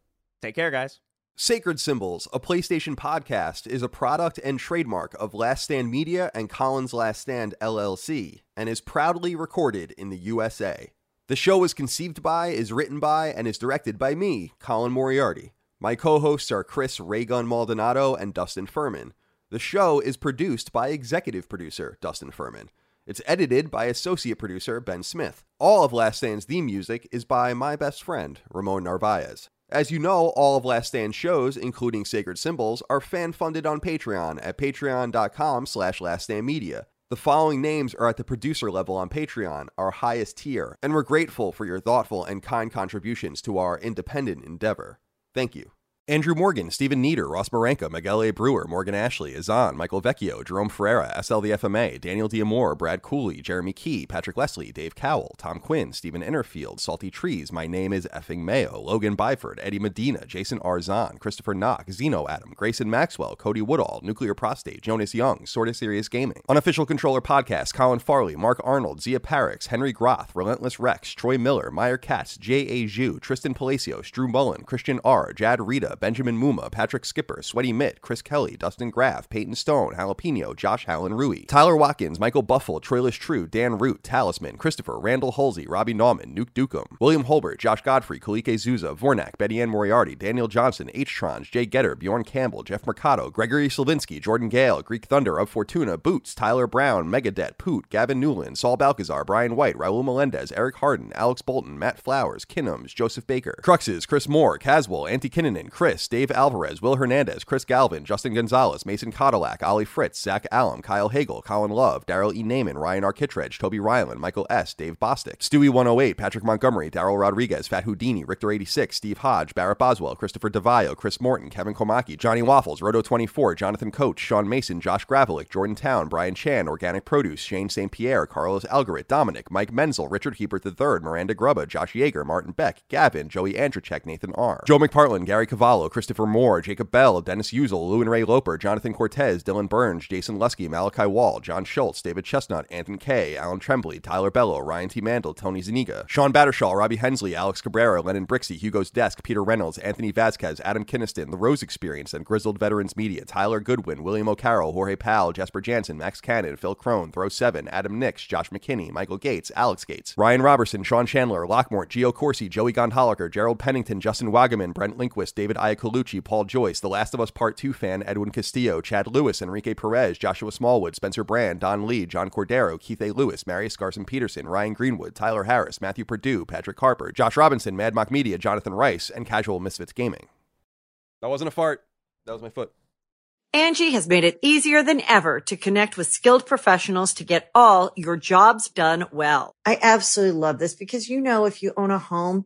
Take care, guys. Sacred Symbols, a PlayStation podcast, is a product and trademark of Last Stand Media and Colin's Last Stand LLC and is proudly recorded in the USA. The show is conceived by, is written by, and is directed by me, Colin Moriarty. My co hosts are Chris Ray Gun Maldonado and Dustin Furman. The show is produced by executive producer Dustin Furman. It's edited by associate producer Ben Smith. All of Last Stand's theme music is by my best friend, Ramon Narvaez. As you know, all of Last Stand shows, including Sacred Symbols, are fan-funded on Patreon at patreon.com slash laststandmedia. The following names are at the producer level on Patreon, our highest tier, and we're grateful for your thoughtful and kind contributions to our independent endeavor. Thank you. Andrew Morgan, Stephen Nieder, Ross Marenka, Miguel A. Brewer, Morgan Ashley, Azan, Michael Vecchio, Jerome Ferreira, SL the FMA, Daniel Diamore, Brad Cooley, Jeremy Key, Patrick Leslie, Dave Cowell, Tom Quinn, Stephen Innerfield, Salty Trees, My Name is Effing Mayo, Logan Byford, Eddie Medina, Jason Arzan, Christopher Knock, Zeno Adam, Grayson Maxwell, Cody Woodall, Nuclear Prostate, Jonas Young, Sorta Serious Gaming, Unofficial Controller Podcast, Colin Farley, Mark Arnold, Zia Parix, Henry Groth, Relentless Rex, Troy Miller, Meyer Katz, J. A. Zhu, Tristan Palacios, Drew Mullen, Christian R., Jad Rita, Benjamin Muma, Patrick Skipper, Sweaty Mitt, Chris Kelly, Dustin Graff, Peyton Stone, Jalapeno, Josh Hallen Rui, Tyler Watkins, Michael Buffle, Troilus True, Dan Root, Talisman, Christopher, Randall Halsey, Robbie Nauman, Nuke Dukem, William Holbert, Josh Godfrey, Kalike Zuza, Vornak, Betty Ann Moriarty, Daniel Johnson, H. Trons, Jay Getter, Bjorn Campbell, Jeff Mercado, Gregory Slavinsky, Jordan Gale, Greek Thunder, Of Fortuna, Boots, Tyler Brown, Megadet, Poot, Gavin Newland, Saul Balcazar, Brian White, Raul Melendez, Eric Harden, Alex Bolton, Matt Flowers, Kinnums, Joseph Baker, Cruxes, Chris Moore, Caswell, Antti Kinnunen, Chris, Dave Alvarez, Will Hernandez, Chris Galvin, Justin Gonzalez, Mason Cadillac, Ollie Fritz, Zach Allum, Kyle Hagel, Colin Love, Daryl E. Naiman, Ryan Arkittredge, Toby Ryland, Michael S., Dave Bostick, Stewie 108, Patrick Montgomery, Daryl Rodriguez, Fat Houdini, Richter 86, Steve Hodge, Barrett Boswell, Christopher DeVio, Chris Morton, Kevin Komaki, Johnny Waffles, Roto 24, Jonathan Coach, Sean Mason, Josh Gravelick, Jordan Town, Brian Chan, Organic Produce, Shane St. Pierre, Carlos Algarit, Dominic, Mike Menzel, Richard Hebert III, Miranda Grubba, Josh Yeager, Martin Beck, Gavin, Joey Andrzejek, Nathan R., Joe McPartland, Gary Cavallo, Christopher Moore, Jacob Bell, Dennis Uzel, Lou and Ray Loper, Jonathan Cortez, Dylan Burns, Jason Lusky, Malachi Wall, John Schultz, David Chestnut, Anton K, Alan Tremblay, Tyler Bello, Ryan T. Mandel, Tony Zaniga, Sean Battershaw, Robbie Hensley, Alex Cabrera, Lennon Brixey, Hugo's Desk, Peter Reynolds, Anthony Vasquez, Adam Kinniston, The Rose Experience, and Grizzled Veterans Media, Tyler Goodwin, William O'Carroll, Jorge Powell, Jasper Jansen, Max Cannon, Phil Crone, Throw 7, Adam Nix, Josh McKinney, Michael Gates, Alex Gates, Ryan Robertson, Sean Chandler, Lockmore, Gio Corsi, Joey Gondholiker, Gerald Pennington, Justin Wagaman, Brent Linquist, David Iacolucci, Paul Joyce, The Last of Us Part 2 fan, Edwin Castillo, Chad Lewis, Enrique Perez, Joshua Smallwood, Spencer Brand, Don Lee, John Cordero, Keith A. Lewis, Marius Garson Peterson, Ryan Greenwood, Tyler Harris, Matthew Purdue, Patrick Harper, Josh Robinson, Mad Mock Media, Jonathan Rice, and Casual Misfits Gaming. That wasn't a fart. That was my foot. Angi has made it easier than ever to connect with skilled professionals to get all your jobs done well. I absolutely love this because, you know, if you own a home,